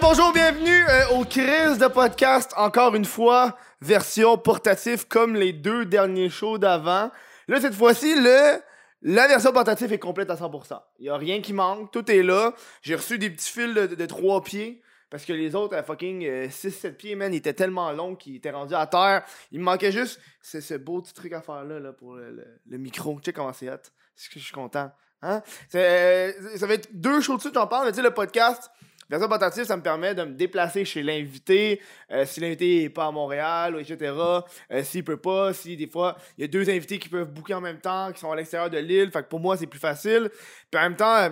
Bonjour, bienvenue euh, au Chris de podcast, encore une fois, version portatif comme les deux derniers shows d'avant. Là, cette fois-ci, le, la version portatif est complète à 100%. Il n'y a rien qui manque, tout est là. J'ai reçu des petits fils de, 3 pieds. Parce que les autres, à fucking 6-7 pieds, man, ils étaient tellement longs qu'ils étaient rendus à terre. Il me manquait juste ce, ce beau petit truc à faire là, pour le, micro. Tu sais comment c'est hot. Est-ce que je suis content? Hein? C'est- ça va être deux shows dessus, j'en parle, mais tu sais, le podcast, version portative, ça me permet de me déplacer chez l'invité, euh, si l'invité n'est pas à Montréal, etc. Euh, S'il peut pas, si des fois, il y a deux invités qui peuvent booker en même temps, qui sont à l'extérieur de l'île, fait que pour moi, c'est plus facile. Puis en même temps,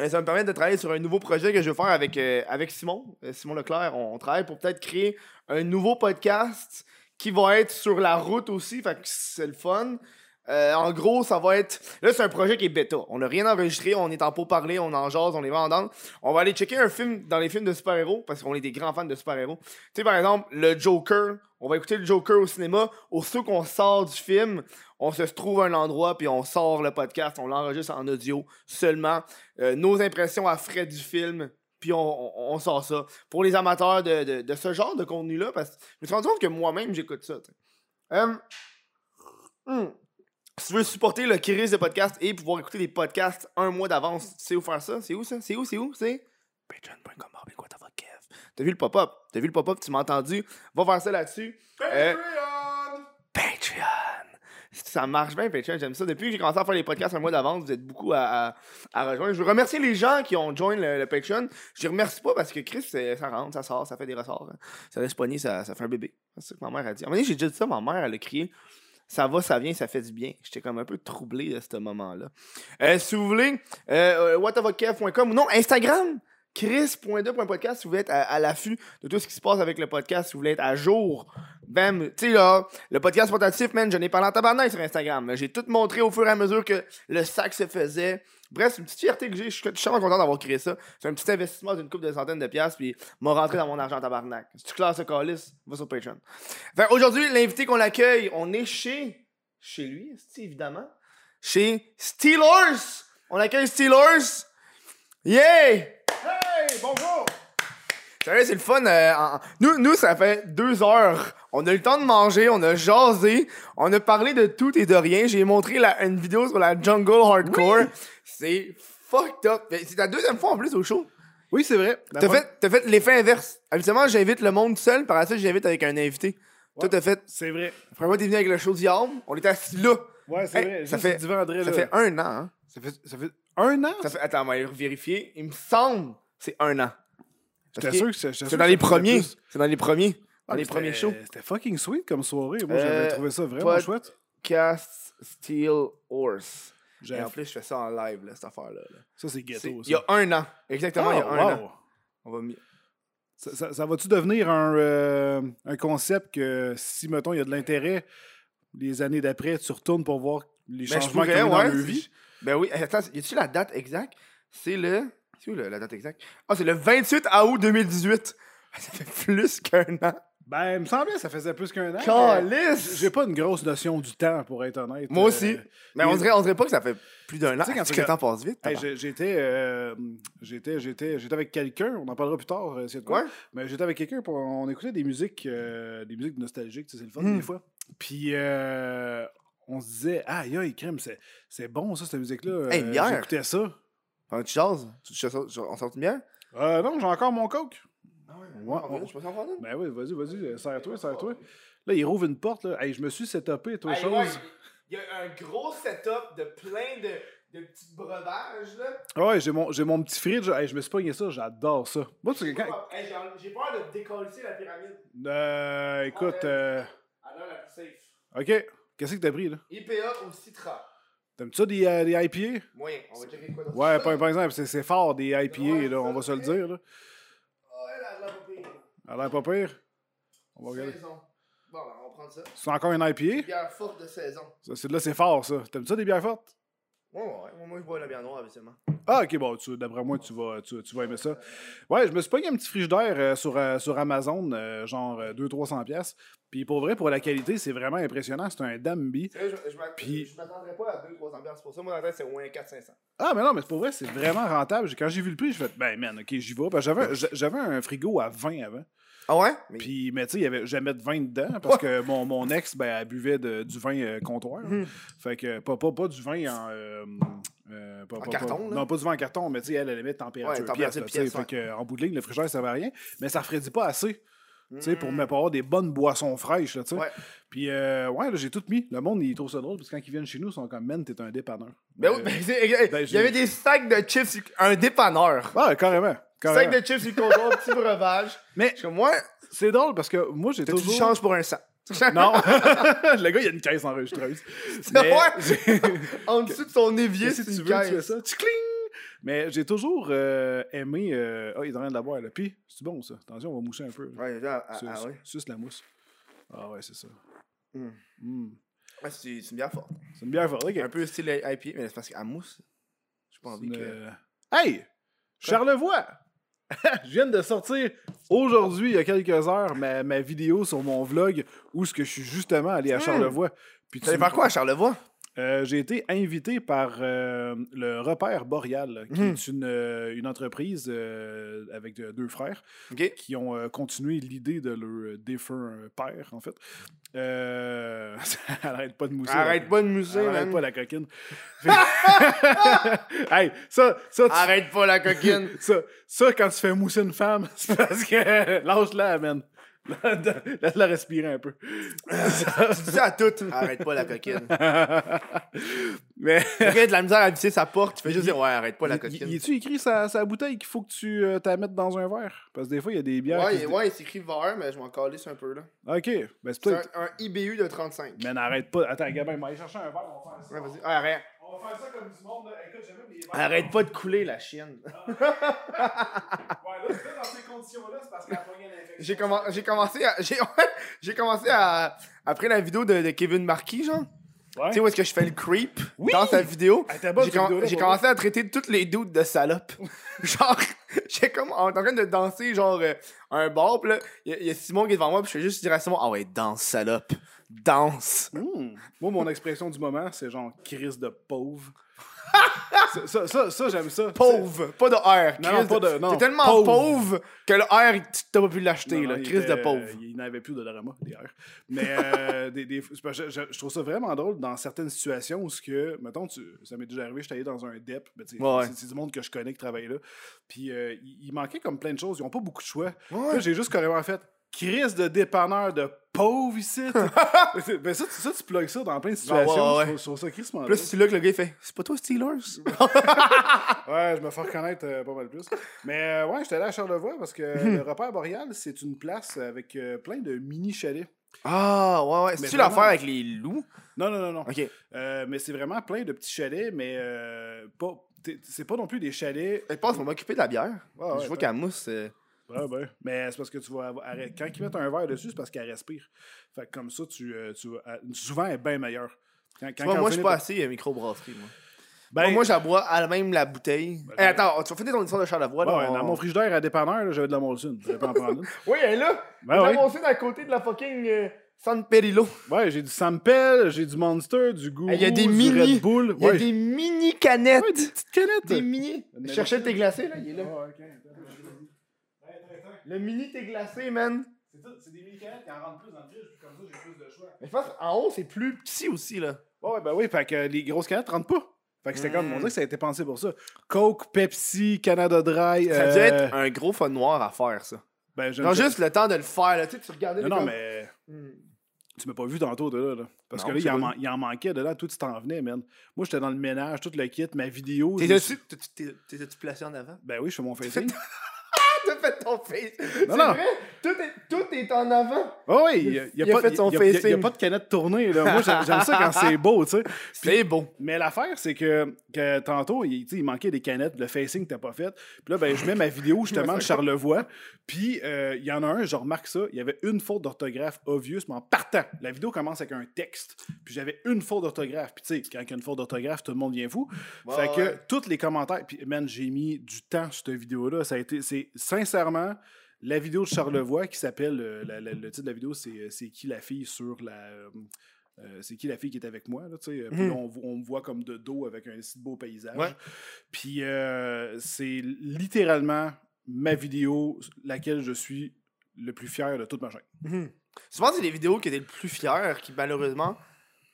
euh, ça me permet de travailler sur un nouveau projet que je veux faire avec, euh, avec Simon, Simon Leclerc. On, on travaille pour peut-être créer un nouveau podcast qui va être sur la route aussi, fait que c'est le fun. Euh, en gros, ça va être. Là, c'est un projet qui est bêta. On n'a rien enregistré, on est en pot parler, on en jase, on est vendant. On va aller checker un film dans les films de super-héros parce qu'on est des grands fans de super-héros. Tu sais, par exemple, le Joker. On va écouter le Joker au cinéma. Aussitôt qu'on sort du film, on se trouve à un endroit puis on sort le podcast, on l'enregistre en audio seulement. Euh, nos impressions à frais du film. Puis on, sort ça. Pour les amateurs de, de- ce genre de contenu-là, parce que je me suis rendu compte que moi-même, j'écoute ça. hmm. Si tu veux supporter le Kiris de podcast et pouvoir écouter des podcasts un mois d'avance, tu sais où faire ça? C'est où ça? C'est où? C'est où? C'est patreon.com. Kev? T'as vu le pop-up? T'as vu le pop-up? Tu m'as entendu? Va faire ça là-dessus. Euh, Patreon! Ça marche bien, Patreon, j'aime ça. Depuis que j'ai commencé à faire les podcasts un mois d'avance, vous êtes beaucoup à, à, à rejoindre. Je veux remercier les gens qui ont join le, le Patreon. Je les remercie pas parce que Chris, ça rentre, ça sort, ça fait des ressorts. hein. Ça laisse pogner, ça, ça fait un bébé. C'est ça que ma mère a dit. À un moment donné, j'ai déjà dit ça, ma mère, elle a crié. Ça va, ça vient, ça fait du bien. J'étais comme un peu troublé de ce moment-là. Euh, si vous voulez, euh, whatavokev.com ou non, Instagram, chris.2.podcast si vous voulez être à, l'affût de tout ce qui se passe avec le podcast, si vous voulez être à jour. Bam, tu sais là, le podcast portatif, man, je n'ai parlé en tabarnak sur Instagram. J'ai tout montré au fur et à mesure que le sac se faisait. Bref, c'est une petite fierté que j'ai. Je suis vraiment content d'avoir créé ça. C'est un petit investissement d'une couple de centaines de piastres, puis m'a rentré dans mon argent en tabarnak. Si tu classes ce calice, va sur Patreon. Fait aujourd'hui, l'invité qu'on accueille, on est chez. Chez lui, évidemment? Chez Steelers! On accueille Steelers! Yeah! Hey, bonjour! Sérieux, c'est le fun. euh, en- nous, nous, ça fait deux heures. On a eu le temps de manger, on a jasé, on a parlé de tout et de rien. J'ai montré la, une vidéo sur la jungle hardcore. C'est fucked up. Mais C'est ta deuxième fois en plus au show. Oui, c'est vrai. T'as fait, t'as fait l'effet inverse. Habituellement, j'invite le monde seul, par la suite, j'invite avec un invité. Toi, t'as fait. C'est vrai. Premièrement, t'es venu avec le show d'Yarm. On était assis là. Ouais, c'est Hey, vrai. ça Juste fait- du Vendredi, Ça là. fait un an, hein. Ça fait, ça fait un an? Ça fait, attends, on va vérifier. Il me semble c'est un an. J'étais sûr que c'est- dans les premiers. C'est dans les premiers. Dans Ah, les premiers shows. C'était fucking sweet comme soirée. Moi, Euh, j'avais trouvé ça vraiment chouette. Cast Steel Horse. Et en plus, je fais ça en live, là, cette affaire-là. là. Ça, c'est ghetto. Il ça. y a un an. Exactement, il y a Ah, un wow. an. On va mi- Ça, ça- ça va-tu devenir un, euh, un concept que si, mettons, il y a de l'intérêt, les années d'après, tu retournes pour voir les Ben, changements qu'il y a eu dans ouais. leur vie? Ben oui, attends, y a-tu la date exacte? C'est le. C'est où le- la date exacte? Ah, c'est le 28 août 2018. Ça fait plus qu'un an. Ben, il me semblait que ça faisait plus qu'un an. mais Calice! J'ai pas une grosse notion du temps, pour être honnête. Moi Euh, aussi. Mais on dirait, on dirait pas que ça fait plus d'un an. Tu sais, quand Est-ce tu que le temps passe vite? Hey, tabarnak? j'ai- j'étais, euh, j'étais, j'étais, j'étais avec quelqu'un, on en parlera plus tard, euh, s'il y a de quoi. Ouais? Mais j'étais avec quelqu'un, pour on écoutait des musiques, euh, des musiques nostalgiques, tu sais, c'est le fun Mm. des fois. Puis euh, on se disait, ah, aïe, crème, c'est, c'est bon ça, cette musique-là. Hey, Euh, bière. J'écoutais ça. Pendant que tu jases, tu, tu- on sort une bière? Euh, non, j'ai encore mon coke. Ah ouais, Ouais, on- je peux s'en prendre? Ben oui, vas-y, vas-y, euh, serre-toi, serre-toi. Là, il rouvre une porte, là. Hey, je me suis setupé, toi, Hey, chose. ouais, Il y a un gros setup de plein de, de petits breuvages, là. Ah Ouais, j'ai mon, j'ai mon petit fridge. Hey, je me suis pogné ça, j'adore ça. Moi, parce que quand. Hey, j'ai- J'ai peur de décoller la pyramide. Euh, écoute, euh, l'heure la plus safe. ok. Qu'est-ce que t'as pris, là? IPA au citra. T'aimes-tu ça des, euh, des IPA? Moyen, on va checker quoi. Ouais, par, par exemple, c'est, c'est fort des IPA, Ouais, là, on va se le dire. Là. Ah, elle a l'air pas pire. Elle a l'air pas pire. On va regarder. Saison. Bon, ben, on va prendre ça. C'est encore une IPA? Bière forte de saison. Ça, c'est, là, c'est fort, ça. T'aimes ça des bières fortes? Ouais, ouais, moi je bois la bière noire habituellement. Ah, ok, bon, d'après moi, tu vas, tu, tu vas aimer ça. Ouais, je me suis pogné un petit frigidaire euh, sur, euh, sur Amazon, euh, genre 200-300$. pièces Puis pour vrai, pour la qualité, c'est vraiment impressionnant. C'est un Dambi. Je, je m'attendrais pas à 200-300 piastres pour ça. Moi, dans la tête, c'est au moins 400-500. Ah, mais non, mais pour vrai, c'est vraiment rentable. Quand j'ai vu le prix, je fait, ben, man, ok, j'y vais. J'avais un frigo à 20 avant. Ah ouais? Mais... Puis, mais tu sais, il y avait jamais de vin dedans parce que mon, mon ex, ben, elle buvait de- du vin euh, comptoir. Mhm. Fait que, pas, pas, pas du vin en. euh, euh, pas- En pas- carton, là? Non, pas du vin en carton, mais tu sais, elle, elle aimait température Ouais, température pièce. Fait que, en bout de ligne, le frigidaire, ça servait à rien. Mais ça refroidit pas assez. Tu sais, pour Mm. me pas avoir des bonnes boissons fraîches, là, tu sais. Ouais. Puis, euh, ouais, là, j'ai tout mis. Le monde, il trouve ça drôle, parce que quand ils viennent chez nous, ils sont comme, man, t'es un dépanneur. Ben Euh, oui, ben, ben, il y avait des sacs de chips, un dépanneur. Ouais, carrément. Sac de chips le comptoir, petit breuvage. Mais ouais, c'est drôle parce que moi, j'ai tu toujours. changes pour un sang. Non, le gars, il a une caisse enregistreuse. C'est Mais j'ai- En dessous de son évier, si tu veux, tu fais ça? Tu cling! Mais j'ai toujours euh, aimé. euh, Ah, il est en train de la boire, là. Puis, c'est bon, ça. Attention, on va mousser un peu. Ouais, là, ah, ah ouais. suce la mousse. Ah, ouais, c'est ça. Mm. Mm. Ouais, c'est une bière forte. C'est une bière forte. ok. Un peu style IPA, mais c'est parce qu'à mousse, j'ai pas envie une, que. euh, Hey! Charlevoix! Je viens de sortir aujourd'hui, il y a quelques heures, ma, ma vidéo sur mon vlog où ce que je suis justement allé à Hmm. Charlevoix. Puis Tu faire quoi à Charlevoix? Euh, j'ai été invité par euh, le Repère Boréal, qui Mhm. est une, euh, une entreprise avec de- deux frères qui ont continué l'idée de leur défunt père, en fait. Arrête pas de mousser. Arrête pas de mousser, Arrête pas la coquine. hey, ça, ça, tu- Arrête pas la coquine. ça, ça, quand tu fais mousser une femme, c'est parce que lâche-la, man. Laisse-la respirer un peu. tu dis à tout. Arrête pas la coquine. Mais. A de la misère à visser sa porte, tu fais juste dire ouais, arrête pas la coquine. Y, tu écrit sa, sa bouteille qu'il faut que tu euh, t'as mettre dans un verre? Parce que des fois, il y a des bières. Ouais, il s'écrit verre, mais je m'en calisse un peu là. Ok, ben c'est un, un IBU de 35. Mais n'arrête pas. Attends, Gabin, on va aller chercher un verre, on va faire ça. Ouais, vas-y. Ah, arrête. On va faire ça comme du monde, là. Écoute, j'ai même les verres. Arrête pas de couler la chienne. Ouais, là, fais dans ces conditions-là, c'est parce qu'elle a pogné l'infection. J'ai commen- j'ai commencé à. J'ai commencé à. Après la vidéo de, de Kevin Marquis, genre. Ouais. Tu sais où est-ce que je fais le creep Oui! dans sa vidéo? J'ai com- commencé à traiter toutes les doutes de salopes. genre, j'ai comme. En train de danser, genre, euh, un bar, pis là, il y, a- il y a Simon qui est devant moi, pis je fais juste dire à Simon, ah ouais, danse, salope. Danse. Moi, mon expression du moment, c'est genre crise de pauvre. ça, ça, ça, ça, j'aime ça. Pauvre, pas de R. Non, non, pas de- T'es tellement pauvre. pauvre. que le R, t'as pas pu l'acheter, là. Crise de pauvre. Il n'avait plus de drama, des airs. Mais euh, des, des- je, je- je trouve ça vraiment drôle dans certaines situations où, ce que, mettons, tu, ça m'est déjà arrivé, j'étais allé dans un DEP, ben, Ouais, c'est, du monde que je connais qui travaille là. Puis euh, il, il manquait comme plein de choses, ils n'ont pas beaucoup de choix. Ouais. J'ai juste carrément fait crise de dépanneur de pauvre ici. ben, ça, tu- ça, tu plugues ça dans plein de situations. ouais, trouve ça crissement Plus c'est là que le gars il fait C'est pas toi Steelers? Ouais, je me fais reconnaître euh, pas mal plus. Mais euh, ouais, j'étais allé à Charlevoix parce que le repère boréal, c'est une place avec euh, plein de mini chalets. Ah, ouais, ouais. C'est-tu l'affaire avec les loups? Non, non, non, non. Ok. Euh, mais c'est vraiment plein de petits chalets, mais euh, pas. C'est pas non plus des chalets. Je pense qu'on va m'occuper de la bière. Je vois qu'elle mousse. Ouais, ouais. Mais c'est parce que tu vas. avoir- Quand ils mettent un verre dessus, c'est parce qu'elle respire. Fait que comme ça, tu, euh, tu souvent, elle est bien meilleure. Quand, quand Tu vois, elle moi, je suis pas par- assez euh, microbrasserie, moi. Ben, Moi, moi, j'aboie à même la bouteille. Ben, Eh, attends, tu vas finir ton histoire de Charlevoix, là. ouais, on- dans mon frigidaire à dépanneur, là, j'avais de la Molson. J'aurais pas en prendre une. Oui, elle est là. Ben J'ai ouais. annoncé à côté de la fucking euh, San Perillo. Ouais, j'ai du Sampel, j'ai du Monster, du Gourou, Il y a des du mini. Red Bull. Il y a Ouais. des mini canettes. Ouais, des petites canettes. Des mini. Je cherchais le thé glacé, là. Il est là. Ouais, ok. Le mini thé glacé, man. C'est tout- C'est des mini canettes qui en rentrent plus dans le fridge, puis comme ça, j'ai plus de choix. Mais je pense qu'en haut, c'est plus petit aussi, là. Ouais, ben oui, fait que les grosses canettes rentrent pas. Fait que c'était comme, Mm. on dirait que ça a été pensé pour ça. Coke, Pepsi, Canada Dry. Ça a dû euh, être un gros fun noir à faire, ça. Ben, je Genre juste le temps de le faire, là. Tu sais, tu regardais Non, les non, comme- mais Hmm. tu m'as pas vu tantôt de là. là. Parce Non, que là, je il sais en, pas. man- il en manquait dedans. Toi, tu t'en venais, man. Moi, j'étais dans le ménage, tout le kit, ma vidéo. je me suis- T'es-tu t'es- t'es- t'es-tu placé en avant? Ben oui, je fais mon facing. Fait ton face. C'est Non, non. vrai? Tout est, tout est en avant. Oh oui, il a, il y a Il a pas, fait son il y a- il pas de canette tournée. Là. Moi, j'aime ça quand c'est beau, tu sais. C'est beau. Mais l'affaire, c'est que, que tantôt, il, il manquait des canettes, le facing t'as pas fait. Puis là, ben, je mets ma vidéo justement de Charlevoix. Puis euh, il y en a un, je remarque ça, il y avait une faute d'orthographe obvious, mais en partant. La vidéo commence avec un texte. Puis j'avais une faute d'orthographe. Puis tu sais, quand il y a une faute d'orthographe, tout le monde vient fou. Ouais, fait que tous les commentaires. Puis man, j'ai mis du temps sur cette vidéo-là. Ça a été, c'est sincèrement. la vidéo de Charlevoix qui s'appelle, euh, la- la- le titre de la vidéo, c'est euh, C'est qui la fille sur la. euh, c'est qui la fille qui est avec moi, là, tu. Puis là, on, me voit comme de dos avec un si beau paysage. Ouais. Puis euh, c'est littéralement ma vidéo, laquelle je suis le plus fier de toute ma chaîne. Mhm. Souvent, c'est les vidéos que t'es le plus fier qui, malheureusement,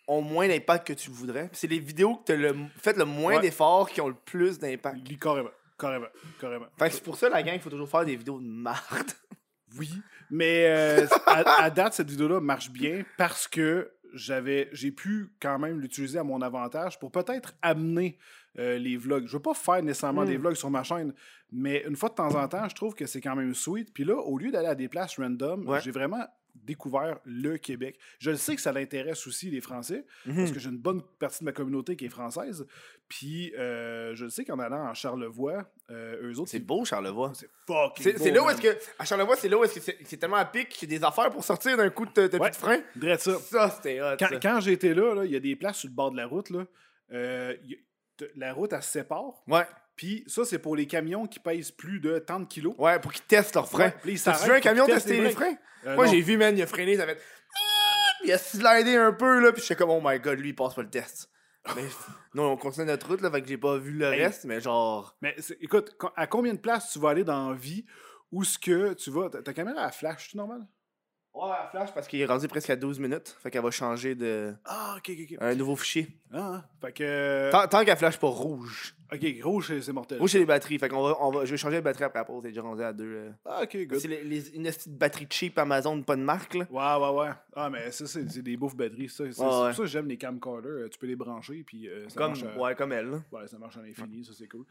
ont moins d'impact que tu voudrais? C'est les vidéos que t'as le, fait le moins Ouais. d'efforts qui ont le plus d'impact. Carrément, carrément, carrément. Fait que c'est pour ça, la gang, il faut toujours faire des vidéos de marde. Oui, mais euh, à, à date, cette vidéo-là marche bien parce que j'avais, j'ai pu quand même l'utiliser à mon avantage pour peut-être amener euh, les vlogs. Je veux pas faire nécessairement Mm. des vlogs sur ma chaîne, mais une fois de temps en temps, je trouve que c'est quand même sweet. Puis là, au lieu d'aller à des places random, Ouais. j'ai vraiment découvert le Québec. Je le sais que ça l'intéresse aussi les Français, parce que j'ai une bonne partie de ma communauté qui est française. Puis euh, je le sais qu'en allant en Charlevoix, euh, eux autres, C'est beau, Charlevoix. c'est fucking beau, c'est là où est-ce que. À Charlevoix, c'est là où est-ce que c'est tellement à pic qu'il y a des affaires pour sortir d'un coup de, de Ouais. de frein. Ça. Ça, c'était hot. Quand, j'étais là, il y a des places sur le bord de la route. Là, euh, y la route, elle se sépare. Ouais. Puis ça, c'est pour les camions qui pèsent plus de tant de kilos. Ouais, pour qu'ils testent leurs freins. Ouais, s'arrêtent vu un camion tester les freins? Euh, Moi, j'ai vu, man, il a freiné, ça fait. Il a slidé un peu, là, puis j'étais comme, oh my god, lui, il passe pas le test. Mais non, on continue notre route, là, fait que j'ai pas vu le Hey. reste, mais genre. Mais écoute, à combien de places tu vas aller dans la vie où ce que tu vas? Ta, ta caméra à flash, c'est normal? Ouais, à flash, parce qu'il est rendu presque à 12 minutes, fait qu'elle va changer de. Ah, ok, ok, ok. un nouveau fichier. Ah, ah. Fait que. Tant, tant qu'elle flash pas rouge. Ok, rouge, c'est- mortel. Rouge, c'est les batteries, fait qu'on va, on va. Je vais changer de batterie après la pause, c'est déjà rendu à deux. là. Ah, ok, good. C'est les, les- une petite batterie cheap Amazon, pas de marque, là. Ouais, ouais, ouais. Ah, mais ça, c'est c'est des bouffes batteries. Ça, C'est pour ouais. ça que j'aime les camcorders. Euh, Tu peux les brancher, puis euh, ça Comme, marche. ouais, comme elle, là. Ouais, ça marche à l'infini, ça c'est cool.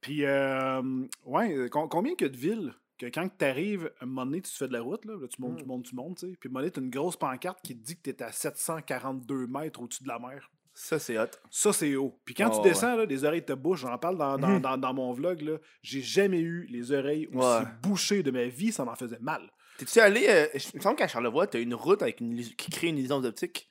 Puis, euh, ouais, euh, com- combien que de villes que quand tu arrives, à un moment donné, tu fais de la route, là, là, tu montes, tu Mm. montes, tu montes, tu sais. Puis, à un moment donné, tu as une grosse pancarte qui te dit que tu es à 742 mètres au-dessus de la mer. Ça, c'est hot. Ça, c'est haut. Puis, quand Oh, tu descends, là, les oreilles te bouchent. J'en parle dans, dans, Mhm. dans, dans mon vlog, là. J'ai jamais eu les oreilles aussi Ouais. bouchées de ma vie, ça m'en faisait mal. T'es-tu allé. euh, il me semble qu'à Charlevoix, t'as une route avec une, qui crée une illusion d'optique.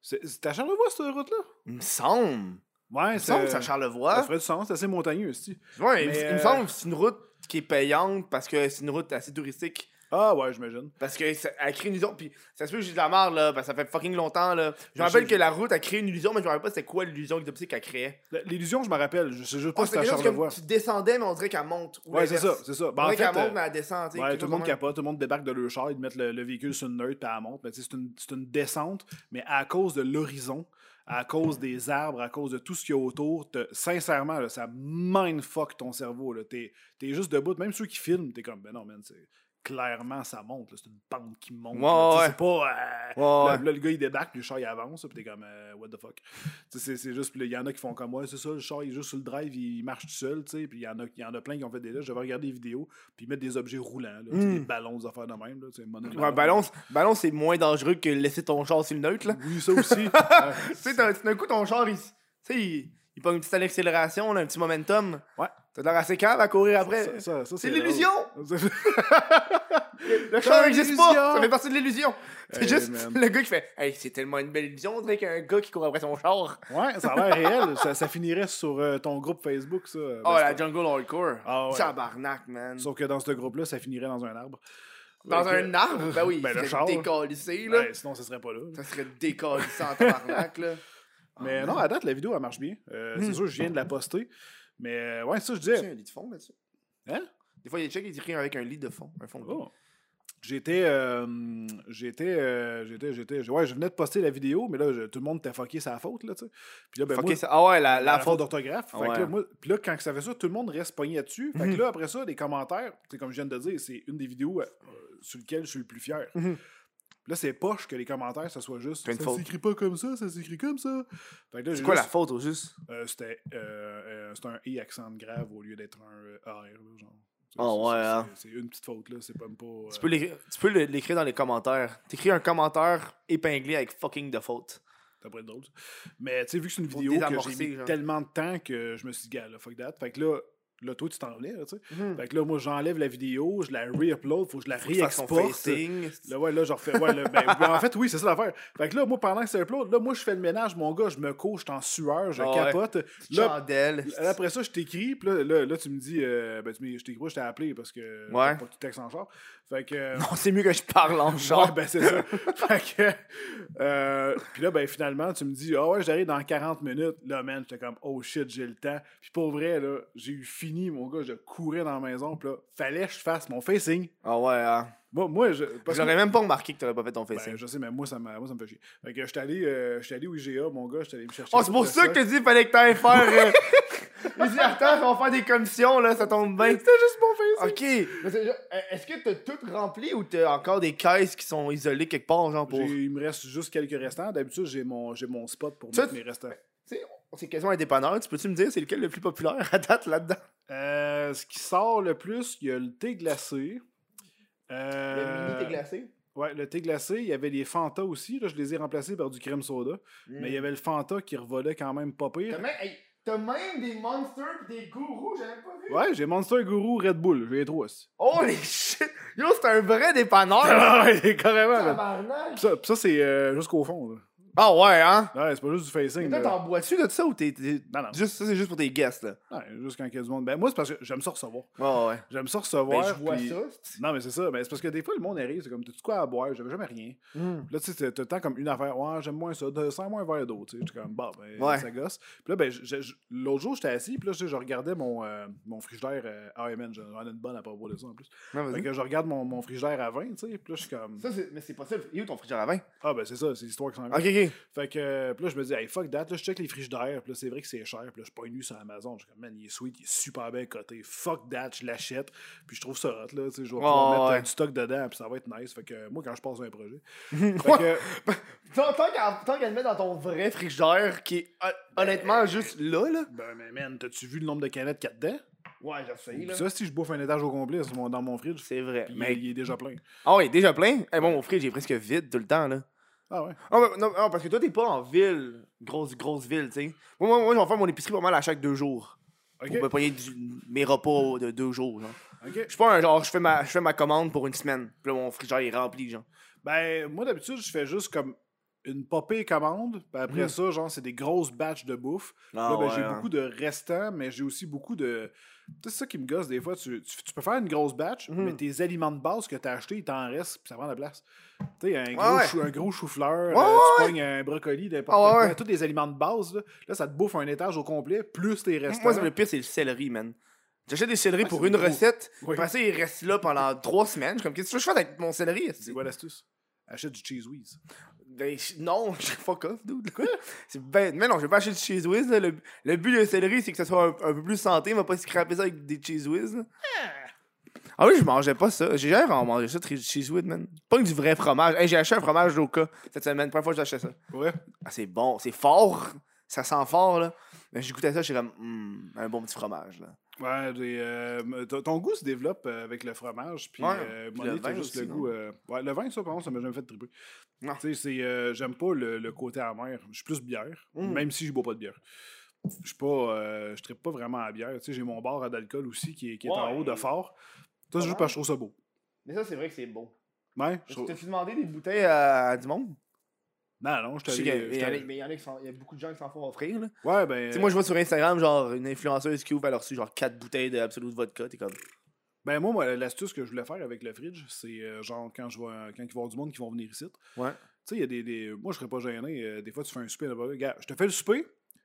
C'est c'est à Charlevoix, cette route-là? Il me semble. Ouais, Il me semble que c'est à Ça Charlevoix. ferait du sens, c'est assez montagneux, aussi. Ouais, il, me- il me euh, semble que c'est une route qui est payante parce que c'est une route assez touristique. Ah, ouais, j'imagine. Parce que ça- elle crée une illusion. Puis ça se peut que j'ai de la marre, là, parce que ça fait fucking longtemps, là. Je me rappelle que la route a créé une illusion, mais je me rappelle pas c'était quoi l'illusion d'optique qu'elle créait. L'illusion, je me rappelle. Je sais juste pas Oh, si c'était chose Charlevoix. comme tu descendais, mais on dirait qu'elle monte. ou Ouais, c'est ça, c'est ça. On Ben, en dirait fait, qu'elle monte, euh, mais elle descend. tu sais, Ouais, tout le monde de capote, tout le monde débarque de leur char, ils mettent le, le véhicule sur une neutre puis elle monte. Mais tu sais, c'est une, descente, mais à cause de l'horizon, à cause des arbres, à cause de tout ce qu'il y a autour, te- sincèrement, là, ça mindfuck ton cerveau. là. T'es es juste debout. Même ceux qui filment, t'es comme, ben non, man, c'est clairement ça monte. C'est une pente qui monte. Ouais, ouais. C'est pas. euh, Ouais, Là, le gars, il débarque, le char, il avance, puis t'es comme, euh, what the fuck. C'est- juste, il y en a qui font comme, ouais, c'est ça, le char, il est juste sur le drive, il marche tout seul, tu sais, puis il y, en a, y en a plein qui ont fait des là. J'avais regardé des vidéos, puis ils mettent des objets roulants, là, Mm. des ballons, des affaires de même, là, Ouais, ballon, ballon c'est moins dangereux que laisser ton char sur le neutre, là. Oui, ça aussi. Tu sais, d'un coup, ton char, il, s- tu sais, il, il prend une petite accélération, là, un petit momentum. Ouais. T'as l'air assez calme à courir après. Ça- ça- ça, c'est l'illusion! Le char une n'existe pas! Ça fait partie de l'illusion! C'est Hey, juste man. le gars qui fait Hey, c'est tellement une belle illusion, on dirait qu'un gars qui court après son char. Ouais, ça a l'air réel. Ça, ça finirait sur euh, ton groupe Facebook, ça. Oh, Ben, la jungle hardcore. Ah ouais. Tabarnak, man. Sauf que dans ce groupe-là, ça finirait dans un arbre. Dans un arbre? Ben oui, Ben, le char. décalissé, là. Ouais, sinon, ça serait pas là. Ça serait décalissé en tabarnak, là. Mais non, à date, la vidéo, elle marche bien. Euh, C'est Hmm. sûr, je viens de la poster. Mais euh, ouais, ça, je Tu sais, disais. un lit de fond là-dessus. Hein? Des fois, il y a des checks qui écrivent avec un lit de fond. Un fond de. Oh. J'étais. euh, j'étais. euh, j'étais. J'étais. Ouais, je venais de poster la vidéo, mais là, je- tout le monde t'a fucké sa faute, là, tu sais. Puis là, ben, moi, ça. Ah ouais, la, la, la faute d'orthographe. Ouais. puis là, quand ça fait ça, tout le monde reste pogné là-dessus. Fait Mhm. que là, après ça, les commentaires, c'est comme je viens de dire, c'est une des vidéos euh, sur lesquelles je suis le plus fier. Puis Là, c'est poche que les commentaires, ça soit juste. Ça s'écrit pas comme ça, ça s'écrit comme ça. C'est quoi la faute au juste? euh, C'était euh, euh, un I accent grave au lieu d'être un AR, genre. C'est- c'est- ouais, hein. C'est une petite faute, là. C'est pas. pas Tu peux l'écrire- dans les commentaires. T'écris un commentaire épinglé avec fucking de faute. Ça pourrait être drôle. ça. Mais tu sais, vu que c'est une vidéo que j'ai mis genre. tellement de temps que je me suis dit, gars, là, fuck that. Fait que là, Là, toi, tu t'en venais, là, tu sais. Mhm. Fait que là, moi, j'enlève la vidéo, je la re-upload, faut que je la réexporte. Là, ouais, là, je refais. Ouais, là, ben, ben, en fait, oui, c'est ça l'affaire. Fait que là, moi, pendant que c'est upload, là, moi, je fais le ménage, mon gars, je me couche, je en sueur, je Ah ouais. capote. Là, Chandelle. après ça, je t'écris, puis là, là, là, tu me dis, euh, ben, tu je t'écris pas, je t'ai appelé parce que. Ouais. Pas que tu textes en char. Fait que. euh, Non, c'est mieux que je parle en char. Ouais, ben c'est ça. fait que. euh, puis là, ben finalement, tu me dis, ah ouais, j'arrive dans 40 minutes. Là, man, j'étais comme, oh shit, j'ai le temps. Puis pour vrai, là, j'ai eu fini, mon gars, je courais dans la maison. Puis là, fallait que je fasse mon facing. Ah ouais, hein. Moi, moi je. parce que- J'aurais même pas remarqué que t'aurais pas fait ton ben, facing. je sais, mais moi, ça, m'a- moi, ça me fait chier. Fait que j'étais allé, euh, allé au IGA, mon gars, j'étais allé me chercher. Oh, c'est pour ça que t'as dit qu'il fallait que t'ailles faire. Euh... Il dit, attends, on va faire des commissions, là, ça tombe bien. C'était juste mon facing. Ok. Euh, Est-ce que t'as tout rempli ou t'as encore des caisses qui sont isolées quelque part, genre pour. J'ai- Il me reste juste quelques restants. D'habitude, j'ai mon, j'ai mon spot pour Ça, mettre mes restants. C'est quasiment un dépanneur. Tu peux-tu me dire c'est lequel le plus populaire à date là-dedans? Euh, ce qui sort le plus, il y a le thé glacé. Le Euh, mini thé glacé? Ouais, le thé glacé. Il y avait les Fanta aussi. Là, je les ai remplacés par du crème soda. Mais il y avait le Fanta qui revolait quand même pas pire. t'as même des monsters pis des gourous, j'avais pas vu. Ouais, j'ai Monster Guru Red Bull. J'ai les trois aussi. Holy shit! Yo, c'est un vrai dépanneur! Ouais, carrément. Tabarnak! Pis Ça, pis ça c'est euh, jusqu'au fond. Là. Ah ouais, hein? Ouais, c'est pas juste du facing. Mais toi, t'en bois-tu de ça ou t'es. Non, non. Juste, ça, c'est juste pour tes guests, là? Ouais, juste quand il y a du monde. Ben, moi, c'est parce que j'aime ça recevoir. Ouais, ouais. J'aime ça Ben, recevoir. je vois puis- ça. Non, mais c'est ça. Ben, c'est parce que des fois, le monde arrive, c'est comme, t'as-tu quoi à boire? J'avais jamais rien. Hmm. Là, tu sais, t'as- t'as le temps comme une affaire. Ouais, j'aime moins ça. De, sans moins un verre d'eau. Tu sais, j'étais comme, bah, ben, Ouais. ça gosse. Puis là, ben, l'autre jour, j'étais assis. Puis là, je regardais mon, euh, mon frigidaire. Euh, ah, ouais, man, j'en ai une bonne à pas boire de ça en plus. Non, Fait que je regarde mon, mon frigidaire à vin, tu sais. Puis là, je suis comme, Ça, c'est... Mais c'est pas ça. Il est où ton frigidaire à vin? ah, ben, c'est ça, c'est l'histoire qui s'en. Fait que, euh, puis là, je me dis, hey, fuck that. Là, je check les frigidaires. Puis là, c'est vrai que c'est cher. Puis là, je suis pas nu sur Amazon. Je suis comme, man, il est sweet, il est super bien coté. Fuck that, je l'achète. Puis je trouve ça hot, là. Tu sais, je vais pouvoir Oh, mettre euh, ouais. du stock dedans. Puis ça va être nice. Fait que, euh, moi, quand je passe un projet. fait que, Tant, tant qu'à, tant qu'à le mettre dans ton vrai frigidaire, qui est hon- honnêtement juste là, là. ben, mais man, t'as-tu vu le nombre de canettes qu'il y a dedans? Ouais, j'essaye, Puis ça, si je bouffe un étage au complet dans mon fridge, C'est vrai. Mais... il, est déjà plein. Ah ouais, déjà plein? Eh bon, mon fridge est presque vide tout le temps, là. Ah ouais? Ah, non, non, parce que toi, t'es pas en ville, grosse, grosse ville, tu sais. Moi, moi, moi, je vais faire mon épicerie pas mal à chaque deux jours. Ok. Pour me payer du- mes repas de deux jours, genre. Ok. Je suis pas un genre, je fais, ma, je fais ma commande pour une semaine. Puis là, mon frigidaire est rempli, genre. Ben, moi, d'habitude, je fais juste comme une popée commande. Puis après Mhm. ça, genre, c'est des grosses batches de bouffe. là, ben, j'ai beaucoup de restants, mais j'ai aussi beaucoup de. Tu sais, c'est ça qui me gosse des fois. Tu, tu, tu peux faire une grosse batch, Mhm. mais tes aliments de base que tu as achetés, il t'en reste, puis ça prend de la place. Tu sais, un, gros ouais. chou- un gros chou-fleur, Ouais, euh, tu ouais. pognes un brocoli, n'importe Ah, quoi. Tous les aliments de base, là, là, ça te bouffe un étage au complet, plus tes restants. Moi, le pire, c'est le céleri, man. J'achète des céleris pour une gros. recette. Oui. Après ça, il reste là pendant trois semaines. Je suis comme, qu'est-ce que je fais avec mon céleri? C'est quoi l'astuce? Achète du cheese whiz. Ben, non, je fuck off, dude. Quoi? C'est ben, mais non, je vais pas acheter du cheese whiz. là. Le, le but de céleri, c'est que ça soit un, un peu plus santé. Il va pas se scraper ça avec des cheese whiz. là. Ah oui, je mangeais pas ça. J'ai jamais vraiment mangé ça, du cheese whiz, man. Pas que du vrai fromage. Hey, j'ai acheté un fromage d'Oka cette semaine. Première fois que j'ai acheté ça. Ouais. Ah, c'est bon, c'est fort. Ça sent fort, là. Mais j'ai goûté ça, j'étais comme, Hmm, un bon petit fromage, là. Ouais, des, euh, ton goût se développe euh, avec le fromage, puis Ouais, euh, le vin juste aussi, le goût. euh, ouais, le vin, ça, par contre, ça m'a jamais fait triper. Tu sais, c'est, euh, j'aime pas le, le côté amer. Je suis plus bière, Mm. même si je bois pas de bière. Je suis pas, je trippe pas vraiment à la bière. Tu sais, j'ai mon bar à d'alcool aussi qui est, qui est en haut de fort. Ça, c'est juste parce que je trouve ça beau. Mais ça, c'est vrai que c'est bon. Ouais, je trouve- T'as-tu demandé des bouteilles à, à du monde? Non, non, je a- allé. mais il y en a- beaucoup de gens qui s'en font offrir, là. Ouais, ben. Tu sais, moi, je vois sur Instagram, genre, une influenceuse qui ouvre, elle a reçu, genre, 4 bouteilles de Absolute Vodka. T'es comme. Ben moi, moi, l'astuce que je voulais faire avec le fridge, c'est euh, genre quand je vois quand il va y avoir du monde qui vont venir ici. Tu Ouais. sais, il y a des, des- Moi, je serais pas gêné. euh, des fois, tu fais un souper. Regarde, je te fais le souper,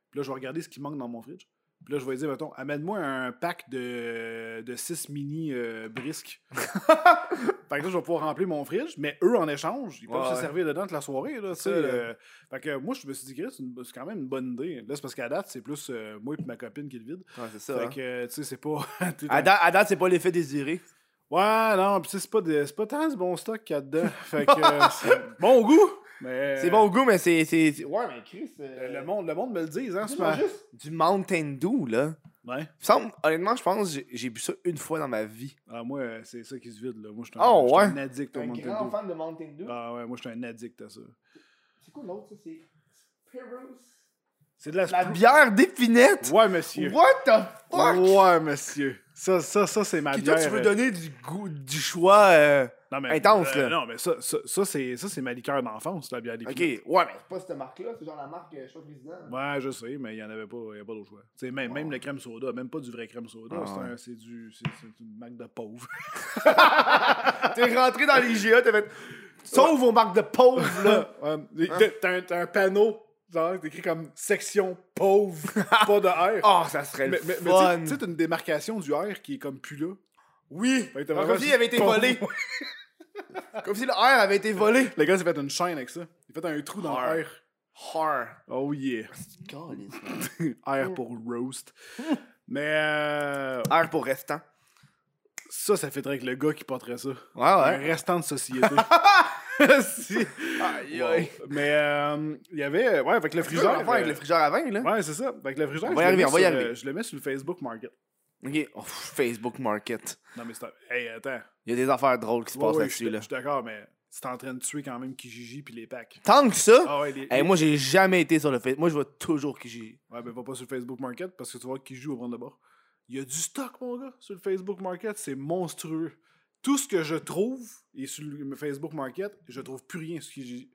puis là, je vais regarder ce qui manque dans mon fridge. Puis là, je vais dire, mettons, amène-moi un pack de, de 6 mini euh, brisques. fait que là, je vais pouvoir remplir mon fridge, mais eux, en échange, ils peuvent Ouais, se ouais. servir dedans toute la soirée. Là, Ça, euh, fait que moi, je me suis dit, Chris, c'est une- quand même une bonne idée. Là, c'est parce qu'à date, c'est plus euh, moi et ma copine qui le vide. Ouais, c'est ça. Fait hein. que, tu sais, c'est pas. À date, à date, c'est pas l'effet désiré. Ouais, non, pis c'est pas, de- c'est pas tant du bon stock qu'il y a dedans. fait que euh, c'est bon goût, mais. C'est bon au goût, mais c'est. Ouais, mais Chris. Euh, Le monde, le monde me le dit, hein, c'est juste du Mountain Dew, là. Ouais. Semble, honnêtement, je pense que j'ai- bu ça une fois dans ma vie. Ah, moi, euh, c'est ça qui se vide, là. Moi, je suis un, Oh, ouais. un addict au un Mountain grand Dew. fan de Mountain Dew. Ah, ouais, moi, je suis un addict à ça. C'est quoi l'autre, ça? C'est Pyrrhus. C'est de la, La bière d'épinette? Ouais, monsieur. What the fuck? Ouais, monsieur. Ça, ça, ça c'est ma Puis bière. toi, tu veux euh, donner du goût, du choix. euh, non, mais, intense, euh, là. Non, mais ça, ça, ça, c'est, ma liqueur d'enfance, la bière Ok, d'épinette. ouais, mais c'est pas cette marque-là, c'est genre la marque euh, Choix Président. Ouais, je sais, mais il n'y en avait pas, y pas d'autre choix. Tu sais, même, même le crème soda, même pas du vrai crème soda, Ah, c'est, du, c'est, une marque de pauvre. T'es rentré dans les GA, t'as fait. Sauve vos marques de pauvres, là. Ouais, t'as- un, panneau, genre, écrit comme section pauvre, pas de R. Oh, ça serait mais le mais, mais tu sais- fun. t'as une démarcation du R qui est comme plus là. oui, comme s'il avait été pauvre. volé. Comme si le R avait été volé. Le gars s'est fait une chaîne avec ça. Il a fait un trou dans R. le R. Oh yeah. R pour roast. Mais euh, R pour restant. ça, ça fait avec le gars qui porterait ça. Ouais, Un restant de société. Si. Aïe, Wow. Mais euh, il y avait. Ouais, avec le frigère. avec le euh, frigère à vin, là. Ouais, c'est ça. Avec le frigère, On va je y le arriver, mets on va y sur, arriver. euh, Je le mets sur le Facebook Market. Ok. Oh, Facebook Market. Non, mais c'est un- Hey, attends. Il y a des affaires drôles qui se Ouais, passent ouais, là-dessus, je là. je suis d'accord, mais c'est en train de tuer quand même Kijiji puis les packs. Tant que ça, Ah ouais, les, hey, les- moi, j'ai jamais été sur le Facebook. Moi, je vois toujours j'ai. Ouais, ben va pas sur le Facebook Market parce que tu vois qui joue au prendre de bord. Il y a du stock, mon gars, sur le Facebook Market. C'est monstrueux. Tout ce que je trouve est sur le Facebook Market, je trouve plus rien sur Kijiji.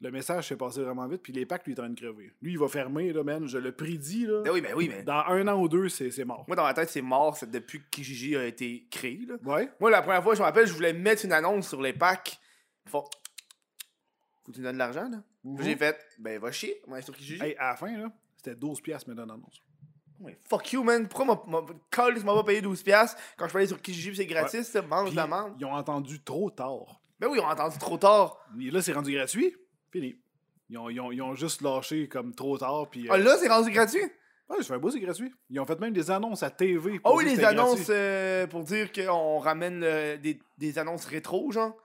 Le message s'est passé vraiment vite, puis les packs, lui, est en train de crever. Lui, il va fermer, là, man. Je le prédis, là. Ben oui, ben oui, mais. Dans un an ou deux, c'est mort. Moi, dans ma tête, c'est mort c'est depuis que Kijiji a été créé, là. Ouais. Moi, la première fois, je me rappelle, je voulais mettre une annonce sur les packs. Ils font. Faut que tu me donnes de l'argent, là. Puis J'ai fait, ben, va chier, on va aller sur Kijiji. Hey, à la fin, là, c'était 12 piastres, mais d'annonce. Ouais, fuck you, man. Pourquoi m'a- m'a Call, m'a pas payé 12$ quand je peux aller sur Kijiji, c'est gratis, ça, mange la merde. Ils ont entendu trop tard. Ben oui, on a entendu trop tard. Et là, c'est rendu gratuit. Fini. Ils ont, ils ont- ils ont juste lâché comme trop tard. Puis, Ah, euh, là, c'est rendu gratuit? ouais, je fais beau, c'est gratuit. Ils ont fait même des annonces à TV. Ah pour oui, dire que les annonces euh, pour dire qu'on ramène euh, des, des annonces rétro, genre?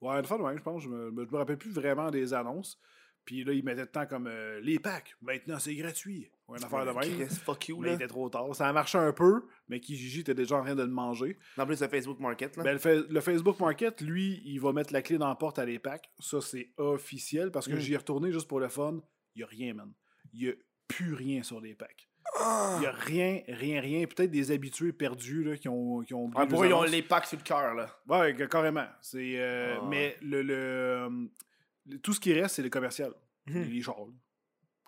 Ouais, une fois de même, je pense. Je me, je me rappelle plus vraiment des annonces. Puis là, ils mettaient le temps comme euh, les packs. Maintenant, c'est gratuit. Ouais, une affaire de même. Chris, fuck you, Mais il là. était trop tard. Ça a marché un peu, mais Kijiji était déjà en train de le manger. En plus, le Facebook Market, là. Ben, le, fa- le Facebook Market, lui, il va mettre la clé dans la porte à les packs. Ça, c'est officiel parce que Mm. j'y ai retourné juste pour le fun. Il n'y a rien, man. Il n'y a plus rien sur les packs. Ah! Il n'y a rien, rien, rien. Peut-être des habitués perdus là, qui ont, qui ont oublié les pour eux, ils ont annonces. les packs sur le cœur, là. Ouais, que- carrément. C'est, euh, Ah. Mais le, le, le- tout ce qui reste, c'est le commercial. Mhm. Les chars. là.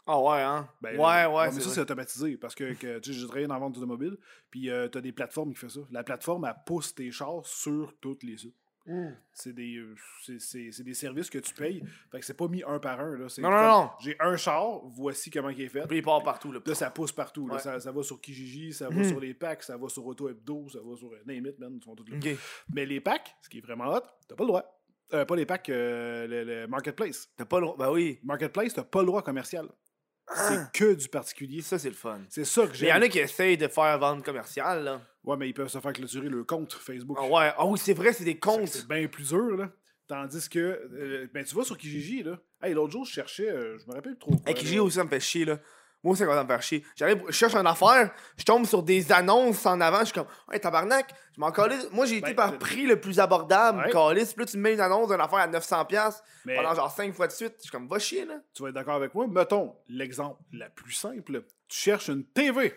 Ah ouais, hein? Ben, ouais, euh, ouais. mais ça, c'est automatisé parce que, que, tu sais, j'ai travaillé dans la vente automobile, puis euh, tu as des plateformes qui font ça. La plateforme, elle pousse tes chars sur toutes les sites. Mm. C'est des, euh, c'est- c'est- c'est des services que tu payes. Fait que c'est pas mis un par un. Là. C'est Non, non, comme, non. J'ai un char, voici comment il est fait. Puis il part partout, là. Là, ça pousse partout. là. Ouais. Ça, ça va sur Kijiji, ça va Mhm. sur les packs, ça va sur Auto Hebdo, ça va sur euh, Name It, man. Ils sont tous là. Ok. Mais les packs, ce qui est vraiment hot, t'as pas le droit. Euh, pas les packs, euh, le, le Marketplace. T'as pas le droit. Ben oui. Marketplace, t'as pas le droit commercial. C'est Ah. que du particulier. Ça, c'est le fun. C'est ça que Mais il y en j'aime. a qui essayent de faire vendre commercial, là. Ouais, mais ils peuvent se faire clôturer le compte Facebook. Ah ouais. Ah oui, c'est vrai, c'est des comptes. C'est bien plus dur, là. Tandis que, euh, ben, tu vois, sur Kijiji, là. Hey, l'autre jour, je cherchais, euh, je me rappelle trop. quoi, Avec Kijiji aussi, ça me fait chier, là. Moi aussi, ça me fait chier. J'arrive, je cherche une affaire, je tombe sur des annonces en avant, je suis comme, ouais, tabarnak, je m'en calisse. Moi, j'ai été Ben, par c'est- prix le plus abordable, Ouais. calisse. Puis là, tu me mets une annonce d'une affaire à 900$ Mais pendant genre 5 fois de suite. Je suis comme, va chier, là. tu vas être d'accord avec moi? Mettons l'exemple la plus simple. Tu cherches une TV.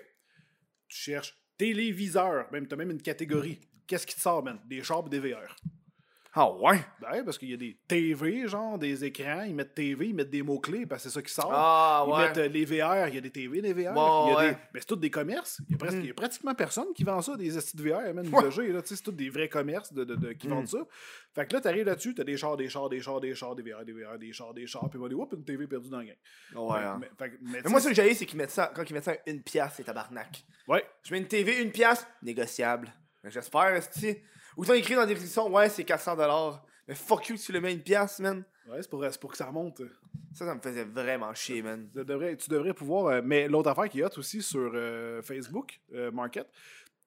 Tu cherches téléviseur. Même, tu as même une catégorie. Qu'est-ce qui te sort, man? Des chars et des VR. Ah ouais? Ben, ouais, parce qu'il y a des TV, genre, des écrans. Ils mettent TV, ils mettent des mots-clés, parce que c'est ça qui sort. Ah Ils ouais. mettent euh, les VR, il y a des TV, des VR. Bon, il y a ouais. des... Mais c'est tous des commerces. Il y, a presque... Mm. il y a pratiquement personne qui vend ça, des de VR, même Ouais. usagés, là. C'est tous des vrais commerces de, de- de- qui Mm. vendent ça. Fait que là, t'arrives là-dessus, t'as des chars, des chars, des chars, des chars, des VR, des VR, des chars, des chars, puis on dire, oups, une TV perdue dans le game. Ouais, hein. mais, fait que- mais Mais tu moi, ce que j'ai, c'est qu'ils mettent ça, quand ils mettent ça une pièce, c'est tabarnak. Ouais. Je mets une TV, une pièce, négociable. J'espère, Ou ont écrit dans la description, ouais, c'est 400$. Mais fuck you, tu le mets une pièce, man. Ouais, c'est pour, pour que ça remonte. Ça, ça me faisait vraiment chier, man. Tu devrais, tu devrais pouvoir. euh, mais l'autre affaire qui est hot aussi sur euh, Facebook euh, Market,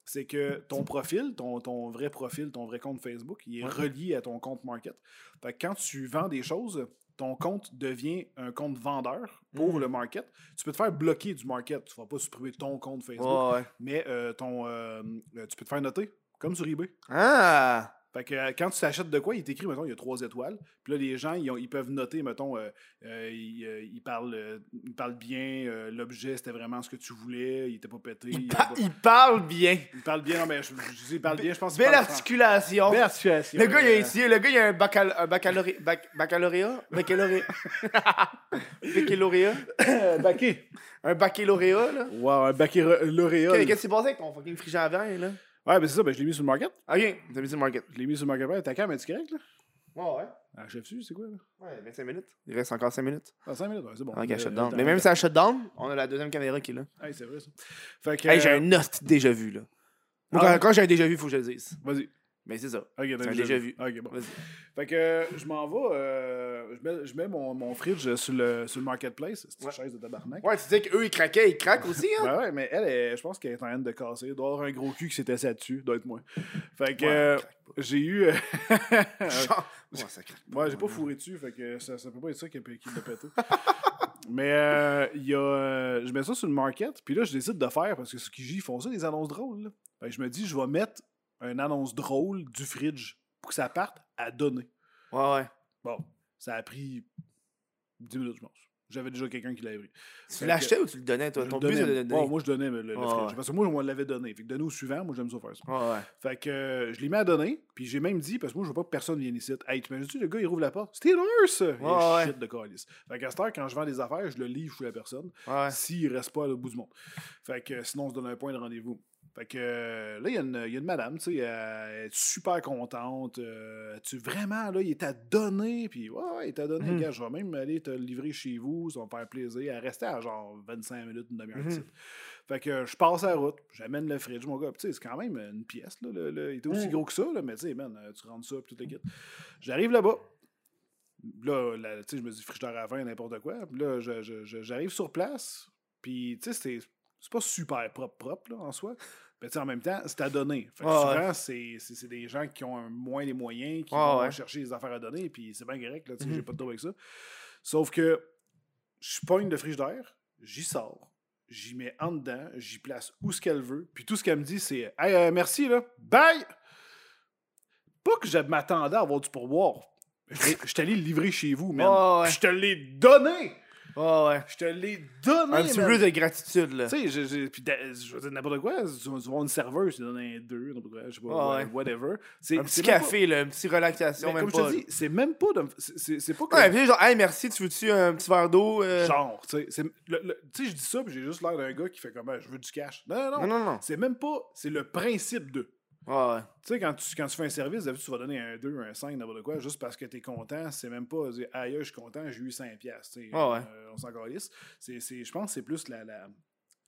c'est que ton profil, ton, ton vrai profil, ton vrai compte Facebook, il est Ouais. relié à ton compte Market. Fait que quand tu vends des choses, ton compte devient un compte vendeur pour Mm. le Market. Tu peux te faire bloquer du Market. Tu ne vas pas supprimer ton compte Facebook, Ouais, ouais. mais euh, ton, euh, tu peux te faire noter, comme sur eBay. Ah! Fait que euh, quand tu t'achètes de quoi, il t'écrit, mettons, il y a trois étoiles. Puis là, les gens, ils, ont- ils peuvent noter, mettons, euh, euh, ils, ils parlent, ils parlent bien, l'objet, c'était vraiment ce que tu voulais, il était pas pété. Il, pa- pas- parle bien. il parle bien, non, mais je, je il parle bien, je pense Belle articulation. Belle articulation. Le gars, il a étudié. Le gars, il a un, baccalauréat. Un baccalauréat. bac- baccalauréat? Baccalauréat. Baccalauréat. baquet. Un baccalauréat, là. Wow, un baccalauréat. Qu'est-ce qui s'est passé avec ton fucking frigère à vin, là? Ouais, ben c'est ça, ben je l'ai mis sur le market. Ok, t'as mis sur le market. Je l'ai mis sur le market. Ta cam, est correct, là? Ouais, ouais. Ah, chef c'est quoi, là? Ouais, 25 minutes. Il reste encore 5 minutes. Ah, 5 minutes, ouais, c'est bon. Ok, Euh, shutdown. t'as- Mais même si un shutdown, on a la deuxième caméra qui est là. Hey, c'est vrai, ça. Fait que. Hey, j'ai euh, un hostie de déjà vu, là. Moi, Ah quand, quand j'ai un déjà vu, faut que je le dise. Vas-y. Mais c'est ça. Ok, C'est déjà vu. Ok, bon. Vas-y. Fait que euh, je m'en vais, euh, je mets, je mets mon, mon fridge sur le, sur le marketplace, cette Ouais. chaise de tabarnak. Ouais, tu sais qu'eux, ils craquaient, ils craquent aussi, hein? Ben ouais, mais elle, je pense qu'elle est en train de casser. Il doit avoir un gros cul qui s'est assis dessus, doit être moi. Fait que Ouais, euh, j'ai eu. Genre- Ouais, ça craque. Ouais, j'ai pas fourré dessus, fait que ça, ça peut pas être ça qui, a- qui l'a pété. Mais euh, y a, euh, je mets ça sur le market, puis là, je décide de faire, parce que ce qu'ils ils font ça, des annonces drôles. Là. Fait que je me dis, je vais mettre une annonce drôle du fridge pour que ça parte à donner. Ouais, ouais. Bon, ça a pris 10 minutes, je pense. J'avais déjà quelqu'un qui l'avait pris. Tu l'achetais ou tu le donnais, toi? Ton but, c'est de donnais. le donner. Bon, moi, je donnais le, le Ouais, fridge. ouais. Parce que moi, je me l'avais donné. Fait que donner au suivant, moi, j'aime ça faire ça. Ouais, ouais. Fait que euh, je l'ai mis à donner, puis j'ai même dit, parce que moi, je veux pas que personne vienne ici. Hey, tu imagines-tu, le gars, il rouvre la porte? C'était! Il Ouais, shit de calice. Fait qu'à cette heure, quand je vends des affaires, je le livre chez la personne, s'il reste pas au bout du monde. Fait que euh, sinon, on se donne un point de rendez-vous. Fait que là, il y, a une- il y a une madame, tu sais, elle est super contente. euh, tu vraiment, là, il est à donner, puis ouais, ouais, il est à donner. Mhm. Gars, je vais même aller te le livrer chez vous, ça va me faire plaisir. Elle restait à genre 25 minutes, une demi-heure. Ici. Fait que je passe la route, j'amène le fridge, mon gars. Tu sais, c'est quand même une pièce, là. le- le- il était aussi Mm. gros que ça, là, mais tu sais, man, euh, tu rentres ça, puis tout le kit. J'arrive là-bas. Là, là, tu sais, je me dis frigidaire à vin, n'importe quoi. Puis là, j'arrive sur place, puis tu sais, c'est c'est pas super propre, propre, là, en soi. Mais tu sais, en même temps, c'est à donner. Fait que souvent, c'est- des gens qui ont moins les moyens, qui vont ouais. chercher des affaires à donner, puis c'est bien correct, là, tu sais, Mhm. j'ai pas de trouble avec ça. Sauf que je pogne le frigidaire, j'y sors, j'y mets en dedans, j'y place où ce qu'elle veut, puis tout ce qu'elle me dit, c'est Hey, euh, merci, là, bye! Pas que je m'attendais à avoir du pourboire. Je l'ai- je t'allais le livrer chez vous, man. Ouais, ouais. Puis Je te l'ai donné! Ouais, ouais. Je te l'ai donné! Un petit peu de gratitude, là. Tu sais, je veux dire n'importe quoi. Voir une serveuse, tu donnes un 2, n'importe quoi, je sais pas, Ouais, whatever. C'est- Un petit café, là, une petite pas- relaxation, mais même comme pas. je te dis, c'est même pas de. c'est- pas que. Ouais, puis genre, hey, merci, tu veux-tu un petit verre d'eau? euh? Genre, tu sais, je dis ça, puis j'ai juste l'air d'un gars qui fait comme, je veux du cash. Non, non, Non, non. non, non. C'est même pas. C'est le principe de. Ouais. Tu sais, quand tu, quand tu fais un service, tu vas donner un 2, un 5, n'importe quoi, juste parce que t'es content. C'est même pas dire, aïe, je suis content, j'ai eu 5 piastres. tu sais, Ah ouais. euh, on s'en calisse. Je pense que c'est plus la, la,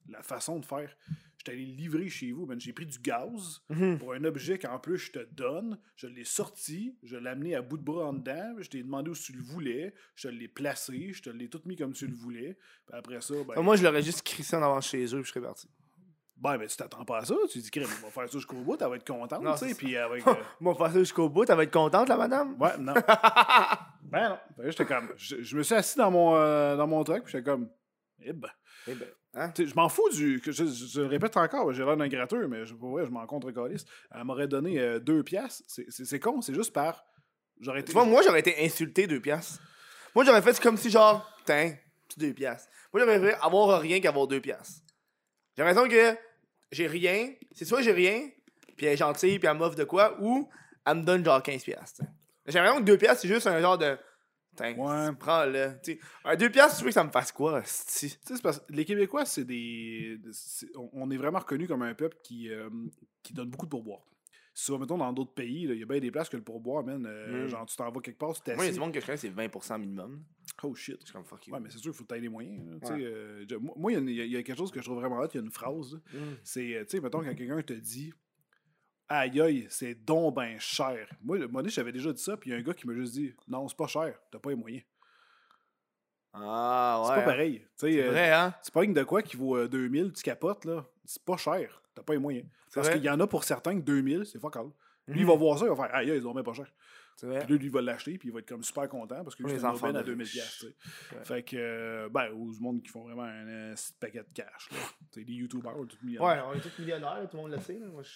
la façon de faire. Je t'allais livrer chez vous, man. J'ai pris du gaz Mhm. pour un objet qu'en plus je te donne. Je l'ai sorti, je l'ai amené à bout de bras en dedans. Je t'ai demandé où tu le voulais. Je te l'ai placé, je te l'ai tout mis comme tu le voulais. Puis après ça, ben, Moi, je l'aurais juste crissé en avant chez eux, puis je serais parti. Ben, ben, tu t'attends pas à ça. Tu dis, crème, on va faire ça jusqu'au bout, elle va être contente, tu sais. Puis avec. euh, Bon, faire ça jusqu'au bout, elle va être contente, la madame? Ouais, non. ben non. J'étais comme. Je, je me suis assis dans mon, euh, dans mon truck, puis j'étais comme. Eh ben. Eh ben, hein? Je m'en fous du. Je, je- je le répète encore, j'ai l'air d'un gratteux, mais je, pour vrai, je m'en contre calice. Elle m'aurait donné euh, deux piastres. C'est- con, c'est juste par. J'aurais été. Tu vois, moi, j'aurais été insulté deux piastres. Moi, j'aurais fait comme si, genre, tiens, deux piastres. Moi, j'aurais fait avoir rien qu'avoir deux piastres. J'ai l'impression que j'ai rien. C'est soit j'ai rien, puis elle est gentille, puis elle m'offre de quoi, ou elle me donne genre 15 piastres. t'sais. J'ai l'impression que deux piastres, c'est juste un genre de. Ouais. prends-le. Un deux piastres, tu veux que ça me fasse quoi, esti? Tu sais, c'est parce que les Québécois, c'est des. c'est- on, on est vraiment reconnu comme un peuple qui, euh, qui donne beaucoup de pourboire. Si mettons, dans d'autres pays, il y a bien des places que le pourboire, man. euh, Mm. Genre, tu t'en vas quelque part, tu Moi, il y a du monde que je connais, c'est 20% minimum. Oh shit. Je suis comme fuck you. Ouais, mais c'est sûr, il faut tu les moyens. là. Tu sais, Ouais. euh, je- moi, il y a une- il y, a- il y a quelque chose que je trouve vraiment hot, il y a une phrase. là. Mm. C'est, euh, tu sais, mettons, quand quelqu'un te dit Aïe aïe, c'est donc ben cher. Moi, le donné, j'avais déjà dit ça, puis il y a un gars qui m'a juste dit Non, c'est pas cher, t'as pas les moyens. Ah, ouais. C'est pas pareil. Tu sais, C'est euh, vrai, hein? C'est pas une de quoi qui vaut euh, 2000, tu capotes, là. C'est pas cher. T'as pas les moyens. Parce vrai. qu'il y en a pour certains que 2000, c'est fuck all. Lui, il va voir ça, il va faire Aïe, aïe, ils ont même pas cher. Puis lui, il va l'acheter, puis il va être comme super content parce que lui, Oui, c'est les un enfants aubaine à de 2000 riches. piastres, tu sais. Ouais. Fait que, euh, ben, aux monde qui font vraiment un euh, petit paquet de cash, là. Tu sais, les YouTubers, tout Ouais, millionnaires. on est tous millionnaires, tout le monde le sait. là. Moi, je...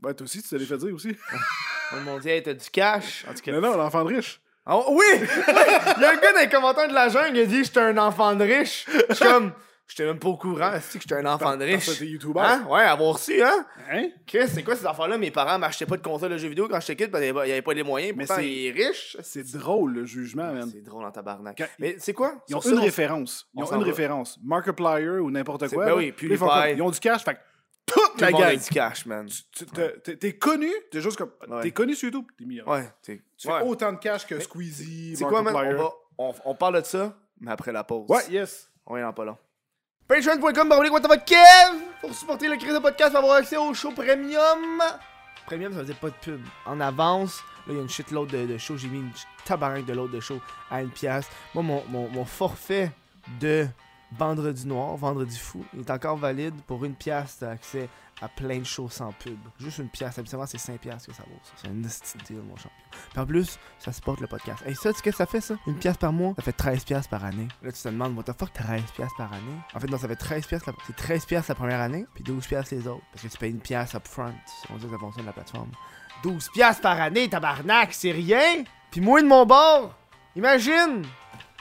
Ben, toi aussi, tu te l'as fait dire aussi. Ils m'ont dit, hey, t'as du cash. En tout cas. non, non, l'enfant de riche. Ah, oui! Il y a un gars dans les commentaires de la jungle, il a dit, j'étais un enfant de riche. Je suis comme, j'étais même pas au courant, est-ce que j'étais un enfant de riche? T'es YouTuber. Hein? Ouais, avoir reçu, hein? Hein? Chris, c'est quoi ces enfants-là? Mes parents m'achetaient pas de console de jeux vidéo quand j'étais kid parce qu'il y avait pas les moyens. Mais Pourtant, c'est- riche. C'est drôle, le jugement, man. C'est drôle en tabarnak. Quand- Mais c'est quoi? Ils ont une on- référence. Ils on ont s'en une va. référence. Markiplier ou n'importe C'est- quoi. ben là. oui, Puis ils font PewDiePie. comme- Ils ont du cash, fait que toute Tout la le monde a gang. du cash, man. Tu- t'es- T'es t'es connu, t'es juste comme. Ouais. T'es connu sur YouTube, t'es millionnaire. Ouais, t'es- Tu ouais. fais autant de cash que Squeezie, C'est quoi, man? Markiplier. On, va, on, on parle de ça, mais après la pause. Ouais, yes. On est dans pas long. Patreon.com, Kev! Pour supporter le crise de podcast, avoir accès au show premium. Premium, ça veut dire pas de pub. En avance, là, il y a une shitload de, de shows. J'ai mis une tabarnak de l'autre de show à une pièce. Moi, mon, mon, mon forfait de Vendredi Noir, Vendredi Fou, il est encore valide pour une pièce. T'as accès à plein de shows sans pub. Juste une pièce. Habituellement, c'est 5 pièces que ça vaut. C'est un deal, mon champion. Puis en plus, ça supporte le podcast. Et ça, tu sais qu'est-ce que ça fait, ça? Une pièce par mois, ça fait 13 pièces par année. Là, tu te demandes, what the fuck, 13 pièces par année? En fait, non, ça fait 13 pièces, la... c'est 13 pièces la première année, puis 12 pièces les autres. Parce que tu payes une pièce upfront. Comme ça que ça fonctionne la plateforme. 12 pièces par année, tabarnak, c'est rien! Puis moi, de mon bord, imagine!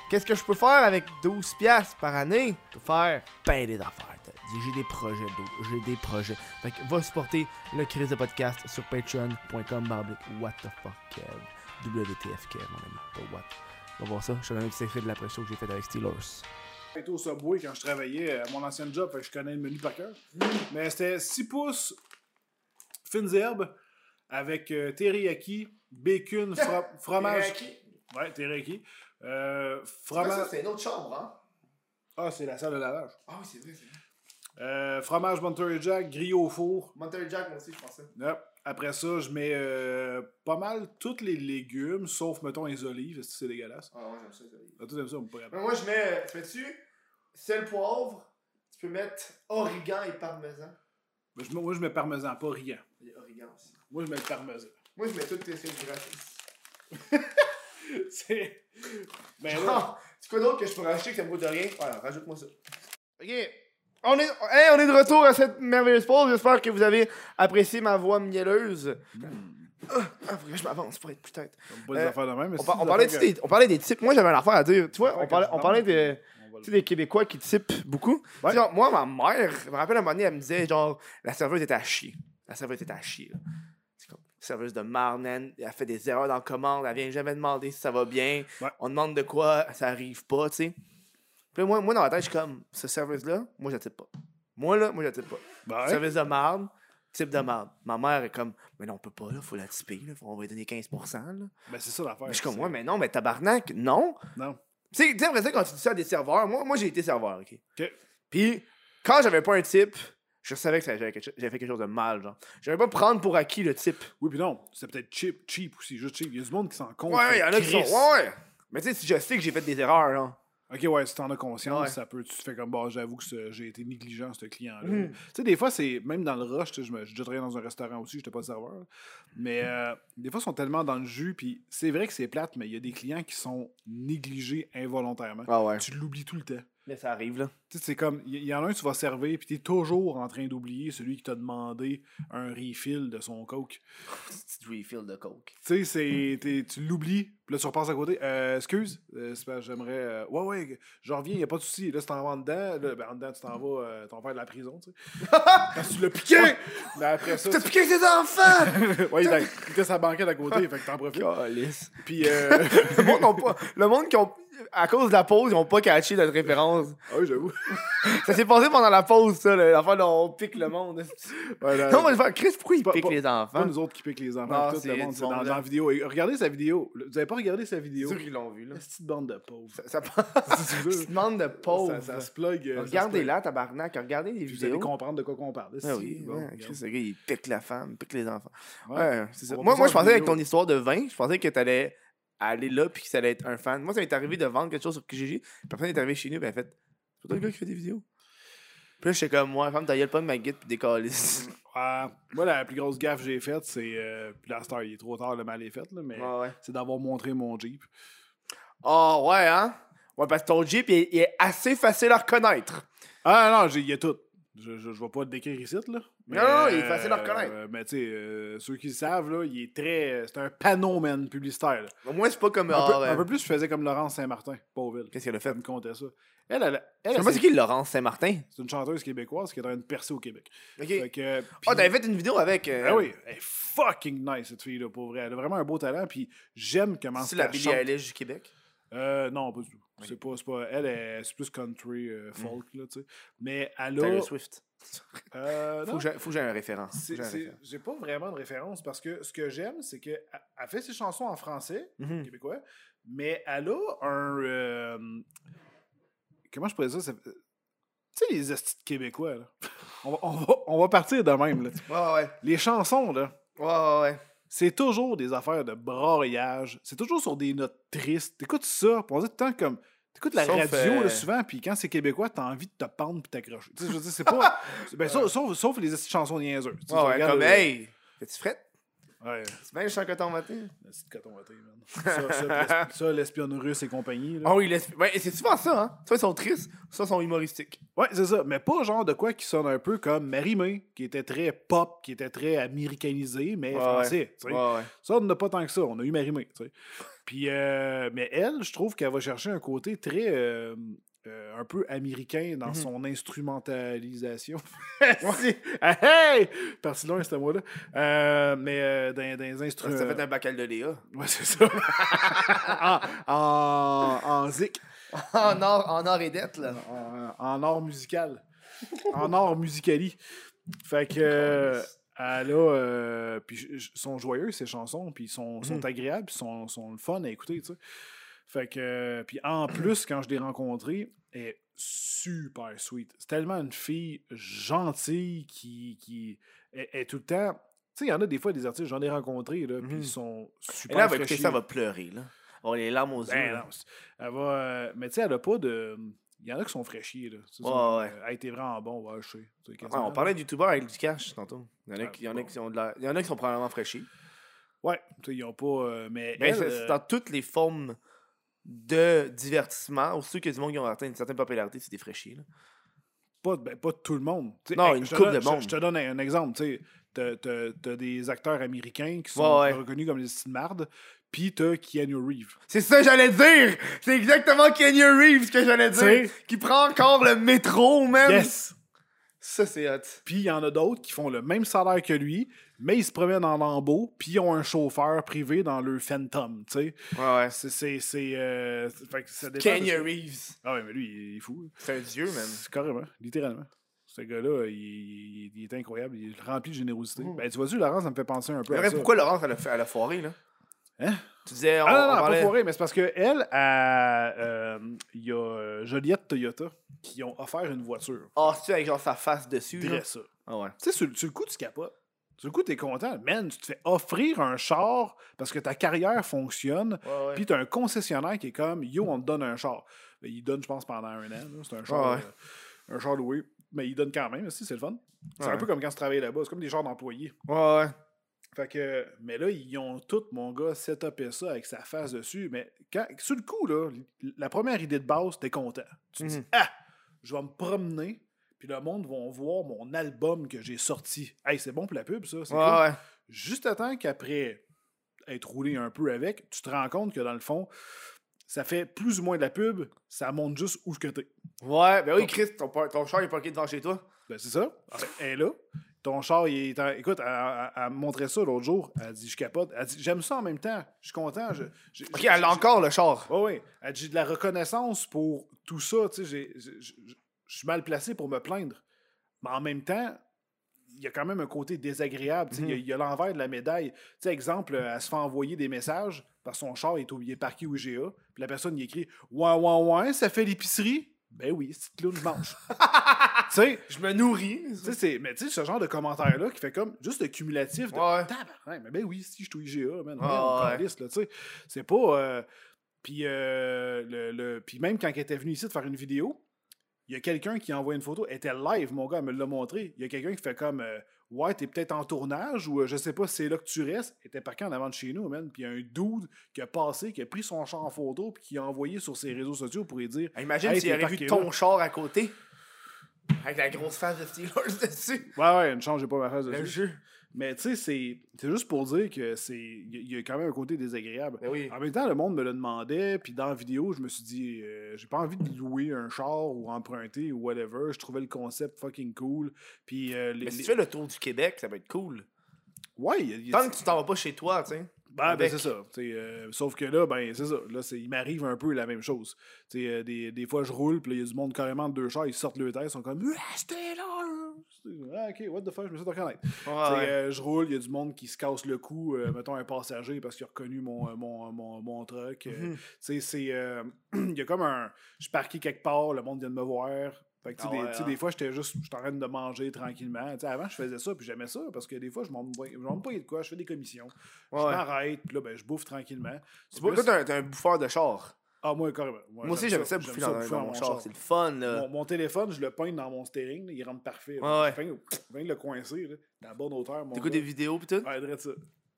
Qu'est-ce que je peux faire avec 12 pièces par année? Je peux faire ben des affaires. Dit, J'ai des projets d'eau, j'ai des projets. Fait que va supporter le crise de podcast sur patreon.com what the fuck Kev. WTF Kev, mon ami, pas what. On va voir ça, je te donne un petit secret de la pression que j'ai fait avec Steelers. J'étais au Subway quand je travaillais à mon ancien job, fait que je connais le menu par cœur. Mais c'était 6 pouces fines herbes avec euh, teriyaki, bacon, fro- fromage. Ouais, teriyaki. Euh, fromage. une autre chambre, hein? Ah, c'est la salle de lavage. Ah oui, c'est vrai, c'est vrai. Euh, fromage Monterey Jack, grillé au four. Monterey Jack, moi aussi, je pensais. Yep. Après ça, je mets euh, pas mal tous les légumes, sauf, mettons, les olives. Est-ce que c'est dégueulasse? Ah ouais, j'aime ça, ça. Ah, toi, t'aimes ça, on pourrait- moi, je mets, tu mets-tu sel, poivre, tu peux mettre origan et parmesan. Je- Moi, je mets parmesan, pas rien. Il y a origan aussi. Moi, je mets le parmesan. Moi, je mets toutes tes choses gratis. c'est. Ben là, Ah, c'est quoi d'autre que je peux racheter que ça me coûte rien? Voilà, rajoute-moi ça. Ok. On est, hey, on est de retour à cette merveilleuse pause. J'espère que vous avez apprécié ma voix mielleuse. Ah, ah, faut que je m'avance pour être plus tête. Euh, On, par- parlait, des- on parlait des types. Moi, j'avais une affaire à dire. Tu vois, on parlait, on de, des Québécois qui typent beaucoup. Ouais. Moi, ma mère, je me rappelle à un moment donné, elle me disait, genre, la serveuse était à chier. La serveuse était à chier. comme, serveuse de marne, elle elle fait des erreurs dans la commande, elle vient jamais demander si ça va bien. Ouais. On demande de quoi, ça arrive pas, tu sais. Puis là, moi, moi, dans ma tête, je suis comme, ce serveuse-là, moi, je la type pas. Moi, là, moi, je la type pas. Ben. Service de marde, type de marde. Ma mère est comme, mais non, on peut pas, là, faut la typer, là, faut- on va lui donner 15%, là. Ben, c'est ça l'affaire. je suis comme, ouais, mais non, mais tabarnak, non. Non. Tu sais, après ça, quand tu dis ça à des serveurs, moi, moi j'ai été serveur, OK? Ok. Puis, quand j'avais pas un type, je savais que j'avais quelque fait quelque chose de mal, genre. J'avais pas prendre pour acquis le type. Oui, puis non. C'est peut-être cheap, cheap aussi, juste cheap. Il y a du monde qui s'en compte. Ouais, il y en a qui sont. Ouais, ouais. Mais tu sais, si je sais que j'ai fait des erreurs, là. Ok, ouais, si t'en as conscience, Ouais. ça peut. Tu te fais comme, bah, j'avoue que j'ai été négligent, ce client-là. Mhm. Tu sais, des fois, c'est. Même dans le rush, je me- travaillé dans un restaurant aussi, j'étais pas serveur. Mais euh, des fois, ils sont tellement dans le jus, puis c'est vrai que c'est plate, mais il y a des clients qui sont négligés involontairement. Ah ouais. Tu l'oublies tout le temps. Mais ça arrive, là. Tu sais, c'est comme, il y, y en a un, tu vas servir, puis t'es toujours en train d'oublier celui qui t'a demandé un refill de son coke. Petit refill de coke. Tu sais, c'est, t'es- tu l'oublies, puis là, tu repasses à côté. Euh, excuse, euh, j'aimerais. euh, ouais, ouais, je reviens, y a pas de souci. Là, si t'en vas en dedans, là, ben, en dedans, tu t'en vas, t'en vas faire de la prison, tu sais. Parce que tu l'as piqué! Mais après ça. T'as piqué ses enfants! tu- ouais, il était- il sa banquette à côté, fait que t'en profites. Puis, euh. le monde pas. Le monde qui ont. À cause de la pause, ils ont pas catché notre référence. ah oui, j'avoue. Ça s'est passé pendant la pause, ça, là, l'affaire dont on pique le monde. Non, vais faire, Chris, pourquoi il Pas- pique pas- les pas enfants? nous autres qui piquent les enfants, Non, tout le monde, c'est dans, la vidéo. Et regardez sa vidéo. Vous avez pas regardé sa vidéo? C'est sûr qu'ils l'ont vu, là. Petite bande de pauvres. Ça, ça, Si tu veux. petite bande de pauvres. Ça, ça se plug. euh, ça se plug. Regardez-la, tabarnak. Regardez les Puis Vous allez vidéos. comprendre de quoi qu'on parle. Ah oui, bon, ouais, regarde. Chris, le gars, il pique la femme, pique les enfants. Ouais. Ouais, c'est ça. On va Moi, moi, je en pensais avec ton histoire de vin, je pensais que t'allais aller là puis que ça allait être un fan. Moi, ça m'est arrivé de vendre quelque chose sur Kijiji, personne est arrivé chez nous, elle a fait C'est toi le gars qui fait des vidéos? Puis là, j'étais comme moi, femme, ta gueule pas de ma guide, puis décalisse. Ouais. Moi, la plus grosse gaffe que j'ai faite, c'est. euh, puis star, il est trop tard, le mal est fait, là, mais ouais. c'est d'avoir montré mon Jeep. Ah, ouais, hein? Ouais, parce que ton Jeep, il est, il est assez facile à reconnaître. Ah non, j'ai- il y a tout. Je, je, je vais pas te décrire ici, là. Mais, Non, non, il est facile à reconnaître. euh, mais tu sais, euh, ceux qui le savent, là, il est très. C'est un panneau, man, publicitaire. là. Au moins, c'est pas comme. Un, ah, peu, un peu plus, je faisais comme Laurence Saint-Martin, Pauville. Qu'est-ce qu'elle a fait? Elle me contait ça. Elle, elle, elle, c'est qui Laurence Saint-Martin? c'est une chanteuse québécoise qui est en train de percer au Québec. Ok. Fait que, Oh, puis- t'avais fait une vidéo avec. euh, Ah oui, elle est fucking nice, cette fille-là, pour vrai. Elle a vraiment un beau talent, puis j'aime comment C'est ça la Billie. Eilish du Québec? Euh, non, pas du tout. C'est pas, pas, elle, est- c'est plus country, euh, folk, là, tu sais. Mais elle a... Taylor Swift. Euh, Faut que j'ai- faut que j'ai un c'est- j'ai pas vraiment de référence, parce que ce que j'aime, c'est qu'elle elle fait ses chansons en français, Mhm. québécois, mais elle a un... euh, comment je pourrais dire ça? Tu sais, les estis de québécois, là. On va, on, va, on va partir de même, là. Ouais, ouais, Les chansons, là, ouais. Ouais, ouais, c'est toujours des affaires de braillage. C'est toujours sur des notes tristes. T'écoutes ça, puis on dit tout le temps comme. T'écoutes la Sauf, radio euh, là, souvent, puis quand c'est québécois, t'as envie de te pendre puis t'accrocher. Tu sais, je veux dire, c'est pas. ben, sauf, sauf, sauf les chansons niaiseuses. Tu sais, Ouais, tu ouais, regardes comme, le- hey, fais-tu frette? Ouais, C'est bien le chant coton matin. le petit coton watté, man. Ça, ça, russe et compagnie. Là. Ah oui, ouais, et c'est souvent ça, hein. Soit ils sont tristes, soit ils sont humoristiques. Ouais, c'est ça. Mais pas genre de quoi qui sonne un peu comme Marie-Mé, qui était très pop, qui était très américanisé, mais Ouais, français. Ouais. Ça, on n'a pas tant que ça. On a eu sais. Puis, euh, mais elle, je trouve qu'elle va chercher un côté très. euh, euh, un peu américain dans Mhm. son instrumentalisation. Hey! Parti loin, ce mot-là. Euh, mais euh, dans, dans les Ça instruments. fait un Léa. Ouais, c'est ça. en, en, en zik. en or, en or et dette, là. En, en art musical. en art musicali. Fait que. Elle a. euh, puis sont joyeux, ces chansons, puis sont, sont Mhm. agréables, puis sont, sont le fun à écouter, tu sais. Fait que. euh, puis en plus, quand je l'ai rencontrée, elle est super sweet. C'est tellement une fille gentille qui. qui est tout le temps. Tu sais, il y en a des fois des artistes, j'en ai rencontrés, là, puis ils sont Et super. là, elle va écouter ça, elle va pleurer, là. Oh, les larmes aux yeux. Ben c'est- elle va. euh, mais tu sais, elle a pas de. Il y en a qui sont fraîchiers, là. Ouais, ça, ouais. euh, Hey, t'es vraiment bon, ouais, je sais. Ouais, on parlait de youtubeurs avec du cash tantôt. Il y en a, qui, il y en a bon. qui sont de la- il y en a qui sont probablement fraîchis. Ouais, ils ont pas. euh, mais. Mais elle, c'est euh, dans toutes les formes de divertissement. Aussi que du monde qui ont atteint une certaine popularité, c'est des fraîchis. Là. pas, ben, pas tout le monde. Non, une donne- de monde. Je, te donne un, un exemple. Tu sais, t'as- des acteurs américains qui sont Ouais, ouais. reconnus comme des mardes, puis t'as Keanu Reeves. C'est ça que j'allais dire! C'est exactement Kenny Reeves que j'allais dire! Qui prend encore le métro, même! Yes! Ça, c'est hot. Puis il y en a d'autres qui font le même salaire que lui, mais ils se promènent en lambeau, puis ils ont un chauffeur privé dans leur Phantom, tu sais. Ouais, ouais. C'est... c'est, c'est, euh, Kenny Reeves. Ah ouais, mais lui, il est fou. C'est un dieu. C'est Carrément, littéralement. Ce gars-là, il, il- il est incroyable. Il est rempli de générosité. Ben, tu vois-tu, Laurence, ça me fait penser un peu Mais à vrai, ça. pourquoi Laurence, elle a, fait- elle a foiré, là? Hein? Tu disais, on, Ah non, on non, parlait- pas foiré, mais c'est parce que elle, elle, euh, il y a euh, Joliette Toyota qui ont offert une voiture. Ah, c'est avec genre sa face dessus? Dirais ça. Ah ouais. Tu sais, sur, sur le coup, tu capotes. Sur le coup, t'es content. Man, tu te fais offrir un char parce que ta carrière fonctionne. Ouais, ouais. Puis t'as un concessionnaire qui est comme Yo, on te donne un char. Ben, il donne, je pense, pendant un an. C'est un char, Ouais, euh, un char loué. Mais il donne quand même aussi, c'est le fun. C'est un peu comme quand tu travailles là-bas. C'est comme des genres d'employés. Ouais, ouais. Fait que, mais là, ils ont tout, mon gars, setupé ça avec sa face dessus. Mais quand, sur le coup, là, la première idée de base, t'es content. Tu te dis, Mhm. ah, je vais me promener, puis le monde va voir mon album que j'ai sorti. Hey, c'est bon pour la pub, ça. Ouais, cool. ouais. Juste à temps qu'après être roulé un peu avec, tu te rends compte que dans le fond, ça fait plus ou moins de la pub, ça montre juste où que t'es. Ouais, ben oui, Chris, ton, ton char est parqué devant chez toi. Ben, c'est ça. Elle est là. Ton char, il est. en- Écoute, elle, me montrait ça l'autre jour. Elle dit Je capote. Elle dit J'aime ça en même temps. Je suis content. Je, Ok, elle a encore le char. Oui, oui. Elle dit J'ai de la reconnaissance pour tout ça. Tu sais, je suis mal placé pour me plaindre. Mais en même temps, il y a quand même un côté désagréable. y a- Mhm. il y a l'envers de la médaille. Sais, exemple, elle se fait envoyer des messages parce que son char est, au- il est parqué au IGA. Puis la personne il écrit Ouais, ouais, ouais, ça fait l'épicerie. Ben oui, c'est clown, je mange. tu sais, Je me nourris. c'est- mais tu sais, ce genre de commentaire-là qui fait comme juste le cumulatif de Ouais. Tabarnak, mais ben oui, si je suis IGA, man, Ouais, tu sais. C'est pas. euh, Puis, euh, le, le- puis même quand elle était venue ici de faire une vidéo, il y a quelqu'un qui a envoyé une photo. Elle était live, mon gars, elle me l'a montré. Il y a quelqu'un qui fait comme euh, Ouais, t'es peut-être en tournage ou euh, je sais pas si c'est là que tu restes. Elle était parqué en avant de chez nous, man. Puis il y a un dude qui a passé, qui a pris son char en photo, puis qui a envoyé sur ses réseaux sociaux pour lui dire Imagine Hey, s'il aurait vu ton là. char à côté. Avec la grosse face de Steelers dessus. Ouais, ouais, ne changez pas ma face Le dessus. jeu. Mais tu sais, c'est c'est juste pour dire que c'est. Il y a- il y a quand même un côté désagréable. Ben oui. En même temps, le monde me le demandait, puis dans la vidéo, je me suis dit, euh, j'ai pas envie de louer un char ou emprunter ou whatever. Je trouvais le concept fucking cool. Puis euh, les. Mais si les- tu fais le tour du Québec, ça va être cool. Ouais, il y a- y a- Tant que tu t'en vas pas chez toi, tu sais. Ben, ben, c'est ça. euh, sauf que là, ben, c'est ça. Là, il m'arrive un peu la même chose. Euh, des, des fois, je roule, puis il y a du monde carrément de deux chars, ils sortent le tête, ils sont comme Ah, c'était là! Ah, ok, what the fuck, je me suis reconnaître. Ouais. euh, je roule, il y a du monde qui se casse le cou, mettons un passager parce qu'il a reconnu mon, mon, mon, mon truck. Mhm. c'est. Il y a comme un. Je suis parqué quelque part, le monde vient de me voir. Fait que, tu sais, Ah ouais, hein. des fois, j'étais juste j'étais en train de manger tranquillement. Tu sais, avant, je faisais ça, puis j'aimais ça, parce que des fois, je m'en pas de quoi, je fais des commissions. Je m'arrête, puis là, ben, je bouffe tranquillement. C'est pas- Toi, t'es un- bouffeur de char. Ah, moi, carrément. Moi aussi, j'aime ça bouffer dans, dans mon char. C'est le fun, là. Mon, mon téléphone, je le peins dans mon steering, il rentre parfait. Ouais. Je viens, de le coincer, là, dans la bonne hauteur. T'écoutes des vidéos pis tout? Ouais, ça.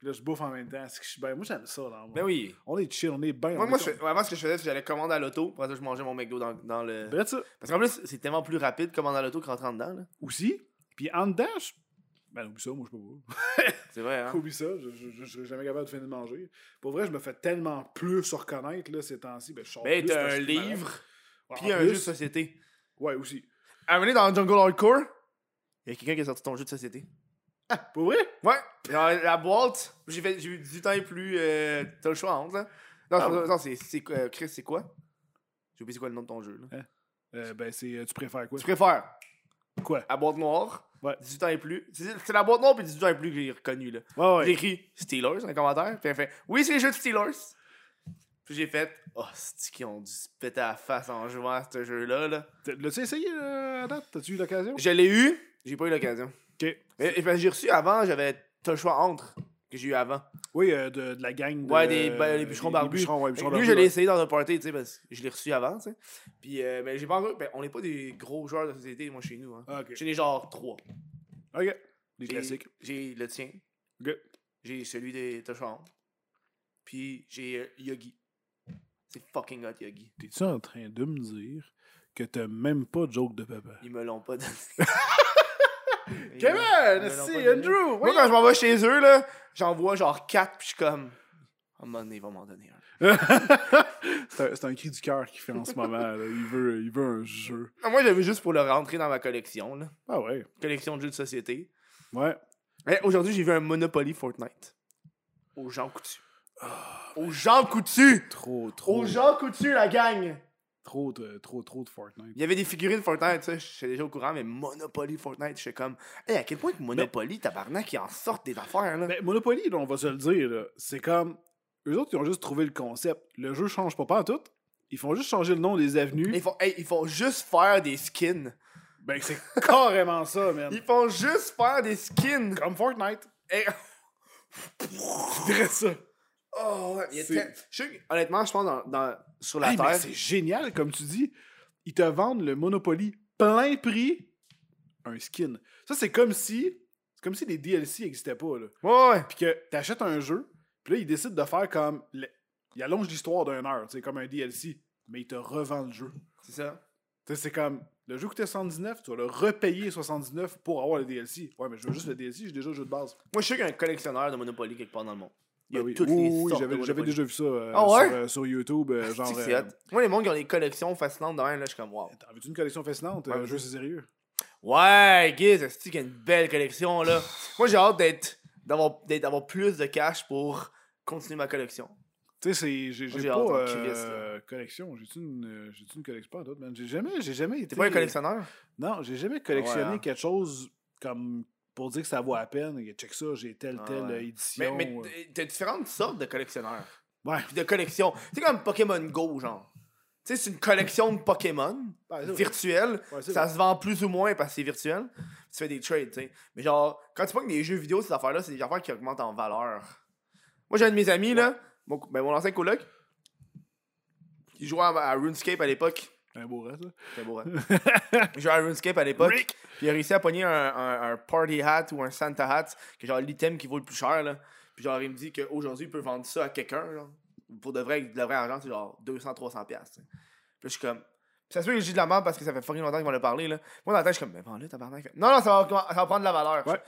Puis là, je bouffe en même temps. C'est que je suis bien. Moi, j'aime ça. Dans Ben oui. On est chill, on est bien. Moi, moi est je avant, ce que je faisais, c'est que j'allais commander à l'auto. Après ça, je mangeais mon McDo dans, dans le. Ça. Parce qu'en plus, c'est tellement plus rapide commander à l'auto que rentrer en dedans, là. Aussi. Puis en dedans, je... Ben, oublie ça, moi, je peux pas. C'est vrai, hein? Oublie ça, je, je, je, je serais jamais capable de finir de manger. Pour vrai, je me fais tellement plus reconnaître, là, ces temps-ci. Ben, je sors Ben, t'as un livre, puis un plus, jeu de société. Ouais, aussi. Donné, dans Jungle Hardcore, il y a quelqu'un qui a sorti ton jeu de société. Pour vrai? Ouais. La boîte, j'ai fait j'ai eu 18 ans et plus. euh, T'as le choix entre, là. Non, Ah c'est- non, c'est. c'est, euh, Chris, c'est quoi? J'ai oublié c'est quoi le nom de ton jeu, là. Euh, ben, c'est. euh, Tu préfères quoi? Tu préfères Quoi? la boîte noire, Ouais. 18 ans et plus. C'est c'est la boîte noire puis 18 ans et plus que j'ai reconnu, là. Ouais, J'ai ouais. écrit Steelers dans les commentaires, puis elle fait Oui, c'est les jeux de Steelers. Puis j'ai fait Oh, c'est qui ont dû se péter à la face en jouant à ce jeu-là, là. T'as- L'as-tu essayé, là, à date? T'as-tu eu l'occasion? Je l'ai eu, j'ai pas eu l'occasion. Ok. Et que j'ai reçu avant, j'avais. T'as le choix entre que j'ai eu avant. Oui, euh, de, de la gang. De, Ouais, des- ben, les bûcherons des- barbus. Des bûcherons, ouais, bûcherons Lui, je l'ai essayé dans un party, tu sais, parce que je l'ai reçu avant, tu sais. Puis, euh, mais j'ai pas encore. Ben, on n'est pas des gros joueurs de société, moi, chez nous. Hein. Ah, ok. J'en ai genre trois. Ok. Les J'ai- classiques. J'ai le tien, Ok. j'ai celui des Tochons, puis j'ai euh, Yogi. C'est fucking hot, Yogi. T'es-tu en train de me dire que t'as même pas de joke de papa? Ils me l'ont pas donné. Kevin, si. Andrew! Moi, quand je m'en vais chez eux, là, j'en vois genre quatre, puis je suis comme. À un moment donné, il va m'en donner un. c'est un, cri du cœur qu'il fait en ce moment. là. Il, veut, il veut un jeu. Ah, Moi, j'avais juste pour le rentrer dans ma collection, là. Ah ouais. Collection de jeux de société. Ouais. Eh, Aujourd'hui, j'ai vu un Monopoly Fortnite. Aux gens coutus. Aux gens coutus! Trop, trop. Aux gens coutus, la gang! Trop, de- trop, trop de Fortnite. Il y avait des figurines Fortnite, tu sais, je suis déjà au courant, mais Monopoly Fortnite, je suis comme. Hey, à quel point que Monopoly, tabarnak, ils en sortent des affaires, là? Mais Monopoly, là, on va se le dire, c'est comme. Eux autres, ils ont juste trouvé le concept. Le jeu change pas, pas en tout. Ils font juste changer le nom des avenues. Ils font, hey, ils font juste faire des skins. Ben, c'est carrément ça, man. Ils font juste faire des skins. Comme Fortnite. Hey, Je dirais ça. Oh, ouais, il C'est- je sais honnêtement, je pense dans, dans- sur la Hey, Terre. c'est génial, comme tu dis. Ils te vendent le Monopoly plein prix, un skin. Ça, c'est comme si. C'est comme si les DLC n'existaient pas, là. Ouais, ouais. Puis que t'achètes un jeu, puis là, ils décident de faire comme. le- Il allonge l'histoire d'une heure, tu sais, comme un DLC. Mais ils te revendent le jeu. C'est ça. Tu c'est comme. Le jeu coûtait 79, tu vas le repayer 79 pour avoir le DLC. Ouais, mais je veux juste le DLC, j'ai déjà le jeu de base. Moi, je sais qu'il y a un collectionneur de Monopoly quelque part dans le monde. Il y a Ben oui, toutes oui, les oui, sortes j'avais, déjà vu ça euh, Ah ouais? sur, euh, sur YouTube. euh, genre. Euh. Moi, les mondes qui ont des collections fascinantes de même, là, je suis comme, wow. T'en veux-tu une collection fascinante? Ouais, un jeu, c'est sérieux? Ouais, Giz, c'est qu'il y a une belle collection, là? Moi, j'ai hâte d'être, d'avoir, plus de cash pour continuer ma collection. Tu sais, c'est, j'ai, j'ai j'ai pas euh, collection. J'ai-tu une, collection? Pas d'autres, man. J'ai jamais, j'ai jamais été. T'es pas un collectionneur? Non, j'ai jamais collectionné Ouais, hein. quelque chose comme pour dire que ça vaut la peine. Et Check ça, j'ai telle, Ah telle ouais. euh, Mais, édition. mais euh. t- t'as différentes sortes de collectionneurs. Ouais. Puis de collections. C'est comme Pokémon Go, genre. Tu sais, c'est une collection de Pokémon Ouais, virtuelle. Ouais, Ça se vend plus ou moins parce que c'est virtuel. Tu fais des trades, tu sais. Mais genre, quand tu prends des jeux vidéo, ces affaires-là, c'est des affaires qui augmentent en valeur. Moi, j'ai un de mes amis, là, mon, ben, mon ancien coloc, qui jouait à, à RuneScape à l'époque. Un beau reste, là. C'était beau, jouait à RuneScape à l'époque. Rick! Puis il a réussi à pogner un, un- un party hat ou un Santa hat, qui est genre l'item qui vaut le plus cher, là. Puis genre, il me dit qu'aujourd'hui, il peut vendre ça à quelqu'un. Pour de vrai, de vrai argent, c'est genre 200-300$. piastres, tu sais. Puis je suis comme. Puis ça se peut que dis de la merde parce que ça fait fucking longtemps qu'ils vont le parler, là. Moi, dans la tête, je suis comme, mais là, tabarnak. Non, non, ça va, ça va prendre de la valeur. Ouais.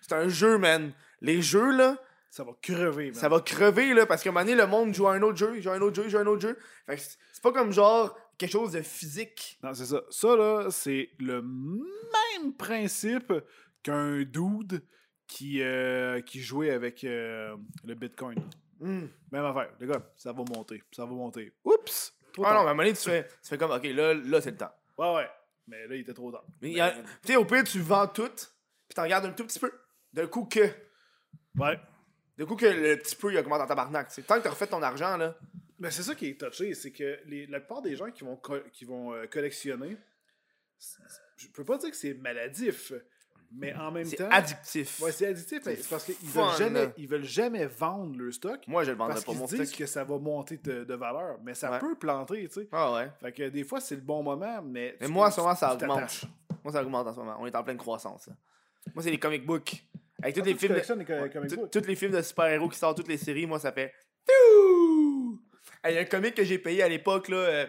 C'est un jeu, man. Les jeux, là, Ça va crever, man. ça va crever, là, parce qu'à un moment donné, le monde joue à un autre jeu, il joue à un autre jeu, il joue à un autre jeu. Fait que c'est c'est pas comme genre quelque chose de physique. Non, c'est ça. Ça, là, c'est le même principe qu'un dude qui, euh, qui jouait avec euh, le Bitcoin. Hmm. Même affaire. Les gars, ça va monter. Ça va monter. Oups! Trop Ah non, mais à un moment donné, tu fais, tu fais comme, ok, là, là c'est le temps. Ouais, ouais. Mais là, il était trop tard. Mais a- Tu sais, au pire, tu vends tout, puis t'en regardes un tout petit peu. D'un coup que. Ouais. D'un coup que le petit peu, il augmente en tabarnak. C'est tant que t'as refait ton argent, là. Mais c'est ça qui est touché, c'est que les, la plupart des gens qui vont, qui vont euh, collectionner, c'est- je peux pas dire que c'est maladif, mais en même C'est temps. addictif. Ouais, c'est addictif, C'est c'est parce qu'ils veulent jamais, là. ils veulent jamais vendre leur stock. Moi, je le vendrais Parce pas, mon stock. que ça va monter de, de valeur, mais ça Ouais. peut planter, tu sais. Ah ouais. Fait que des fois, c'est le bon moment, mais. Mais moi, en ce moment, ça augmente. Moi, ça augmente en ce moment. On est en pleine croissance. là. Moi, c'est les comic books. Avec tous Ah, les films. De... les co- Ouais, comic tout- books? Tous les films de super-héros qui sortent, toutes les séries, moi, ça fait. Il y a un comic que j'ai payé à l'époque, là, euh,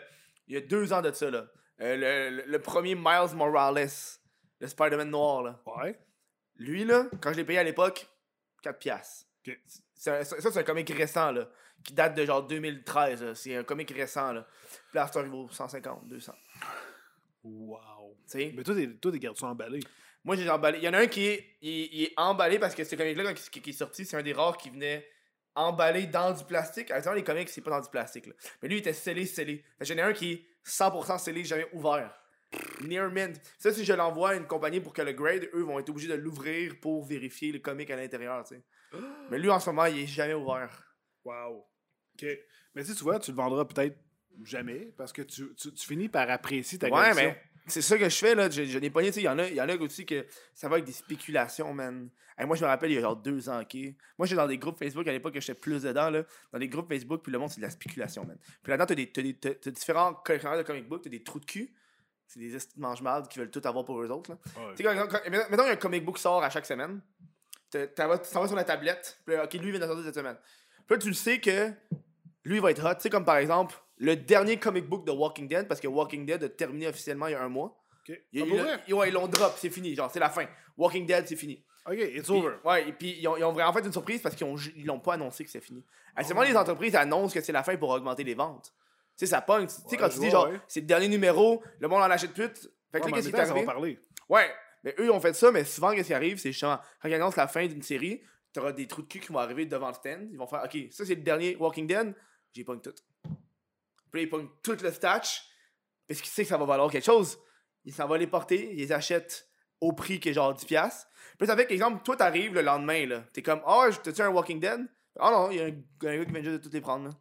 il y a deux ans de ça, là. Euh, le, premier Miles Morales, le Spider-Man noir, là. Ouais. Lui, là, quand je l'ai payé à l'époque, 4 piastres. Un- ça, c'est un comic récent, là, qui date de genre 2013. là. C'est un comic récent, là. Puis là, ça vaut 150, 200. Wow. Tu sais? Mais toi, t'es, gardes ça emballé? Moi, j'ai emballé. Il y en a un qui est, il, est- il est emballé parce que ce comic-là, quand il- qui, qui est sorti, c'est un des rares qui venait emballé dans du plastique. Actuellement, les comics, c'est pas dans du plastique. Là. Mais lui, il était scellé, scellé. J'en ai un qui est 100% scellé, jamais ouvert. Near mint. Ça, si je l'envoie à une compagnie pour que le grade, eux vont être obligés de l'ouvrir pour vérifier le comic à l'intérieur, tu sais. Mais lui, en ce moment, il est jamais ouvert. Wow. OK. Mais tu sais, tu vois, tu le vendras peut-être jamais parce que tu, tu, tu finis par apprécier ta Ouais, collection. mais c'est ça que je fais, là. Je, je n'ai pas tu sais. Il y, en a- il y en a aussi que ça va avec des spéculations, man. Hey, moi, je me rappelle, il y a genre deux ans, ok? Moi, j'étais dans des groupes Facebook à l'époque que j'étais plus dedans, là. Dans des groupes Facebook, puis le monde, c'est de la spéculation, man. Puis là-dedans, t'as, des, t'as, des, t'as, t'as différents collectionneurs de comic book, t'as des trous de cul. C'est des de mange-marde qui veulent tout avoir pour eux autres, là. Ouais. Tu sais, quand, quand- mettons, mettons, il y a un comic book qui sort à chaque semaine. T'en vas sur la tablette. Puis là, ok, lui, il vient de sortir cette semaine. Puis là, tu le sais que lui, il va être hot. Tu sais, comme par exemple, le dernier comic book de Walking Dead, parce que Walking Dead a terminé officiellement il y a un mois. OK. Il- Ah, il- vrai? il- ouais, ils l'ont drop, c'est fini. Genre, c'est la fin. Walking Dead, c'est fini. OK, it's Puis- over. ouais, et puis ils ont, ils ont vraiment fait une surprise parce qu'ils ils l'ont pas annoncé que c'est fini. Actuellement, les entreprises annoncent que c'est la fin pour augmenter les ventes. Tu sais, ça pogne. Tu sais, Ouais, quand tu dis vois, genre, ouais. c'est le dernier numéro, le monde en achète plus. Fait que Ouais, qu'est-ce qui arrivé? parler. Ouais, mais eux, ils ont fait ça, mais souvent, qu'est-ce qui arrive, c'est justement, quand ils annoncent la fin d'une série, t'auras des trous de cul qui vont arriver devant le stand. Ils vont faire, OK, ça, c'est le dernier Walking Dead, j'ai pogne tout. Puis là, ils pognent tout le statch, parce qu'ils savent que ça va valoir quelque chose. Ils s'en vont les porter, ils les achètent au prix qui est genre 10$. piastres. Puis là, ça fait qu'exemple, toi, t'arrives le lendemain, là. T'es comme, ah, ouais, t'as-tu un Walking Dead? Ah non, il y a un, un gars qui vient juste de toutes les prendre, là.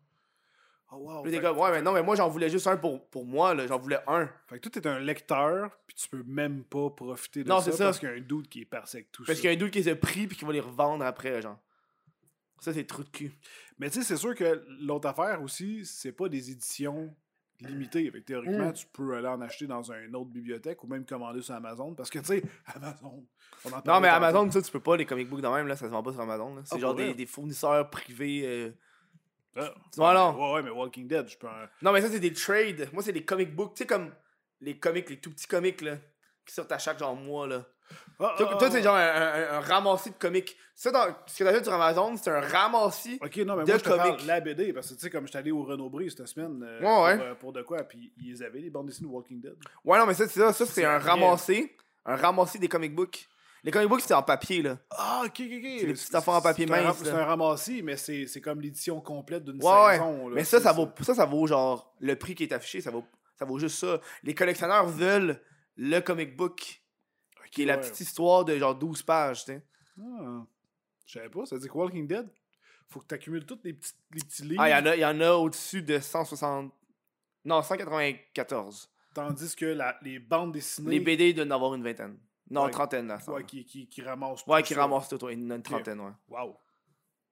Oh, wow. Puis t'es comme, ouais, mais non, mais moi, j'en voulais juste un pour, pour moi, là. J'en voulais un. fait que toi, t'es un lecteur, puis tu peux même pas profiter de Non, ça, c'est ça. parce qu'il y a un doute qui est parti avec tout Parce ça. qu'il y a un doute qui les a pris, puis qui va les revendre après, genre. Ça, c'est trou de cul. Mais tu sais, c'est sûr que l'autre affaire aussi, c'est pas des éditions limitées. Fait que théoriquement, Mm. tu peux aller en acheter dans une autre bibliothèque ou même commander sur Amazon. Parce que, tu sais, Amazon. on en Non, mais. Amazon, ça, tu peux pas, les comic books de même, là, ça se vend pas sur Amazon. là. C'est Ah, genre des, des fournisseurs privés. euh. Ah, Ouais, non. Ouais, ouais, mais Walking Dead, je peux. en- Non, mais ça, c'est des trades. Moi, c'est des comic books. Tu sais, comme les comics, les tout petits comics, là, qui sortent à chaque genre mois, là. Toi, ah, toi, c'est genre un, un- un ramassis de comics. Ça, dans, ce que t'achètes sur Amazon, c'est un ramassis. Ok, non, mais de moi, je te parle la BD, parce que, tu sais, comme j'étais allé au Renaud-Bré cette semaine euh, Ouais, ouais. Pour, euh, pour de quoi, puis ils avaient les bandes dessinées de Walking Dead. Ouais, non, mais ça, c'est ça. Ça, c'est un ramassé. Un ramassé des comic books. Les comic books, c'est en papier, là. Ah, ok, ok, ok. C'est des petites affaires en papier mince, C'est un ramassis, mais c'est comme l'édition complète d'une Ouais, ouais. saison. là. Mais ça, ça vaut, ça, ça vaut genre le prix qui est affiché, ça vaut, ça vaut juste ça. Les collectionneurs veulent le comic book, qui est la petite histoire de genre 12 pages, tu sais. Ah, je savais pas. Ça veut dire que Walking Dead, faut que tu accumules tous les petits, les petits livres. Ah, il y en a, il y en a au-dessus de 160. Non, 194. Tandis que la- les bandes dessinées. Les BD doivent en avoir une vingtaine. Non, Ouais. trentaine, là. ça. Ouais, qui, qui, qui ramassent Ouais, tout qui ça. ramassent tout, ouais, une, une trentaine, ouais. Wow.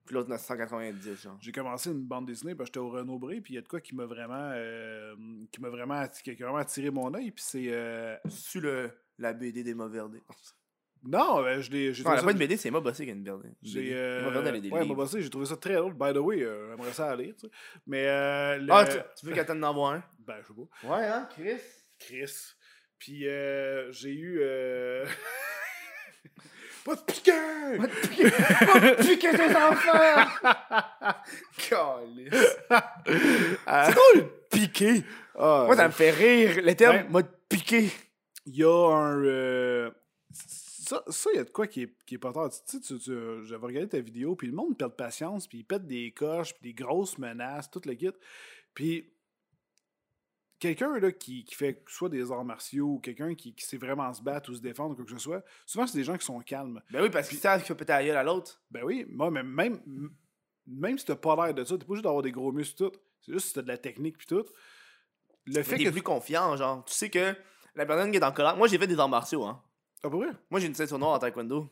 Puis l'autre, 190, genre. J'ai commencé une bande dessinée, parce que j'étais au Renaud-Bré, puis il y a de quoi qui m'a vraiment, euh, qui m'a vraiment, atti- qui a vraiment attiré mon œil, puis c'est. euh, Sur le, la BD des Mauverdés. Non, euh, je l'ai. Non, elle trouvé a ça- pas une BD, c'est Emma Bossé qui a une BD. J'ai. Emma Euh... Mauverdé, elle a des ouais, aussi, j'ai trouvé ça très drôle. By the way, euh, j'aimerais ça aller, tu sais. Mais. Euh, le- Ah, tu, tu veux qu'elle t'en envoie un? Ben, je sais pas. Ouais, hein, Chris? Chris. Puis euh, j'ai eu. euh, pas de piqueur! Va te piquer, va te piquer tes enfants! Calice. Ah, C'est drôle, piquer. ah, Moi, ça me fait rire. Le terme Ben- m'a piqué. Il y a un. euh, Ça, ça, il y a de quoi qui est, qui est pas tard. Tu sais, tu- tu- j'avais regardé ta vidéo, puis le monde perd patience, puis il pète des coches, puis des grosses menaces, tout le kit. Puis quelqu'un là, qui, qui fait soit des arts martiaux, ou quelqu'un qui, qui sait vraiment se battre ou se défendre, ou quoi que ce soit, souvent, c'est des gens qui sont calmes. Ben oui, parce qu'ils savent qu'il faut péter la gueule à l'autre. Ben oui, moi, mais même, même si t'as pas l'air de ça, t'es pas juste d'avoir des gros muscles tout. C'est juste si t'as de la technique puis tout. Le fait Fait que. t'es plus confiant, genre. Tu sais que la personne qui est en colère. Moi, j'ai fait des arts martiaux, hein. Ah, pour vrai? Moi, j'ai une ceinture noire en taekwondo.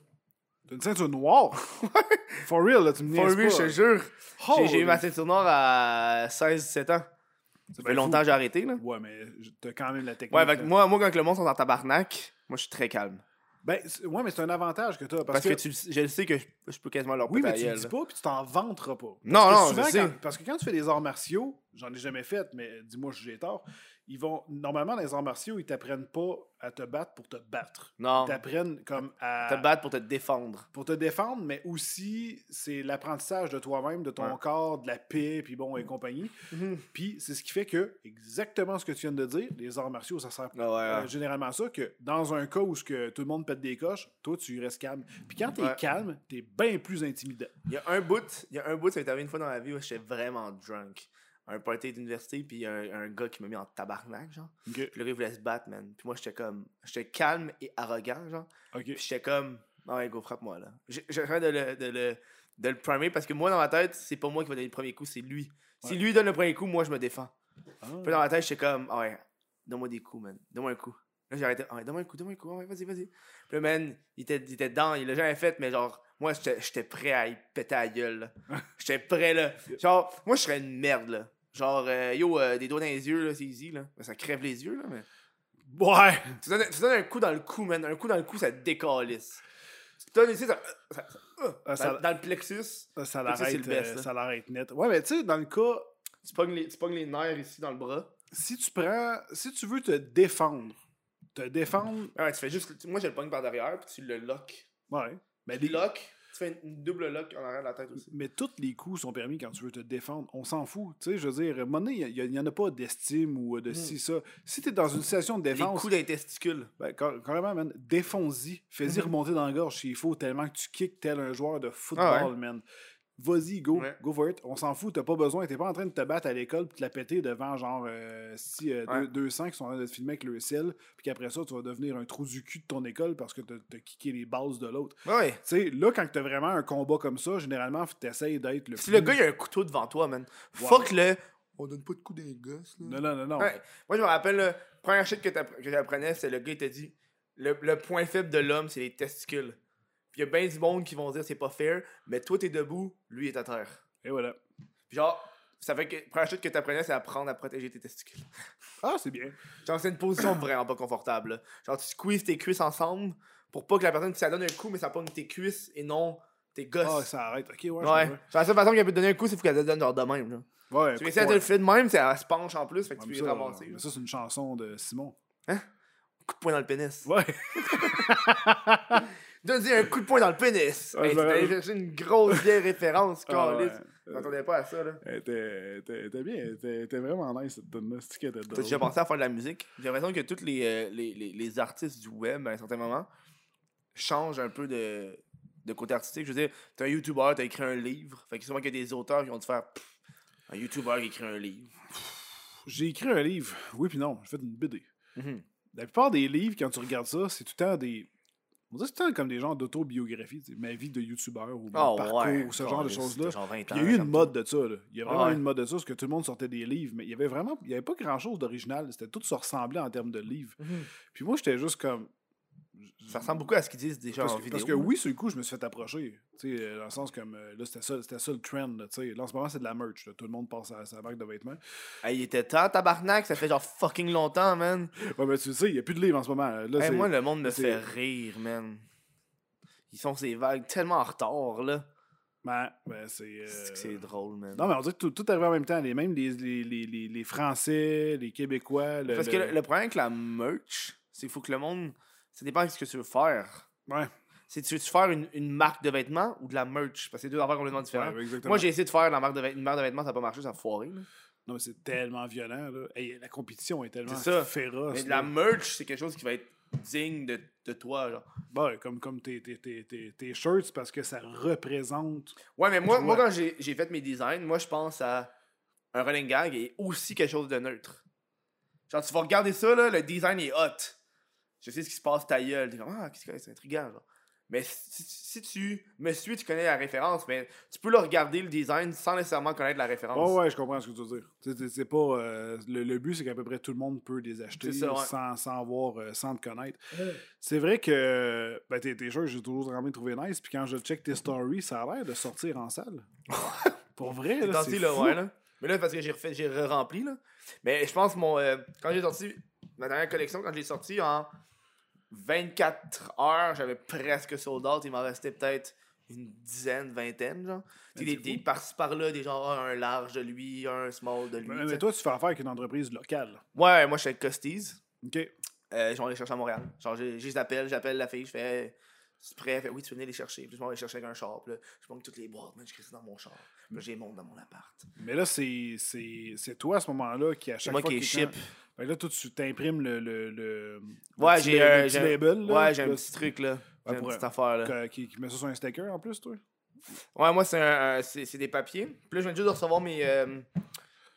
T'as une ceinture noire? For real, là, tu me For niaises real, je te jure. J'ai- J'ai eu ma ceinture noire à 16-17 ans. Ça fait Ben, longtemps que j'ai arrêté, là. Ouais, mais t'as quand même la technique. Ouais, fait que là. moi, moi, quand le monde sont en tabarnak, moi, je suis très calme. Ben, c'est- ouais, mais c'est un avantage que t'as. Parce, Parce, que, tu, je le sais que je, je peux quasiment leur Oui, péter mais la tu le gueule, dis là. pas, puis tu t'en vanteras pas. Non, Parce que non, souvent, je sais. quand- parce que quand tu fais des arts martiaux, j'en ai jamais fait, mais dis-moi si j'ai tort, ils vont. Normalement, dans les arts martiaux, ils t'apprennent pas à te battre pour te battre. Non. Ils t'apprennent comme à. Te battre pour te défendre. pour te défendre, mais aussi c'est l'apprentissage de toi-même, de ton Ouais. corps, de la paix, puis bon, et compagnie. Puis c'est ce qui fait que, exactement ce que tu viens de dire, les arts martiaux, ça sert Ah ouais, euh, généralement ça, que dans un cas où ce que tout le monde pète des coches, toi, tu restes calme. Puis quand t'es Ouais. calme, t'es bien plus intimidant. Il y a un bout, il y a un bout, ça m'est arrivé une fois dans ma vie où j'étais vraiment drunk. Un party d'université, puis un, un gars qui m'a mis en tabarnak, genre. Puis le gars, il voulait se battre, man. Puis moi, j'étais comme. J'étais calme et arrogant, genre. Puis j'étais comme. Ah ouais, go, frappe-moi, là. J'ai- J'essaie de le, de, le, de le primer parce que moi, dans ma tête, c'est pas moi qui va donner le premier coup, c'est lui. Si lui donne le premier coup, moi, je me défends. Ah. Puis dans ma tête, j'étais comme. Ah ouais, donne-moi des coups, man. Donne-moi un coup. Là, j'ai arrêté. Ah ouais, donne-moi un coup, donne-moi un coup. Ah ouais, vas-y, vas-y. Puis là, man, il était, il était dedans, il l'a jamais fait, mais genre, moi, j'étais j'étais prêt à y péter la gueule. J'étais prêt, là. Genre, moi, je serais une merde, là. Genre, euh, yo, euh, des doigts dans les yeux, là, c'est easy, là. Ben, ça crève les yeux, là, mais. Ouais! Tu donnes, tu donnes un coup dans le cou, man. Un coup dans le cou, ça te décalisse. Tu donnes ici, ça. ça- ça- euh, Ah, dans, le plexus, best, euh, ça l'arrête net. Ouais, mais tu sais, dans le cas, tu pognes, les, tu pognes les nerfs ici dans le bras. si tu prends, si tu veux te défendre, te défendre, Ouais, tu fais juste. Moi, je le pogne par derrière, puis tu le lock. ouais. Mais les, lock, tu fais une double lock en arrière de la tête aussi. Mais tous les coups sont permis quand tu veux te défendre. On s'en fout. Tu sais, je veux dire, à un moment donné, il n'y en a pas d'estime ou de ci, ça. Si tu es dans une situation de Les défense, coups des testicules. ben, car- carrément, man, défonce-y. Fais-y Mhm. remonter dans la gorge s'il faut, tellement que tu kicks tel un joueur de football, Ah ouais. man. Vas-y, go, Ouais. go for it. On s'en fout, t'as pas besoin. T'es pas en train de te battre à l'école puis te la péter devant genre euh, si, euh, Ouais. deux, deux sangs qui sont en train de te filmer avec le sel, puis qu'après ça, tu vas devenir un trou du cul de ton école parce que t'as t'as kické les bases de l'autre. Ouais. Tu sais, là, quand t'as vraiment un combat comme ça, généralement, t'essayes d'être le Si plus... le gars, il a un couteau devant toi, man. Wow. Fuck le. On donne pas de coups des gosses, là. Non, non, non, non. Ouais. Moi, je me rappelle, la première shit que t'app- que j'apprenais, c'est le gars, il t'a dit le, le point faible de l'homme, c'est les testicules. Puis il y a bien du monde qui vont dire c'est pas fair, mais toi, t'es debout, lui est à terre. Et voilà. Puis genre, ça fait que la première shit que t'apprenais, c'est apprendre à protéger tes testicules. Ah, c'est bien. Genre, c'est une position vraiment pas confortable. là. Genre, tu squeezes tes cuisses ensemble pour pas que la personne, ça donne un coup, mais ça pogne tes cuisses et non tes gosses. Ah, ça arrête. Ok, ouais, je ouais. comprends. Genre, la seule façon qu'elle peut te donner un coup, c'est faut qu'elle te donne genre de même. Là. Ouais, Tu essaies de ouais. le faire de même, c'est elle se penche en plus, fait que Ouais, tu mais peux y ça, ramasser. mais là. ça, c'est une chanson de Simon. Coup de poing dans le pénis. Ouais. Donne-y un coup de poing dans le pénis. Ouais, Hey, chercher une grosse vieille référence, Ah, ouais. Je m'attendais pas à ça, là. Était bien. Était vraiment nice, cette. C'est était T'as déjà pensé à faire de la musique? J'ai l'impression que tous les, euh, les, les, les artistes du web, à un certain moment, changent un peu de, de côté artistique. Je veux dire, t'es un YouTuber, t'as écrit un livre. Fait que souvent qu'il y a des auteurs qui vont te faire Pff, un YouTuber qui écrit un livre. J'ai écrit un livre. Oui, puis non. J'ai fait une BD. Mhm. La plupart des livres, quand tu regardes ça, c'est tout le temps des. On dirait que temps comme des genres d'autobiographie. Ma vie de youtubeur ou mon Ah parcours ouais, ce genre de choses-là. t'as genre 20 Puis ans, il y a eu une mode de ça. Là. Il y a vraiment ouais. eu une mode de ça, parce que tout le monde sortait des livres, mais il y avait vraiment. Il n'y avait pas grand-chose d'original. C'était tout se ressemblait en termes de livres. Mhm. Puis moi, j'étais juste comme. Ça ressemble beaucoup à ce qu'ils disent déjà Parce en que, vidéo. parce que oui, sur le coup, je me suis fait approcher. Tu sais, euh, dans le sens comme. euh, là, c'était ça, c'était ça le trend. là, tu sais. Là, en ce moment, c'est de la merch. là. Tout le monde passe à sa marque de vêtements. Hey, il était temps, tabarnak, ça fait genre fucking longtemps, man. Ouais, mais tu sais, il n'y a plus de livres en ce moment. Là, Hey, moi, le monde me fait rire, man. Ils sont ces vagues tellement en retard, là. Ben, ben c'est. euh, C'est drôle, man. Non, mais on dirait que tout, tout arrive en même temps. Les, même les, les, les, les, les Français, les Québécois. le- Parce que le, le problème avec la merch, c'est qu'il faut que le monde. Ça dépend de ce que tu veux faire. Ouais, C'est tu veux faire une, une marque de vêtements ou de la merch? Parce que c'est deux affaires complètement différentes. ouais. Moi, j'ai essayé de faire la marque de une marque de vêtements, ça n'a pas marché, ça a foiré. là. Non, mais c'est tellement violent, là. Hey, la compétition est tellement C'est ça. féroce. Mais de la merch, c'est quelque chose qui va être digne de, de toi. Genre. Ouais, comme, comme tes, tes, tes, tes, tes shirts, parce que ça représente. Ouais, mais moi, moi quand j'ai fait mes designs, moi, je pense à un running gag et aussi quelque chose de neutre. Genre, tu vas regarder ça, là, le design est hot. Je sais ce qui se passe, ta gueule. T'es comme, ah, qu'est-ce que c'est intriguant, genre. Mais si, si tu me suis, tu connais la référence, mais tu peux le regarder, le design, sans nécessairement connaître la référence. Oh, ouais, je comprends ce que tu veux dire. C'est- pas. euh, le, le but, c'est qu'à peu près tout le monde peut les acheter C'est ça, ouais. sans, sans avoir, euh, sans te connaître. C'est vrai que ben, tes, tes shirts, j'ai toujours vraiment trouvé nice. Puis quand je check tes stories, ça a l'air de sortir en salle. Pour vrai, C'est là, c'est là, fou. ouais, là. Mais là, parce que j'ai refait, j'ai rempli, là. Mais je pense, mon, euh, quand j'ai sorti ma dernière collection, quand je l'ai sorti en 24 heures, j'avais presque sold out. Il m'en restait peut-être une dizaine, vingtaine, genre. Mais des, par-ci par-là, des ah, un large de lui, un small de lui. Mais, tu mais toi, tu fais affaire avec une entreprise locale. Ouais, moi, je suis avec Costies. OK. Euh, je vais les chercher à Montréal. Genre, je les appelle, j'appelle la fille, je fais, Hey, c'est prêt? Elle fait, oui, tu venais les chercher. Puis je m'en vais les chercher avec un char. Puis là, je prends toutes les boîtes, man, je crée ça dans mon char. Puis là, je les monte dans mon appart. Mais là, c'est c'est- c'est toi à ce moment-là qui, à chaque moi fois qui les quelqu'un- ship. Fait que là, toi, tu t'imprimes le, le, le, Ouais, j'ai un, le petit j'ai un- label. là, Ouais, j'ai un là, petit truc là. J'ai une petite un- affaire là. qui, qui met ça sur un sticker en plus, toi? Ouais, moi, c'est un, un- c'est c'est des papiers. Puis là, je viens juste de recevoir mes. Euh,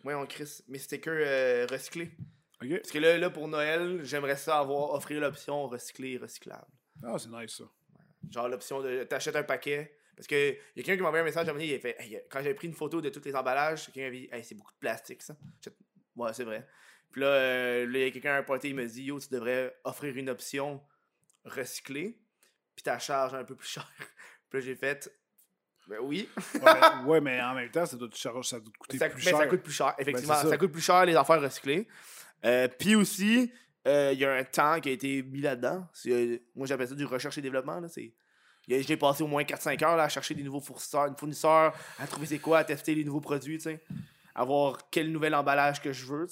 ouais, on mes stickers euh, recyclés. Parce que là, là pour Noël, j'aimerais ça avoir, offrir l'option recyclé et recyclable. Ah, c'est nice, ça. Genre l'option de t'achètes un paquet. Parce que y a quelqu'un qui m'a envoyé un message à un il a fait Hey, quand j'avais pris une photo de tous les emballages, quelqu'un avait dit Hey, c'est beaucoup de plastique ça. Ouais, c'est vrai. Puis là, euh, là, il y a quelqu'un à un party, il me dit Yo, tu devrais offrir une option recyclée, puis ta charge un peu plus cher. puis là, j'ai fait Ben oui. Ouais, mais, ouais, mais en même temps, ça doit ça doit te coûter ça, plus mais cher. ça coûte plus cher, effectivement. c'est ça. ça. coûte plus cher les affaires recyclées. Euh, Puis aussi, il y a un temps qui a été mis là-dedans. Euh, moi, j'appelle ça du recherche et développement. Là. C'est, j'ai passé au moins 4-5 heures là, à chercher des nouveaux fournisseurs, fournisseurs, à trouver c'est quoi, à tester les nouveaux produits. À voir quel nouvel emballage que je veux.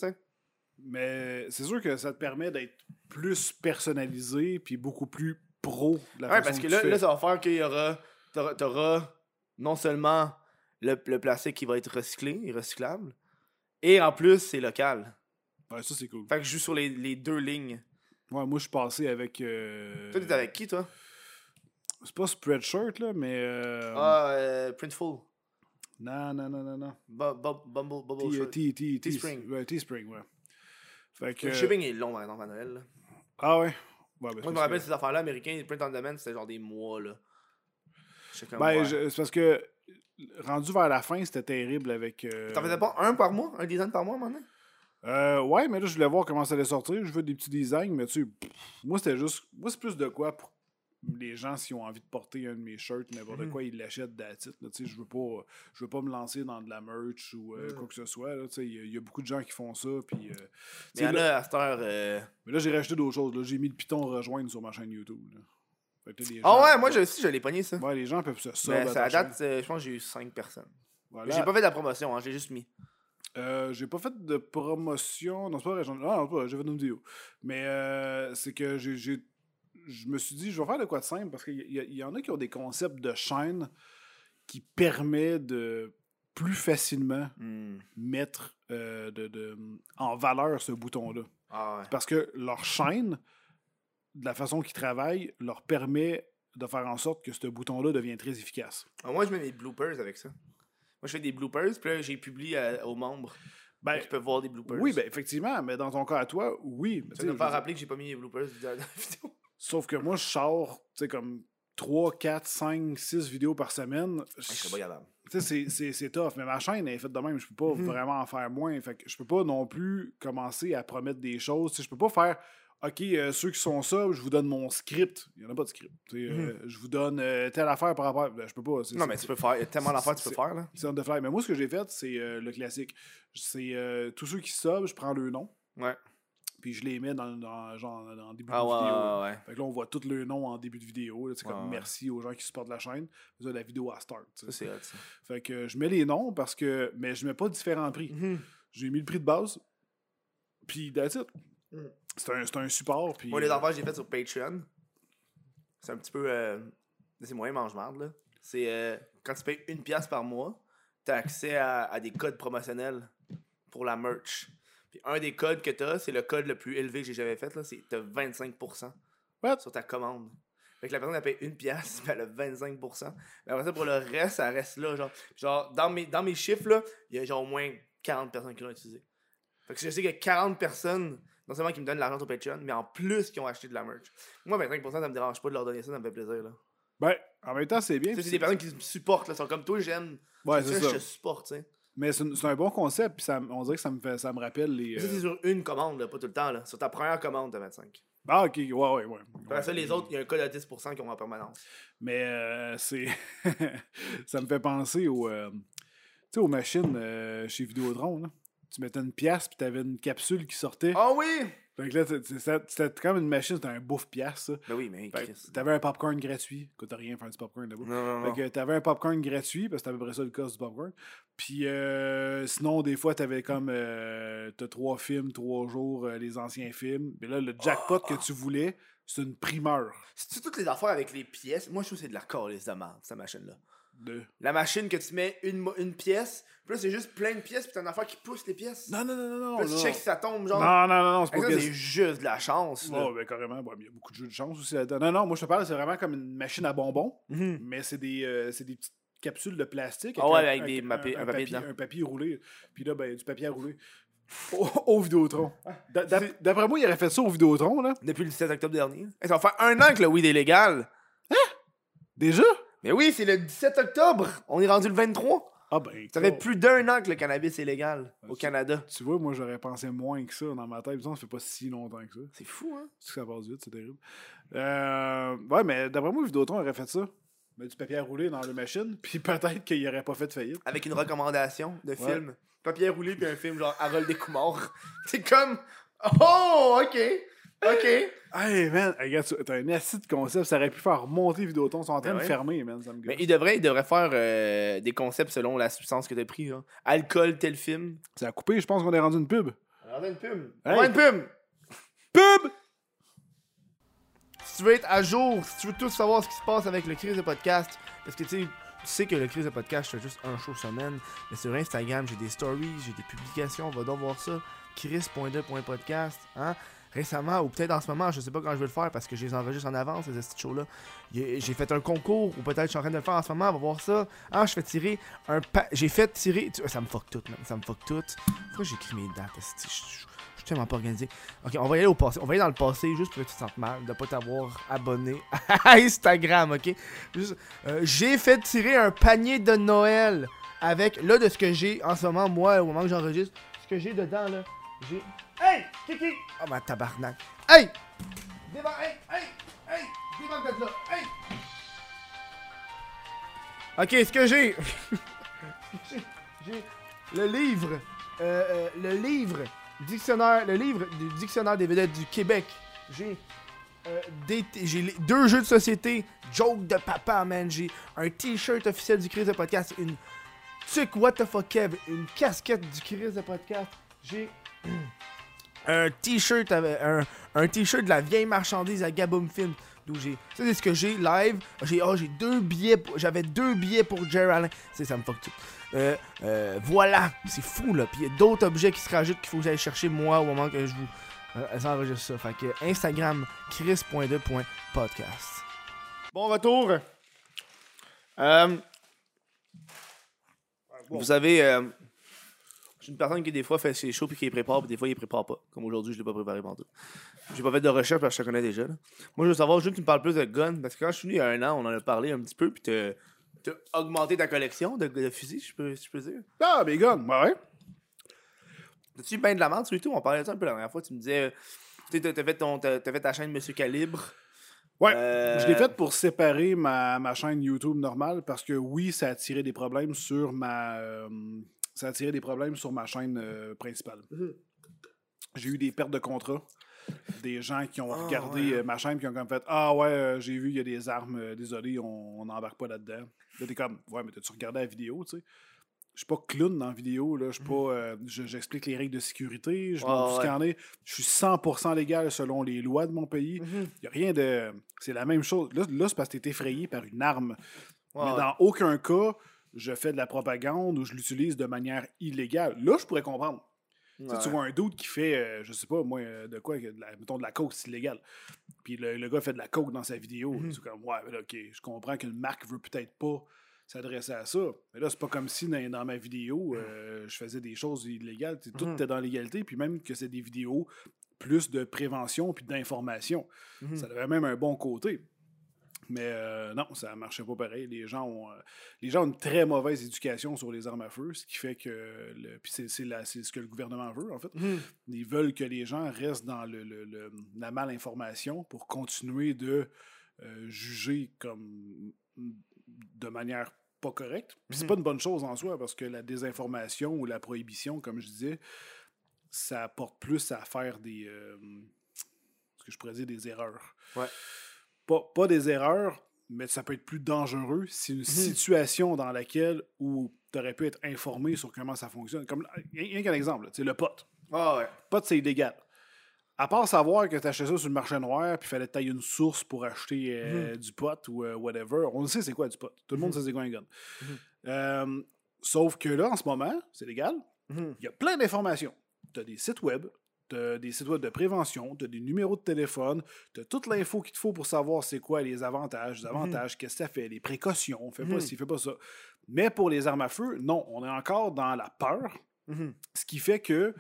Mais c'est sûr que ça te permet d'être plus personnalisé puis beaucoup plus pro de la Ouais, façon parce que là, ça va faire qu'il y aura. T'auras non seulement le, le plastique qui va être recyclé et recyclable, et en plus, c'est local. Ouais, ça, c'est cool. Fait que je joue sur les, les deux lignes. Ouais, moi, je suis passé avec... euh, Toi, t'es avec qui, toi? C'est pas Spreadshirt, là, mais... euh, Ah, euh, Printful. Non, non, non, non, non. Bu- bu- Bumble, Bubble Teespring. Ouais, Teespring, ouais. Fait que... Le shipping est long, exemple, à Noël. là. Ah ouais? Ouais, ben, Moi, je me rappelle que- ces affaires-là américains, print on demand, c'était genre des mois, là. Ben, c'est parce que rendu vers la fin, c'était terrible avec. euh, T'en faisais pas un par mois? Un design par mois, maintenant? Euh, ouais, mais là, je voulais voir comment ça allait sortir. Je veux des petits designs, mais tu sais, moi, c'était juste. Moi, c'est plus de quoi pour les gens, s'ils ont envie de porter un de mes shirts, n'importe Mhm. quoi, ils l'achètent d'attitude. Tu sais, je veux pas, je veux pas me lancer dans de la merch ou euh, quoi que ce soit. tu sais, Il y, a- il y a beaucoup de gens qui font ça. Puis, euh, Mais y en là, a à cette heure. euh, mais là, j'ai rajouté d'autres choses. là. J'ai mis le piton rejoindre sur ma chaîne YouTube. là. Ah gens- ouais, moi, aussi, je l'ai pogné, ça. Ouais, les gens peuvent se Mais à ça, ta à date, je pense que j'ai eu 5 personnes. Voilà. Mais J'ai pas fait de la promotion, hein, j'ai juste mis. Euh, j'ai pas fait de promotion. Non, c'est pas vrai. j'en- Ah, non, vrai, j'ai fait une vidéo. Mais euh, c'est que j'ai. j'ai- Je me suis dit, je vais faire de quoi de simple parce qu'il y, en a qui ont des concepts de chaîne qui permet de plus facilement Hmm. mettre euh, de, de- en valeur ce bouton-là. Ah ouais. Parce que leur chaîne, de la façon qu'ils travaillent, leur permet de faire en sorte que ce bouton-là devient très efficace. Ah, moi, je mets mes bloopers avec ça. Moi, je fais des bloopers, puis là, j'ai publié aux membres. Ben, qui peuvent voir des bloopers. oui, ben effectivement, mais dans ton cas à toi, oui. Ça tu me veux dire- rappeler que j'ai pas mis les bloopers dans la vidéo. Sauf que moi, je sors, tu sais, comme 3, 4, 5, 6 vidéos par semaine. Je serais pas. Tu sais, c'est- tough. Mais ma chaîne est faite de même. Je peux pas Mhm. vraiment en faire moins. Fait que je peux pas non plus commencer à promettre des choses. Tu sais, je peux pas faire. OK, euh, ceux qui sont ça, je vous donne mon script. Il n'y en a pas de script. Sais, euh, je vous donne euh, telle affaire par rapport. Ben, je peux pas. Mhm. Non, mais tu peux faire. Il y a tellement d'affaires que tu peux faire, là. the fly. Mais moi, ce que j'ai fait, c'est le classique. C'est tous ceux qui sub, je prends le nom. Ouais. puis je les mets dans, dans, genre, dans le début Ah de ouais, vidéo. ouais, ouais. Fait que là, on voit tous leurs noms en début de vidéo. là. C'est comme merci aux gens qui supportent la chaîne. Ça, la vidéo à start. Ça, c'est. Fait que je mets les noms parce que. Mais je mets pas différents prix. Mhm. J'ai mis le prix de base. Puis that's it. Mm. C'est un, support. Puis, Moi, les euh, affaires que j'ai faites sur Patreon, c'est un petit peu. euh, c'est moyen mange-marde, là. C'est euh, quand tu payes une pièce par mois, tu as accès à, à des codes promotionnels pour la merch. Puis un des codes que tu as, c'est le code le plus élevé que j'ai jamais fait, là, c'est tu 25% What? sur ta commande. Fait que la personne, elle paye une pièce, elle a 25%. Mais après ça, pour le reste, ça reste là. Genre, genre dans, mes, dans mes chiffres, là, il y a genre au moins 40 personnes qui l'ont utilisé. Fait que je sais qu'il y a 40 personnes, non seulement qui me donnent l'argent sur Patreon, mais en plus qui ont acheté de la merch. Moi, 25%, ça me dérange pas de leur donner ça, ça me fait plaisir. Là. Ben, en même temps, c'est bien. C'est des personnes qui me supportent, là, sont comme toi, j'aime. Ouais, c'est ça. Je te supporte, tu sais. Mais c'est un bon concept. Puis ça, on dirait que ça me, fait, ça me rappelle les. Mais Ça, euh, c'est sur une commande, là, pas tout le temps. Là. Sur ta première commande, t'as 25. Ah, ok, ouais, ouais, ouais. Après ça, les autres, il y a un code à 10% qui ont en permanence. Mais euh, c'est. ça me fait penser aux, euh, aux machines euh, chez Vidéotron. Là. Tu mettais une pièce, puis t'avais une capsule qui sortait. Ah oui! Donc là, c'est- c'est- c'était comme une machine, c'était un bouffe pièce, ça. Ben oui, mais Fait que T'avais un popcorn gratuit. Coûte rien faire du popcorn là-bas. Non, non, non. Fait que t'avais un popcorn gratuit, parce que c'était à peu près ça le cost du popcorn. Puis euh, sinon, des fois, t'avais comme. euh, T'as trois films, trois jours, euh, les anciens films. Mais là, le jackpot que tu voulais, c'est une primeur. C'est toutes les affaires avec les pièces? Moi, je trouve que c'est de la calice de merde, cette machine-là. La machine que tu mets une, une pièce, puis là, c'est juste plein de pièces, puis t'as une affaire qui pousse les pièces. Non, non, non, non, non. Puis là, tu non. check si ça tombe, genre. Non, non, non, non, c'est pas ça, c'est juste de la chance. Ouais, ben carrément. Ouais, il y a beaucoup de jeux de chance aussi là-dedans. Non, non, moi je te parle, c'est vraiment comme une machine à bonbons, Mhm. mais c'est des, euh, des petites capsules de plastique. Ah ouais, un- avec un- des un, papiers- un papier papier, un papier roulé. Puis là, ben, du papier à rouler. Au, au Vidéotron. D'a- d'ap- D'après moi, il aurait fait ça au Vidéotron, là. Depuis le 17 octobre dernier. Ça va faire un an que le weed est légal. Déjà? Mais oui, c'est le 17 octobre. On est rendu le 23. Ah ben, Ça fait plus d'un an que le cannabis est légal au tu- Canada. Tu vois, moi j'aurais pensé moins que ça dans ma tête. Disons, ça fait pas si longtemps que ça. C'est fou, hein? C'est que ça passe vite, c'est terrible. Euh, ouais, mais d'après moi, Vidéotron aurait fait ça. Mettre du papier à rouler dans la machine, puis peut-être qu'il aurait pas fait de faillite. Avec une recommandation de Ouais. film. Papier roulé puis un film genre Harold Descoumars. C'est comme. Oh, ok. Ok. Hey man, regarde, t'as un assis de concept, ça aurait pu faire remonter Vidéoton. Ils sont en train Ben de ouais. fermer, man. Ça me Mais il devrait, il devrait faire euh, des concepts selon la substance que t'as pris. Là. Alcool, tel film. Ça a coupé, je pense qu'on est rendu une pub. Alors, une pub. Hey. On une pub. Pub! Si tu veux être à jour, si tu veux tout savoir ce qui se passe avec le crise de podcast, parce que tu sais, tu sais que le crise de podcast, je fais juste un show semaine, mais sur Instagram, j'ai des stories, j'ai des publications, va donc voir ça, chris.de.podcast, hein? Récemment, ou peut-être en ce moment, je sais pas quand je vais le faire parce que je les enregistre en avance, ces petits shows-là. J'ai fait un concours, ou peut-être je suis en train de le faire en ce moment, va voir ça. Ah, je fais tirer un pa- J'ai fait tirer. Ça me fuck tout. Ça me fuck tout. Pourquoi j'écris mes dates? Je suis tellement pas organisé? Ok, on va y aller au passé. On va y aller dans le passé juste pour que tu te sentes mal de pas t'avoir abonné à Instagram, ok? Euh, j'ai fait tirer un panier de Noël avec, là, de ce que j'ai en ce moment, moi, au moment que j'enregistre, ce que j'ai dedans, là, j'ai... Hey! Kiki! Oh, ma tabarnak! Hey! Débarque! Hey! Hey! Hey! Débarque de là! Hey! Ok, ce que j'ai... j'ai... j'ai le livre... euh, euh, le livre dictionnaire, le livre du dictionnaire des vedettes du Québec. J'ai euh, j'ai deux jeux de société, joke de papa, man. J'ai un t-shirt officiel du Chris de podcast, une tuque what the fuck Kev, une casquette du Chris de podcast. J'ai un t-shirt avec un, un t-shirt de la vieille marchandise à Gaboom Film. D'où j'ai. Ça, c'est ce que j'ai live. J'ai oh, j'ai deux billets. pour- J'avais deux billets pour Jerry Allen. C'est ça me fuck tout. Euh, euh, voilà. C'est fou, là. Puis il y a d'autres objets qui se rajoutent qu'il faut que j'aille chercher moi au moment que je vous. Euh, enregistre ça. Fait que Instagram, chris.de.podcast. Bon retour. Euh, Vous savez, euh, je suis une personne qui des fois fait ses shows puis qui les prépare, puis des fois il les prépare pas. Comme aujourd'hui, je l'ai pas préparé pendant tout. J'ai pas fait de recherche parce que je te connais déjà. là. Moi, je veux savoir, je veux que tu me parles plus de guns, parce que quand je suis venu il y a un an, on en a parlé un petit peu, puis t'as t'as augmenté ta collection de, de fusils, si je peux, je peux dire. Ah, mais gars, ouais. T'as-tu bien de la merde sur YouTube? On parlait de ça un peu la dernière fois. Tu me disais, euh, tu sais, t'as- fait, ton- fait ta chaîne Monsieur Calibre. Ouais. Euh, Je l'ai fait pour séparer ma, ma chaîne YouTube normale parce que oui, ça a attiré des problèmes sur ma. euh, ça a attiré des problèmes sur ma chaîne euh, principale. Mhm. J'ai eu des pertes de contrat. Des gens qui ont Ah, regardé ouais. euh, ma chaîne qui ont comme fait Ah ouais, euh, j'ai vu, il y a des armes, désolé, on n'embarque pas là-dedans. Là, t'es comme Ouais, mais t'as-tu regardé la vidéo, tu sais? Je suis pas clown dans la vidéo, là. Je suis pas. euh, je- J'explique les règles de sécurité, je Mhm. Montre ce qu'il. Je suis 100% légal selon les lois de mon pays. Mhm. Il n'y a rien de. C'est la même chose. Là, là c'est parce que tu effrayé par une arme. Mais dans aucun cas, je fais de la propagande ou je l'utilise de manière illégale. Là, je pourrais comprendre. Tu sais, Ouais. Tu vois un doute qui fait, euh, je sais pas, moi, euh, de quoi, de la- mettons de la coke, c'est illégal. Puis le, le gars fait de la coke dans sa vidéo. Mhm. C'est comme, ouais, là, ok, je comprends qu'une marque veut peut-être pas s'adresser à ça. Mais là, c'est pas comme si dans, dans ma vidéo, euh, je faisais des choses illégales. Tout Mhm. était dans l'égalité. Puis même que c'est des vidéos plus de prévention puis d'information. Mhm. Ça avait même un bon côté. Mais euh, non, ça marchait pas pareil. Les gens, ont, euh, les gens ont une très mauvaise éducation sur les armes à feu, ce qui fait que. Puis c'est, ce que le gouvernement veut, en fait. Mhm. Ils veulent que les gens restent dans le, le- le- la malinformation pour continuer de euh, juger comme de manière pas correcte. Puis c'est Mhm. pas une bonne chose en soi parce que la désinformation ou la prohibition, comme je disais, ça porte plus à faire des. ce que je pourrais dire des erreurs. Ouais. Pas, pas des erreurs, mais ça peut être plus dangereux si une situation dans laquelle où tu aurais pu être informé sur comment ça fonctionne. Comme, rien qu'un exemple, sais, le pot. Ah ouais. Pot, c'est illégal. À part savoir que tu acheté ça sur le marché noir, puis il fallait tailler une source pour acheter euh, du pot ou euh, whatever, on sait c'est quoi du pot. Tout le monde sait c'est quoi un gun. Euh, sauf que là, en ce moment, c'est légal. Mhm. Il y a plein d'informations. Tu as des sites web, tu as des sites web de prévention, tu as des numéros de téléphone, tu as toute l'info qu'il te faut pour savoir c'est quoi les avantages, les avantages, qu'est-ce que ça fait, les précautions, fais pas Mhm. ci, fais pas ça. Mais pour les armes à feu, non, on est encore dans la peur, Mhm. ce qui fait que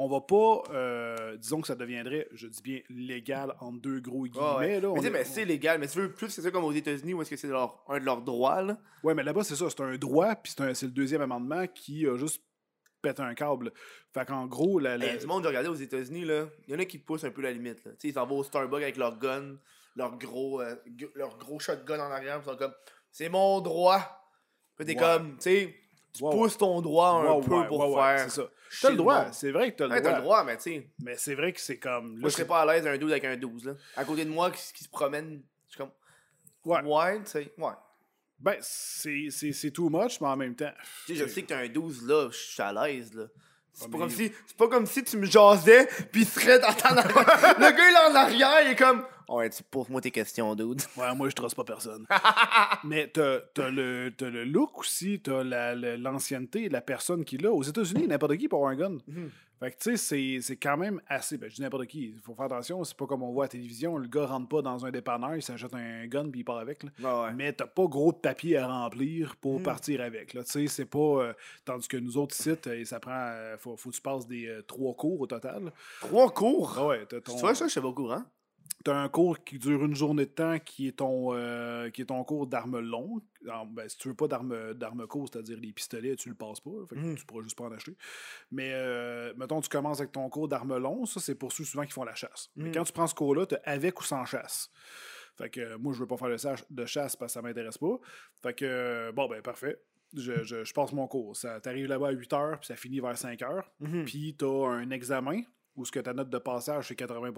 on va pas, euh, disons que ça deviendrait, je dis bien, légal en deux gros guillemets. Ah ouais. là, on mais mais c'est légal. Mais tu veux plus, c'est ça comme aux États-Unis où est-ce que c'est leur, un de leurs droits, là? Ouais, mais là-bas, c'est ça, c'est un droit, puis c'est le deuxième amendement qui a juste un câble. Fait qu'en gros, la, Il la- y a du monde de regarder aux États-Unis, là. Il y en a qui poussent un peu la limite, là. Ils s'en vont au Starbucks avec leur gun, leur gros, euh, leur gros shotgun en arrière, ils sont comme, c'est mon droit. Puis t'es comme, tu sais, tu pousses ton droit un peu pour faire. c'est ça. T'as le droit, c'est vrai que t'as le Ouais, droit. t'as le droit, mais tu sais, Mais c'est vrai que c'est comme. là, moi, je serais pas à l'aise un 12 avec un 12, là. À côté de moi, qui, qui se promène, je suis comme, Ouais. ouais, tu sais, ouais. Ben, c'est too much, mais en même temps. Tu sais, je sais que t'as un 12 là, je suis à l'aise là. C'est Ouais, pas, comme si, pas comme si tu me jasais, pis il serait dans ta Le gars, il est en arrière, il est comme. Ouais, tu poses-moi tes questions, dude. Ouais, moi, je trosse pas personne. mais t'as as le, t'as le look aussi, t'as la- la- l'ancienneté de la personne qui l'a. Aux États-Unis, n'importe qui peut avoir un gun. Fait que, tu sais, c'est- quand même assez. Ben, je dis n'importe qui. Il faut faire attention. C'est pas comme on voit à la télévision. Le gars rentre pas dans un dépanneur, il s'achète un gun puis il part avec. là. Ouais. Mais t'as pas gros de papier à remplir pour Mhm. partir avec. Tu sais, c'est pas. euh, tandis que nous autres sites, euh, ça prend. euh, faut, faut que tu passes des euh, trois cours au total. Trois cours? Ah ouais, t'as ton. Tu vois, ça, je sais pas au courant. T'as un cours qui dure une journée de temps qui est ton, euh, qui est ton cours d'armes longues. Ben, si tu veux pas d'armes courtes, c'est-à-dire les pistolets, tu le passes pas. Fait que Mhm. Tu pourras juste pas en acheter. Mais euh, mettons, tu commences avec ton cours d'armes longues. Ça, c'est pour ceux souvent qui font la chasse. Mais Mhm. quand tu prends ce cours-là, tu avec ou sans chasse. Fait que euh, moi, je veux pas faire de, chasse parce que ça m'intéresse pas. Fait que, bon, ben, parfait. Je, je- je passe mon cours. Ça T'arrives là-bas à 8 heures, puis ça finit vers 5 heures. Mhm. Puis t'as un examen où ce que ta note de passage, c'est 80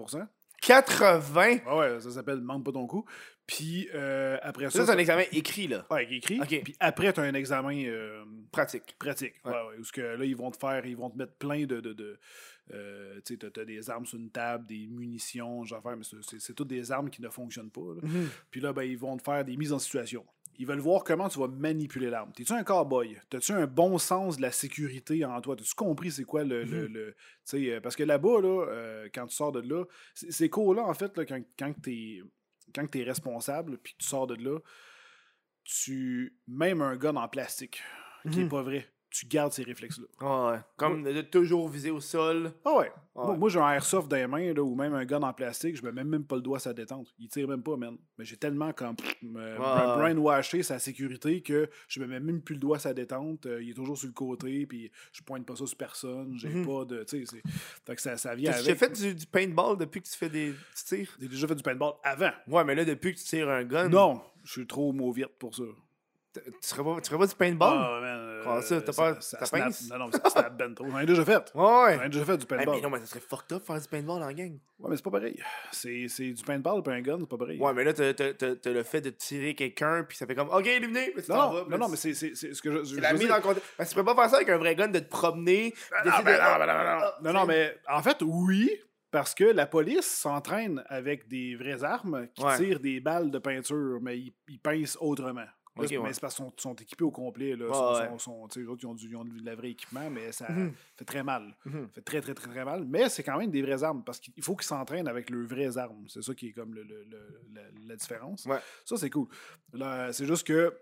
80. ah ouais, ça s'appelle Manque pas ton coup. Puis euh, après ça. Ça, c'est un examen écrit, là. Ouais, écrit. Puis après, tu as un examen euh, Pratique. pratique. Ouais. Ouais. Ouais, où ce que là, ils vont te faire, ils vont te mettre plein de. de, de euh, tu sais, t'as- des armes sur une table, des munitions, genre, mais c'est- toutes des armes qui ne fonctionnent pas. là. Mhm. Puis là, ben, ils vont te faire des mises en situation. Ils veulent voir comment tu vas manipuler l'arme. T'es-tu un cowboy? T'as-tu un bon sens de la sécurité en toi? T'as-tu compris c'est quoi le. le- Mhm. le- tu sais, euh, parce que là-bas, là, euh, quand tu sors de là, ces cours-là, en fait, là, quand, quand t'es quand t'es responsable puis que tu sors de là, tu. Même un gun en plastique, qui est Mhm. pas vrai, tu gardes ces réflexes-là. Ouais, ouais. Comme de toujours viser au sol. Ah ouais. Ouais. Moi, moi, j'ai un airsoft dans les mains, là, ou même un gun en plastique, je me mets même pas le doigt à sa détente. Il tire même pas, man. Mais j'ai tellement comme euh, Ouais. brainwashé sa sécurité que je me mets même plus le doigt à sa détente. Euh, il est toujours sur le côté, puis je pointe pas ça sur personne. J'ai Mhm. pas de. Tu sais, fait que ça, ça vient avec. fait du, du paintball depuis que tu fais des. Tu tires? J'ai déjà fait du paintball avant. Ouais, mais là, depuis que tu tires un gun. Non, je suis trop mauviette pour ça. Tu ferais pas, tu ferais pas du paintball? Ah, ça, t'as ça snap-? Non, non, mais ça snap ben trop. J'en ai déjà fait. Ouais. J'en ai déjà fait du paintball. mais non, mais ça serait fucked up faire du paintball en gang. Ouais, mais c'est pas pareil. C'est c'est du paintball puis un gun, c'est pas pareil. Ouais, mais là, t'as- le fait de tirer quelqu'un, puis ça fait comme, OK, il est venu. Puis tu Non, vas, non, mais c'est ce que je. C'est la veux mise dire- en contexte. Parce que tu peux pas faire ça avec un vrai gun de te promener. non, d'essayer ben ben non, ben non. Ah, Non, non, mais en fait, oui, parce que la police s'entraîne avec des vraies armes qui Ouais. tirent des balles de peinture, mais ils, ils pincent autrement. Là, ouais. Mais c'est parce qu'ils sont, sont équipés au complet. Là. Sont- ouais. sont- autres, ils ont, du, ils ont du le vrai équipement, mais ça Mhm. fait très mal. Ça fait très, très, très, très mal. Mais c'est quand même des vraies armes parce qu'il faut qu'ils s'entraînent avec leurs vraies armes. C'est ça qui est comme le, le- le- la, la différence. Ouais. Ça, c'est cool. C'est juste que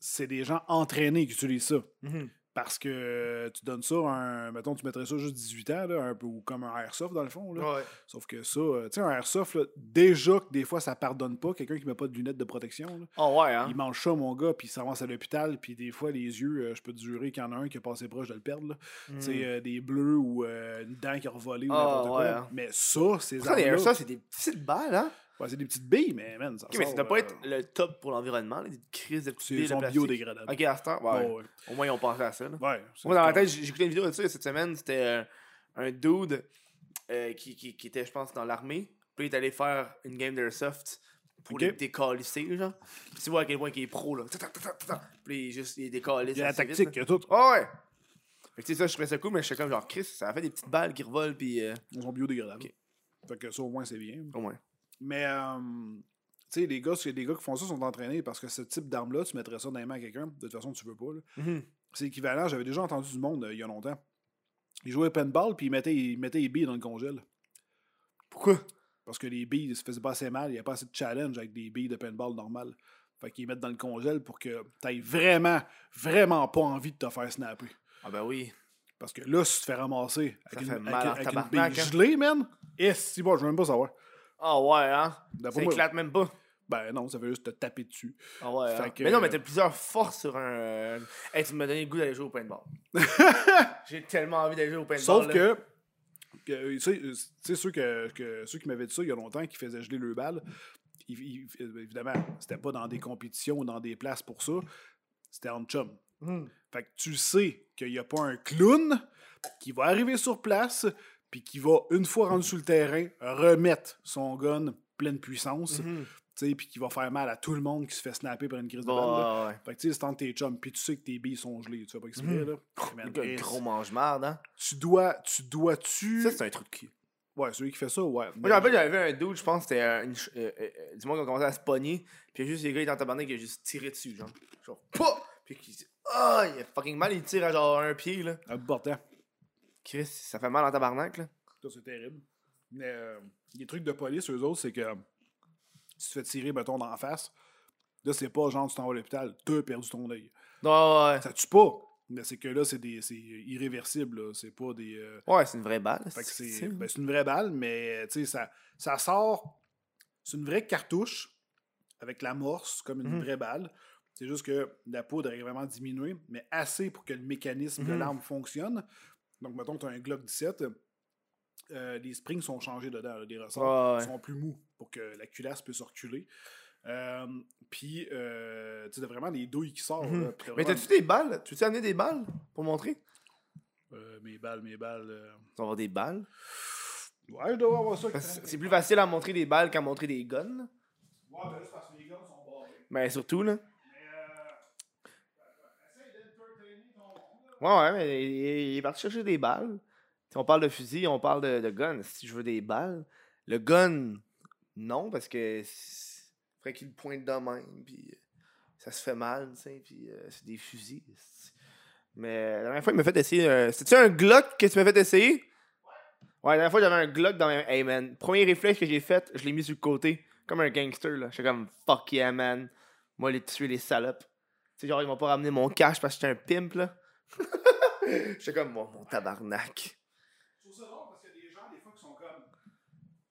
c'est des gens entraînés qui utilisent ça. Mhm. Parce que tu donnes ça à un. Mettons, tu mettrais ça juste 18 ans, là, un peu ou comme un airsoft dans le fond. Là. Ouais. Sauf que ça, euh, tu sais, un airsoft, là, déjà que des fois ça pardonne pas, quelqu'un qui met pas de lunettes de protection, là, Oh, ouais, hein. il mange ça, mon gars, puis il s'avance à l'hôpital, puis des fois, les yeux, euh, je peux te jurer qu'il y en a un qui a passé proche de le perdre. là. Tu sais, euh, des bleus ou euh, une dent qui a revolé ou Ah, n'importe quoi. hein. Mais ça, ces Pourtant, les c'est des petites balles, hein? Ouais, c'est des petites billes, mais man, ça Ok, mais ça doit pas euh, être le top pour l'environnement, là, des crises de billes de sont biodégradables. Ok, à ce temps, ouais. Ouais, ouais. Au moins, ils ont pensé à ça, là. Ouais, Moi, dans ma tête, j'ai écouté une vidéo de ça cette semaine. C'était euh, un dude euh, qui, qui, qui était, je pense, dans l'armée. Puis il est allé faire une game d'airsoft pour Ok. les décalisser, genre. Puis tu vois à quel point il est pro, là. Puis il, est juste, il décalisse. Il y a la tactique, il y a tout. Ah ouais! Fait que tu sais, ça, je trouvais ça cool, mais je suis comme genre, Chris, ça a fait des petites balles qui revolent, puis euh, Ils sont biodégradables. Ok. Fait que ça, au moins, c'est bien. au moins. Mais, euh, tu sais, les gars, les gars qui font ça sont entraînés parce que ce type d'arme-là, tu mettrais ça dans les mains à quelqu'un, de toute façon, tu veux pas. Mhm. C'est équivalent, j'avais déjà entendu du monde euh, il y a longtemps. Ils jouaient au paintball, puis ils mettaient, ils mettaient les billes dans le congèle. Pourquoi? Parce que les billes, ça faisait pas assez mal, il n'y a pas assez de challenge avec des billes de paintball normales. Fait qu'ils mettent dans le congèle pour que tu vraiment, vraiment pas envie de te faire snapper. Ah ben oui. Parce que là, si tu te fais ramasser avec, une, avec- avec une bille hein. gelée, man, et si bon, je veux même pas savoir. Ah ouais, hein? Ça moi, éclate même pas. ben non, ça veut juste te taper dessus. Ah ouais, hein? que- Mais non, mais t'as plusieurs forces sur un... euh, Hey, tu m'as donné le goût d'aller jouer au paintball. J'ai tellement envie d'aller jouer au paintball. Sauf là. que, que, tu sais, ceux, que, que- ceux qui m'avaient dit ça il y a longtemps, qui faisaient geler le ils- ils- évidemment, c'était pas dans des compétitions ou dans des places pour ça, c'était en chum. Mhm. Fait que tu sais qu'il n'y a pas un clown qui va arriver sur place puis qui va, une fois rendu sur le terrain, remettre son gun pleine puissance, tu sais, puis qui va faire mal à tout le monde qui se fait snapper par une crise de balle. ouais. Fait que tu sais, c'est tes chums, puis tu sais que tes billes sont gelées, tu sais pas exprès, Mhm. là. Et gros mange-marde, hein? tu dois, tu dois-tu... Ça, c'est un truc de cul. Ouais, celui qui fait ça, ouais. Moi, je me rappelle, j'avais vu un dude, je pense c'était une euh, euh, euh, du monde qui a commencé à se pogner. Puis juste les gars, ils étaient en tabarnak, qui a juste tiré dessus, genre. Genre, POUH! Puis qui dit, ah, il a fucking mal, il tire à genre un pied, là. Bout portant. Chris, ça fait mal en tabarnak, là. Ça, c'est terrible. Mais euh, les trucs de police, eux autres, c'est que si tu te fais tirer, mettons, d'en face, là, c'est pas genre tu t'en vas à l'hôpital, t'as perdu ton œil. Non, ouais. Ça tue pas. Mais c'est que là, c'est des c'est irréversible. C'est pas des. euh, Ouais, c'est une vraie balle. fait que c'est c'est- ben, c'est une vraie balle, mais tu sais, ça, ça sort. C'est une vraie cartouche avec l'amorce comme une Mhm. vraie balle. C'est juste que la poudre est vraiment diminuée, mais assez pour que le mécanisme de Mhm. l'arme fonctionne. Donc, mettons, tu as un Glock 17, euh, les springs sont changés dedans, là, les ressorts ouais. sont plus mous pour que la culasse puisse reculer. Euh, Puis, euh, tu sais, t'as vraiment les douilles qui sortent. Mhm. là, Mais t'as-tu des balles? Tu veux amener des balles pour montrer? Euh, mes balles, mes balles. Tu vas avoir des balles? Ouais, je dois avoir ça. C'est plus facile à montrer des balles qu'à montrer des guns. Ouais, ben c'est parce que les gars sont barrés. Mais surtout, là. Mais, euh, essaye d'entertainer ton monde, là. Ouais, ouais, mais il, est parti chercher des balles. Si on parle de fusil, on parle de, gun. Si je veux des balles, le gun, non, parce que faudrait qu'il pointe de même, puis euh, ça se fait mal, tu sais, puis euh, c'est des fusils. Mais la dernière fois, il m'a fait essayer. euh, C'était-tu un Glock que tu m'as fait essayer? Ouais, la dernière fois, j'avais un Glock dans mes. Hey man, premier réflexe que j'ai fait, je l'ai mis sur le côté, comme un gangster, là. J'étais comme fuck yeah, man. Moi, les tuer les salopes. Tu sais, genre, ils m'ont pas ramené mon cash parce que j'étais un pimp, là. J'étais comme, mon, mon tabarnak. Je trouve ça drôle parce qu'il y a des gens, des fois, qui sont comme.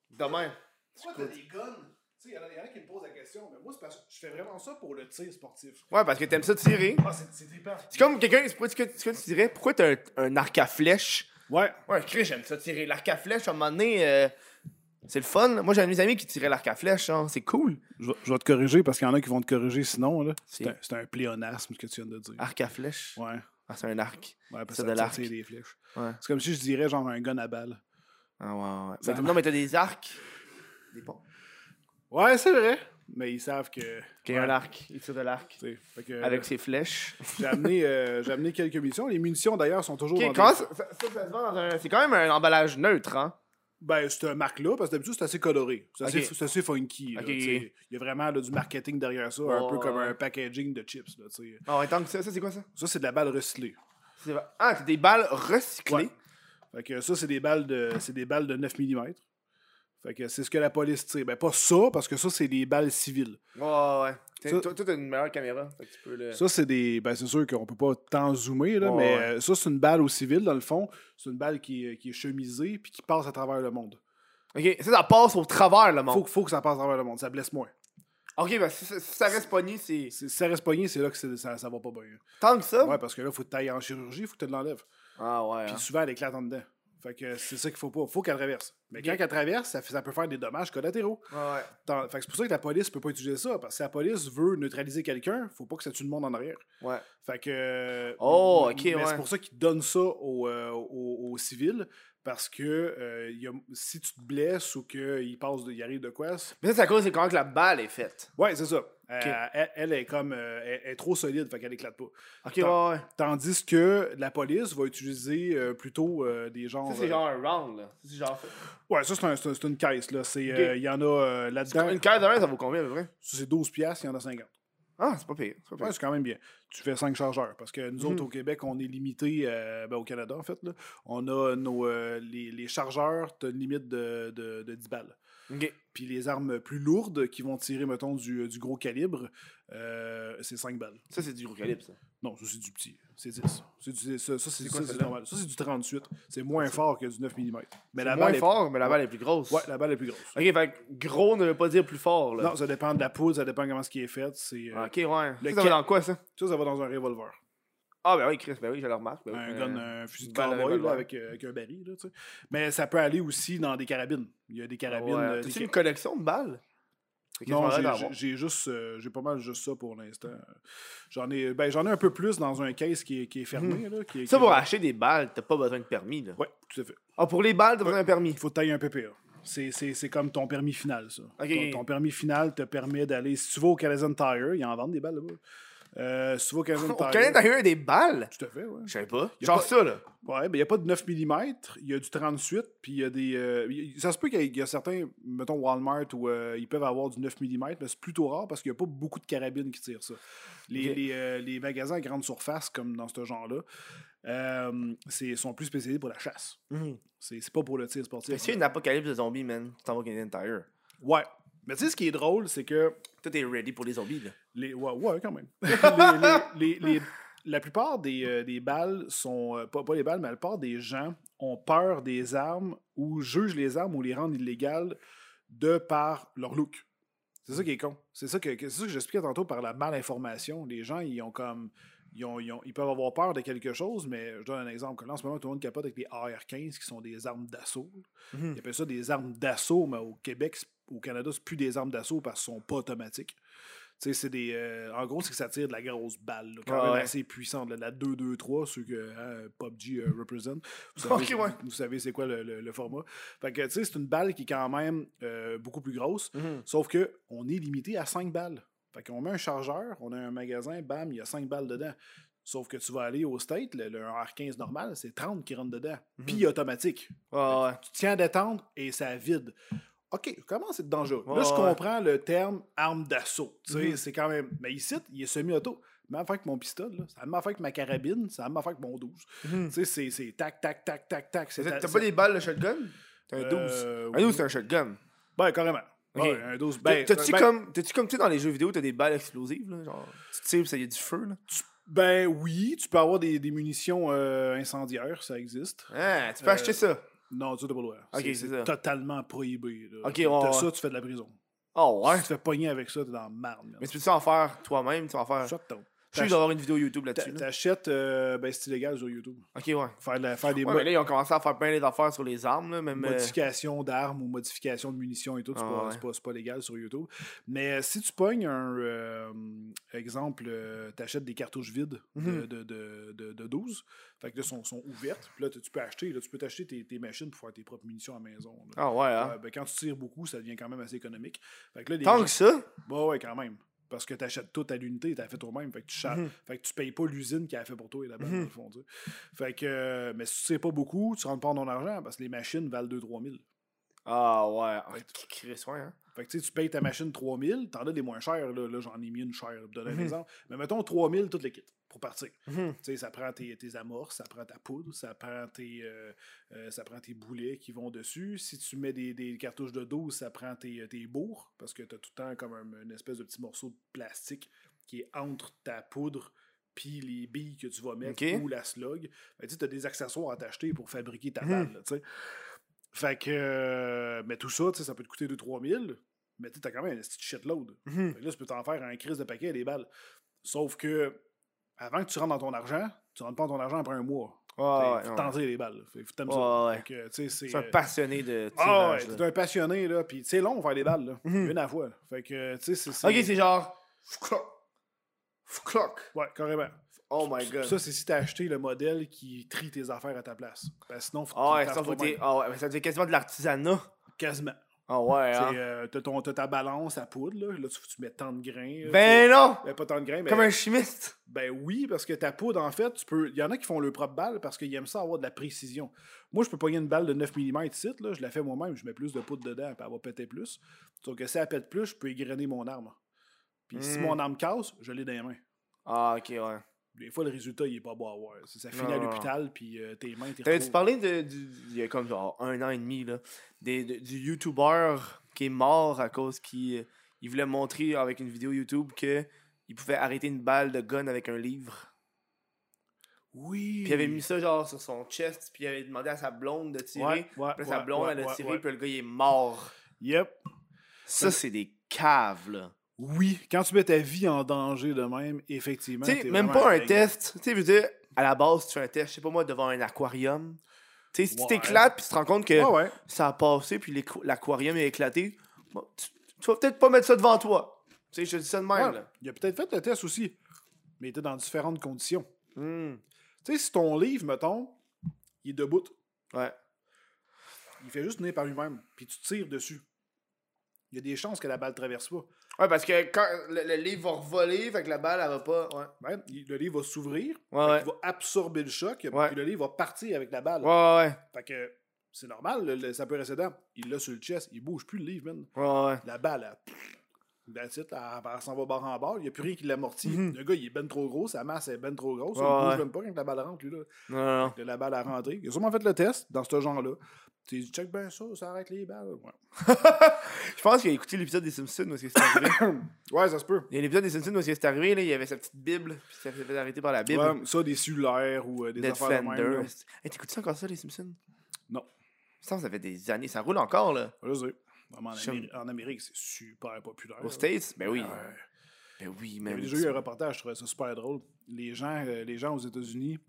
Demain. Pourquoi t'as des guns Tu sais, il y, en a- il y en a qui me posent la question, mais moi, c'est parce que je fais vraiment ça pour le tir sportif. Ouais, parce que t'aimes ça tirer. Ah, c'est c'est trippant. C'est comme quelqu'un, c'est ce que tu dirais, pourquoi t'as un, un arc à flèche? Ouais. Ouais, Chris, j'aime ça tirer. L'arc à flèche, à un moment donné, euh, c'est le fun. Moi, j'ai un de mes amis qui tirait l'arc à flèche, genre, c'est cool. Je vais, je vais te corriger parce qu'il y en a qui vont te corriger sinon. là. C'est un, c'est un pléonasme ce que tu viens de dire. Arc à flèche. Ouais. Ah, c'est un arc. Ouais, parce C'est que de l'arc. des flèches. Ouais. C'est comme si je dirais genre un gun à balle. Ah, ouais, ouais. Mais non, mais t'as des arcs. Des ponts. Ouais, c'est vrai. Mais ils savent que. Qu'il y a Ouais, un arc. Il tire de l'arc. Avec ses flèches. J'ai amené, euh, amené quelques munitions. Les munitions, d'ailleurs, sont toujours dans des- ça, ça se vend dans un. C'est quand même un emballage neutre, hein? Ben, c'est un marque-là, parce que d'habitude, c'est assez coloré. C'est assez, funky. Il y a vraiment là, du marketing derrière ça, un peu comme un packaging de chips. Là, sais. Ah, que ça, ça c'est quoi ça? ça, c'est de la balle recyclée. Ah, c'est des balles recyclées? Ouais. Fait que ça, c'est des balles de, c'est des balles de 9 mm. Fait que c'est ce que la police tire. Ben, pas ça, parce que ça, c'est des balles civiles. Ouais, ouais, Toi, t'as une meilleure caméra. Fait que tu peux le. Ça, c'est des. Ben, c'est sûr qu'on peut pas tant zoomer, là, mais ouais. euh, ça, c'est une balle au civil, dans le fond. C'est une balle qui est, qui est chemisée puis qui passe à travers le monde. Ok, ça, ça passe au travers le monde. Faut, faut que ça passe à travers le monde, ça blesse moins. Ok, ben si, si ça reste pogné, c'est. Si ça reste pogné, c'est là que ça, ça va pas bien. Tant que ça? Ouais, parce que là, faut que tu ailles en chirurgie, faut que tu l'enlèves. Ah, ouais. Puis hein. souvent, elle éclate en dedans. Fait que c'est ça qu'il faut pas. Faut qu'elle traverse. Mais quand elle traverse, ça, ça peut faire des dommages collatéraux. Ouais, Fait que c'est pour ça que la police peut pas utiliser ça. Parce que si la police veut neutraliser quelqu'un, faut pas que ça tue le monde en arrière. Ouais. Fait que. Oh, ok, ouais. C'est pour ça qu'ils donnent ça aux, euh, aux- aux civils. Parce que euh, y a- si tu te blesses ou qu'il passe de- il arrive de quoi. Mais ça, c'est à cause de comment que la balle est faite. Ouais, c'est ça. Euh, elle, elle est comme. euh, elle, elle est trop solide, fait qu'elle éclate pas. Ok, Tant- ouais, ouais. Tandis que la police va utiliser euh, plutôt euh, des genres. Ça, c'est genre un round, là. Ça, genre. Ouais, ça, c'est un- c'est une caisse. là. Il y en a là-dedans. Une carte de un, ça vaut combien à peu près? C'est 12 piastres, il y en a 50. Ah, c'est pas pire. C'est pas Ouais, pire. c'est quand même bien. Tu fais 5 chargeurs. Parce que nous Mhm. autres, au Québec, on est limité, euh, ben, au Canada, en fait. Là, on a nos, euh, les, les chargeurs, tu as une limite de, de, de 10 balles. Puis les armes plus lourdes qui vont tirer, mettons, du, du gros calibre, euh, c'est 5 balles. Ça, c'est du gros calibre, ça. Non, ça, c'est du petit. C'est 10. C'est du- ça, ça, c'est C'est quoi, ça, c'est celle-là? normal. Ça, c'est du 38. C'est moins fort que du 9 mm. Mais C'est la moins balle est- fort, mais la balle est plus grosse. Ouais, la balle est plus grosse. Ok, fait que gros ne veut pas dire plus fort, là. Non, ça dépend de la poudre, ça dépend comment ce qui est fait. C'est, euh, Ok, ouais. Le ça, va dans quoi, ça? Ça, ça va dans un revolver. Ah, ben oui, Chris, ben oui, je le remarque. ben oui. un Euh, gun, un fusil de cowboy là, avec, euh, avec un baril. Là, tu sais. Mais ça peut aller aussi dans des carabines. Il y a des carabines. Ouais. euh, T'as-tu une collection de balles? Non, j'ai- juste, euh, j'ai pas mal juste ça pour l'instant. J'en ai, ben, j'en ai un peu plus dans un case qui est, qui est fermé. Là, qui est- Mhm. Ça, qui est- pour acheter des balles, t'as pas besoin de permis, là. Ouais, tout à fait. Ah, pour les balles, t'as besoin d'un permis? Il faut tailler un PPA. C'est, comme ton permis final, ça. Ton permis final te permet d'aller. Si tu vas au Canadian Tire, ils en vendent des balles là-bas. Euh, si tu vas au Canadian Tire. T'as eu des balles? Tout à fait, ouais. Je savais pas. A Genre pas- ça, là. Ouais, ben il n'y a pas de 9 mm, il y a du 38, puis il y a des. euh, y- ça se peut qu'il y, il a certains, mettons Walmart, où euh, ils peuvent avoir du 9 mm, mais c'est plutôt rare parce qu'il n'y a pas beaucoup de carabines qui tirent ça. Les, euh, les magasins à grande surface, comme dans ce genre-là, c'est- sont plus spécialisés pour la chasse. C'est c'est pas pour le tir sportif. A une apocalypse de zombies, man, tu t'en vas Canadian Tire. Ouais. Mais tu sais, ce qui est drôle, c'est que. Toi, t'es ready pour les zombies, là. Les, ouais, ouais, quand même. les, les- la plupart des, euh, des balles sont. euh, pas, pas les balles, mais la plupart des gens ont peur des armes ou jugent les armes ou les rendent illégales de par leur look. C'est ça qui est con. C'est ça que, que- c'est ça que j'expliquais tantôt par la malinformation. Les gens, ils ont comme. Ils, ont- ils ont- ils peuvent avoir peur de quelque chose, mais je donne un exemple. Là, en ce moment, tout le monde capote avec les AR-15 qui sont des armes d'assaut. Mhm. Ils appellent ça des armes d'assaut, mais au Québec, c'est- au Canada, c'est plus des armes d'assaut parce qu'elles sont pas automatiques. C'est des. euh, en gros, c'est que ça tire de la grosse balle, là, quand Ouais, même ouais. assez puissante, là, de la 2-2-3, ceux que hein, PUBG euh, represent. Vous savez, ouais. vous savez c'est quoi le, le- le format. Fait que, tu sais, c'est une balle qui est quand même euh, beaucoup plus grosse, Mhm. sauf que on est limité à 5 balles. Fait qu'on met un chargeur, on a un magasin, bam, il y a 5 balles dedans. Sauf que tu vas aller au State, le, le R15 normal, c'est 30 qui rentrent dedans. Puis automatique. Ouais, ouais. Tu tiens à détendre et ça vide. OK, comment c'est dangereux? Ouais, Là, je ouais. comprends le terme arme d'assaut. Tu sais, Mhm. c'est quand même. Mais ici, il est semi-auto. Même affaire que mon pistolet, là. ça a la même affaire que ma carabine, ça a la même affaire que mon 12. Mhm. Tu sais, c'est- c'est tac, tac, tac, tac, tac. c'est T'as pas des balles de shotgun? T'as un 12. Euh, Un 12, c'est un shotgun. Ben, carrément. Ok. Ouais, un 12. T'as- Ben, T'as-tu ben- comme, t'as-tu comme tu sais, dans les jeux vidéo, t'as des balles explosives, là? Genre, tu tires, ça y a du feu, là? ben oui, tu peux avoir des, des munitions euh, incendiaires, ça existe. Ah, tu peux Euh, acheter ça. Non, tu t'as pas le droit. Ok, c'est ça. totalement prohibé. là. Ok, T'as ça, tu fais de la prison. Oh, ouais? Si tu te fais pogner avec ça, t'es dans la marde. man. Mais tu peux-tu en faire toi-même? Tu vas en faire. Shut down. Je suis d'avoir une vidéo YouTube là-dessus. là. T'achètes, euh, ben c'est illégal sur YouTube. Ok, ouais. Faire, de la- faire des Ouais, mais là, ils ont commencé à faire plein d'affaires sur les armes, là, même. euh, modifications d'armes ou modifications de munitions et tout, c'est Ah, pas, ouais. pas, légal sur YouTube. Mais euh, si tu pognes un euh, exemple, t'achètes des cartouches vides de, Mhm. de, de, de- de 12, fait que là, sont, sont ouvertes, puis là, tu peux acheter, là, tu peux t'acheter tes, tes machines pour faire tes propres munitions à la maison. là. Ah ouais, hein. Ben, quand tu tires beaucoup, ça devient quand même assez économique. Fait que là, Tant gens- que ça? Bah ouais, quand même. Parce que tu achètes tout à l'unité, tu as fait toi-même. Fait que tu Mhm. fait que tu payes pas l'usine qui a fait pour toi là-bas, Mhm. dans le fond. tu sais. Fait que, euh, mais si tu sais pas beaucoup, tu rentres pas dans ton argent parce que les machines valent 2-3 000. Ah ouais. Ah, Ouais. Chris, ouais, hein. Fait que tu sais, tu payes ta machine 3000, t'en as des moins chères, là, là j'en ai mis une chère, pour donner un Mhm. exemple. Mais mettons 3000, tout le kit, pour partir. Mhm. Tu sais, ça prend tes, tes amorces, ça prend ta poudre, ça prend tes, euh, euh, ça prend tes boulets qui vont dessus. Si tu mets des, des cartouches de 12, ça prend tes, tes bourres, parce que tu as tout le temps comme un- une espèce de petit morceau de plastique qui est entre ta poudre puis les billes que tu vas mettre ou la slug. Ben, tu as des accessoires à t'acheter pour fabriquer ta Mhm. balle, là. Fait que, euh, mais tout ça, tu sais, ça peut te coûter 2-3 000, mais tu as quand même un petit shitload. Mhm. Là, tu peux t'en faire un crise de paquet des balles. Sauf que, avant que tu rentres dans ton argent, tu rentres pas dans ton argent après un mois. Ouais, Fait, ouais, faut ouais. t'en les balles. Fait, faut Ouais, ça. ouais. Fait tu sais, c'est. Un euh, passionné de Ah tirage. ouais, là. t'es un passionné, là. Puis c'est long faire des balles, là. Mhm. Une à fois. là. Fait que, tu sais, c'est. Ok, c'est genre. Fcloc. Fcloc. Ouais, carrément. Oh my god. Ça, c'est si t'as acheté le modèle qui trie tes affaires à ta place. Que sinon, faut que Ah tu ouais, ça, faut ah ouais, ça devient quasiment de l'artisanat. Quasiment. Ah ouais, hein. euh, t'as, ton- t'as ta balance à poudre, là. Là, tu, tu mets tant de grains. là, Ben non! Ben, pas tant de grains, mais. Comme un chimiste. Ben oui, parce que ta poudre, en fait, tu peux. Il y en a qui font leur propre balle parce qu'ils aiment ça avoir de la précision. Moi, je peux pogner une balle de 9 mm ici, là, je la fais moi-même, je mets plus de poudre dedans, puis elle va péter plus. Sauf que si elle pète plus, je peux égrener mon arme. Puis si Mm. mon arme casse, je l'ai dans les mains. Ah, ok, ouais. Des fois, le résultat, il est pas beau à voir. Ça, ça finit Non, à l'hôpital, puis euh, tes mains, t'es T'avais-tu parlé de, du, il y a comme genre un an et demi, là, des, de- du YouTuber qui est mort à cause qu'il euh, il voulait montrer avec une vidéo YouTube que il pouvait arrêter une balle de gun avec un livre. Oui. Puis il avait mis ça genre sur son chest, puis il avait demandé à sa blonde de tirer. Ouais, ouais, Puis sa blonde, elle a tiré, puis le gars, il est mort. Yep. Ça, c'est des caves, là. Oui. Quand tu mets ta vie en danger de même, effectivement. Tu sais, t'es même pas un dingue. test. Tu sais, veux dire, à la base, tu fais un test, je sais pas moi, devant un aquarium. Tu sais, si tu t'éclates, puis tu te rends compte que Ouais, ouais. ça a passé, puis l'aquarium est éclaté, bon, tu, tu vas peut-être pas mettre ça devant toi. Tu sais, je te dis ça de même, là. Il a peut-être fait le test aussi, mais il était dans différentes conditions. Hmm. Tu sais, si ton livre, mettons, il est debout, Ouais. il fait juste tenir par lui-même, puis tu tires dessus. Il y a des chances que la balle traverse pas. Ouais, parce que quand le, le livre va revoler, fait que la balle, elle va pas. Ouais. Ouais, il- le livre va s'ouvrir, Ouais, qu'il va absorber le choc, Ouais. puis le livre va partir avec la balle. Ouais, ouais, Fait que c'est normal, le- le- ça peut rester dedans. Il l'a sur le chest, il bouge plus le livre, man. Ouais, ouais. La balle, elle, that's it, elle, s'en va barre en barre, il n'y a plus rien qui l'amortit. Mhm. Le gars, il est ben trop gros, sa masse est ben trop grosse, Ouais, il bouge ouais. même pas quand la balle rentre, lui, là. Non. Que la balle a rentré. Il a sûrement fait le test dans ce genre-là. Tu dis, check bien ça, ça arrête les balles. Ouais, Je pense qu'il a écouté l'épisode des Simpsons où c'est arrivé. Ouais, ça se peut. Il y a l'épisode des Simpsons où c'est arrivé, là, il y avait sa petite Bible, puis ça s'est fait arrêter par la Bible. Ouais, ça, des cellulaires ou euh, des affaires de même. Hey, t'écoutes-tu encore ça, les Simpsons? Non. Ça, ça fait des années. Ça roule encore, là. Je sais. Vraiment, en, Amérique, c'est super populaire. Aux. States? Ben oui. Ben oui, même. avait déjà eu un reportage, je trouvais ça super drôle. Les gens, euh, les gens aux États-Unis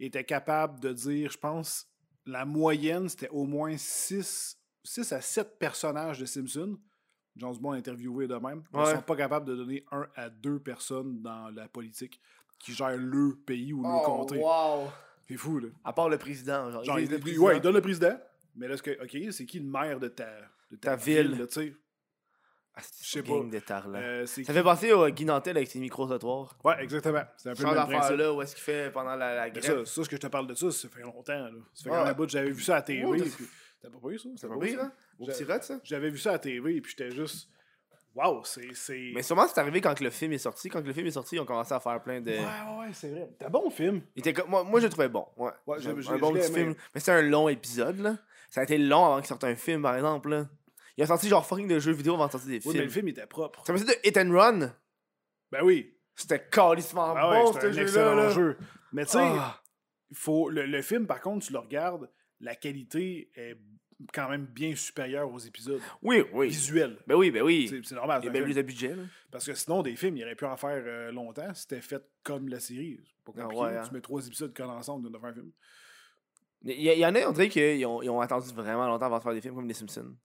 étaient capables de dire, je pense, la moyenne, c'était au moins 6, 6 à 7 personnages de Simpsons. James Bond interviewé de même. Ils Ouais. sont pas capables de donner un à deux personnes dans la politique qui gèrent le pays ou le Oh, comté. wow. C'est fou, là. À part le président. Genre, Genre, ils il, le président. ouais, il donne le président. Mais là, ce que, OK, c'est qui le maire de ta, de ta, Ta ville. là, tu sais? Ah, c'est Je sais pas. de. Euh, c'est Ça fait penser au Guy Nantel avec ses micro-trottoirs. Ouais, exactement. C'est un peu genre le même principe. d'affaire-là, où est-ce qu'il fait pendant la, la grève. ça, ça, ce que je te parle de ça, ça fait longtemps. Là. Ça fait Ouais. quand même un bout j'avais vu ça à TV. T'as- pas pris ça? C'est T'as pas vu? Au petit rat, ça? J'avais vu ça à TV, puis j'étais juste. Waouh, c'est. c'est- Mais sûrement, c'est arrivé quand le film est sorti. Quand le film est sorti, ils ont commencé à faire plein de. Ouais, ouais, ouais, c'est vrai. T'as bon film. Il était moi, moi, je le trouvais bon. Ouais. Un bon petit film. Mais c'était un long épisode, là. Ça a été long avant qu'il sorte un film, par exemple, là. Il a sorti genre fucking de jeux vidéo avant de sortir des Oui, films. mais le film était propre. Ça me de Hit and Run. Ben oui. C'était calissement Ah ouais, bon, ce un jeu-là. excellent là. jeu. Mais tu sais, Ah. faut, le, le film, par contre, tu le regardes, la qualité est quand même bien supérieur aux épisodes Oui, oui. visuels. Ben oui, ben oui. C'est normal. Il y a film. plus de budget, là. Parce que sinon, des films, il aurait pu en faire euh, longtemps c'était fait comme la série. Pas Ah compliqué. ouais, hein. Tu mets trois épisodes collés ensemble de faire un film. Il y, en a, on dirait qu'ils ont, ils ont attendu vraiment longtemps avant de faire des films comme Les Simpsons.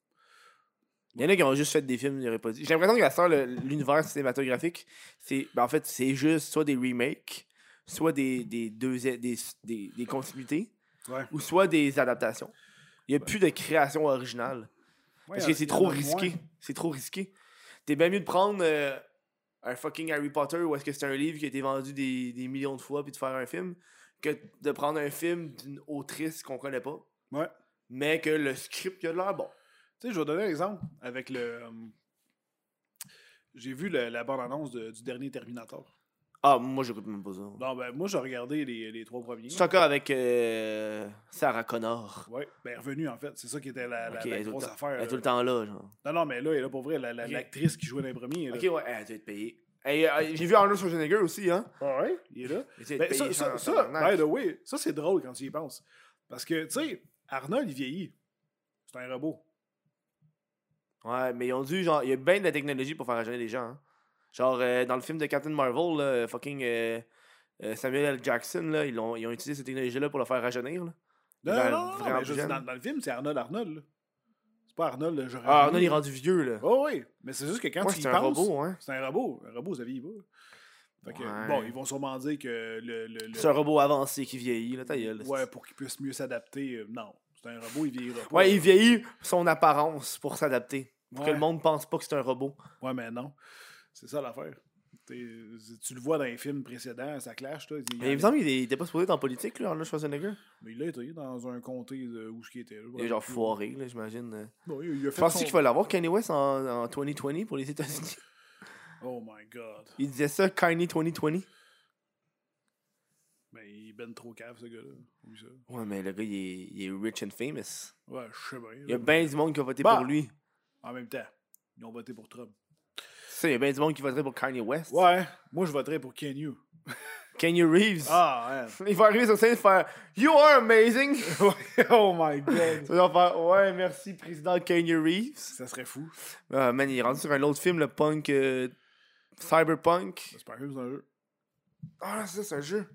Il y en a qui ont juste fait des films, ils n'auraient pas dit. J'ai l'impression que la sœur, l'univers cinématographique, c'est. Ben en fait, c'est juste soit des remakes, soit des, des, deux, des, des, des continuités, Ouais. ou soit des adaptations. Il n'y a plus de création originale. Ouais, Parce que c'est trop risqué. C'est trop risqué. T'es bien mieux de prendre euh, un fucking Harry Potter où est-ce que c'est un livre qui a été vendu des, des millions de fois puis de faire un film que de prendre un film d'une autrice qu'on connaît pas, Ouais. mais que le script il a de l'air bon. Tu sais, je vais donner un exemple avec le. euh, J'ai vu le- la bande-annonce de- du dernier Terminator. Ah, moi j'écoute même pas ça. Non, ben, moi, j'ai regardé les, les trois premiers. Je suis encore avec euh, Sarah Connor. Ouais, ben, revenu en fait. C'est ça qui était la, la- grosse affaire. Elle est tout le temps là, genre. Non, non, mais là, elle est là pour vrai. la-. L'actrice qui jouait dans les premiers. là. Ok, ouais, elle doit être payée. Hey, euh, J'ai vu Arnold Schwarzenegger aussi, hein. Ah ouais? Il est là. Il Ben, ça, ça, ça, tabarnak. by the way, ça c'est drôle quand tu y penses. Parce que, tu sais, Arnold, il vieillit. C'est un robot. Ouais, mais ils ont dû, genre, il y a bien de la technologie pour faire rajeunir les gens. hein. Genre, euh, dans le film de Captain Marvel, là, fucking euh, euh, Samuel L. Jackson, là, ils, ont, ils ont utilisé cette technologie-là pour le faire rajeunir. Là. Non, Il non, non, mais je dans, dans le film, c'est Arnold Arnold. C'est pas Arnold, le genre. Ah, Arnold, il est rendu vieux, là. Oh oui, mais c'est juste que quand Ouais, tu y c'est un robot, hein. c'est un robot. Un robot, ça vieillit pas. Fait que, Ouais. bon, ils vont sûrement dire que le. le, le- C'est un robot avancé qui vieillit, là, ta gueule. ouais, pour qu'il puisse mieux s'adapter. non, c'est un robot, il vieillira pas. Ouais, il vieillit son apparence pour s'adapter. Pour que le monde pense pas que c'est un robot. Ouais, mais non. C'est ça l'affaire. Tu le vois dans les films précédents, ça clash. Là. Il, Mais il me semble qu'il était pas supposé être en politique, là, Arnold Schwarzenegger. Mais il a été dans un comté de où ce qui était. là. Il est genre foiré, là, j'imagine. euh. Bon, il, il a Tu fait son- qu'il va l'avoir, Kanye West, en, en 2020 pour les États-Unis? Oh my god. Il disait ça, Kanye 2020. Mais il est ben trop cave, ce gars-là. Oui, ça. Ouais, mais le gars, il est, il est rich and famous. Ouais, je sais bien. Il y a bien du monde qui a voté Bah. pour lui. En même temps, ils ont voté pour Trump. Ça, il y a bien du monde qui voterait pour Kanye West. Ouais, moi je voterais pour Ken Yu. Kanye Reeves. Ah, Il va arriver sur scène et faire You are amazing. ouais. oh my god. Ça va faire Ouais, merci, président Kanye Reeves. Ça serait fou. Ah, man, il est rendu sur un autre film, le punk. euh, Cyberpunk. C'est pas un film, c'est un jeu. Ah, ça, c'est un jeu.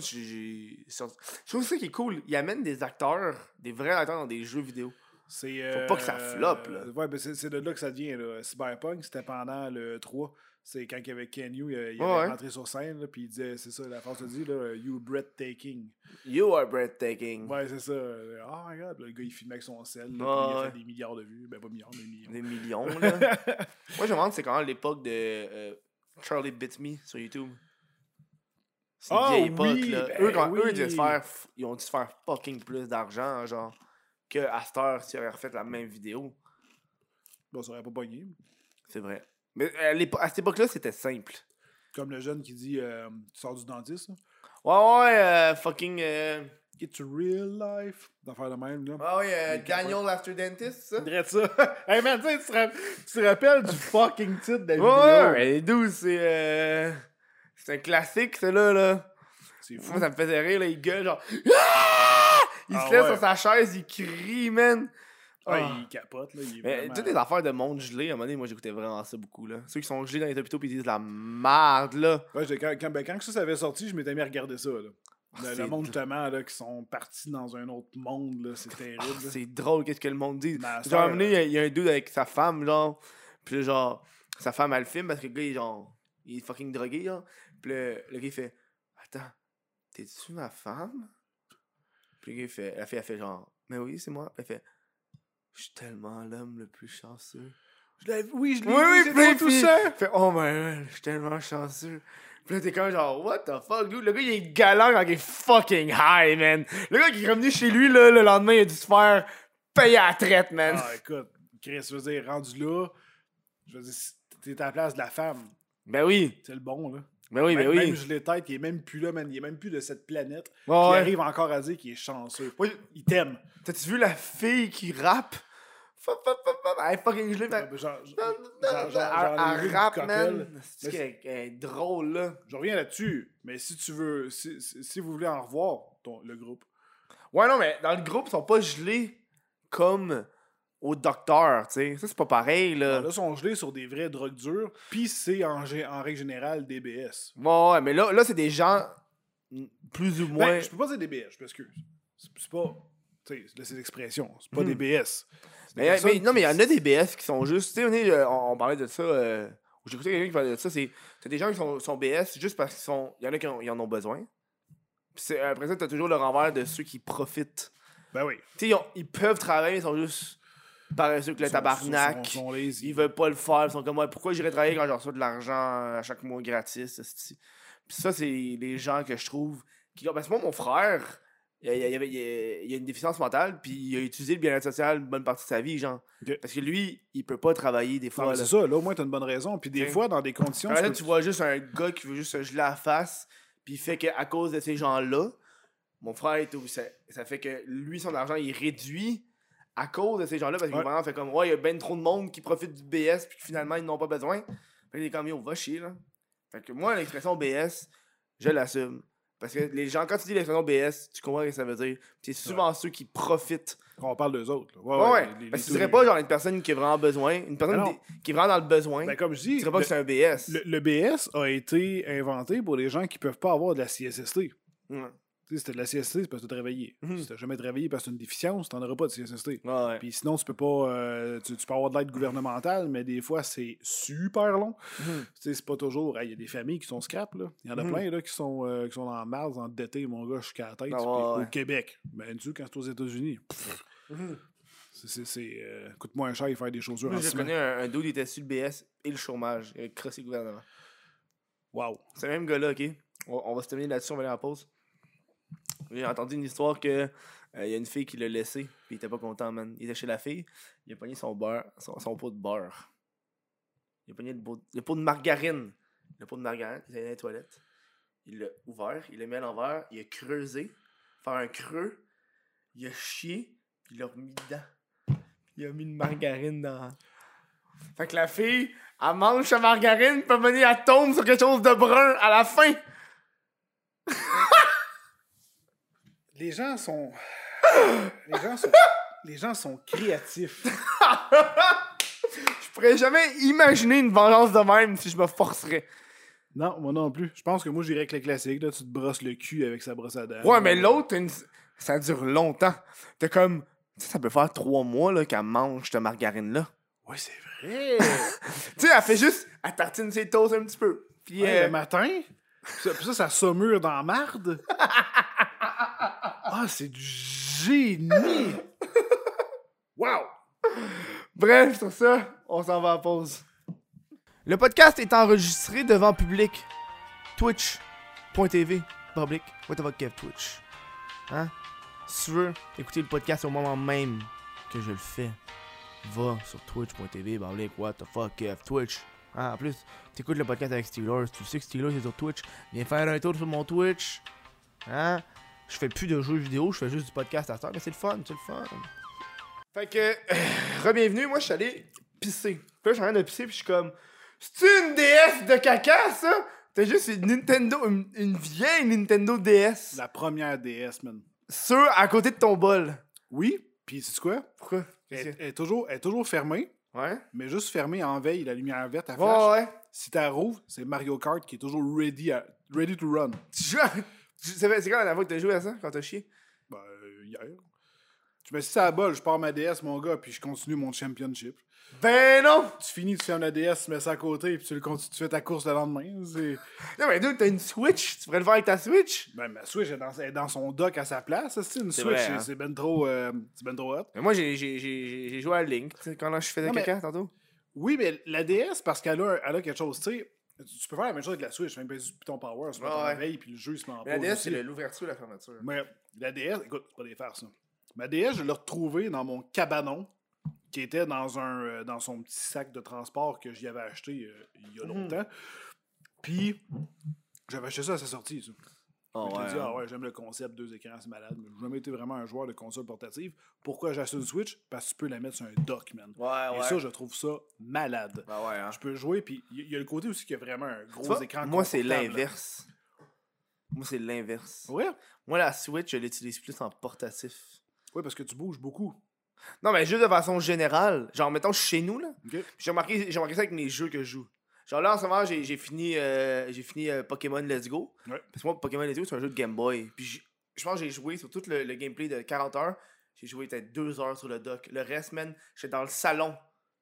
Je trouve ça qui est cool. Il amène des acteurs, des vrais acteurs dans des jeux vidéo. C'est, Faut pas que ça euh, floppe, là. Ouais, ben c'est, de là que ça vient. Là. Cyberpunk, c'était pendant le 3. C'est quand il y avait Ken Yu, il, il Ouais, avait ouais. rentré sur scène, là, puis il disait, c'est ça, la phrase se dit, là, You breathtaking. You are breathtaking. Ouais, c'est ça. Oh my god, le gars il filmait avec son sel, là, puis il a fait des milliards de vues. Ben pas milliards, mais millions. Des millions, là. Moi, je me demande, c'est quand l'époque de euh, Charlie Bit Me sur YouTube. C'est une Ah, vieille époque, oui, là. ben eux, quand, eux, oui. ils, faire, ont dû se faire fucking plus d'argent, genre, que à cette heure, s'ils refait la même vidéo. Bon, ça aurait pas pogné. C'est vrai. Mais à, l'épo- à cette époque-là, c'était simple. Comme le jeune qui dit, euh, tu sors du dentiste. là. Ouais, ouais, euh, fucking. Euh... It's real life. D'affaire de même, là. Ouais, ouais, euh. Daniel After Dentist, ça? Dirais ça. hey man, tu te rappelles du fucking titre de la vidéo? Ouais, ouais, les 12, c'est. C'est un classique, celui-là, là. C'est fou. Moi, ça me faisait rire, là, il gueule, genre. Ah! Il Ah se lève ouais. sur sa chaise, il crie, man. Ouais, Ah. il capote, là. Il est Mais vraiment... toutes les affaires de monde gelé, à un moment donné, moi, j'écoutais vraiment ça beaucoup, là. Ceux qui sont gelés dans les hôpitaux pis ils disent la merde, là. Ouais, quand, quand, ben, quand ça, ça avait sorti, je m'étais mis à regarder ça, là. Le, Ah, monde, justement, là, qui sont partis dans un autre monde, là, c'est terrible. Ah, c'est drôle, qu'est-ce que le monde dit. Genre, à un moment donné, il y a- un dude avec sa femme, genre. Là, genre, sa femme, elle le filme parce que le gars, il genre. Il est fucking drogué, genre. Pis le, le gars, il fait Attends, t'es-tu ma femme? Puis le gars, il fait, la fille, elle fait genre Mais oui, c'est moi. Puis elle fait Je suis tellement l'homme le plus chanceux. Je oui, je l'ai Oui, vu, oui, puis puis- touchant. Fait, oh my god, je suis tellement chanceux. Puis là, t'es comme genre, what the fuck, dude? Le gars, il est galant quand il est fucking high, man. Le gars qui est revenu chez lui, là, le lendemain, il a dû se faire payer à la traite, man. Ah, écoute, Chris, je veux dire, rendu là, je veux dire, t'es à la place de la femme. Ben oui, C'est le bon, là. Ben oui, même, oui. même Gilet Tête, il est même plus là, man. Il est même plus de cette planète. Ouais. il arrive encore à dire qu'il est chanceux. Oui. Il t'aime. T'as-tu vu la fille qui rappe? Elle est fucking gelée, fait- Genre, genre, Elle rappe, man. C'est Mais drôle, là. Je reviens là-dessus, mais si tu veux, si, si, si vous voulez en revoir ton, le groupe, Ouais, non, mais dans le groupe, ils sont pas gelés comme au docteur, tu sais. Ça, c'est pas pareil, là. Là, ils sont gelés sur des vraies drogues dures, puis c'est en, règle générale DBS. Ouais, ouais, mais là, là c'est des gens plus ou moins. Ben, je peux pas dire DBS, je m'excuse. C'est c'est pas. Tu sais, c'est l'expression. C'est pas Hmm. Des Mais, personnes mais- non, mais il y en a des BS qui sont juste. Tu sais, on, euh, on, parlait de ça. Euh, J'écoutais quelqu'un qui parlait de ça. C'est des gens qui sont, sont BS juste parce qu'ils sont. Il y en a qui en, en ont besoin. Puis c'est- après ça, t'as toujours le renvers de ceux qui profitent. Ben oui. Tu sais, ils, ils peuvent travailler, ils sont juste paresseux que le Ils sont- tabarnak. sont- sont lazy. Ils veulent pas le faire. Ils sont comme, ouais, pourquoi j'irais travailler quand je reçois de l'argent à chaque mois gratis? Puis ça, c'est les gens que je trouve. Qui... Parce que moi, mon frère, il, a- il avait- il a, il a une déficience mentale, puis il a utilisé le bien-être social une bonne partie de sa vie, genre. Parce que lui, il peut pas travailler des fois. là. c'est ça, là au moins t'as une bonne raison. Puis des fois, dans des conditions. Après tu ça, peux- tu vois juste un gars qui veut juste se geler la face, puis il fait qu'à cause de ces gens-là, mon frère, est au- ça, ça fait que lui, son argent, il réduit à cause de ces gens-là, parce qu'il Ouais. vraiment fait comme, ouais, il y a ben trop de monde qui profite du BS, puis que finalement, ils n'ont pas besoin. Fait qu'il est comme, yo, va chier, là. Fait que moi, l'expression BS, je l'assume. Parce que les gens, quand tu dis l'expression BS, tu comprends ce que ça veut dire. C'est souvent ceux qui profitent. On parle d'eux autres. là. Ouais, Ouais, ouais. les- les- Parce que les- tu dirais pas, genre, une personne qui a vraiment besoin, une personne qui- est vraiment dans le besoin, Ben, comme je tu dis, dirais pas le, que c'est un BS. le- le BS a été inventé pour les gens qui peuvent pas avoir de la CSST. Ouais. Tu t'as de la CSST, c'est parce que t'as travaillé. Mhm. Si t'as jamais travaillé parce que t'as une déficience, t'en auras pas de CSST. Ouais. Puis sinon, tu peux pas. euh, tu, tu peux avoir de l'aide gouvernementale, mais des fois, c'est super long. Tu sais, c'est pas toujours. Il y a des familles qui sont scrap, là. Il y en a Mhm. plein, là, qui sont, euh, qui sont dans Mars, endettés, mon gars, jusqu'à la tête. Ah, ouais, Au. Québec. Ben, tu quand c'est aux États-Unis. Mhm. c'est- euh, coûte moins cher de faire des chaussures en je connais un, un dude, il était sur le BS et le chômage. Il a crossé le gouvernement. Wow. C'est le même gars-là, ok? On, on va se terminer là-dessus, on va aller en pause. J'ai entendu une histoire que euh, il y a une fille qui l'a laissé, puis il était pas content, man. Il était chez la fille, il a pogné son beurre, son, son pot de beurre. Il a pogné le pot, de margarine. Le pot de margarine, il était dans les toilettes. Il l'a ouvert, il l'a mis à l'envers, il a creusé, faire un creux, il a chié, puis il l'a remis dedans. Il a mis une margarine dans. Fait que la fille, elle mange sa margarine, puis venir, elle tombe sur quelque chose de brun à la fin. Les gens sont. les gens sont. Les gens sont créatifs. Je pourrais jamais imaginer une vengeance de même si je me forcerais. Non, moi non plus. Je pense que moi, j'irais avec le classique. Là, tu te brosses le cul avec sa brosse à dents. Ouais, mais l'autre, une- ça dure longtemps. T'es comme. Tu sais, ça peut faire trois mois là, qu'elle mange cette margarine-là. Ouais, c'est vrai. Tu sais, elle fait juste. Elle tartine ses toasts un petit peu. Puis. Ouais, euh, le matin. Ça, ça, ça saumure dans la marde. Ah, c'est du génie. Wow. Bref, sur ça, on s'en va à pause. Le podcast est enregistré devant public. Twitch.tv. Public. What the fuck, Kev Twitch? Hein? Si tu veux écouter le podcast au moment même que je le fais, va sur twitch.tv. Public. What the fuck, Kev? Twitch. Hein? En plus, t'écoutes le podcast avec Steelers. Tu sais que Steelers est sur Twitch. Viens faire un tour sur mon Twitch. Hein? Je fais plus de jeux vidéo, je fais juste du podcast à ça. Mais c'est le fun, c'est le fun. Fait que, re-bienvenue, moi je suis allé pisser. Puis là, je suis en train de pisser, puis je suis comme, c'est une DS de caca, ça? T'as juste une Nintendo, une, une vieille Nintendo DS. La première DS, man. Sur, à côté de ton bol. Oui, puis c'est quoi? Pourquoi? Elle, est toujours, elle est toujours fermée, Ouais? mais juste fermée en veille, la lumière verte, à Ouais, flash. ouais. Si t'as rouvre, c'est Mario Kart qui est toujours ready, à- ready to run. Tu joues C'est quand la dernière fois que t'as joué à ça, quand t'as chié? Ben, euh, hier. Je me suis dit à la balle, je pars ma DS, mon gars, puis je continue mon championship. Ben non! Tu finis, tu fermes la DS, tu mets ça à côté, puis tu, le continues, tu fais ta course le lendemain. C'est... Non, mais dude, t'as une Switch, tu pourrais le faire avec ta Switch? Ben, ma Switch est dans, elle est dans son dock à sa place. C'est une Switch, hein. c'est ben trop, euh, c'est ben trop hot. Mais moi, j'ai- j'ai j'ai- j'ai joué à Link, tu sais, quand je faisais mais- caca tantôt. Oui, mais la DS, parce qu'elle a, elle a quelque chose, tu sais, tu peux faire la même chose avec la Switch, même pas du ton power, tu mets Ouais, veille, puis le jeu se met en Mais la DS, c'est l'ouverture et la fermeture. Mais la DS, écoute, c'est pas des fers, ça. Ma DS, je l'ai retrouvée dans mon cabanon, qui était dans, un, euh, dans son petit sac de transport que j'y avais acheté euh, il y a Mhm. longtemps. Puis, j'avais acheté ça à sa sortie, ça. Oh, je ouais, dit, hein. ah ouais, j'aime le concept, deux écrans, c'est malade. Mais j'ai jamais été vraiment un joueur de console portative. Pourquoi j'ai acheté une Switch? Parce que tu peux la mettre sur un dock, man. Ouais, Et ça, je trouve ça malade. Ben ouais, hein. Je peux jouer, puis il y, a le côté aussi qu'il y a vraiment un gros vois, écran moi, c'est l'inverse. Moi, c'est l'inverse. Ouais? Moi, la Switch, je l'utilise plus en portatif. Oui, parce que tu bouges beaucoup. Non, mais juste de façon générale. Genre, mettons, chez nous, là. J'ai remarqué, j'ai remarqué ça avec mes jeux que je joue. Genre là, en ce moment, j'ai j'ai fini, euh, j'ai fini euh, Pokémon Let's Go. Ouais. Parce que moi, Pokémon Let's Go, c'est un jeu de Game Boy. Puis je pense que j'ai joué sur tout le, le gameplay de 40 heures. J'ai joué peut-être 2 heures sur le dock. Le reste, man, j'étais dans le salon.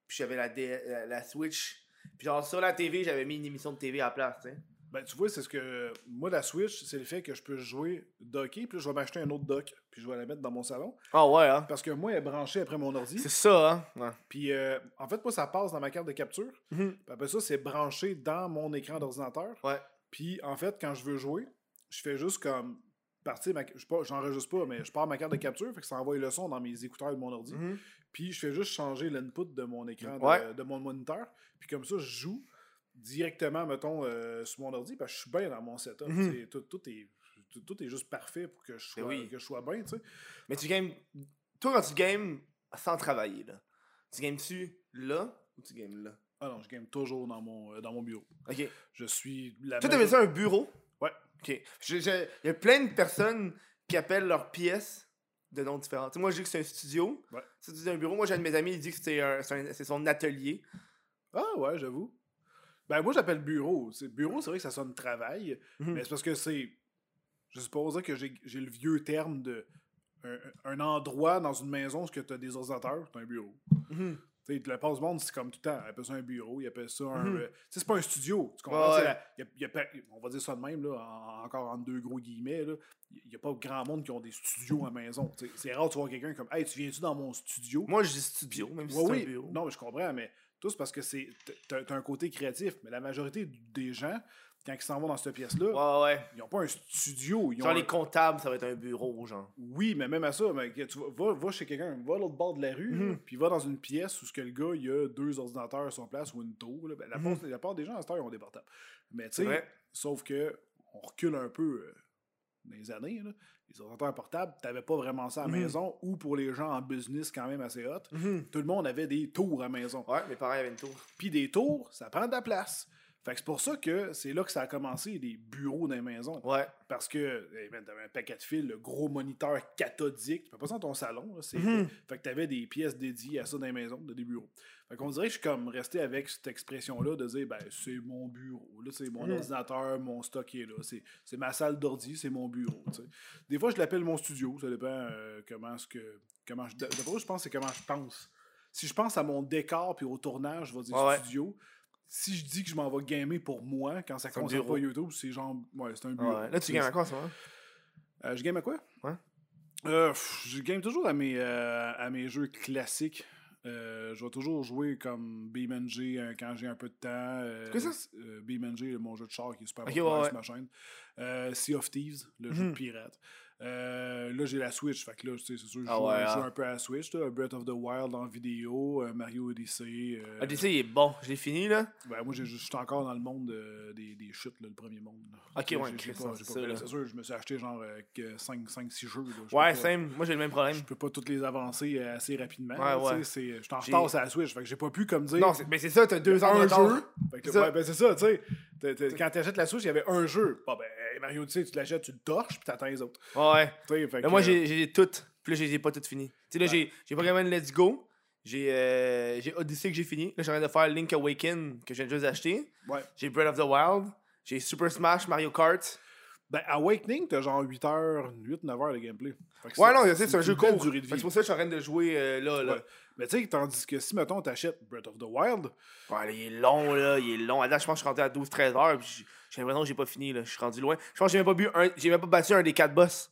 Puis j'avais la, D- la, la Switch. Puis genre, sur la TV, j'avais mis une émission de TV à la place, tu sais. Ben, tu vois, c'est ce que. Moi, la Switch, c'est le fait que je peux jouer docké, puis là, je vais m'acheter un autre dock, puis je vais la mettre dans mon salon. Ah ouais, hein. Parce que moi, elle est branchée après mon ordi. C'est ça, hein. Ouais. Puis, euh, en fait, moi, ça passe dans ma carte de capture. Mhm. Puis après ça, c'est branché dans mon écran d'ordinateur. Ouais. Puis, en fait, quand je veux jouer, je fais juste comme partir ma... je sais pas, J'enregistre pas, mais je pars ma carte de capture, fait que ça envoie le son dans mes écouteurs de mon ordi. Mhm. Puis, je fais juste changer l'input de mon écran, de, Ouais. de mon moniteur. Puis, comme ça, je joue directement, mettons, euh, sur mon ordi, parce que je suis bien dans mon setup. Mhm. tout, tout est... Tout, tout est juste parfait pour que je sois, Ben oui. que je sois bien, tu sais. Mais tu games. Toi, quand tu games sans travailler, là, tu games-tu là ou tu games là? Ah non, je game toujours dans mon, euh, dans mon bureau. Ok. Je suis... La Toi, t'appelles ça un bureau? Ouais. Ok. Il y a plein de personnes qui appellent leur pièce de noms différents. Tu sais, moi, je dis que c'est un studio. Ouais. Dis un bureau, moi, j'ai un de mes amis, il dit que c'est c'est c'est son atelier. Ah ouais, j'avoue. Ben moi j'appelle bureau. C'est bureau, c'est vrai que ça sonne travail, Mhm. mais c'est parce que c'est. Je suppose que j'ai le vieux terme de un, un endroit dans une maison où tu as des ordinateurs, c'est un bureau. Tu sais, le passe du monde, c'est comme tout le temps. Ils appellent ça un bureau, ils appellent ça un. Mhm. euh, tu sais, c'est pas un studio. Tu comprends? Ouais, Tu sais, ouais. la- y a- y a pas- on va dire ça de même, là, en- encore en deux gros guillemets. Il n'y a pas grand monde qui ont des studios à la maison. Tu C'est rare de voir quelqu'un comme Hey, tu viens-tu dans mon studio? Moi, je dis studio, même si c'est oui, un bureau. non, mais je comprends, mais tout c'est parce que c'est t'as un côté créatif. Mais la majorité des gens, quand ils s'en vont dans cette pièce-là, Ouais, ouais. ils n'ont pas un studio. Ils ont Genre, un- les comptables, ça va être un bureau, genre. Oui, mais même à ça, mais tu vas, va, chez quelqu'un, va à l'autre bord de la rue, Mhm. puis va dans une pièce où ce que le gars, il y a deux ordinateurs sur place ou une tour. là. Ben, la, Mhm. part, la part des gens à cette heure, ils ont des portables. Mais tu sais, sauf que on recule un peu euh, dans les années. là. Les ordinateurs portables, t'avais pas vraiment ça à la Mhm. maison, ou pour les gens en business quand même assez hot, Mhm. tout le monde avait des tours à la maison. Ouais, mes parents avaient une tour. Puis des tours, ça prend de la place. Fait que c'est pour ça que c'est là que ça a commencé, les bureaux dans les maisons. Ouais. Parce que eh ben, t'avais un paquet de fils, le gros moniteur cathodique. Tu peux pas ça dans ton salon. là, c'est- Mhm. Fait que t'avais des pièces dédiées à ça dans les maisons, de des bureaux. Fait qu'on dirait que je suis comme resté avec cette expression-là de dire ben c'est mon bureau. Là, c'est mon Mhm. ordinateur, mon stock est là. C'est, c'est ma salle d'ordi, c'est mon bureau. Des fois, je l'appelle mon studio. Ça dépend euh, comment ce que. Comment je, je pense c'est comment je pense. Si je pense à mon décor puis au tournage, je vais dire ouais. studio. Si je dis que je m'en vais gamer pour moi, quand ça C'est concerne pas YouTube, c'est genre. Ouais, c'est un bureau. Ouais. Là, tu C'est- gagnes à quoi, ça? hein? euh, je game à quoi? Ouais. Euh, pff, je game toujours à mes, euh, à mes jeux classiques. Je vais toujours jouer comme euh, quand j'ai un peu de temps. C'est ça? s- euh, BeamNG, mon jeu de char qui est super Ok, populaire ouais, sur ma chaîne. Sea of Thieves, le jeu de pirate. Euh, là, j'ai la Switch, fait que là, c'est sûr, je Ah joue, ouais, je joue hein. un peu à la Switch. Là, Breath of the Wild en vidéo, euh, Mario Odyssey. euh, Odyssey, il est bon. Je l'ai fini, là? ben, moi, j'ai- je suis encore dans le monde des, des chutes, là, le premier monde. là. Ok, J'ai- ouais, j'ai c'est j'ai sûr, je me suis acheté genre 5-6 jeux. Ouais, same. Moi, j'ai le même problème. Je peux pas toutes les avancer assez rapidement. Ouais, là, ouais. Je suis en J'ai- retard sur la Switch, fait que j'ai pas pu comme dire Non, mais c'est ça, t'as deux ans de jeu? Fait que, C'est ça. ouais, ben, c'est ça, tu sais. Quand t'achètes la Switch, il y avait un jeu. Ben, Mario Odyssey, tu l'achètes, tu le torches, puis t'attends les autres. Ouais. Fait que, moi, euh, j'ai j'ai toutes. Puis là, je les ai pas toutes finies. Tu sais, là, Ouais. j'ai j'ai Pokémon Let's Go. J'ai euh, j'ai Odyssey que j'ai fini. Là, je suis en train de faire Link Awaken que j'ai juste acheté. Ouais. J'ai Breath of the Wild. J'ai Super Smash, Mario Kart. Ben, Awakening, t'as genre 8 heures, 8-9 heures de gameplay. Ouais, non, c'est un jeu court. C'est pour ça que je suis en train de jouer euh, là. là. Ouais. Mais tu sais, tandis que si, mettons, t'achètes Breath of the Wild, Ouais, là, il est long, là. Il est long. À date, je pense que je suis rendu à 12-13 heures. Puis j'ai- l'impression que j'ai pas fini, là. Je suis rendu loin. Je pense que j'ai même pas bu un. J'ai même pas battu un des quatre boss.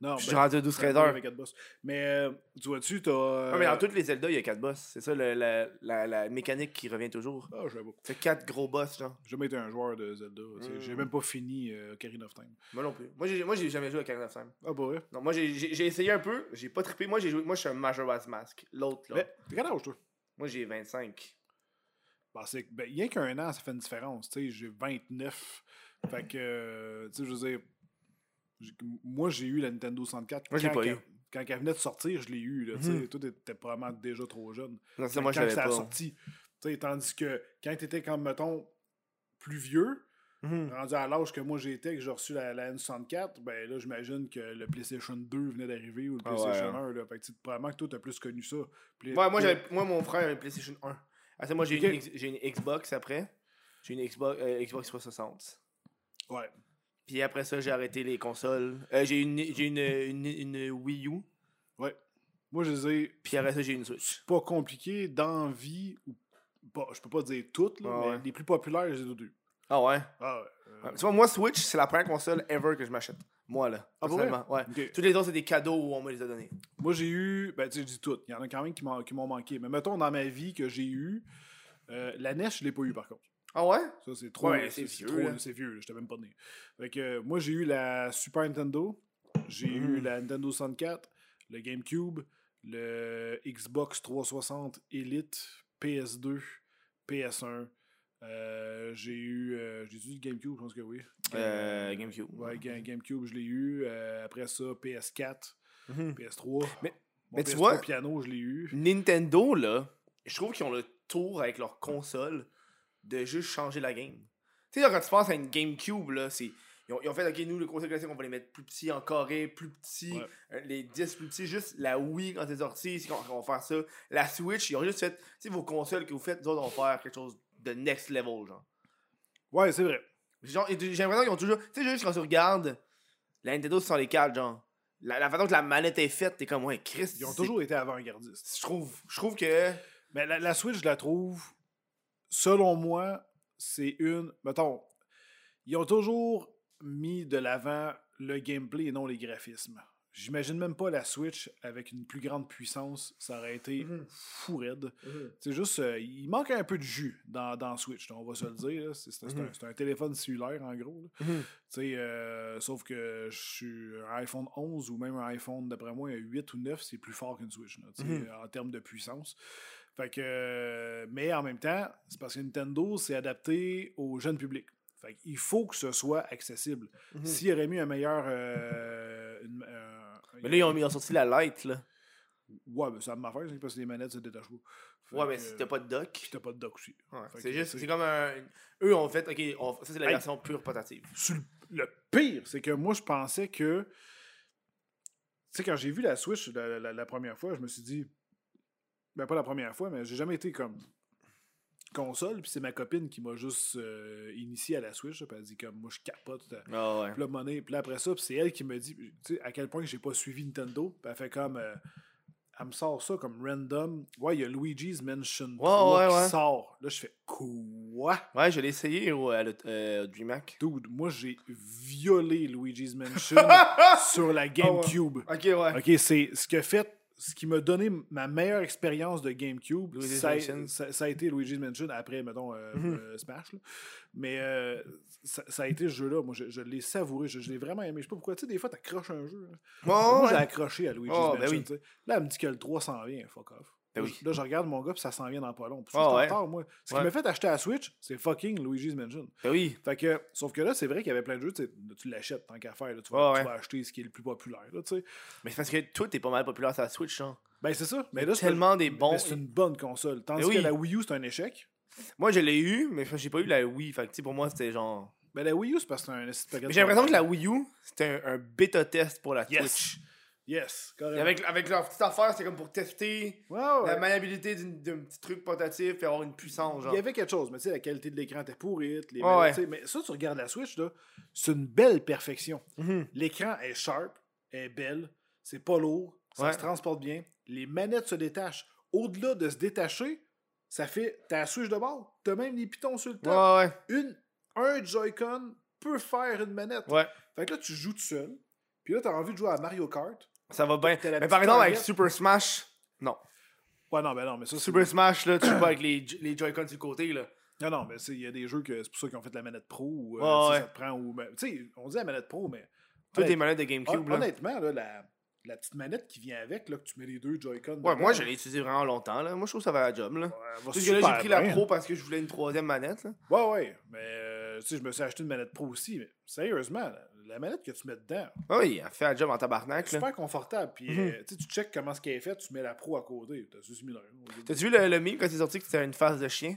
non, je suis ben, rendu à 12-13 ouais, heures. avec quatre boss. Mais euh, tu vois-tu, t'as. euh, Ouais, mais dans toutes les Zelda, il y a 4 boss. C'est ça le- la, la, la mécanique qui revient toujours. Ah, j'avoue. C'est 4 gros boss, genre. J'ai jamais été un joueur de Zelda. J'ai même pas fini euh, Ocarina of Time. Moi non plus. Moi, j'ai, moi, j'ai jamais joué à Karen of Time. Ah, bah ouais. Non, moi, j'ai essayé un peu. J'ai pas trippé. Moi, j'ai joué. Moi, je suis un Majora's Mask. L'autre, là. Mais, t'es quel âge, toi? Moi, j'ai 25. Ben, c'est que, ben, rien qu'un an, ça fait une différence. Tu sais, j'ai 29. Fait que, tu sais, je veux dire, moi, j'ai eu la Nintendo 64. Moi, je l'ai quand, pas quand- eu. Quand elle venait de sortir, je l'ai eu. Là. Mhm. Toi, t'étais probablement déjà trop jeune. Non, moi, quand ça a sorti. Tandis que quand t'étais comme, mettons, plus vieux, Mhm. Rendu à l'âge que moi j'étais, que j'ai reçu la, la N64, ben là, j'imagine que le PlayStation 2 venait d'arriver ou le Ah ouais, PlayStation hein. 1. Là. Fait que probablement que toi, t'as plus connu ça. Play- Ouais, moi, j'avais- moi, mon frère avait PlayStation 1. Après, moi, j'ai Ok. une, j'ai une Xbox après. J'ai une Xbox, euh, Xbox 360. Ouais. Puis après ça, j'ai arrêté les consoles. Euh, j'ai une, j'ai une, une, une Wii U. Ouais. Moi, je les ai Puis après ça, j'ai une Switch. pas compliqués d'envie, ou pas, je peux pas dire toutes, là, Ah mais les plus populaires, je les toutes. Ah ouais? Ah ouais. euh, Ouais. Tu vois, moi, Switch, c'est la première console ever que je m'achète. Moi, là. Ah, pour. Ouais. Toutes les autres, c'est des cadeaux où on me les a donnés. Moi, j'ai eu. Ben, tu sais, je dis toutes. Il y en a quand même qui m'ont manqué. Mais mettons, dans ma vie que j'ai eu, euh, la NES, je l'ai pas eu par contre. Ah ouais? Ça, c'est trop. Ouais, c'est vieux. C'est vieux, là, j'étais même pas né. Fait que, euh, moi, j'ai eu la Super Nintendo, j'ai eu Mhm. la Nintendo 64, le GameCube, le Xbox 360 Elite, PS2, PS1. Euh, j'ai eu. euh, j'ai eu GameCube, je pense que oui. Euh, GameCube. Ouais, Ga- GameCube, je l'ai eu. Après ça, PS4, Mhm. PS3. Mais- tu PS3 vois- piano, je l'ai eu. Nintendo, là, je trouve qu'ils ont le tour avec leur console de juste changer la game. Tu sais, quand tu penses à une GameCube, là, c'est. Ils ont, ils ont fait, ok, nous, le console classique, on va les mettre plus petits en carré, plus petits, Ouais. euh, les 10 plus petits, juste la Wii quand c'est sorti, c'est qu'on va faire ça. La Switch, ils ont juste fait, tu sais, vos consoles que vous faites, nous autres, on va faire quelque chose de next level, genre. Ouais, c'est vrai. Genre, j'ai l'impression qu'ils ont toujours. Tu sais, juste quand tu regardes la Nintendo 64, genre, la, la façon que la manette est faite, t'es comme, ouais, Chris. Ils ont toujours été avant-gardistes. Je trouve, je trouve que. Mais la, la Switch, je la trouve, selon moi, c'est une. Mettons, ils ont toujours mis de l'avant le gameplay et non les graphismes. J'imagine même pas la Switch avec une plus grande puissance, ça aurait été Mhm. fou raide. C'est juste, euh, il manque un peu de jus dans, dans Switch, on va se le dire. un, Mhm. c'est un téléphone cellulaire, en gros. Mhm. Euh, sauf que je suis un iPhone 11 ou même un iPhone, d'après moi, un 8 ou 9, c'est plus fort qu'une Switch, là, Mhm. en termes de puissance. Fait que, euh, mais en même temps, c'est parce que Nintendo, c'est adapté au jeune public. Fait qu'il faut que ce soit accessible. Mhm. S'il y aurait mis un meilleur. une- Mais là, ils ont, mis- ils ont sorti la Lite, là. Ouais, ben, ça m'a fait, parce que les manettes se détachent pas. Ouais, mais si t'as pas de dock. Puis t'as pas de dock aussi. Ouais, c'est juste, c'est- c'est comme un. Eux ont fait, ok, on- ça c'est la Hey. version pure. Sur le, le pire, c'est que moi, je pensais que. Tu sais, quand j'ai vu la Switch la, la- la première fois, je me suis dit. Ben, pas la première fois, mais j'ai jamais été comme console. Puis c'est ma copine qui m'a juste euh, initié à la Switch. Puis elle dit comme moi, je capote. euh, Ah ouais. Puis là, monnaie. Puis là, après ça, c'est elle qui me dit tu sais, à quel point j'ai pas suivi Nintendo. Puis elle fait comme. euh, elle me sort ça comme random. Ouais, il y a Luigi's Mansion 3 ouais, qui ouais. sort. Là, je fais quoi? Ouais, je l'ai essayé au euh, DreamHack. Dude, moi j'ai violé Luigi's Mansion sur la GameCube. Ok, ouais. Ok, c'est ce qui a fait, ce qui m'a donné ma meilleure expérience de GameCube, ça, a- Mansion. ça- ça a été Luigi's Mansion après, mettons, euh, Mhm. euh, Smash. là. Mais euh, ça, ça a été ce jeu-là. Moi, je, je l'ai savouré, je, je l'ai vraiment aimé. Je sais pas pourquoi, tu sais, des fois, t'accroches un jeu. Oh, Moi, j'ai accroché à Luigi's Oh, ben Mansion. oui. Là, elle me dit que le 3 s'en vient, fuck off. Ben là, oui. je- là, je regarde mon gars, puis ça s'en vient dans pas long. Puis je Ah ouais. moi. Ce Ouais. qui m'a fait acheter la Switch, c'est fucking Luigi's Mansion. Ben oui. Fait que, sauf que là, c'est vrai qu'il y avait plein de jeux, tu l'achètes tant qu'à faire, là, tu, vas, ouais. tu vas acheter ce qui est le plus populaire, là. Mais c'est parce que tout est pas mal populaire sur la Switch, hein. Ben, c'est ça. Mais là, c'est tellement des bons. c'est une bonne console. Tandis oui. que la Wii U, c'est un échec. Moi, je l'ai eu, mais j'ai pas eu la Wii. Fait que, pour moi, c'était genre. Ben, la Wii U, c'est parce que c'est un j'ai l'impression que la. Wii U, c'était un, un bêta test pour la Yes. Switch. Yes, Et carrément. avec, avec leur petite affaire, c'était comme pour tester Ouais, la maniabilité d'un petit truc portatif et avoir une puissance, genre. Il y avait quelque chose, mais tu sais, la qualité de l'écran était pourrite. Les Ouais, Mais ça, tu regardes la Switch, là, c'est une belle perfection. Mhm. L'écran est sharp, est belle, c'est pas lourd, ça se transporte bien. Les manettes se détachent. Au-delà de se détacher, ça fait ta Switch de bord. T'as même les pitons sur le top. Une, un Joy-Con peut faire une manette. Fait que là, tu joues tout seul. Puis là, t'as envie de jouer à Mario Kart. Ça va bien. Mais par exemple, avec. Super Smash, non. Ouais, non, ben non, mais ça. Super Smash, là, tu joues pas avec les, les Joy-Con le côté, là. Non, non, mais c'est- il y a des jeux que c'est pour ça qu'ils ont fait la manette pro. Ou, euh, Ouais, si ouais. ça te prend. Ou, ben, tu sais, on dit la manette pro, mais. Toutes les manettes de GameCube, hon- là. honnêtement, là, la, la petite manette qui vient avec, là, que tu mets les deux Joy-Con. Ouais, moi, je l'ai utilisé vraiment longtemps, là. Moi, je trouve que ça va la job, là. ouais, que là, j'ai pris la. Pro parce que je voulais une troisième manette, là. Ouais, ouais. Mais, euh, tu sais, je me suis acheté une manette pro aussi. Mais sérieusement, la, la manette que tu mets dedans, Ah Oui, elle fait la job en tabarnak, là. super confortable. Puis, euh, tu sais, tu checkes comment ce qu'elle est fait, tu mets la pro à côté. T'as juste mis là. T'as-tu vu le, le meme quand c'est sorti que c'était une face de chien?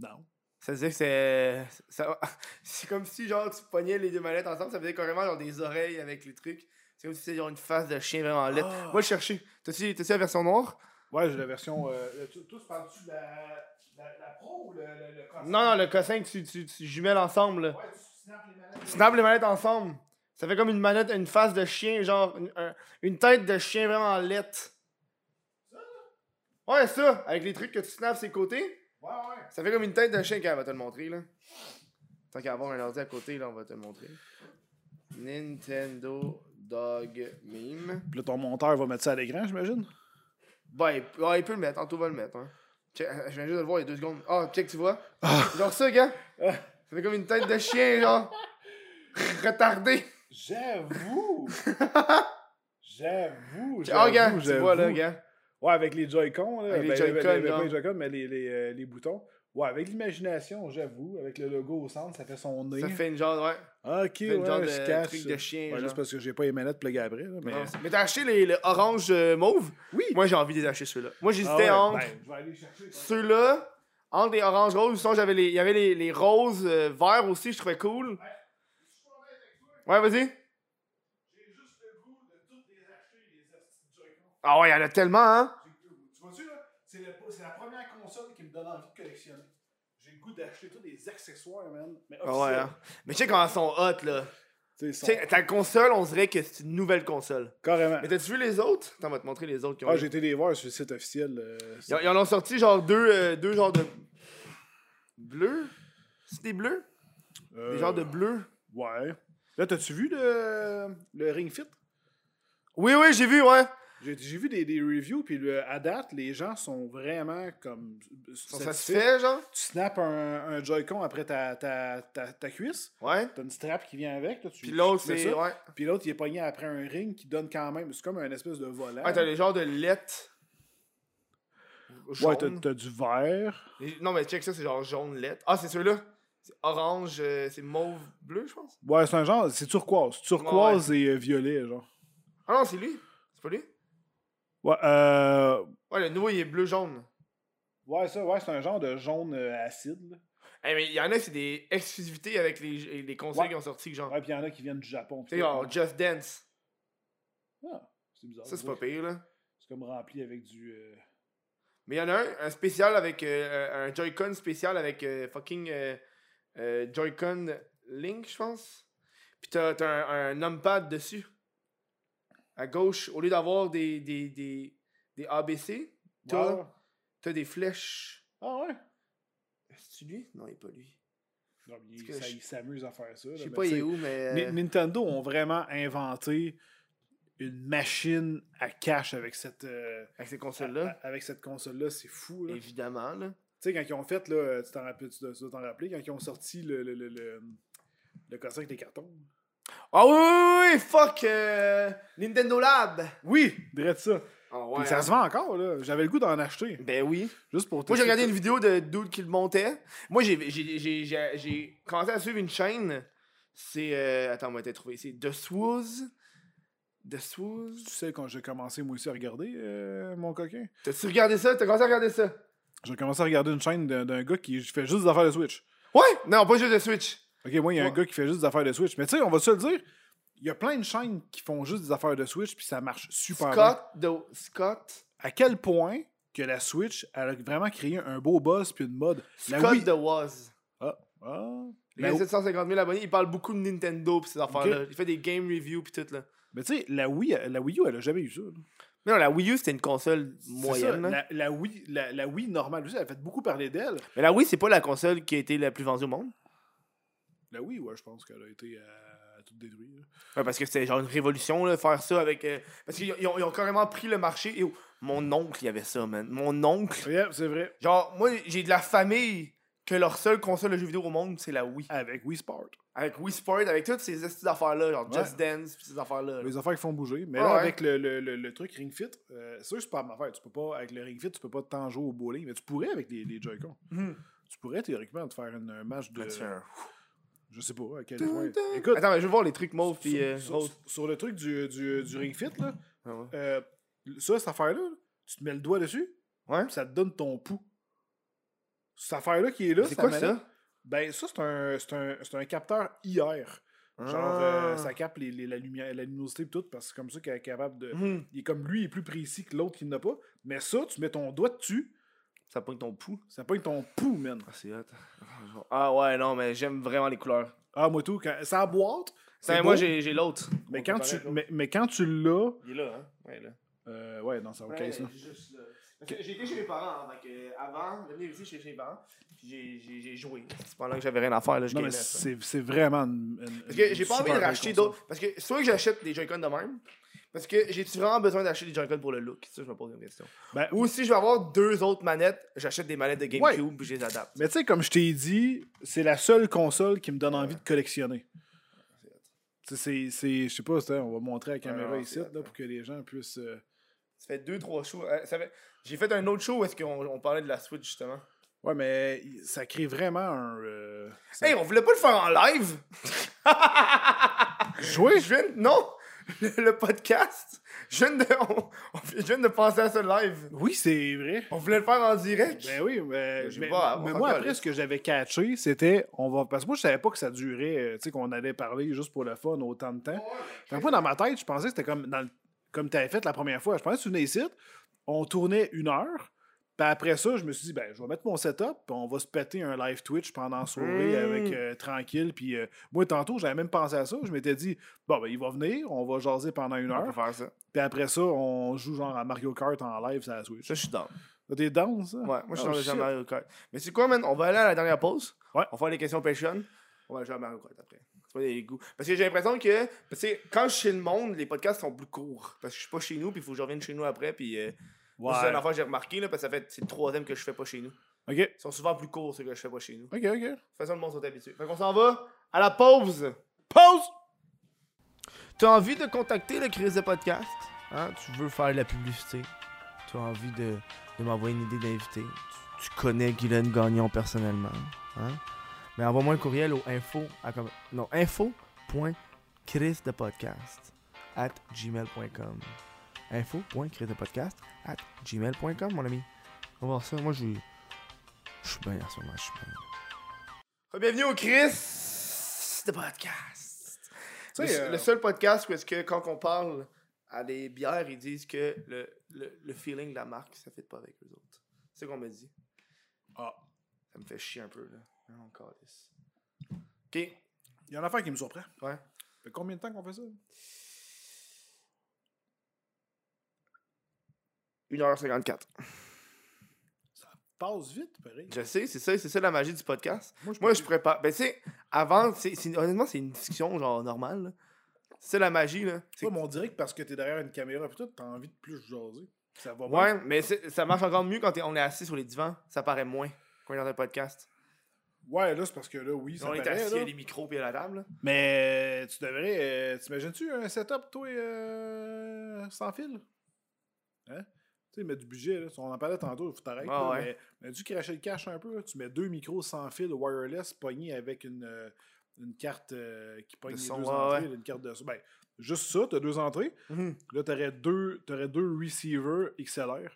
Non. Ça veut dire que c'est. ça- C'est comme si, genre, tu pognais les deux manettes ensemble, ça faisait carrément genre des oreilles avec les trucs. C'est comme si c'était genre une face de chien vraiment laide. Ah. Moi, je cherchais. T'as-tu t'as-tu la version noire? Ouais, j'ai la version. Euh, tous parles-tu de la, la, la pro ou le, le, le cossin? Non, non, le cossin que tu, tu, tu jumelles ensemble. là. Ouais, tu snaps les manettes. Tu snaps les manettes ensemble. Ça fait comme une manette, une face de chien, genre une, un- une tête de chien vraiment laide. Ouais, ça, avec les trucs que tu snaps ses côtés. Ouais, ouais. Ça fait comme une tête de chien qu'elle va te le montrer, là. Tant qu'à avoir un ordi à côté, là, on va te le montrer. Nintendo Dog Meme. Puis là, ton monteur va mettre ça à l'écran, j'imagine? Ben, il, ouais, il peut le mettre, Anto va le mettre. Hein. Check, je viens juste de le voir il y a deux secondes. Ah, check, tu vois? Ah. Genre ça, gars. Ah. Ça fait comme une tête de chien, genre. Retardé. J'avoue! J'avoue! Ah, gars, tu vois, là, gars. Ouais, avec les Joy-Con, là. Avec les ben, Joy-Con, ben, ben, les Joy-Con, mais les, les, euh, les boutons. Ouais, avec l'imagination, j'avoue. Avec le logo au centre, ça fait son nez. Ça fait une genre, ouais. Ah, ok, ouais, genre je de cache. truc de chien, Ouais, genre. juste parce que j'ai pas les manettes plug après, là, mais... Non, c'est- Mais t'as acheté les, les orange euh, mauve? Oui! Moi, j'ai envie de les acheter ceux-là. Moi, Ah j'hésitais ouais, entre ben, je ceux-là, entre les oranges roses. Sinon, j'avais les, il y avait les, les roses euh, verts aussi, je trouvais cool. Ouais, vas-y. J'ai juste le goût de toutes les acheter, les astuces Joy-Con. Ah ouais, il y en a tellement, hein? Tu vois-tu, là? C'est la première console qui me donne envie de collectionner. Goût d'acheter tous les accessoires, man. Mais Ah ouais, hein? Mais tu sais quand elles sont hot, là. Tu sais, ta console, on dirait que c'est une nouvelle console. Carrément. Mais t'as-tu vu les autres? Attends, on va te montrer les autres qui ont. Ah, j'ai été les voir sur le site officiel. euh, Ils, en- ils en ont sorti genre deux, euh, deux genres de. Bleus? C'est des bleus? euh, Des genres de bleus? Ouais. Là, t'as-tu vu le, le Ring Fit? Oui, oui, j'ai vu, ouais. J'ai vu des, des reviews, puis le- à date, les gens sont vraiment comme. Sont satisfaits. genre? Tu snaps un, un Joy-Con après ta, ta, ta, ta cuisse. Ouais. T'as une strap qui vient avec. Là, tu, Puis l'autre, c'est. Ouais. Puis l'autre, il est pogné après un ring qui donne quand même. C'est comme un espèce de volant. Ouais, t'as les genres de lettres. Ouais, t'as du vert. Non, mais check ça, c'est genre jaune lettre. Ah, c'est. C'est orange, euh, c'est mauve bleu, je pense. Ouais, c'est un genre. C'est turquoise. Turquoise et euh, violet, genre. Ah non, c'est lui. C'est pas lui? Ouais, euh. Ouais, le nouveau, il est bleu-jaune. Ouais, ça, ouais, c'est un genre de jaune euh, acide. là. Eh, mais il y en a, c'est des exclusivités avec les, les consoles Ouais. qui ont sorti, genre. Ouais, puis il y en a qui viennent du Japon. Tu sais, genre Just Dance. Ah, c'est bizarre. Ça, c'est pas pire, là. C'est comme rempli avec du. euh, Mais il y en a un, un spécial avec. euh, un Joy-Con spécial avec euh, fucking euh, euh, Joy-Con Link, je pense. Puis t'as, t'as un, un numpad dessus. À gauche, au lieu d'avoir des, des, des, des ABC, t'as, t'as des flèches. Ah ouais? C'est lui? Non, il est pas lui. Non, mais il, Parce que ça- je- il s'amuse à faire ça. Je sais pas, tu il est où, mais. Euh, Nintendo ont vraiment inventé une machine à cash avec cette, euh, Avec ces consoles-là? avec cette console-là. C'est fou. là. Tu Évidemment, là. sais, quand ils ont fait, là, tu t'en rappelles, tu dois tu t'en rappeler, quand ils ont sorti le, le, le, le, le avec les cartons. Ah oui, oui, oui, fuck euh, Nintendo Lab. Oui, dirais ça. Ah Puis ouais. ça hein. se vend encore, là. J'avais le goût d'en acheter. Ben oui. Juste pour Moi, j'ai tester regardé une vidéo de dude qui le montait. Moi, j'ai- j'ai j'ai- j'ai- j'ai commencé à suivre une chaîne. C'est. euh, attends, on va te trouver. C'est The Swooz. The Swooz. Tu sais, quand j'ai commencé, moi aussi, à regarder euh, mon coquin, T'as-tu regardé ça? T'as commencé à regarder ça? j'ai commencé à regarder une chaîne d'un d'un gars qui fait juste des affaires de Switch. Ouais! Non, pas juste de Switch. Ok, moi, il y a un gars qui fait juste des affaires de Switch. Mais tu sais, on va se le dire, il y a plein de chaînes qui font juste des affaires de Switch, puis ça marche super bien. Scott. De... Scott. À quel point que la Switch, elle a vraiment créé un beau buzz puis une mode? La Scott Wii- de Was. Ah, ah. Il a 750 000 abonnés. Il parle beaucoup de Nintendo pis ces affaires-là. Il fait des game reviews pis tout, là. Mais tu sais, la Wii, la Wii U, elle a jamais eu ça. là. Mais non, la Wii U, c'était une console moyenne. ça. La, la Wii, la, la Wii normale aussi, elle a fait beaucoup parler d'elle. Mais la Wii, c'est pas la console qui a été la plus vendue au monde? La Wii, ouais, je pense qu'elle a été euh, toute détruite. là. Ouais, parce que c'était genre une révolution, là, faire ça avec. euh, Parce qu'ils ils ont, ils ont carrément pris le marché. Et oh, mon oncle, il y avait ça, man. Mon oncle. Yeah, c'est vrai. Genre, moi, j'ai de la famille que leur seule console de jeux vidéo au monde, c'est la Wii. Avec Wii Sport. Avec Wii Sport, avec toutes ces affaires-là, genre Ouais. Just Dance, pis ces affaires-là. là. Les affaires qui font bouger. Mais Ah là, ouais. avec le, le, le, le truc Ring Fit, euh, c'est sûr que c'est pas ma affaire. Tu peux pas, avec le Ring Fit, tu peux pas tant jouer au bowling, mais tu pourrais avec les, les Joy-Con. Mhm. Tu pourrais théoriquement te faire une- un match de. Ah, Je sais pas à quel point. Écoute, Attends, mais je veux voir les trucs mauves sur, euh, sur- roses. sur le truc du, du, du Ring Fit, là, Ah ouais. euh, ça, cette affaire-là, là, tu te mets le doigt dessus, Ouais. puis ça te donne ton pouls. Cette affaire-là qui est là, C'est quoi ça? Ben, ça, c'est un, c'est un, c'est un capteur IR. Genre, Ah. euh, ça capte les, les- la lumière, la luminosité et tout, parce que c'est comme ça qu'il est capable de. Mhm. Il est comme lui, il est plus précis que l'autre qui n'a pas. Mais ça, tu mets ton doigt dessus, Ça pogne ton pouls. ça pogne ton pouls, man. Ah, c'est hot. Ah ouais, non, mais j'aime vraiment les couleurs. Ah, moi tout, quand, ça boîte. Ça, c'est moi, j'ai j'ai l'autre. Mais quand, tu, mais, mais quand tu l'as. Il est là, hein? Ouais, là. euh, ouais, là. juste là. Parce que j'ai été chez mes parents, hein, fait que avant de venir ici chez mes parents, puis j'ai- j'ai j'ai joué. C'est pendant que j'avais rien à faire, là, je c'est c'est vraiment. Une, une- Parce que une j'ai pas envie de racheter d'autres. Parce que soit que j'achète des Joy-Con de même, parce que j'ai-tu vraiment besoin d'acheter des Joy-Con pour le look? Ça, je me pose une question. Ben, Ou si je vais avoir deux autres manettes, j'achète des manettes de GameCube Ouais. puis je les adapte. Mais tu sais, comme je t'ai dit, c'est la seule console qui me donne envie de collectionner. Tu sais, c'est-. Je sais pas, on va montrer à la caméra ici, là, pour que les gens puissent. euh, Ça fait deux, trois shows. euh, fait- J'ai fait un autre show où est-ce qu'on on parlait de la Switch, justement. Ouais, mais ça crée vraiment un. euh, ça- Hey, on voulait pas le faire en live Jouer? Je viens Non Le, podcast je viens, de, on- on- je viens de penser à ce live. Oui, c'est vrai. On voulait le faire en direct. Ben oui, mais, mais- moi, après, ce que j'avais catché, c'était. on va Parce que moi, je savais pas que ça durait, euh, tu sais, qu'on allait parler juste pour le fun autant de temps. Que moi, dans ma tête, je pensais que c'était comme, dans le- comme tu avais fait la première fois. Je pensais que tu venais ici, on tournait une heure. Puis après ça, je me suis dit, ben, je vais mettre mon setup, puis on va se péter un live Twitch pendant soirée Mm. avec euh, tranquille. Puis euh, moi, tantôt, j'avais même pensé à ça. Je m'étais dit, bon, ben, il va venir, on va jaser pendant une On heure. faire ça. Puis après ça, on joue genre à Mario Kart en live sur la Switch. Ça, je suis down. T'es down, ça? Ouais, moi, je suis Oh, dans le. Mario Kart. Mais c'est quoi, man? On va aller à la dernière pause. Ouais. On va faire les questions Patreon. On va jouer à Mario Kart après. C'est pas des goûts. Parce que j'ai l'impression que, parce que quand je suis chez le monde, les podcasts sont plus courts. Parce que je suis pas chez nous, puis il faut que je revienne chez nous après. Puis euh, Ouais. ça, c'est une affaire que j'ai remarqué, là, parce que ça fait c'est le troisième que je fais pas chez nous. OK. Ils sont souvent plus courts, ceux que je fais pas chez nous. OK, OK. De toute façon, le monde sont habitués. Fait qu'on s'en va à la pause. Pause! Tu as envie de contacter le Chris de podcast? Hein? Tu veux faire de la publicité? Tu as envie de, de m'envoyer une idée d'invité? Tu, tu connais Guylaine Gagnon personnellement? Hein? Mais envoie-moi un courriel au info... À, comme- non, info.chrisdepodcast at gmail.com info.chrisdepodcast at gmail.com, mon ami. On va voir ça. Moi, je je suis bien en ce moment. Je suis bien. Bienvenue au Chris de podcast. Tu Le, sais, euh, le seul podcast où est-ce que quand on parle à des bières, ils disent que le, le, le feeling de la marque, ça fait pas avec eux autres. C'est ce qu'on me dit. Ah. Ça me fait chier un peu, là. Non. Ok. Il y a une affaire qui me surprend. Ouais. Ça fait combien de temps qu'on fait ça? 1h54. Ça passe vite, pareil. Je sais, c'est ça, c'est ça la magie du podcast. Moi, je, Moi, je prépare. Ben, tu sais, avant, c'est, c'est- honnêtement, c'est une discussion genre normale. là. C'est la magie, là. C'est Toi, mon direct, parce que t'es derrière une caméra et tout, t'as envie de plus jaser. Ça va bien. Ouais, mais c'est- ça marche encore mieux quand t'es- on est assis sur les divans. Ça paraît moins quand on est dans un podcast. Ouais, là, c'est parce que là, oui, ça on est paraît, assis, il y là. a les micros à la table. là. Mais tu devrais. euh, T'imagines-tu un setup, toi, euh, sans fil? Hein? Tu sais, mettre du budget, là. On en parlait tantôt, faut t'arrêter. Ah ouais. Mais, mais tu cracher le cash un peu, là? Tu mets deux micros sans fil wireless pognés avec une, euh, une carte euh, qui pogne De les son, deux ouais, entrées, ouais. une carte de. Ben, juste ça, t'as deux entrées. Là, t'aurais deux, t'aurais deux receivers XLR.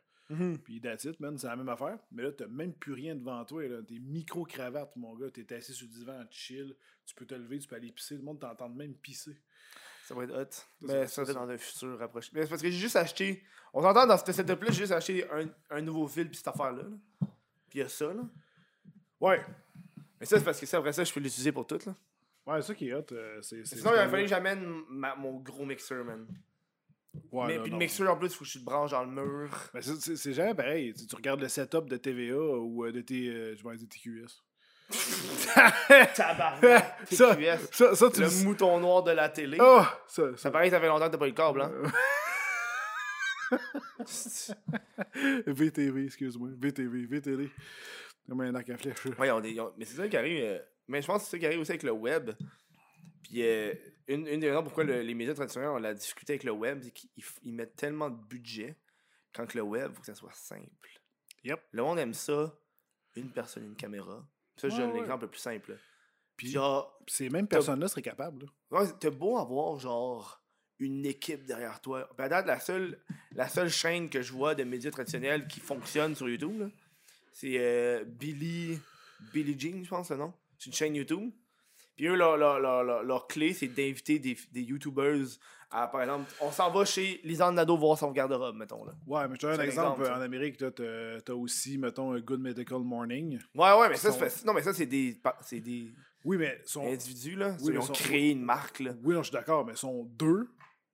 Puis that's it, man, c'est la même affaire. Mais là, t'as même plus rien devant toi. T'es micro-cravate, mon gars. T'es assis sur le divan, chill. Tu peux te lever, tu peux aller pisser. Le monde t'entend même pisser. Ça va être hot. Mais ça va être dans un futur rapproché. Mais c'est parce que j'ai juste acheté. On s'entend dans ce setup-là, j'ai juste acheté un, un nouveau fil puis cette affaire-là. là. Puis il y a ça, là. Ouais. Mais ça, c'est parce que ça, après ça, je peux l'utiliser pour tout, là. Ouais, ça qui est hot. euh, c'est, c'est Sinon, il aurait fallu que j'amène ma- mon gros mixeur, man. Ouais, mais non, puis non. le mixeur, en plus, faut que je te branche dans le mur. Mais c'est, c'est- c'est jamais pareil. Tu, tu regardes le setup de TVA ou euh, de, tes, euh, je vais dire TQS. Tabarnak! Ça-. Ça, ça tu Le mouton noir de la télé. Oh! Ça, Ça ça. paraît que ça fait longtemps que t'as pas eu le câble, hein? VTV, excuse-moi. VTV, VTV. Comme un arc à flèche. Ouais, mais c'est ça qui arrive. euh, Mais je pense que c'est ça qui arrive aussi avec le web. Puis euh, une, une des raisons pourquoi le- les médias traditionnels ont la difficulté avec le web, c'est qu'ils mettent tellement de budget quand que le web, faut que ça soit simple. Yep. Le monde aime ça, une personne, une caméra. Ça, je Ouais, donne ouais. l'exemple le plus simple. Puis Puis- genre, ces mêmes personnes-là seraient capables. Ouais, t'as beau avoir genre une équipe derrière toi. Ben, à date, la seule, la seule chaîne que je vois de médias traditionnels qui fonctionne sur YouTube, là, C'est euh, Billy. Billy Jean, je pense, le nom. C'est une chaîne YouTube. Puis eux, leur, leur, leur, clé, c'est d'inviter des, des YouTubers à, par exemple, on s'en va chez Lisanne Nadeau voir son garde-robe, mettons, là. Ouais, mais je te donne un exemple. exemple, ça. en Amérique, t'as t'as aussi, mettons, un Good Medical Morning. Ouais, ouais, mais ça, Sont- non, mais ça, c'est des, c'est des Oui, mais sont, individus, là. Oui, ils ont sont- créé une marque, là. oui, non, je suis d'accord, mais sont deux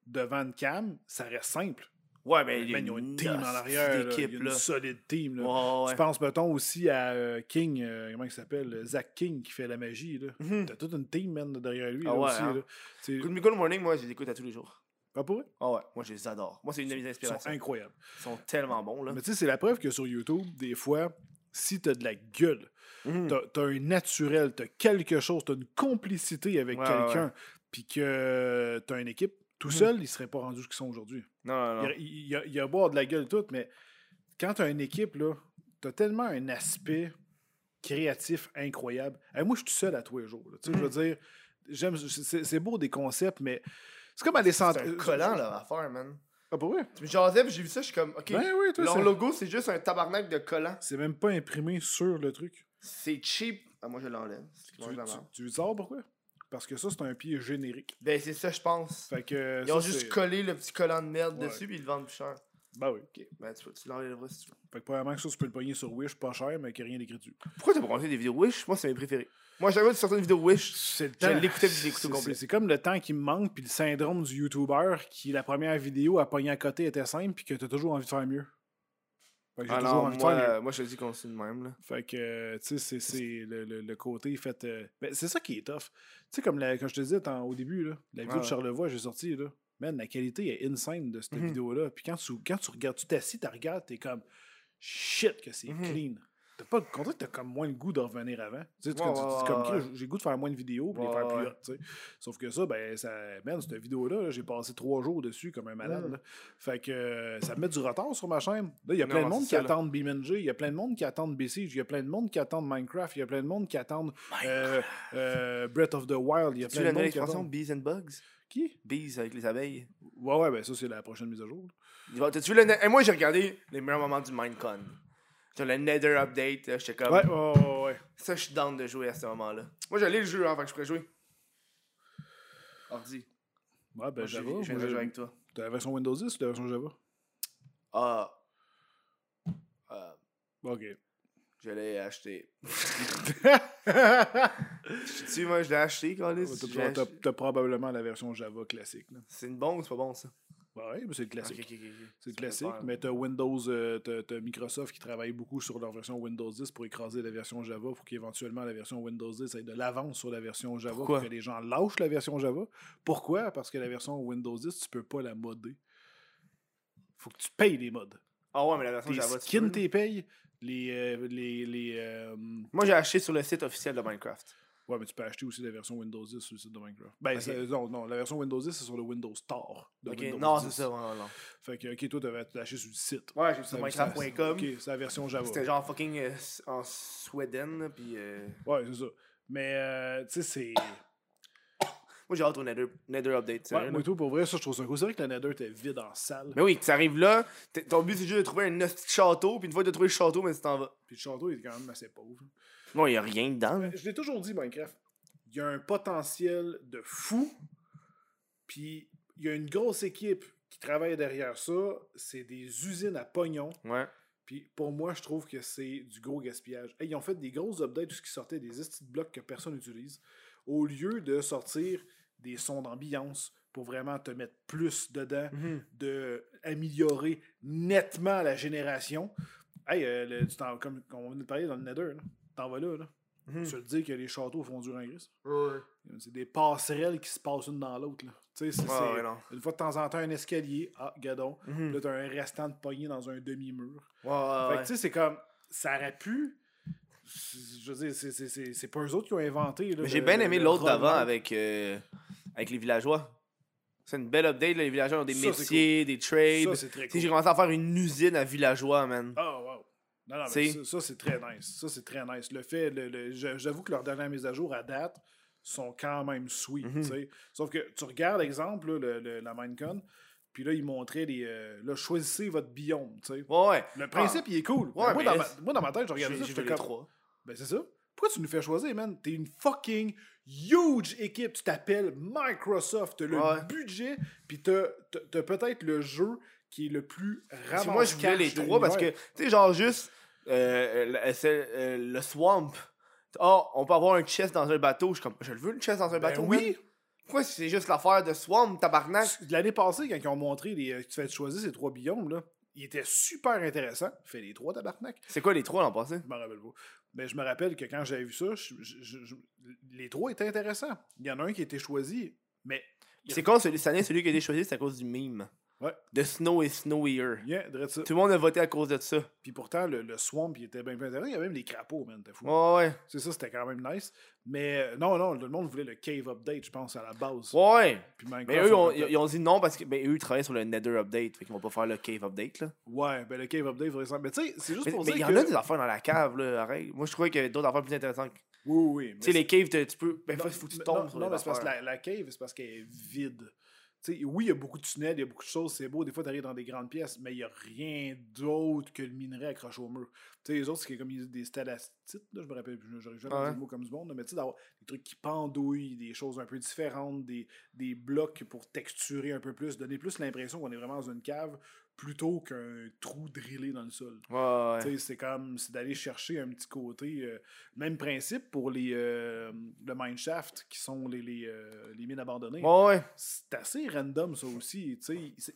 devant une cam, ça reste simple. Ouais, mais il y a Man, ils ont une une team en arrière. là. Il y a d'équipe, une solide team. Là. Ouais, ouais. Tu penses, mettons, aussi à euh, King, euh, comment il s'appelle Zach King qui fait la magie. Là. Mhm. T'as toute une team, man, derrière lui. Ah là, ouais, aussi, hein. là. Good Good Morning, moi, je les écoute à tous les jours. pas pour eux? Ah ouais, moi, je les adore. Moi, c'est une de mes Ils sont inspirations. incroyables. Ils sont tellement bons, là. Mais tu sais, c'est la preuve que sur YouTube, des fois, si t'as de la gueule, Mhm. t'as as un naturel, t'as quelque chose, t'as une complicité avec Ouais, quelqu'un, puis que t'as une équipe, tout Mhm. seul, ils seraient pas rendus ce qu'ils sont aujourd'hui. Non, non, non. Il, il, il, a- il a beau avoir de la gueule toute, mais quand tu as une équipe, là, tu as tellement un aspect créatif incroyable. Hey, moi, je suis tout seul à tous les jours. Tu sais, Je veux dire, j'aime, c'est, c'est beau des concepts, mais c'est comme aller C'est sentir. un collant, leur affaire, man. Ah, pour vrai? Tu me jasais, puis j'ai vu ça, je suis comme, OK, Ben oui, toi, leur c'est- logo, c'est juste un tabarnak de collant. c'est même pas imprimé sur le truc. C'est cheap. Ah, moi, je l'enlève. C'est Tu, tu, l'enlève. tu veux savoir pourquoi? Parce que ça, c'est un pied générique. Ben, c'est ça, je pense. Fait que, Ils ont juste collé le petit collant de merde Ouais. dessus, puis ils le vendent plus cher. Ben oui. OK, ben, tu, tu l'enlèveras si tu veux. Fait que probablement que ça, tu peux le pogner sur Wish, pas cher, mais qu'il n'y a rien d'écrit dessus. Pourquoi t'as pas regardé des vidéos Wish? Moi, c'est mes préférés. Moi, chaque fois que tu sortais une vidéo Wish, C'est le Je l'écoutais puis je complet. C'est comme le temps qui me manque, puis le syndrome du YouTuber qui, la première vidéo à pogner à côté était simple, puis que t'as toujours envie de faire mieux. Fait que ah non, moi, euh, moi, je te dis qu'on c'est de même, là. Fait que, euh, tu sais, c'est- c'est le, le- le côté fait. euh, ben, c'est ça qui est tough. Tu sais, comme la- je te disais au début, là, la vidéo de. Charlevoix, j'ai sorti, là. Man, la qualité est insane de cette Mhm. vidéo-là. Puis quand tu, quand tu regardes, tu t'assis, tu regardes, t'es comme shit que c'est Mhm. clean. T'as pas le contraire, t'as comme moins le goût de revenir avant. Tu sais, tu- Ouais, tu- tu- ouais, comme j'ai le goût de faire moins de vidéos puis les faire plus tu sais. Sauf que ça, ben, ça, man, cette vidéo-là, là, j'ai passé trois jours dessus comme un malade. Là. Fait que euh, ça me met du retard sur ma chaîne. Là, il y a plein de monde qui attendent BeamNG, il y a plein de monde qui attendent BCG, il y a plein de monde qui attendent Minecraft, il y a plein de monde qui attendent euh, euh, Breath of the Wild, il y a Tu plein de monde qui expansion attendent. Bees and Bugs? Qui? Bees avec les abeilles. Ouais, ouais, ben ça, c'est la prochaine mise à jour. T'as-tu vu le. Et moi, j'ai regardé les meilleurs moments du Minecon. Genre le Nether Update, là, j'étais comme. Ouais, ouais, ouais, ouais. Ça, je suis down de jouer à ce moment-là. Moi, j'allais le jeu, hein, fait que je pourrais jouer. Ordi. Ouais, ben Moi, je Java. je viens moi, de jouer avec toi. T'as la version Windows 10 ou la version Java? Ah. Euh, Ok. je l'ai acheté. Tu moi, je l'ai acheté, Carlis? T'as- T'as t'as probablement la version Java classique. là. C'est une bonne ou c'est pas bon, ça? Ouais, mais c'est le classique. Ok, ok, ok, ok. C'est classique, mais t'as Windows, euh, t'as t'as Microsoft qui travaille beaucoup sur leur version Windows 10 pour écraser la version Java pour qu'éventuellement la version Windows 10 ait de l'avance sur la version Java Pourquoi? pour que les gens lâchent la version Java. Pourquoi? Parce que la version Windows 10, tu peux pas la modder. Faut que tu payes les mods. Ah ouais, mais la version Tes Java, tu skins, peux, là. t'es payes. Les. euh, les, les euh, Moi, j'ai acheté sur le site officiel de Minecraft. Ouais, mais tu peux acheter aussi la version Windows 10 sur le site de Minecraft. Ben, c'est- non, non, la version Windows 10, c'est sur le Windows Store. de Ok, Windows Non, 10. c'est ça, ouais, non. Fait que, ok, toi, t'avais acheté sur le site. Ouais, j'ai sur Minecraft.com. Ok, c'est la version Java. C'était genre fucking euh, en Sweden, là, pis. euh, Ouais, c'est ça. Mais, euh, tu sais, c'est. Moi, j'ai hâte au Nether, Nether Update. Ouais, moi, tout, pour vrai, ça, je trouve ça cool. C'est vrai que la Nether était vide en salle. Mais oui, tu arrives là, ton but c'est juste de trouver un petit château, puis une fois que t'as trouvé le château, mais tu t'en vas. Puis le château, il est quand même assez pauvre. Non, y a rien dedans. là. Je l'ai toujours dit, Minecraft. Il y a un potentiel de fou. Puis il y a une grosse équipe qui travaille derrière ça. C'est des usines à pognon. Ouais. Puis pour moi, je trouve que c'est du gros gaspillage. Hey, ils ont fait des grosses updates, tout ce qui sortait des de blocs que personne n'utilise. Au lieu de sortir des sons d'ambiance pour vraiment te mettre plus dedans, de améliorer nettement la génération. Hey, euh, le- comme, on vient de parler dans le Nether, là, t'en vas là. là. Mhm. Tu veux te dire que les châteaux font du gris. Ouais. C'est des passerelles qui se passent une dans l'autre. là. Tu sais, ouais, non. une fois de temps en temps un escalier. Ah, gadon. Mhm. Là, t'as un restant de pogné dans un demi-mur. Ouais, ouais, Fait ouais. que tu sais, c'est comme. Ça aurait pu. Je veux dire, c'est- pas eux autres qui ont inventé. j'ai bien aimé l'autre d'avant avec, euh, avec les villageois. C'est une belle update, là, les villageois ont des Ça, métiers, des trades. Cool. J'ai commencé à faire une usine à villageois, man. Ah. Non, non, mais ça, ça, c'est très nice. Ça, c'est très nice. Le fait, le, le- j'a- j'avoue que leurs dernières mises à jour à date sont quand même sweet. Mhm. Sauf que tu regardes, exemple, là, le, le- la Minecon, Puis là, il montrait les. euh, là, choisissez votre biome, tu sais. Ouais, ouais. Le principe, il est cool. Ouais, moi, dans ma, moi, dans ma tête, je regardais ça, les comme. trois. Ben, c'est ça. Pourquoi tu nous fais choisir, man? T'es une fucking huge équipe. Tu t'appelles Microsoft. T'as le Ouais. budget, puis t'as t'as peut-être le jeu qui est le plus que moi, je voulais les trois parce que, tu sais, genre juste euh, le- euh, le swamp. Oh, on peut avoir un chest dans un bateau. Je suis comme, je le veux, le chest dans un Ben bateau. oui. man. Pourquoi c'est juste l'affaire de swamp, tabarnak? L'année passée, quand ils ont montré les, euh, que tu fais choisir ces trois biomes, là, il était super intéressant. Fais les trois, tabarnak. C'est quoi les trois l'an passé? Je me rappelle pas. Mais je me rappelle que quand j'avais vu ça, je- je- je- je- les trois étaient intéressants. Il y en a un qui a été choisi, mais. C'est quoi celui, cette année, celui qui a été choisi, c'est à cause du meme? Ouais. De Snow et Snowier. Yeah, ça. Tout le monde a voté à cause de ça. Puis pourtant, le, le swamp, il était bien plus intéressant. Il y avait même les crapauds, man. T'es fou. Ouais, ouais. C'est ça, c'était quand même nice. Mais euh, non, non, le monde voulait le cave update, je pense, à la base. Ouais. Puis Mais eux, on ils ont dit non parce que ben, eux, ils travaillent sur le Nether Update. Fait qu'ils vont pas faire le Cave Update, là. Ouais, ben le cave update, faudrait. Mais tu sais, c'est juste Mais pour mais il y dire en a des affaires dans la cave, là. Arrête. Moi, je trouvais qu'il y avait d'autres affaires plus intéressantes. Oui, oui, Tu sais, les caves, tu peux. Ben, Non, faut, faut que tu tombes non, mais c'est parce que la, la cave, c'est parce qu'elle est vide. Oui, il y a beaucoup de tunnels, il y a beaucoup de choses, c'est beau. Des fois, tu arrives dans des grandes pièces, mais il n'y a rien d'autre que le minerai accroché au mur. Tu sais, les autres, c'est comme des stalastites, là, je me rappelle plus, j'aurais jamais Ouais. dit le mot comme du monde, mais tu sais, d'avoir des trucs qui pendouillent, des choses un peu différentes, des, des blocs pour texturer un peu plus, donner plus l'impression qu'on est vraiment dans une cave plutôt qu'un trou drillé dans le sol. Ouais, C'est comme c'est d'aller chercher un petit côté. euh, même principe pour les euh, le mineshaft qui sont les, les, euh, les mines abandonnées. Ouais. C'est assez random ça aussi.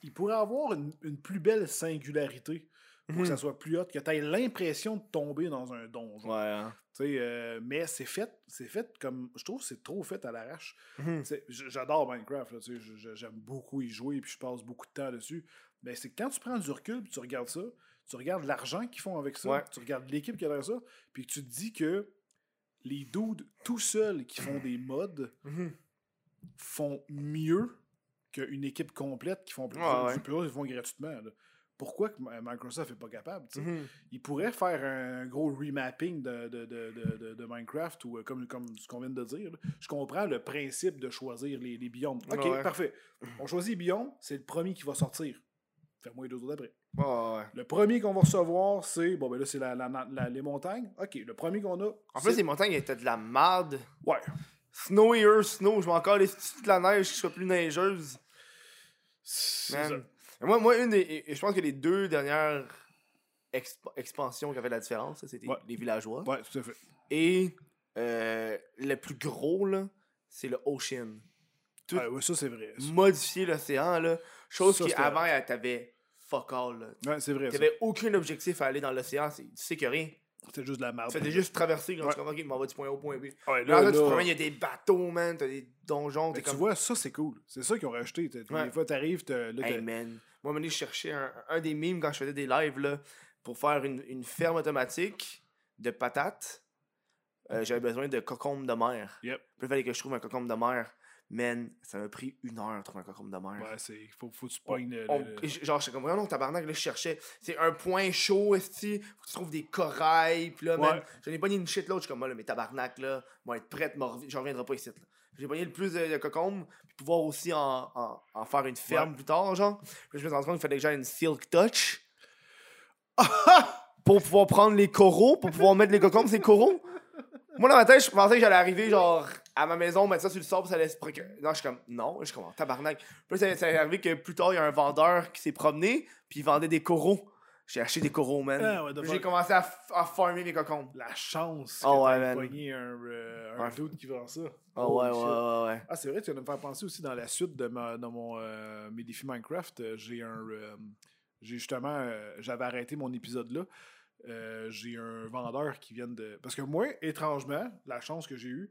Il, pourrait avoir une, une plus belle singularité pour que ça soit plus hot, que tu aies l'impression de tomber dans un donjon. Ouais, hein. Euh, mais c'est fait, c'est fait comme. Je trouve que c'est trop fait à l'arrache. J- J'adore Minecraft, j'aime beaucoup y jouer, puis je passe beaucoup de temps dessus. Mais c'est que quand tu prends du recul, puis tu regardes ça, tu regardes l'argent qu'ils font avec ça, Ouais. tu regardes l'équipe qui a derrière ça, puis tu te dis que les dudes tout seuls qui font des mods Mhm. font mieux qu'une équipe complète qui font plus Ouais, ouais. Ils font gratuitement. là. Pourquoi que Microsoft n'est pas capable? Mhm. Ils pourraient faire un gros remapping de, de, de, de, Minecraft ou euh, comme, comme ce qu'on vient de dire. là. Je comprends le principe de choisir les, les biomes. Ok, Ouais. parfait. On choisit biome, c'est le premier qui va sortir. Fais-moi les deux autres après. Ouais. Le premier qu'on va recevoir, c'est. Bon, ben là, c'est la, la- la- les montagnes. Ok, le premier qu'on a. En plus, les montagnes étaient de la merde. Ouais. Snowier, Snow, je vais encore les de la neige qui soit plus neigeuse. Ça. Moi, moi, une des, je pense que les deux dernières exp- expansions qui avaient la différence, c'était Ouais. les villageois. Ouais, tout à fait. Et euh, le plus gros, là, c'est le Ocean. Tout- Ouais, ouais, ça, c'est vrai. ça. Modifier l'océan, là. Chose Ça, qui, c'était- avant, elle t'avait fuck all. Ouais, c'est vrai. T'avais aucun objectif à aller dans l'océan. c'est- Tu sais que rien. C'était juste de la merde. Faisais juste traverser quand Ouais. tu comprends qu'il m'en va du point A au point B. Ouais, Là, là, là, tu te promènes, il y a des bateaux, man. T'as des donjons. T'es tu comme. vois, ça, c'est cool. C'est ça qu'ils ont rajouté. Ouais. Des fois, t'arrives, t'as- là, Hey man, moi, je cherchais un, un des mimes quand je faisais des lives là, pour faire une, une ferme automatique de patates. Euh, J'avais besoin de cocombes de mer. Yep. Puis il fallait que je trouve un cocombe de mer. Man, ça m'a pris une heure de trouver un cocombe de mer. Ouais, c'est. Faut, faut que tu pognes le. Le- genre, j'étais comme vraiment tabarnak, là, je cherchais. C'est un point chaud, esti. Faut que tu trouves des corails. Puis là, man, Ouais. j'en ai pogné une shit l'autre. Je suis comme, moi, là, mais tabarnak, là, moi, être prête, j'en reviendrai pas ici. là. J'ai pogné le plus de, de cocombes, puis pouvoir aussi en, en, en faire une ferme Ouais. plus tard, genre. Puis je me suis rendu compte qu'il fallait que j'aie une Silk Touch. pour pouvoir prendre les coraux, pour pouvoir mettre les cocombes, c'est coraux. Moi, dans ma tête, je pensais que j'allais arriver, genre, à ma maison, mettre ça sur le sable, ça allait se procurer. Non, je suis comme, non, je suis comme, tabarnak. Puis ça, ça est arrivé que plus tard, il y a un vendeur qui s'est promené, puis il vendait des coraux. J'ai acheté des coraux, man. Ah. J'ai commencé à, à farmer les cocombes. La chance Oh, que ouais, man. pogné un, euh, un Ouais. dude qui vend ça. Oh, ouais, Holy ouais, ouais, ouais. Ah, c'est vrai, tu viens de me faire penser aussi dans la suite de, ma, de mon, euh, mes défis Minecraft. euh, j'ai un. j'ai justement. J'avais arrêté mon épisode là. J'ai un vendeur qui vient de. Parce que moi, étrangement, la chance que j'ai eue,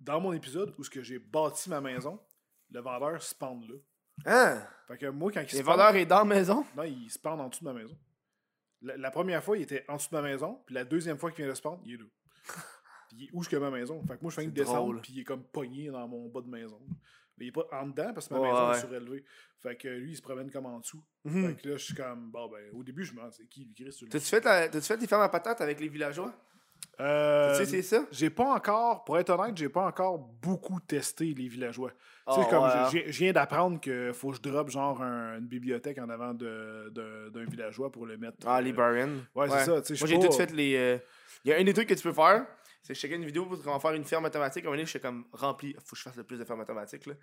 dans mon épisode où ce que j'ai bâti ma maison, le vendeur spawn là. Hein? Fait que moi, quand il Les vendeurs est dans la maison? Non, il spawn en dessous de ma maison. La, la première fois, il était en dessous de ma maison, puis la deuxième fois qu'il vient de spawn, il est là. Puis il est où que ma maison? Fait que moi, je fais une descente, puis il est comme pogné dans mon bas de maison. Mais il est pas en dedans parce que ma Ouais, maison ouais. est surélevée. Fait que lui, il se promène comme en dessous. Mhm. Fait que là, je suis comme, bon, ben, au début, je me demande, c'est qui, lui, Chris? T'as-tu fait, la- fait des fermes à patates avec les villageois? Euh, tu sais, c'est ça? J'ai pas encore, pour être honnête, j'ai pas encore beaucoup testé les villageois. tu Ah, sais, comme ouais, je- hein. je je viens d'apprendre qu'il faut que je drop genre un- une bibliothèque en avant d'un villageois pour le mettre. Ah, euh, Librarian. Ouais, c'est ça. je Moi, suis j'ai tout fait les. euh, Il y a un des trucs que tu peux faire, c'est que je checkais une vidéo pour comment faire une ferme automatique. À un moment donné, j'étais comme rempli. Faut que je fasse le plus de fermes automatiques. Là.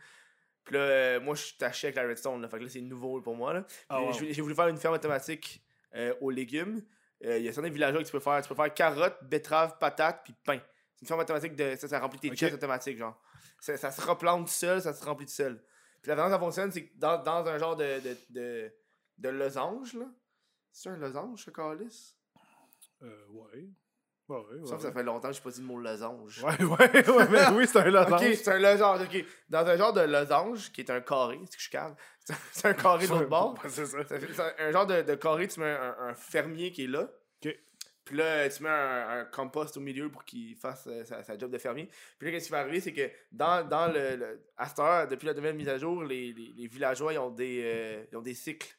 Puis là, euh, moi, je suis taché avec la redstone. Là, fait que là, c'est nouveau pour moi. Là. Puis Ah, wow. j'ai- voulu faire une ferme automatique euh, aux légumes. Euh, Il y a certains villageois que tu peux faire. Tu peux faire carottes, betteraves, patates, puis pain. C'est une ferme automatique de. Ça, ça remplit tes Ok. chests automatiques, genre. Ça, ça se replante tout seul, ça se remplit tout seul. Puis la façon dont ça fonctionne, c'est que dans, dans un genre de, de, de, de losange, là. C'est un losange, ce calice? Euh, ouais. Ouais, ouais, ouais. Sauf que ça fait longtemps que je pas dit le mot losange. Ouais, ouais, ouais, mais oui, c'est un losange. Ok, c'est un losange, ok. Dans un genre de losange, qui est un carré, c'est que je calme? C'est un- carré de l'autre bord. C'est ça. Un genre de, de carré, tu mets un, un fermier qui est là. Ok. Puis là, tu mets un, un compost au milieu pour qu'il fasse euh, sa, sa job de fermier. Puis là, qu'est-ce qui va arriver, c'est que dans, dans le, le- À cette heure, depuis la nouvelle mise à jour, les, les, les villageois, ils ont des, euh, ils ont des cycles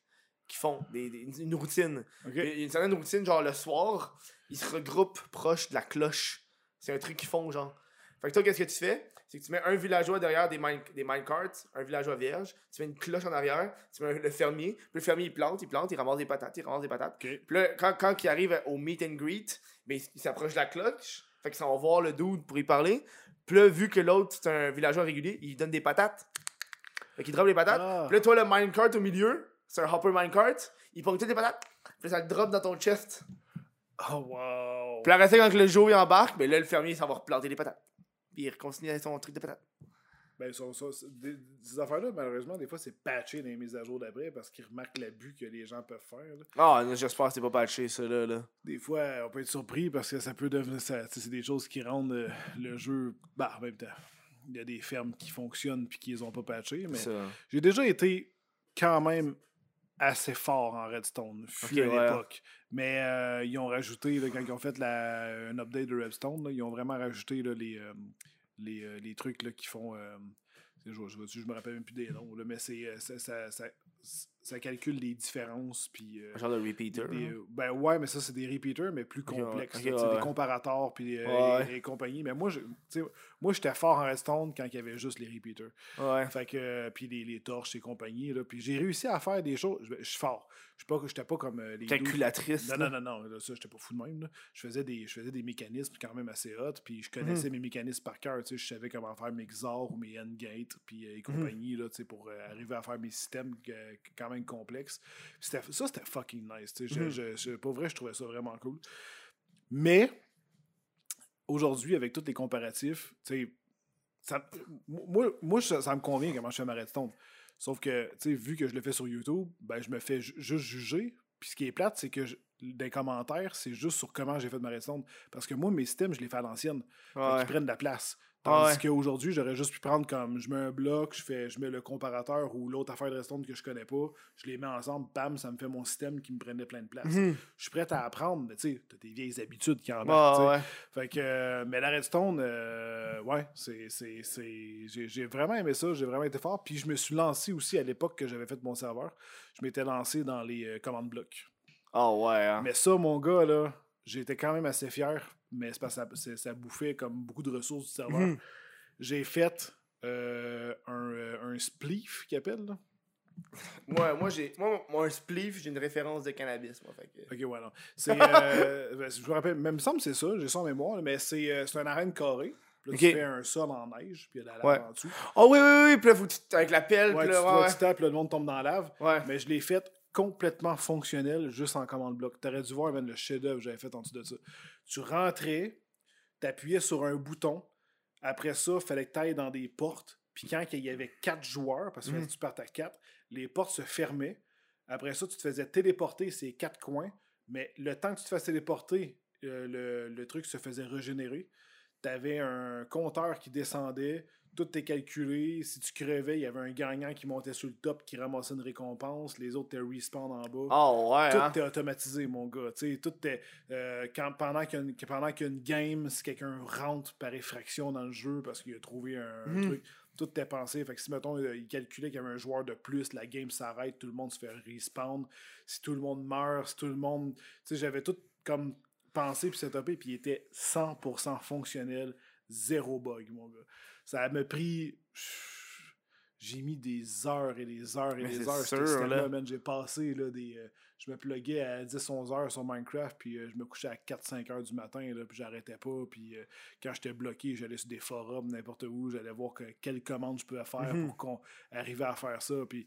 qui font, des, des- une routine. Une certaine routine, genre le soir, ils se regroupent proche de la cloche. C'est un truc qu'ils font, genre. Fait que toi, qu'est-ce que tu fais? C'est que tu mets un villageois derrière des, mine, des minecarts, un villageois vierge, tu mets une cloche en arrière, tu mets le fermier, puis le fermier il plante, il plante, il ramasse des patates, il ramasse des patates. Puis là, quand, quand il arrive au meet and greet, ben, il, s'approche de la cloche, fait qu'ils s'en va voir le dude pour y parler. Puis là, vu que l'autre c'est un villageois régulier, il donne des patates. Fait qu'il drop les patates. Ah. Puis là, toi, le minecart au milieu, c'est un hopper minecart, il pogne toutes les patates, puis ça le drop dans ton chest. Oh, wow. Puis la reste, quand le jour il embarque, ben là, le fermier, ça va replanter les patates. Puis il continue son truc de patates. Ben, ça, ça, des- ces affaires-là, malheureusement, des fois, c'est patché dans les mises à jour d'après parce qu'ils remarquent l'abus que les gens peuvent faire. Ah, j'espère que c'est pas patché, ça, là. là. Des fois, on peut être surpris parce que ça peut devenir. C'est des choses qui rendent euh, le jeu. Bah, en même temps, il y a des fermes qui fonctionnent puis qui les ont pas patchées. Mais j'ai déjà été quand même assez fort en Redstone, fut à ouais. l'époque. Mais euh, ils ont rajouté, là, quand ils ont fait la, un update de Redstone, là, ils ont vraiment rajouté là, les, euh, les, euh, les trucs là, qui font. euh, je, je, je me rappelle même plus des noms, mais c'est, ça, ça, ça, ça calcule les différences. Puis, euh, Un genre de repeater. des- hein? ben ouais, mais ça, c'est des repeaters, mais plus complexes. Ouais, Des ouais. comparators puis euh, Ouais, et, et compagnie. Mais moi, je, moi, j'étais fort en Redstone quand il y avait juste les repeaters. Ouais. Fait que, euh, puis les, les torches et compagnie. Là, puis j'ai réussi à faire des choses. Je, suis fort. Je suis pas, j'étais pas comme euh, les. Calculatrice. Non, non, non, non. Là, ça, j'étais pas fou de même. Je, faisais des, je faisais des mécanismes quand même assez hot. Puis je connaissais Mhm. mes mécanismes par cœur. Je savais comment faire mes XOR ou mes endgates. Puis et compagnie. là, pour arriver à faire mes systèmes quand même Puis c'était- ça, c'était fucking nice. sais. Je- je- pour vrai, je trouvais ça vraiment cool. Mais aujourd'hui, avec tous les comparatifs, ça- moi, moi ça, ça me convient comment je fais ma redstone. Sauf que, vu que je le fais sur YouTube, ben, je me fais ju- juste juger. Puis ce qui est plate, c'est que je- des commentaires, c'est juste sur comment j'ai fait ma redstone. Parce que moi, mes systèmes, je les fais à l'ancienne. Ouais. qu'ils prennent de la place. Ah Tandis ouais. qu'aujourd'hui, j'aurais juste pu prendre comme je mets un bloc, je fais je mets le comparateur ou l'autre affaire de redstone que je connais pas, je les mets ensemble, bam, ça me fait mon système qui me prenait plein de place. Mhm. Je suis prêt à apprendre, mais tu sais, t'as des vieilles habitudes qui tu sais. ouais. Fait que, euh, mais la Redstone, euh, ouais, c'est, c'est, c'est, j'ai, vraiment aimé ça, j'ai vraiment été fort. Puis je me suis lancé aussi à l'époque que j'avais fait mon serveur. Je m'étais lancé dans les euh, commandes blocs. Ah ouais, hein. Mais ça, mon gars, là, j'étais quand même assez fier, mais c'est parce que ça, bouffait comme beaucoup de ressources du serveur. Mhm. J'ai fait euh, un, euh, un spliff qu'ils appellent, là. Moi, moi, j'ai. Moi, moi, un spliff, j'ai une référence de cannabis, moi. Fait que... Ok, ouais, non. C'est, euh, ben, je me rappelle, même me semble que c'est ça, j'ai ça en mémoire, là, mais c'est, euh, c'est un arène carré. Puis là, tu fais un sol en neige, puis il y a de la lave Ouais. en dessous. Oh oui, oui, oui. Puis là, faut que tu. Avec la pelle, Ouais, puis tu, là, toi, ouais. tu tapes, là, le monde tombe dans la lave. Ouais. Mais je l'ai fait complètement fonctionnel juste en commande bloc. T'aurais dû voir man, le chef-d'œuvre que j'avais fait en dessous de ça. Tu rentrais, t'appuyais sur un bouton. Après ça, il fallait que tu ailles dans des portes. Puis quand il y avait quatre joueurs, parce que Mhm. tu partes à quatre, les portes se fermaient. Après ça, tu te faisais téléporter ces quatre coins. Mais le temps que tu te fasses téléporter, euh, le, le truc se faisait régénérer. Tu avais un compteur qui descendait, tout est calculé. Si tu crevais, il y avait un gagnant qui montait sur le top, qui ramassait une récompense. Les autres, t'es respawn en bas. Oh ouais, Tout hein? est automatisé, mon gars. Tout est. euh, quand, pendant qu'il y, a une- pendant qu'il y a une game, si quelqu'un rentre par effraction dans le jeu parce qu'il a trouvé un, un Mhm. truc, tout est pensé. Fait que si, mettons, euh, il calculait qu'il y avait un joueur de plus, la game s'arrête, tout le monde se fait respawn. Si tout le monde meurt, si tout le monde. J'avais tout comme pensé puis setupé, puis il était 100% fonctionnel, zéro bug, mon gars. Ça m'a pris j'ai mis des heures et des heures et Mais des heures sur ce là. J'ai passé là, des. euh, je me pluguais à 10-11 heures sur Minecraft, puis euh, je me couchais à 4-5 heures du matin, là, puis j'arrêtais pas. Puis euh, quand j'étais bloqué, j'allais sur des forums, n'importe où, j'allais voir que, quelles commandes je pouvais faire Mhm. pour qu'on arrive à faire ça. Puis,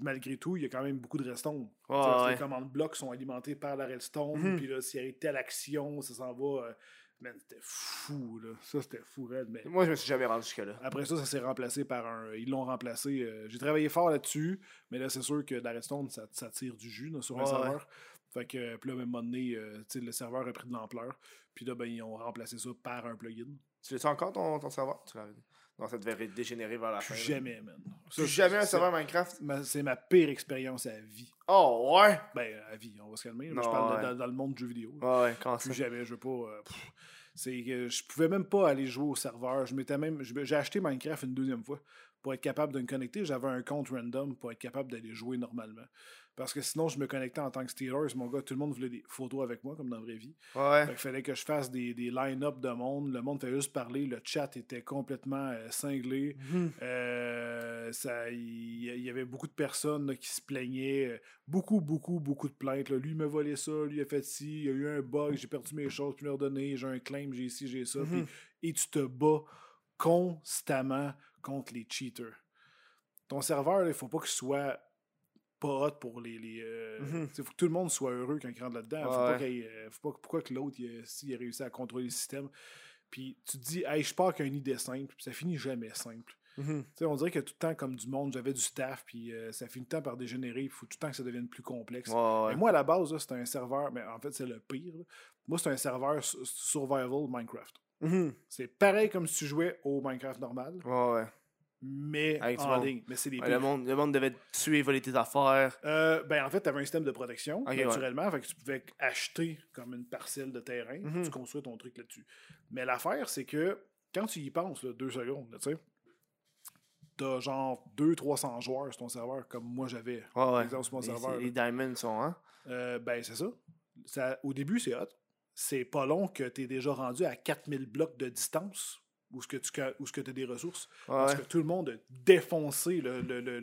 malgré tout, il y a quand même beaucoup de redstone. Sais, ouais. Les commandes blocs sont alimentées par la redstone, Mhm. puis là, s'il y a telle action, ça s'en va. Man, c'était fou, là. Ça, c'était fou, raide, mais. Moi, je me suis jamais rendu jusque-là. Après ça, ça s'est remplacé par un. Ils l'ont remplacé. euh, J'ai travaillé fort là-dessus, mais là, c'est sûr que la Redstone, ça, ça tire du jus là, sur un serveur. Fait que, puis là, à un moment donné, euh, le serveur a pris de l'ampleur. Puis là, ben, ils ont remplacé ça par un plugin. Tu l'as encore ton, ton serveur? Tu Non, ça devait dégénérer vers la fin. Plus là. jamais, man. Ça, Plus jamais un serveur Minecraft? C'est ma pire expérience à vie. Oh, ouais! Ben, à vie, on va se calmer. Non, je parle de- dans, dans le monde du jeu vidéo. là. Ouais, ouais, quand. Plus jamais, je veux pas. euh, c'est que je pouvais même pas aller jouer au serveur. Je m'étais même. J'ai acheté Minecraft une deuxième fois pour être capable de me connecter. J'avais un compte random pour être capable d'aller jouer normalement. Parce que sinon, je me connectais en tant que Steelers. Mon gars, tout le monde voulait des photos avec moi, comme dans la vraie vie. Ouais. Qu'il fallait que je fasse des, des line-up de monde. Le monde fait juste parler. Le chat était complètement euh, cinglé. Mhm. Euh, ça, il il y avait beaucoup de personnes là, qui se plaignaient. euh, Beaucoup, beaucoup, beaucoup de plaintes. là. Lui, il m'a volé ça, lui, il a fait ci, il y a eu un bug, j'ai perdu mes choses, puis leur donner, j'ai un claim, j'ai ci, j'ai ça. Mhm. et tu te bats constamment contre les cheaters. Ton serveur, il faut pas qu'il soit pas hot pour les. les euh, Mhm. faut que tout le monde soit heureux quand il rentre là-dedans. faut Ouais. pas euh, faut pas, pourquoi que l'autre, s'il a réussi à contrôler le système. Puis tu te dis, hey, je pars qu'une idée simple, puis ça finit jamais simple. Tu sais, on dirait que tout le temps, comme du monde, j'avais du staff, puis euh, ça finit tout le temps par dégénérer, il faut tout le temps que ça devienne plus complexe. Ouais, ouais. Mais moi, à la base, c'était un serveur, mais en fait, c'est le pire. là. Moi, c'est un serveur su- survival Minecraft. Mhm. C'est pareil comme si tu jouais au Minecraft normal, Ouais, ouais. Mais Avec en ligne. Mais c'est des Ouais, le, monde, le monde devait te tuer, voler tes affaires. Euh, ben, en fait, tu avais un système de protection, ouais. naturellement. Fait que tu pouvais acheter comme une parcelle de terrain, Mhm. tu construis ton truc là-dessus. Mais l'affaire, c'est que quand tu y penses, là, deux secondes, tu sais, t'as genre 200-300 joueurs sur ton serveur, comme moi j'avais. Ouais, par ouais. exemple, sur mon Les, serveur. les là. diamonds sont, hein? Euh, ben, c'est ça. ça. Au début, c'est hot. C'est pas long que tu es déjà rendu à 4000 blocs de distance où ce que tu où ce que as des ressources. Ouais, Parce que tout le monde a défoncé le, le, le,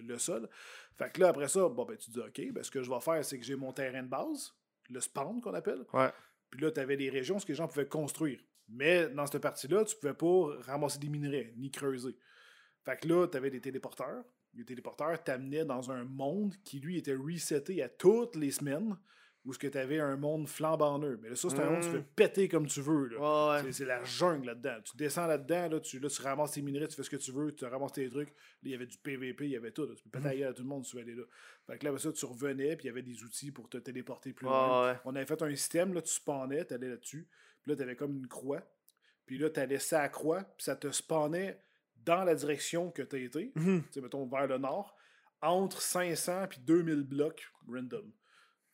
le, sol. Fait que là, après ça, bon, ben, tu dis, OK, ben, ce que je vais faire, c'est que j'ai mon terrain de base, le spawn qu'on appelle. Ouais. Puis là, tu avais des régions où ce que les gens pouvaient construire. Mais dans cette partie-là, tu pouvais pas ramasser des minerais, ni creuser. Fait que là, tu avais des téléporteurs. Les téléporteurs t'amenaient dans un monde qui, lui, était reseté à toutes les semaines, où ce que tu avais un monde flambant neuf. Mais là, ça, c'est un monde où tu Mm. fais péter comme tu veux. Là. Ouais, ouais. C'est- la jungle là-dedans. Tu descends là-dedans, là, tu, là, tu ramasses tes minerais, tu fais ce que tu veux, tu ramasses tes trucs. Là, il y avait du PVP, il y avait tout. là. Tu peux péter la gueule à tout le monde si tu veux aller là. Fait que là, ça, tu revenais, puis il y avait des outils pour te téléporter plus loin. ouais. On avait fait un système, là, tu spawnais, tu allais là-dessus. Puis là, tu avais comme une croix. Puis là, tu allais ça à croix, puis ça te spawnait dans la direction que tu as été. Tu sais, mettons, vers le nord, entre 500 puis 2000 blocs random.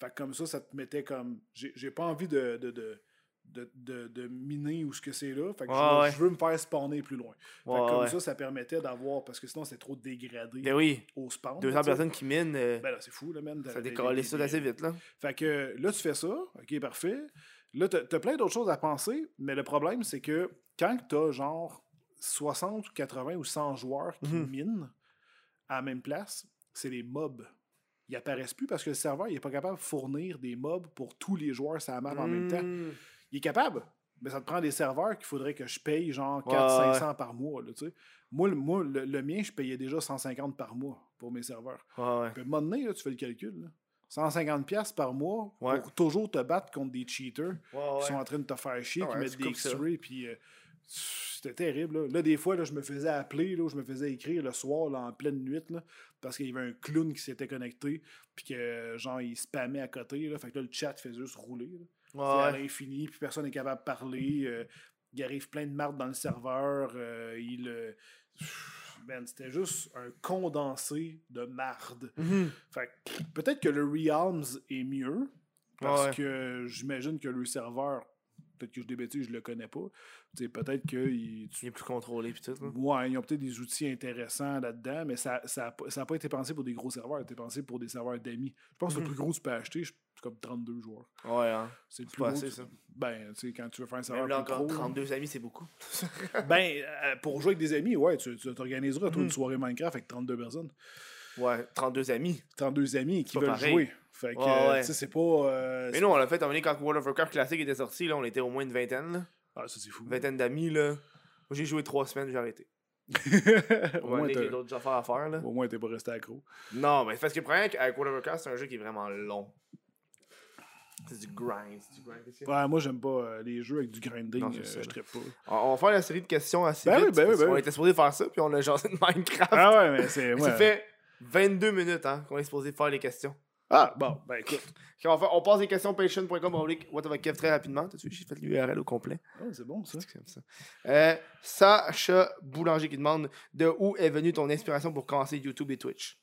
Fait que comme ça, ça te mettait comme. J'ai pas envie de, de, de, de, de- de miner ou ce que c'est là. Fait que je, veux, ouais. je veux me faire spawner plus loin. Fait Ouais, que comme ça, ça permettait d'avoir. Parce que sinon, c'était trop dégradé Ben oui. au spawn. 200 là, tu sais. personnes qui minent, euh, Ben là, c'est fou, là, man. ça décolle ça assez vite, là. fait que là, tu fais ça, ok, parfait. Là, t'as as plein d'autres choses à penser, mais le problème, c'est que quand t'as genre 60, 80 ou 100 joueurs qui Mhm. minent à la même place, c'est les mobs. Ils apparaissent plus parce que le serveur il est pas capable de fournir des mobs pour tous les joueurs sur la map en même temps. Mm. Il est capable, mais ça te prend des serveurs qu'il faudrait que je paye genre Ouais, 400-500 par mois. Là, moi, le- moi le, le mien, je payais déjà 150 par mois pour mes serveurs. Ouais. Puis à un moment donné, là, tu fais le calcul. là. 150$ piastres par mois Ouais. pour toujours te battre contre des cheaters qui sont en train de te faire chier, Ah qui mettent des. X-rays. Puis euh, c'était terrible. Là. Là, des fois, là, je me faisais appeler, là, je me faisais écrire le soir là, en pleine nuit là, parce qu'il y avait un clown qui s'était connecté, puis que genre il spammait à côté. Là, fait que là, le chat faisait juste rouler. à Ouais, ouais. l'infini, puis personne n'est capable de parler. euh, il arrive plein de marde dans le serveur. euh, il. euh, man, c'était juste un condensé de marde. Fait que peut-être que le Realms est mieux, parce Ouais. que j'imagine que le serveur peut-être que je débêtis, je le connais pas. Peut-être que il- tu- Il est plus contrôlé pis tout. Ouais, ils ont peut-être des outils intéressants là-dedans, mais ça n'a ça ça a pas été pensé pour des gros serveurs, c'était pensé pour des serveurs d'amis. Je pense que le Mhm. plus gros que tu peux acheter, c'est comme 32 joueurs. Ouais, hein. C'est plus pas gros. assez, ça. Ben, tu sais, quand tu veux faire un serveur Même là plus encore, gros, là. 32 amis, c'est beaucoup. Ben, euh, pour jouer avec des amis, ouais, tu tu t'organiseras, toi, Mhm. une soirée Minecraft avec 32 personnes. Ouais, 32 amis. 32 amis qui veulent pareil. jouer. Fait que, Ouais, euh, ouais. c'est pas... euh, Mais nous, on l'a fait, donné, quand World of Warcraft classique était sorti, là, on était au moins une vingtaine, là. Ah, ça, c'est fou. Une vingtaine d'amis, là. Moi, j'ai joué trois semaines, j'ai arrêté. au, moins, t'as- d'autres affaires à faire, là. au moins, t'es pas resté accro. Non, mais parce que le problème avec World of Warcraft, c'est un jeu qui est vraiment long. C'est du grind, c'est du grind. Ouais, moi, j'aime pas euh, les jeux avec du grinding. Non, euh, ça, je trippe pas. On on va faire la série de questions assez Ben vite. oui, ben oui, ben oui. était supposé faire ça, puis on a jasé de Minecraft. Ah ouais, mais c'est... Ouais. Fait 22 minutes hein, qu'on est supposé faire les questions. Ah, bon, ben écoute. On, va faire- on passe les questions patreon.com What of Kev très rapidement. Vu, j'ai fait l'URL au complet. Ah, c'est bon, ça. C'est ça. Euh, Sacha Boulanger qui demande de où est venue ton inspiration pour commencer YouTube et Twitch?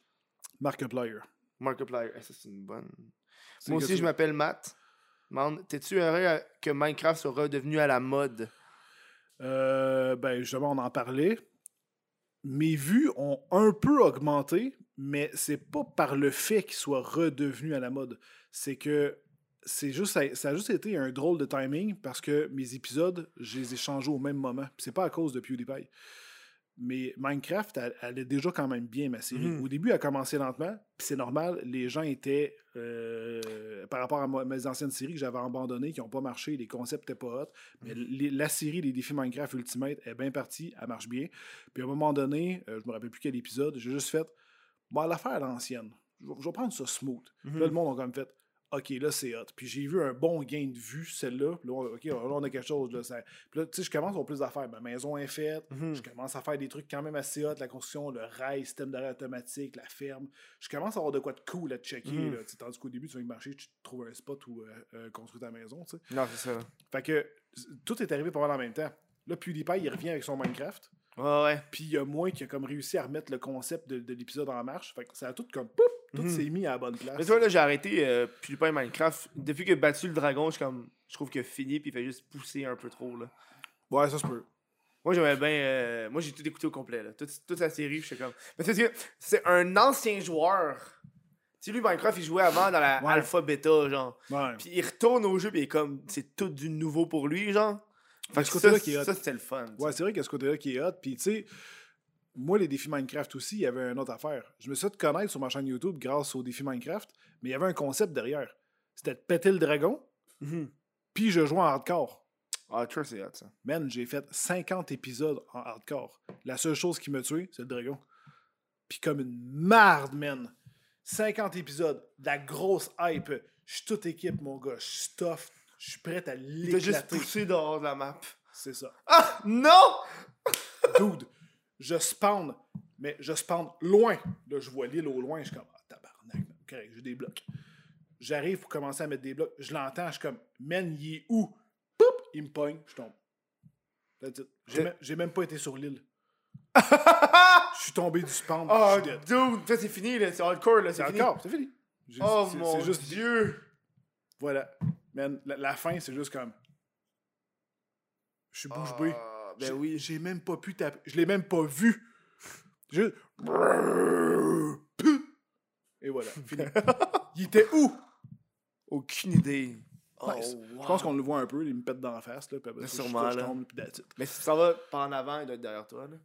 Markiplier. Markiplier. Eh, ça, c'est une bonne. Moi aussi, je m'appelle Matt. Demande, T'es-tu heureux que Minecraft soit redevenu à la mode? Euh, ben, justement, on en parlait. Mes vues ont un peu augmenté, mais c'est pas par le fait qu'il soit redevenu à la mode. C'est que c'est juste, ça, a juste été un drôle de timing parce que mes épisodes, je les ai changés au même moment. C'est pas à cause de PewDiePie. Mais Minecraft, elle, elle est déjà quand même bien, ma série. Mhm. Au début, elle a commencé lentement, puis c'est normal, les gens étaient, euh, par rapport à mes anciennes séries que j'avais abandonnées, qui n'ont pas marché, les concepts n'étaient pas hot, mais les- la série Les défis Minecraft Ultimate est bien partie, elle marche bien. Puis à un moment donné, euh, je me rappelle plus quel épisode, j'ai juste fait, bon, l'affaire à l'ancienne, je vais- prendre ça smooth. Puis là, le monde a comme fait, OK, là, c'est hot. Puis j'ai vu un bon gain de vue, celle-là. Là, OK, là, on a quelque chose. Là, ça- Puis là, tu sais, je commence à avoir plus d'affaires. Ma maison est faite. Mhm. Je commence à faire des trucs quand même assez hot. La construction, le rail, système d'arrêt automatique, la ferme. Je commence à avoir de quoi de cool à checker. Mhm. là. Tandis qu'au début, tu viens de marcher, tu trouves un spot où euh, euh, construire ta maison. Non, c'est ça. Fait que tout est arrivé pas mal en même temps. Là, PewDiePie, il revient avec son Minecraft. Ouais, ouais. Puis il y a moi qui a comme réussi à remettre le concept de, de l'épisode en marche. Fait que ça a tout comme poup, tout Mhm. s'est mis à la bonne place. Mais toi, là, j'ai arrêté euh, PewDiePie Minecraft. Depuis a battu le dragon, je, comme, je trouve a fini puis il fait juste pousser un peu trop. Là. Ouais, ça se peut. Moi, j'aimais bien. euh, moi, j'ai tout écouté au complet. Là. Toute, toute la série, je suis comme. Mais c'est que c'est un ancien joueur. Tu sais, lui, Minecraft, il jouait avant dans la Ouais. alpha bêta, genre. Ouais. Puis il retourne au jeu, puis il est comme. C'est tout du nouveau pour lui, genre. Fait que ce côté-là qui est hot. ça c'était le fun. Ouais, c'est vrai qu'il y a ce côté-là qui est hot. Puis, tu sais, moi, les défis Minecraft aussi, il y avait une autre affaire. Je me suis fait connaître sur ma chaîne YouTube grâce aux défis Minecraft, mais il y avait un concept derrière. C'était de péter le dragon, Mhm. puis je jouais en hardcore. Ah, True, c'est hot, ça. Man, j'ai fait 50 épisodes en hardcore. La seule chose qui me tué, c'est le dragon. Puis comme une marde, man. 50 épisodes, de la grosse hype. Je suis toute équipe, mon gars. Je suis stuffed. Je suis prêt à Il t'a juste l'éclater. poussé dehors de la map. C'est ça. Ah! Non! Dude, je spawn, mais je spawn loin. Là, je vois l'île au loin, je suis comme, ah, tabarnak, correct, j'ai des blocs. J'arrive pour commencer à mettre des blocs, je l'entends, je suis comme, man, il est où? Poup! Il me pogne, je tombe. J'ai même- pas été sur l'île. Je suis tombé du spawn, Oh, dude! Ça, c'est fini, là. C'est hardcore, là. C'est fini. c'est fini. Oh, mon juste, Dieu! voilà. Man, la, la fin, c'est juste comme, je suis bouche bée. Ah, J'ai- ben oui. J'ai même pas pu taper. Je l'ai même pas vu. Juste. Et voilà, fini. Il était où? Aucune idée. Oh, Nice. wow. Je pense qu'on le voit un peu, il me pète dans la face. Là, puis après ça, je- Sûrement, je, là. tombe, puis that's it. Mais si s'en vas par en avant, il doit être derrière toi, là.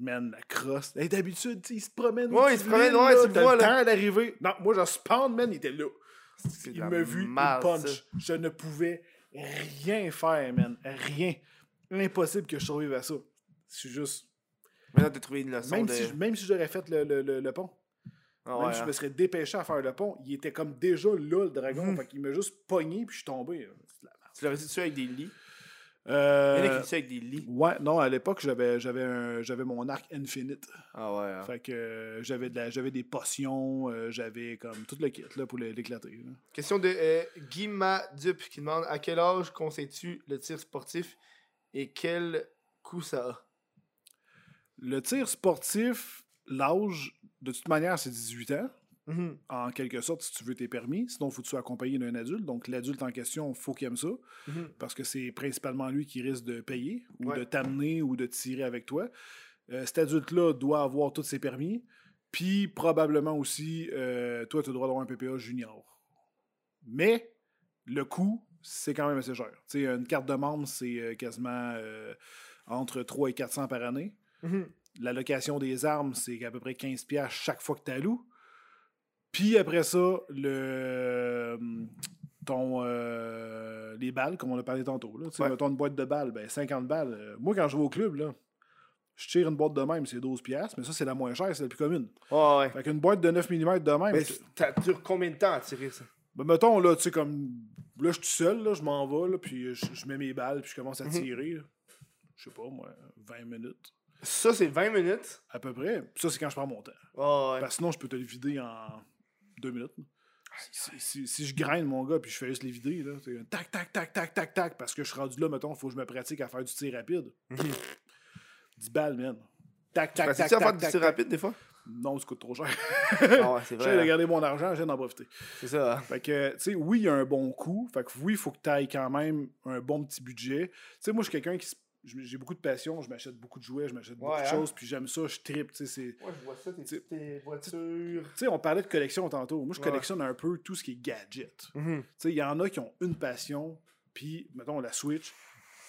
Man, la crosse. Hey, D'habitude, il se promène. Ouais, il se promène, ouais, tu vois, le temps d'arriver. Non, moi, je spawn, man, il était là. Il m'a vu, il punch. ça. Je ne pouvais rien faire, man. Rien. Impossible que je survive à ça. Je suis juste. Maintenant, t'as trouvé une leçon Même de... si, même si j'aurais fait le, le- le- le pont, Ah même si je hein. me serais dépêché à faire le pont, il était comme déjà là, le dragon. Mhm. Fait qu'il m'a juste pogné, puis je suis tombé. Tu l'aurais tué avec des lits? Euh, Il y en a qui le tuent avec des lits. Ouais, non, à l'époque, j'avais, j'avais, j'avais mon arc infinite. Ah ouais, hein. Fait que euh, j'avais, de la- j'avais des potions, euh, j'avais comme tout le kit là, pour l'éclater. Question de Guy Madup qui demande à quel âge conseilles-tu le tir sportif? Et quel coût ça a? Le tir sportif, l'âge, de toute manière, c'est 18 ans. Mhm. en quelque sorte, si tu veux tes permis. Sinon, il faut que tu sois accompagné d'un adulte. Donc, l'adulte en question, il faut qu'il aime ça. Mhm. Parce que c'est principalement lui qui risque de payer ou Ouais. de t'amener ou de tirer avec toi. Euh, cet adulte-là doit avoir tous ses permis. Puis, probablement aussi, euh, toi, tu as le droit d'avoir un PPA junior. Mais, le coût, c'est quand même assez cher. Une carte de membre, c'est euh, quasiment euh, entre 3 et 400 par année. Mhm. La location des armes, c'est à peu près 15$ piastres chaque fois que tu alloues. Puis après ça, le ton euh, les balles, comme on a parlé tantôt. Là. Ouais. Mettons une boîte de balles, ben 50 balles. Moi, quand je vais au club, là, je tire une boîte de même, c'est 12$, piastres, mais ça, c'est la moins chère, c'est la plus commune. Ouais, ouais. Fait qu'une boîte de 9 mm de même, Mais tu- ça dure combien de temps à tirer ça? Ben, mettons, là, tu sais, comme. Là, je suis tout seul, là, je m'en vais, là, puis je, je mets mes balles, puis je commence à Mhm. tirer. là. Je sais pas, moi, 20 minutes. Ça, c'est 20 minutes? À peu près. Puis ça, c'est quand je prends mon temps. Ouais, ouais. Parce que sinon, je peux te le vider en deux minutes. Si, si- si je graine mon gars puis je fais juste les vider, là, c'est un tac, tac, tac, tac, tac, tac, parce que je suis rendu là, mettons, il faut que je me pratique à faire du tir rapide. 10 balles, man. Tac, tac, tac, Facile à faire tac, du tac, tir tac. rapide des fois? Non, ça coûte trop cher. Ah ouais, c'est J'ai de hein. garder mon argent, j'ai d'en profiter. C'est ça. hein. Fait que, tu sais, oui, il y a un bon coût. Fait que oui, il faut que tu ailles quand même un bon petit budget. Tu sais, moi, je suis quelqu'un qui. J'ai beaucoup de passion, je m'achète beaucoup de jouets, je m'achète beaucoup de hein. choses, puis j'aime ça, je tripe, tu sais, c'est. Ouais, je vois ça, tes, Tu- tes voitures. Tu sais, on parlait de collection tantôt. Moi, je Ouais. collectionne un peu tout ce qui est gadget. Mhm. Tu sais, il y en a qui ont une passion, puis, mettons, la Switch,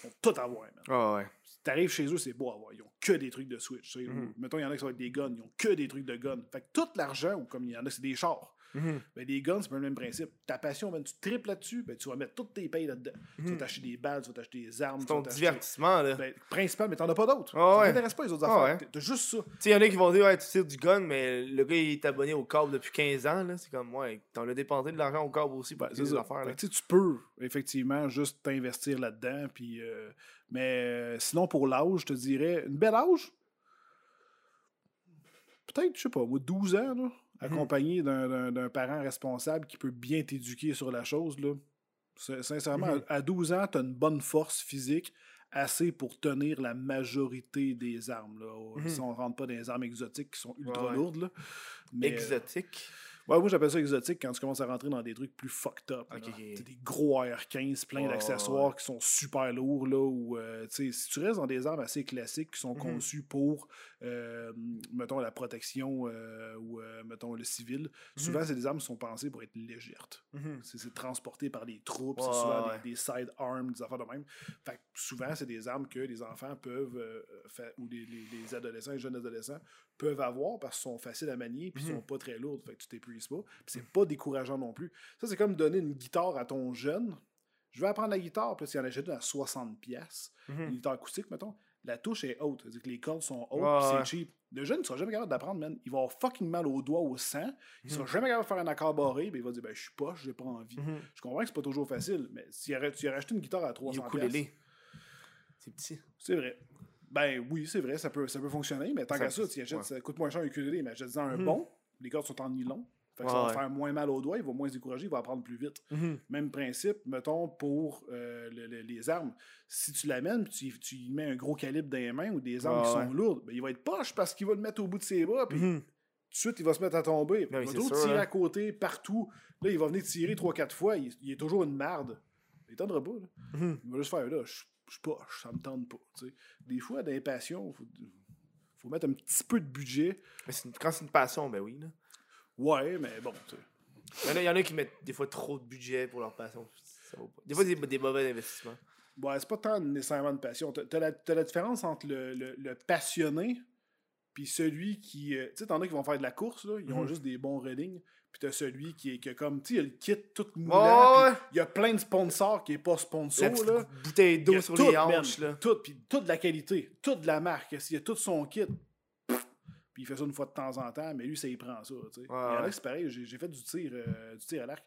ils ont tout à voir, man. Ah ouais. T'arrives chez eux, c'est beau à voir. Ils ont que des trucs de Switch. Mhm. Mettons, il y en a qui sont avec des guns, ils ont que des trucs de guns. Fait que tout l'argent, ou comme il y en a, c'est des chars. Mhm. Ben, les guns, c'est pas le même principe. Ta passion, ben, tu triples là-dessus, ben, tu vas mettre toutes tes payes là-dedans. Tu vas Mhm. t'acheter des balles, tu vas t'acheter des armes. C'est ton divertissement, là. Ben, principal, mais t'en as pas d'autres. Ouais. Ça t'intéresse pas les autres Ah affaires. ouais. T'as juste ça. Tu sais, y en a qui vont dire, ouais, tu tires du gun, mais le gars, il est abonné au câble depuis 15 ans, là. C'est comme, ouais, t'en as dépensé de l'argent au câble aussi pour Ben, ça. affaires, là. tu peux effectivement juste t'investir là-dedans. Puis, euh, mais euh, sinon, pour l'âge, je te dirais, une belle âge, peut-être, je sais pas, moi, 12 ans, là, accompagné d'un- parent responsable qui peut bien t'éduquer sur la chose. Là. Sincèrement, Mhm. à à 12 ans, tu as une bonne force physique assez pour tenir la majorité des armes. Là. Au- Mhm. Si on rentre pas dans les armes exotiques qui sont ultra Ouais, lourdes. Là. Mais, euh, Exotique. Ouais, moi j'appelle ça exotique quand tu commences à rentrer dans des trucs plus fucked up. T'as des gros AR-15 plein d'accessoires ouais. qui sont super lourds. Là, ou, euh, tu sais, si tu restes dans des armes assez classiques qui sont Mhm. conçues pour, mettons, la protection euh, ou, euh, mettons, le civil, souvent c'est des armes qui sont pensées pour être légères. Mhm. C'est c'est transporté par les troupes, c'est souvent ouais. des, des side arms, des affaires de même. Fait que souvent, c'est des armes que les enfants peuvent, euh, ou les, les- les adolescents, les jeunes adolescents, peuvent avoir parce qu'ils sont faciles à manier puis ils Mhm. sont pas très lourdes. Fait que tu t'épuises pas. Puis c'est pas décourageant non plus. Ça, c'est comme donner une guitare à ton jeune. Je vais apprendre la guitare, puis s'il en achète une à 60$, pièces Mhm. une guitare acoustique, mettons, la touche est haute. C'est-à-dire que les cordes sont hautes, Ouais, puis ouais. c'est cheap. Le jeune ne sera jamais capable d'apprendre, man. Il va avoir fucking mal au doigt, au sang. Il sera Mhm. jamais capable de faire un accord barré, puis il va dire, ben, je suis poche, j'ai pas envie. Mhm. Je comprends que c'est pas toujours facile, mais si tu aurais acheté une guitare à 300$, Ukulélé. C'est petit. c'est vrai. Ben oui, c'est vrai, ça peut, ça peut fonctionner, mais tant Ça- qu'à ça, tu achètes, ouais. ça coûte moins cher un ukulélé, mais achète-en un Mhm. bon. Les cordes sont en nylon. Fait que ça va ouais. faire moins mal au doigt, il va moins se décourager, il va apprendre plus vite. Mhm. Même principe, mettons, pour euh, le- le- les armes. Si tu l'amènes tu, tu y mets un gros calibre dans les mains ou des armes Ouais, qui sont lourdes, ben, il va être poche parce qu'il va le mettre au bout de ses bras, puis Mhm. tout de suite, il va se mettre à tomber. Ben il va toujours tirer hein. à côté, partout. Là, il va venir tirer 3-4 fois, il, il est toujours une marde. Il tendra pas, là. Mhm. Il va juste faire, là, je suis poche, ça me tente pas. Des fois, dans les passions, faut, faut mettre un petit peu de budget. Mais une- quand c'est une passion, ben oui. Là. Ouais, mais bon, tu sais. Il y, en a, il y en a qui mettent des fois trop de budget pour leur passion. Ça vaut pas. Des fois, c'est des, des mauvais investissements. Ouais, c'est pas tant nécessairement une passion. T'as la, la différence entre le, le- le passionné puis celui qui. euh, tu sais, t'en as qui vont faire de la course, là, ils ont Mhm. juste des bons readings. Puis t'as celui qui est que comme, tu sais, il a le kit tout moulant. Il y a plein de sponsors qui est pas La sponsor, petite là. bouteille d'eau sur tout, les hanches. Là. Tout, puis toute la qualité, toute la marque. Il y a tout son kit? Puis il fait ça une fois de temps en temps, mais lui, ça y prend ça. tu sais. ouais. c'est pareil, j'ai fait du tir, euh, du tir à l'arc.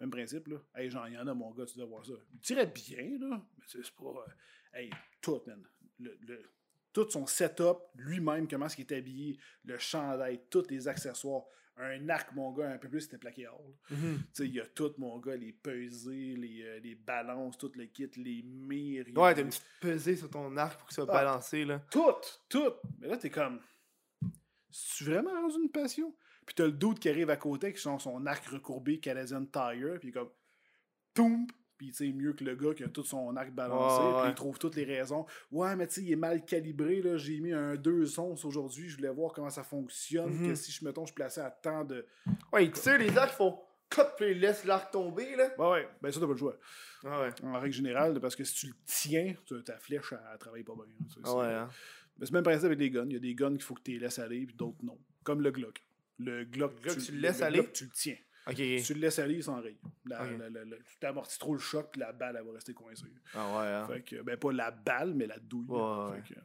Même principe, là. Hey, genre, il y en a, mon gars, tu dois voir ça. Il tirait bien, là, mais c'est c'est pas. euh, hey, tout, man. Le, le- tout son setup, lui-même, comment est-ce qu'il est habillé, le chandail, tous les accessoires. Un arc, mon gars, un peu plus, c'était plaqué hors. là. Mhm. Tu sais, il y a tout, mon gars, les pesées, les, euh, les balances, tout le kit, les mires. Ouais, t'as une petite pesée sur ton arc pour que ça soit Ah. balancé. Là. Tout, tout. Mais là, t'es comme. C'est vraiment rendu une passion? Puis t'as le doute qui arrive à côté, qui sont son arc recourbé Canadian Tire, puis comme. Toum! Puis tu sais, mieux que le gars qui a tout son arc balancé, Ouais, puis il trouve toutes les raisons. Ouais, mais tu sais, il est mal calibré, là. J'ai mis un 2 sons aujourd'hui, je voulais voir comment ça fonctionne, Mhm. que si je mettons, je plaçais à temps de. Ouais, tu sais, les arcs font cut puis ils laissent l'arc tomber, là. Ouais, ouais, ben ça, t'as pas le choix. Ah ouais. En règle générale, parce que si tu le tiens, ta flèche, elle, elle travaille pas bien. hein, Ah ouais, hein. Mais c'est le même principe avec les guns. Il y a des guns qu'il faut que tu les laisses aller, puis d'autres non. Comme le Glock. Le Glock, Le Glock, tu le laisses aller? Glock, tu le tiens. Ok, Si ok. tu le laisses aller, il s'enraye. Tu t'amortis trop le choc, puis la balle, elle va rester coincée. Ah ouais, hein. Fait que, ben, pas la balle, mais la douille. Ouais, ouais, ouais. Fait que,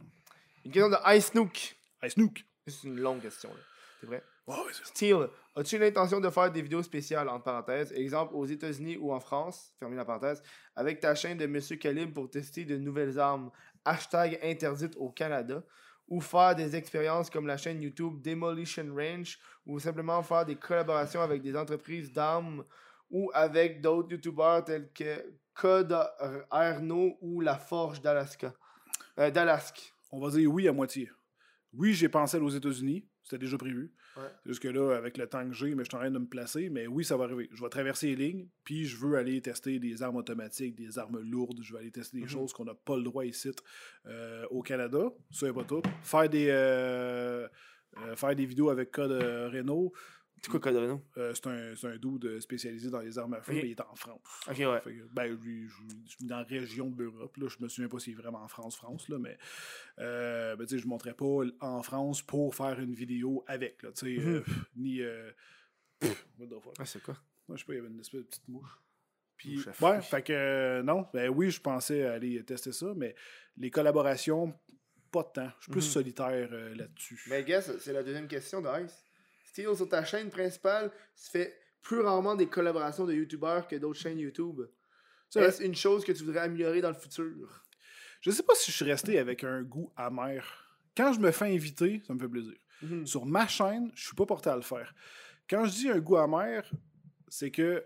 Une question de Ice Snook. hey, Snook! C'est une longue question, là. C'est vrai? Ouais, ouais, c'est- Steel, as-tu l'intention de faire des vidéos spéciales, entre parenthèses, exemple aux États-Unis ou en France, fermez la parenthèse, avec ta chaîne de Monsieur Calibre pour tester de nouvelles armes, hashtag interdite au Canada, ou faire des expériences comme la chaîne YouTube Demolition Range, ou simplement faire des collaborations avec des entreprises d'armes ou avec d'autres YouTubeurs tels que Code Arnaud ou La Forge d'Alaska. Euh, d'Alaska. On va dire oui à moitié. Oui, j'ai pensé aux États-Unis. C'était déjà prévu. Ouais. C'est juste que là, avec le temps que j'ai, mais je suis en train de me placer. Mais oui, ça va arriver. Je vais traverser les lignes, puis je veux aller tester des armes automatiques, des armes lourdes. Je vais aller tester des Mhm. choses qu'on n'a pas le droit ici euh, au Canada. Ça, c'est pas tout. Faire des, euh, euh, faire des vidéos avec Code Renault. C'est quoi Arnaud? Euh, c'est un, un dude spécialisé dans les armes à feu, mais il est en France. Ok, ouais. Fait que, ben, lui, je, suis dans la région de l'Europe. Là, je me souviens pas s'il est vraiment en France, France, là, mais euh, ben, tu sais, je ne montrais pas en France pour faire une vidéo avec. Là, tu sais, Mhm. euh, ni. euh, pff, what the fuck. Ah, c'est quoi? Moi, je sais pas, il y avait une espèce de petite mouche. Puis, Mouche ouais, fait que euh, non, ben oui, je pensais aller tester ça, mais les collaborations, pas de temps. Je suis plus Mhm. solitaire euh, là-dessus. Mais guess, c'est la deuxième question de Sur ta chaîne principale, tu fais plus rarement des collaborations de youtubeurs que d'autres chaînes YouTube. C'est vrai. Est-ce une chose que tu voudrais améliorer dans le futur? Je sais pas si je suis resté avec un goût amer. Quand je me fais inviter, ça me fait plaisir. Mhm. Sur ma chaîne, je suis pas porté à le faire. Quand je dis un goût amer, c'est que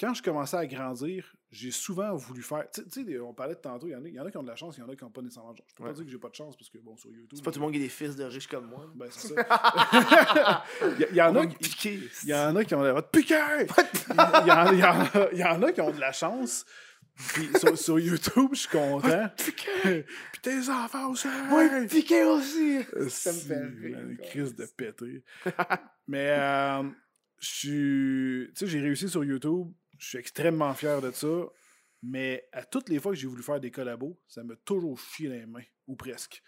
quand je commençais à grandir, j'ai souvent voulu faire. Tu sais, on parlait de tantôt, il y, en a, il y en a qui ont de la chance, il y en a qui n'ont pas nécessairement de chance. Je peux Ouais. pas dire que j'ai pas de chance parce que, bon, sur YouTube. C'est pas tout le monde qui a des fils de riches comme moi. Ben, c'est ça. il, y, en a, il y en a qui ont de piquer! il, y en, a qui ont de la chance. Puis sur, sur YouTube, je suis content. Piquer! Puis tes enfants aussi! Moi, piquer aussi! Ça me fait rire, Une crise de péter. Mais euh, je suis. Tu sais, j'ai réussi sur YouTube. Je suis extrêmement fier de ça. Mais à toutes les fois que j'ai voulu faire des collabos, ça m'a toujours chié les mains. Ou presque.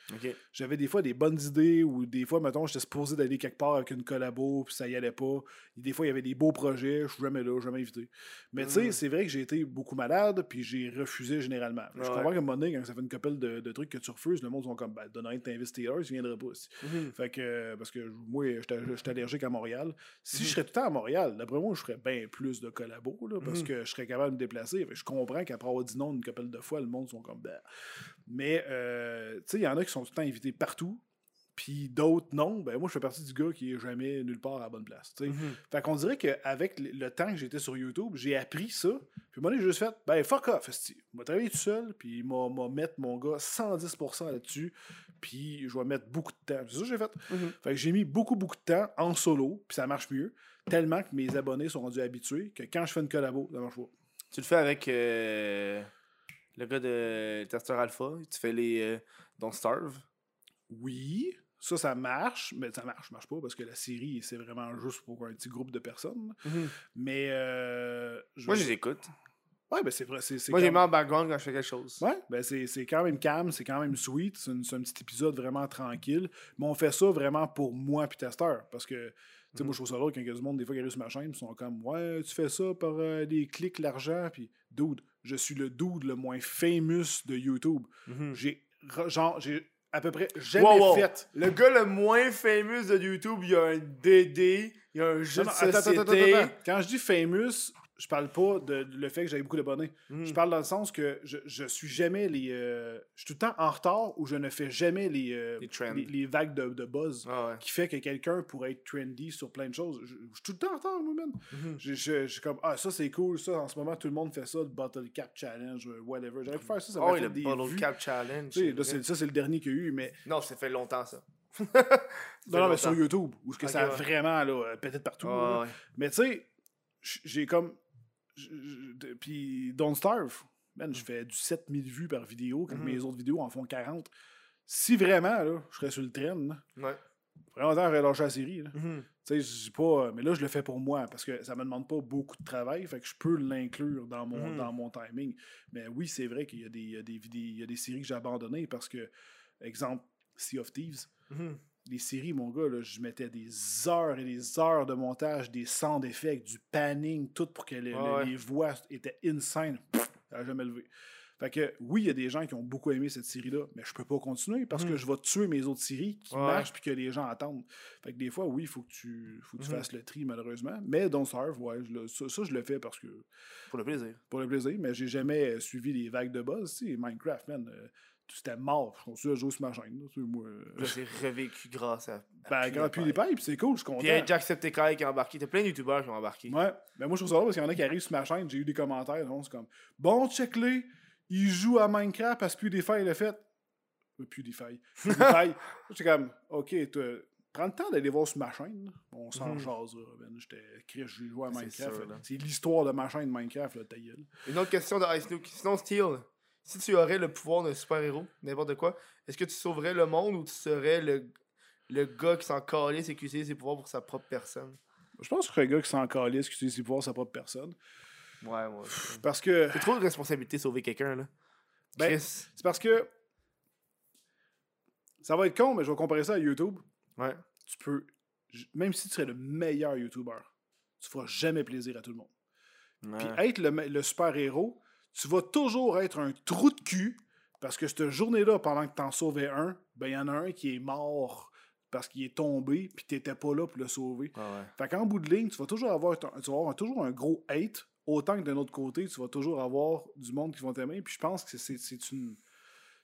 J'avais des fois des bonnes idées ou des fois, mettons, j'étais supposé d'aller quelque part avec une collabo puis ça y allait pas. Et des fois, il y avait des beaux projets, je suis jamais là, jamais invité. Mais tu sais, Mm. c'est vrai que j'ai été beaucoup malade puis j'ai refusé généralement. Je comprends qu'à un moment donné, quand ça fait une couple de, de trucs que tu refuses, le monde sont comme, ben, donne rien de heures, tu viendras pas aussi. Mhm. Fait que, parce que moi, j'étais allergique à Montréal. Si Mhm. je serais tout le temps à Montréal, d'après moi, je ferais bien plus de collabos, là, parce Mhm. que je serais capable de me déplacer. Fait que je comprends qu'après avoir dit non une couple de fois, le monde sont comme, ben. Mais, euh, tu sais, il y en a qui sont tout le temps invités partout, puis d'autres non. Ben, moi, je fais partie du gars qui est jamais nulle part à la bonne place, tu. Mhm. Fait qu'on dirait qu'avec le temps que j'étais sur YouTube, j'ai appris ça. Puis moi, j'ai juste fait, ben fuck off. Je vais travailler tout seul, puis il m'a m'a mettre mon gars 110% là-dessus, puis je vais mettre beaucoup de temps. C'est ça que j'ai fait. Mhm. Fait que j'ai mis beaucoup, beaucoup de temps en solo, puis ça marche mieux, tellement que mes abonnés sont rendus habitués que quand je fais une collabo, ça marche pas. Tu le fais avec euh, le gars de Tester Alpha. Tu fais les euh, Don't Starve. Oui, ça, ça marche, mais ça marche, marche pas, parce que la série, c'est vraiment juste pour un petit groupe de personnes. Mais, euh, je Moi, je les écoute. Ouais, ben c'est vrai. c'est- c'est Moi, j'ai mis en background quand je fais quelque chose. Ouais, ben c'est quand même calme, c'est quand même sweet, c'est un petit épisode vraiment tranquille. Mais on fait ça vraiment pour moi puis testeur. Parce que, tu sais, moi, je trouve ça drôle quand il y a du monde, des fois, qui arrive sur ma chaîne, ils sont comme, ouais, tu fais ça par euh, des clics, l'argent, puis dude, je suis le dude le moins famous de YouTube. Mhm. J'ai, re- genre, j'ai à peu près jamais Wow, wow. fait. Le gars le moins famous de YouTube, il y a un DD, il y a un jeu Non, non, de attends, attends, attends, attends. Quand je dis famous, je parle pas de le fait que j'avais beaucoup d'abonnés. Mhm. Je parle dans le sens que je, je suis jamais les. euh, je suis tout le temps en retard ou je ne fais jamais les, euh, Les trends. les, les vagues de, de buzz Ah ouais. qui fait que quelqu'un pourrait être trendy sur plein de choses. Je, je suis tout le temps en retard, moi, man. Mhm. Je, je, je suis comme, ah, ça c'est cool, ça en ce moment tout le monde fait ça, le Bottle Cap Challenge, whatever. J'aurais pu faire ça, ça Oh, fait le des Bottle vues. Cap Challenge. Là, ça c'est le dernier qu'il y a eu, mais Non, ça fait longtemps ça. Non, non, mais sur YouTube, où ce que ça a ouais. vraiment là, pété de partout. là. Ah, ouais. Mais tu sais, j'ai comme. Puis Don't Starve, man, je fais du 7000 vues par vidéo, quand Mhm. mes autres vidéos en font 40. Si vraiment, là, je serais sur le train, là, Ouais. vraiment, j'aurais lâché la série. là. Mhm. Tu sais, je dis pas. Mais là, je le fais pour moi, parce que ça me demande pas beaucoup de travail, fait que je peux l'inclure dans mon, Mhm. dans mon timing. Mais oui, c'est vrai qu'il y, a des- il y, y a des séries que j'ai abandonnées parce que, exemple, Sea of Thieves Mhm. Les séries, mon gars, là, je mettais des heures et des heures de montage, des sound effects, du panning, tout pour que ouais. les voix étaient insane. Pff, Ça n'a jamais levé. Fait que oui, il y a des gens qui ont beaucoup aimé cette série-là, mais je peux pas continuer parce que Mhm. je vais tuer mes autres séries qui Ouais. marchent puis que les gens attendent. Fait que des fois, oui, il faut que tu, faut que tu Mhm. fasses le tri, malheureusement. Mais Don't Starve, ouais, je ça, ça, je le fais parce que Pour le plaisir. pour le plaisir, mais j'ai jamais euh, suivi les vagues de buzz. Minecraft, man, euh, c'était mort. Je continue à jouer sur ma chaîne. euh, j'ai revécu grâce à. ben, à quand PewDiePie, puis c'est cool, je suis content. Puis il y a Jacksepticeye qui est embarqué. T'as plein de youtubeurs qui ont embarqué. Ouais, mais moi je trouve ça drôle parce qu'il y en a qui arrivent sur ma chaîne, j'ai eu des commentaires, donc c'est comme Bon, check-les, il joue à Minecraft parce que PewDiePie l'a fait. Euh, PewDiePie. PewDiePie. J'étais comme Ok, prends le temps d'aller voir sur ma chaîne. On s'en Mhm. jasera, ben. J'étais Chris, j'ai joué à Minecraft. C'est l'histoire de ma chaîne Minecraft, là, ta gueule. Une autre question de Ice Luke. Sinon, Steel, si tu aurais le pouvoir d'un super-héros, n'importe quoi, est-ce que tu sauverais le monde ou tu serais le, le gars qui s'en calisse et qui utilise ses pouvoirs pour sa propre personne? Je pense que c'est un gars qui s'en calisse, qui utilise ses pouvoirs sa propre personne. Ouais, ouais. Parce que. C'est trop de responsabilité de sauver quelqu'un, là. Ben. C'est parce que. Ça va être con, mais je vais comparer ça à YouTube. Ouais. tu peux, même si tu serais le meilleur YouTuber, tu feras jamais plaisir à tout le monde. Puis être le, le super-héros, tu vas toujours être un trou de cul parce que cette journée-là, pendant que t'en sauvais un, ben il y en a un qui est mort parce qu'il est tombé puis t'étais pas là pour le sauver. Ouais. Fait qu'en bout de ligne, tu vas toujours avoir, tu vas avoir toujours un gros hate, autant que d'un autre côté, tu vas toujours avoir du monde qui vont t'aimer. Puis je pense que c'est une.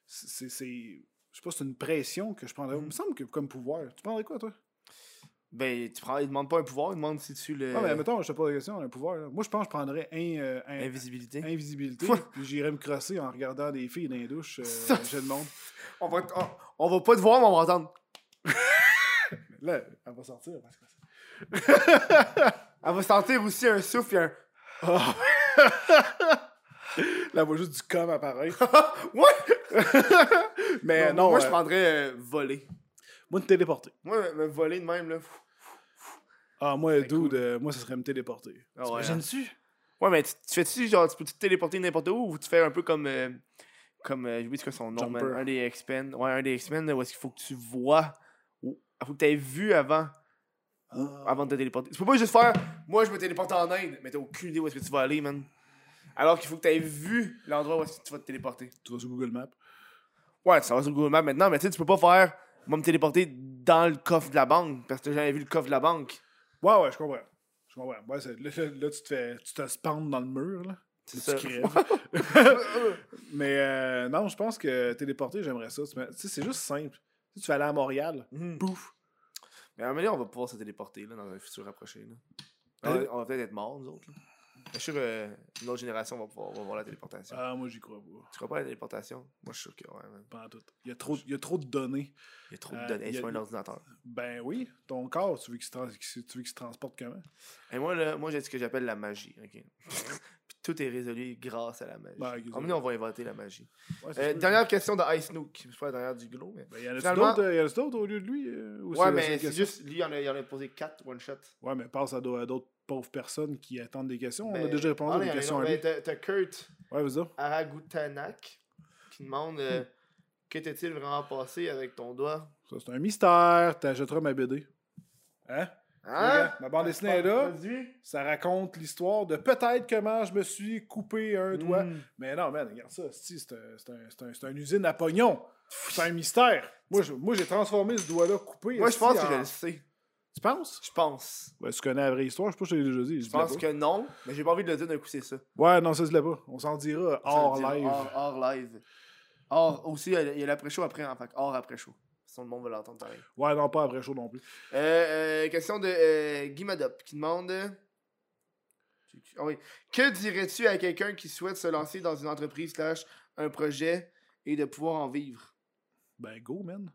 C'est. c'est- Je sais pas, c'est une pression que je prendrais. Il me semble que comme pouvoir. Tu prendrais quoi, toi? Ben, tu prends, il demande pas un pouvoir, il demande si tu le. Non, mais mettons, je te pose la question, un pouvoir. là. Moi, je pense que je prendrais un, euh, Invisibilité. invisibilité, puis j'irais me crosser en regardant des filles dans les douches, euh, j'ai le monde. On va, on, on va pas te voir, mais on va entendre. Là, elle va sortir. parce que- Elle va sentir aussi un souffle et un. Ah. Là, elle voit juste du com apparaître. ouais! Mais Non, non, moi, euh, je prendrais euh, voler. moi, me téléporter. Moi, me, voler de même, là. Ah, moi, C'est dude, euh, moi, ça serait me téléporter. Ah ouais, T'imagines-tu? Ouais, mais tu, tu fais-tu, genre, tu peux te téléporter n'importe où ou tu fais un peu comme. euh, comme. euh, J'ai oublié ce que son nom, man. Un des X-Men. Ouais, un des X-Men, là, où est-ce qu'il faut que tu vois. où- Il faut que tu aies vu avant. Ah. Avant de te téléporter. Tu peux pas juste faire. Moi, je me téléporte en Inde, mais t'as aucune idée où est-ce que tu vas aller, man. Alors qu'il faut que tu aies vu l'endroit où est-ce que tu vas te téléporter. Tu vas sur Google Maps. Ouais, ça va sur Google Maps maintenant, mais tu sais, tu peux pas faire. Moi, me téléporter dans le coffre de la banque parce que t'as jamais vu le coffre de la banque. Ouais, ouais, je comprends. Je comprends. Ouais, là, là, tu te fais. Tu te spawns dans le mur, là. Tu crèves. Mais euh, non, je pense que téléporter, j'aimerais ça. Tu sais, c'est juste simple. Tu vas aller à Montréal, Mhm. pouf. Mais à un moment donné, on va pouvoir se téléporter là, dans un futur rapproché. Là. On, va- peut-être être morts, nous autres. Là. Je suis sûr qu'une autre génération va pouvoir va voir la téléportation. Ah, moi, j'y crois pas. Tu crois pas à la téléportation? Moi, je suis sûr que ouais, man. Pas en tout. Il y, a trop, il y a trop de données. Il y a trop Euh, de données il y a- sur un ordinateur. Ben oui, ton corps, tu veux qu'il se, trans- qu'il se- tu veux qu'il se transporte comment? Et moi, là, moi j'ai ce que j'appelle la magie. ok? Tout est résolu grâce à la magie. Ben, moment ça. donné, on va inventer la magie. Ouais, Euh, dernière question de Ice Nook. C'est pas la dernière du glow, mais. Ben, y en a-tu Finalement- d'autres, euh, y en d'autres au lieu de lui? euh, ou Ouais, mais c'est juste. Lui, il en a, il en a posé 4 one shot. Ouais, mais passe à d'autres pauvres personnes qui attendent des questions. on a Ben, déjà répondu ah, à des il y en a questions. Ben, T'as Kurt Ouais. Aragutanak qui demande euh, Que t'est-il vraiment passé avec ton doigt? Ça, c'est un mystère. T'achèteras ma BD. Hein? Hein? Ma bande dessinée est là. Ça raconte l'histoire de peut-être comment je me suis coupé un doigt. Mm. Mais non, man, regarde ça. C'est un, un, un, usine à pognon. C'est un mystère. Moi, j'ai transformé ce doigt-là coupé. Moi, je pense esti, que je en- le sais. Tu penses? Je pense. Ouais, tu connais la vraie histoire. Je sais pas si je t'ai déjà dit. Je pense que non, mais j'ai pas envie de le dire d'un coup, c'est ça. Ouais, non, ça se l'est pas. On s'en dira hors live. Hors, hors live. Hors, aussi, il y a- il y a l'après-show après, en fait. Hors après-show. Sinon, le monde va l'entendre pareil. Ouais, non, pas après chaud non plus. Euh, euh, question de euh, Guy Madop qui demande. Ah oui. Que dirais-tu à quelqu'un qui souhaite se lancer dans une entreprise slash un projet et de pouvoir en vivre? Ben, go, man.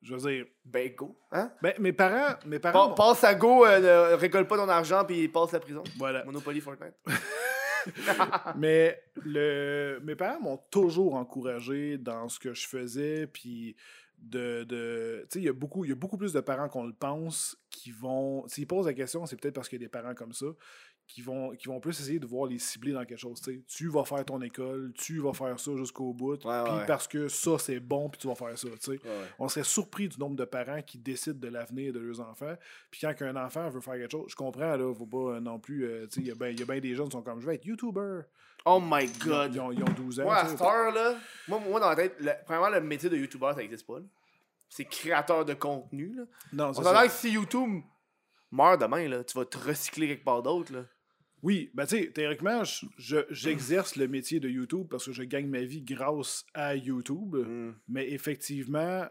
je veux dire, Ben, go. Hein? ben, mes parents, mes parents, Pa- passe à go, euh, ne récolte pas ton argent, puis passe la prison. voilà. Monopoly Fortnite. Mais le, mes parents m'ont toujours encouragé dans ce que je faisais, puis de, de tu sais, il y a beaucoup, il y a beaucoup plus de parents qu'on le pense qui vont, s'ils posent la question, c'est peut-être parce qu'il y a des parents comme ça qui vont, qui vont plus essayer de voir les cibler dans quelque chose. tu vas faire ton école, tu vas faire ça jusqu'au bout, puis Ouais, parce que ça c'est bon, puis tu vas faire ça. Ouais. On serait surpris du nombre de parents qui décident de l'avenir de leurs enfants. Puis quand un enfant veut faire quelque chose, je comprends, là, faut pas non plus. euh, il y a bien ben des jeunes qui sont comme je vais être YouTuber. Oh my god. ils ont- ils ont 12 ans. Moi, à heure, là, moi, moi, dans la tête, le, premièrement, le métier de YouTuber, ça n'existe pas. là. C'est créateur de contenu. Là. Non, On c'est s'entend que si YouTube meurt demain, là, tu vas te recycler quelque part d'autre. là. Oui, ben tu sais, théoriquement, je- je- j'exerce le métier de YouTube parce que je gagne ma vie grâce à YouTube. Mm. Mais effectivement,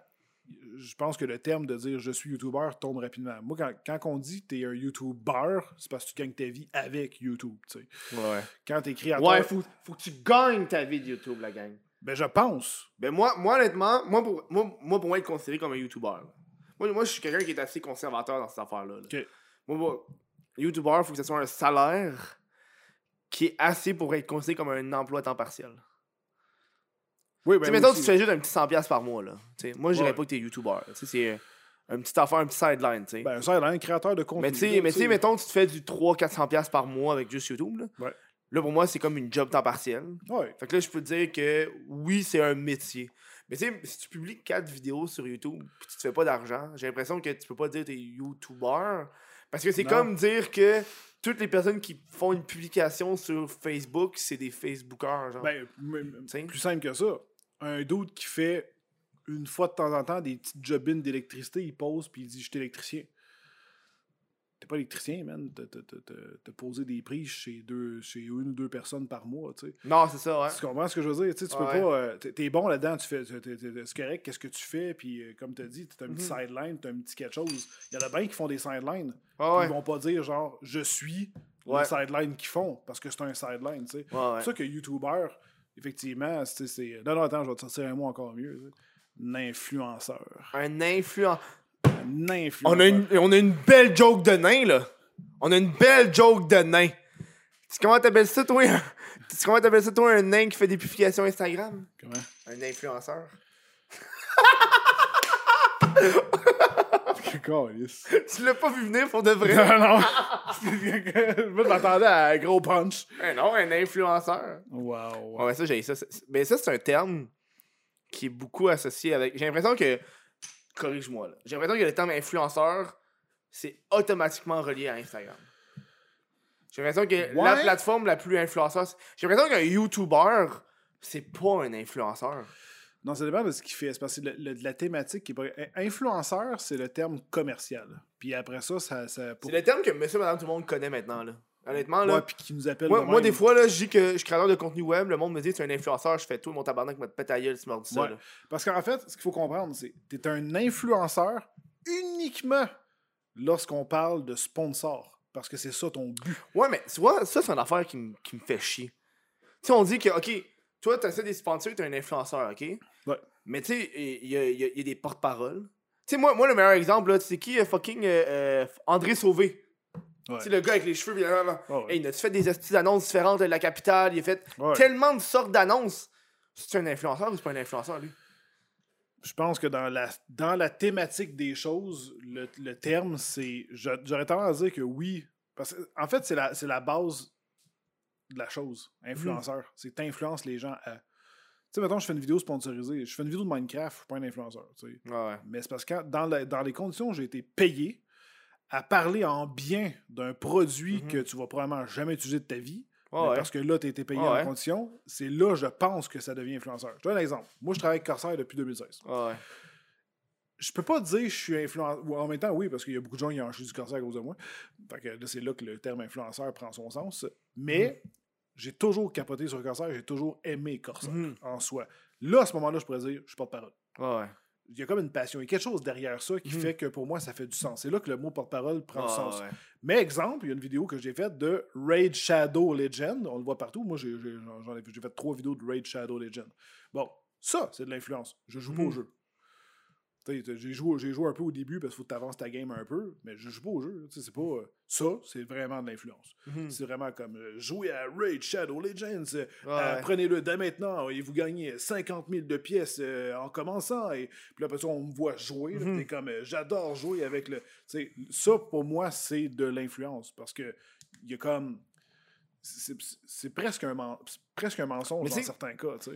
je pense que le terme de dire je suis YouTuber tombe rapidement. Moi, quand, quand on dit que tu es un YouTuber, c'est parce que tu gagnes ta vie avec YouTube. tu sais. Ouais. Quand tu es créateur, Ouais, faut, faut que tu gagnes ta vie de YouTube, la gang. ben je pense. Ben moi, moi honnêtement, moi pour, moi, moi, pour moi, être considéré comme un YouTuber. Moi, moi je suis quelqu'un qui est assez conservateur dans cette affaire-là. là. Ok. Moi, moi, YouTuber, faut que ce soit un salaire qui est assez pour être considéré comme un emploi à temps partiel. Oui, tu sais, ben mettons, tu fais juste un petit 100$ par mois. Là. Moi, je dirais Ouais. pas que t'es YouTuber. C'est un petit affaire, un petit sideline. tu sais. Ben, un créateur de contenu. mais tu sais, là, mais tu sais, mettons, tu te fais du 300-400$ par mois avec juste YouTube. Là. Ouais. là, pour moi, c'est comme une job temps partiel. Ouais. Fait que là, je peux te dire que oui, c'est un métier. Mais tu sais, si tu publies 4 vidéos sur YouTube puis tu te fais pas d'argent, j'ai l'impression que tu peux pas dire que t'es YouTuber. Parce que c'est comme dire que toutes les personnes qui font une publication sur Facebook, c'est des Facebookers. Genre. Ben, plus simple que ça. Un doute qui fait une fois de temps en temps des petites jobines d'électricité, il pose puis il dit Je suis électricien. T'es pas électricien, man. T'as- t'as- t'as- t'as- T'as posé des prix chez, deux, chez une ou deux personnes par mois, tu sais. non, c'est ça, ouais. Tu comprends ce que je veux dire? Tu sais, tu peux pas. euh, t'es- bon là-dedans, tu fais. C'est correct, qu'est-ce que tu fais? Puis, euh, comme tu as dit, t'as un petit Mhm. sideline, t'as un petit quelque chose. Il y en a bien qui font des sidelines. Ouais, ouais. Ils vont pas dire, genre, je suis Ouais. le sideline qu'ils font, parce que c'est un sideline, tu sais. C'est ça que YouTuber, effectivement, c'est. Non, non, attends, je vais te sortir un mot encore mieux. Un influenceur. Un influent. Un. On a, une, on a une belle joke de nain, là. On a une belle joke de nain. Tu comment t'appelles ça, toi? un- Tu comment t'appelles ça, toi, un nain qui fait des publications Instagram? Comment? Un influenceur. Tu l'as pas vu venir pour de vrai? non, non. Moi, je m'attendais à un gros punch. Eh non, un influenceur. Wow. Ouais, mais ça, j'ai ça. Mais ça, c'est un terme qui est beaucoup associé avec. J'ai l'impression que. Corrige-moi, là. J'ai l'impression que le terme influenceur, c'est automatiquement relié à Instagram. J'ai l'impression que la plateforme la plus influenceur. c'est- J'ai l'impression qu'un YouTuber, c'est pas un influenceur. Non, ça dépend de ce qu'il fait. C'est parce que le- le- de la thématique qui est pas. Influenceur, c'est le terme commercial. Puis après ça, ça. ça pour... C'est le terme que monsieur, madame, tout le monde connaît maintenant, là. Honnêtement, là. Ouais, puis qui nous appelle. moi, moi, des fois, là, je dis que je suis créateur de contenu web, le monde me dit tu es un influenceur, je fais tout mon tabarnak, me pète à gueule, tu ça. Ouais. là. Parce qu'en fait, ce qu'il faut comprendre, c'est que tu es un influenceur uniquement lorsqu'on parle de sponsor. Parce que c'est ça ton but. Ouais, mais tu vois, ça, c'est une affaire qui, me- qui me fait chier. Tu sais, on dit que, OK, toi, tu as des sponsors, tu es un influenceur, OK? Ouais. Mais tu sais, il y y a- il y a des porte-paroles. Tu sais, moi, moi, le meilleur exemple, sais qui, euh, fucking euh, euh, André Sauvé? Ouais. Tu sais, le gars avec les cheveux, puis, euh, Ouais, hey, il a fait des astuces d'annonces différentes de la capitale, il a fait Ouais. tellement de sortes d'annonces. C'est un influenceur ou c'est pas un influenceur, lui? Je pense que dans la, dans la thématique des choses, le, le terme, c'est. J'aurais tendance à dire que oui. Parce que, en fait, c'est la, la base de la chose. Influenceur. C'est que influences les gens à. Tu sais, mettons, je fais une vidéo sponsorisée. Je fais une vidéo de Minecraft, je suis pas un influenceur. tu sais. Ouais. Mais c'est parce que quand- dans, la- dans les conditions où j'ai été payé à parler en bien d'un produit Mhm. que tu vas probablement jamais utiliser de ta vie, ouais. parce que là, tu as été payé Ouais, en ouais. condition, c'est là, je pense, que ça devient influenceur. Je te donne un exemple. Moi, je travaille avec Corsair depuis 2016. Ouais, ouais. Je peux pas dire que je suis influenceur. En même temps, oui, parce qu'il y a beaucoup de gens qui ont acheté du Corsair à cause de moi. Fait que là, c'est là que le terme influenceur prend son sens. Mais j'ai toujours capoté sur Corsair, j'ai toujours aimé Corsair Mhm. en soi. Là, à ce moment-là, je pourrais dire, je suis porte-parole. Ouais. Il y a comme une passion, il y a quelque chose derrière ça qui Mhm. fait que pour moi, ça fait du sens. C'est là que le mot porte-parole prend du Ouais, sens. ouais. Mais exemple, il y a une vidéo que j'ai faite de Raid Shadow Legend. On le voit partout. Moi, j'ai fait trois vidéos de Raid Shadow Legend. Bon, ça, c'est de l'influence. Je joue pas Mhm. au jeu. J'ai joué, j'ai joué un peu au début parce qu'il faut que tu avances ta game un peu, mais je joue pas au jeu. C'est pas euh, ça, c'est vraiment de l'influence. Mhm. C'est vraiment comme euh, jouer à Raid Shadow Legends, euh, Ouais, euh, prenez-le dès maintenant et vous gagnez 50 000 de pièces en commençant. Et puis là, après ça, on me voit jouer. là, Mhm. T'es comme j'adore jouer avec le. Ça, pour moi, c'est de l'influence parce que il y a comme. C'est c'est presque un, c'est presque un mensonge Mais dans certains cas, tu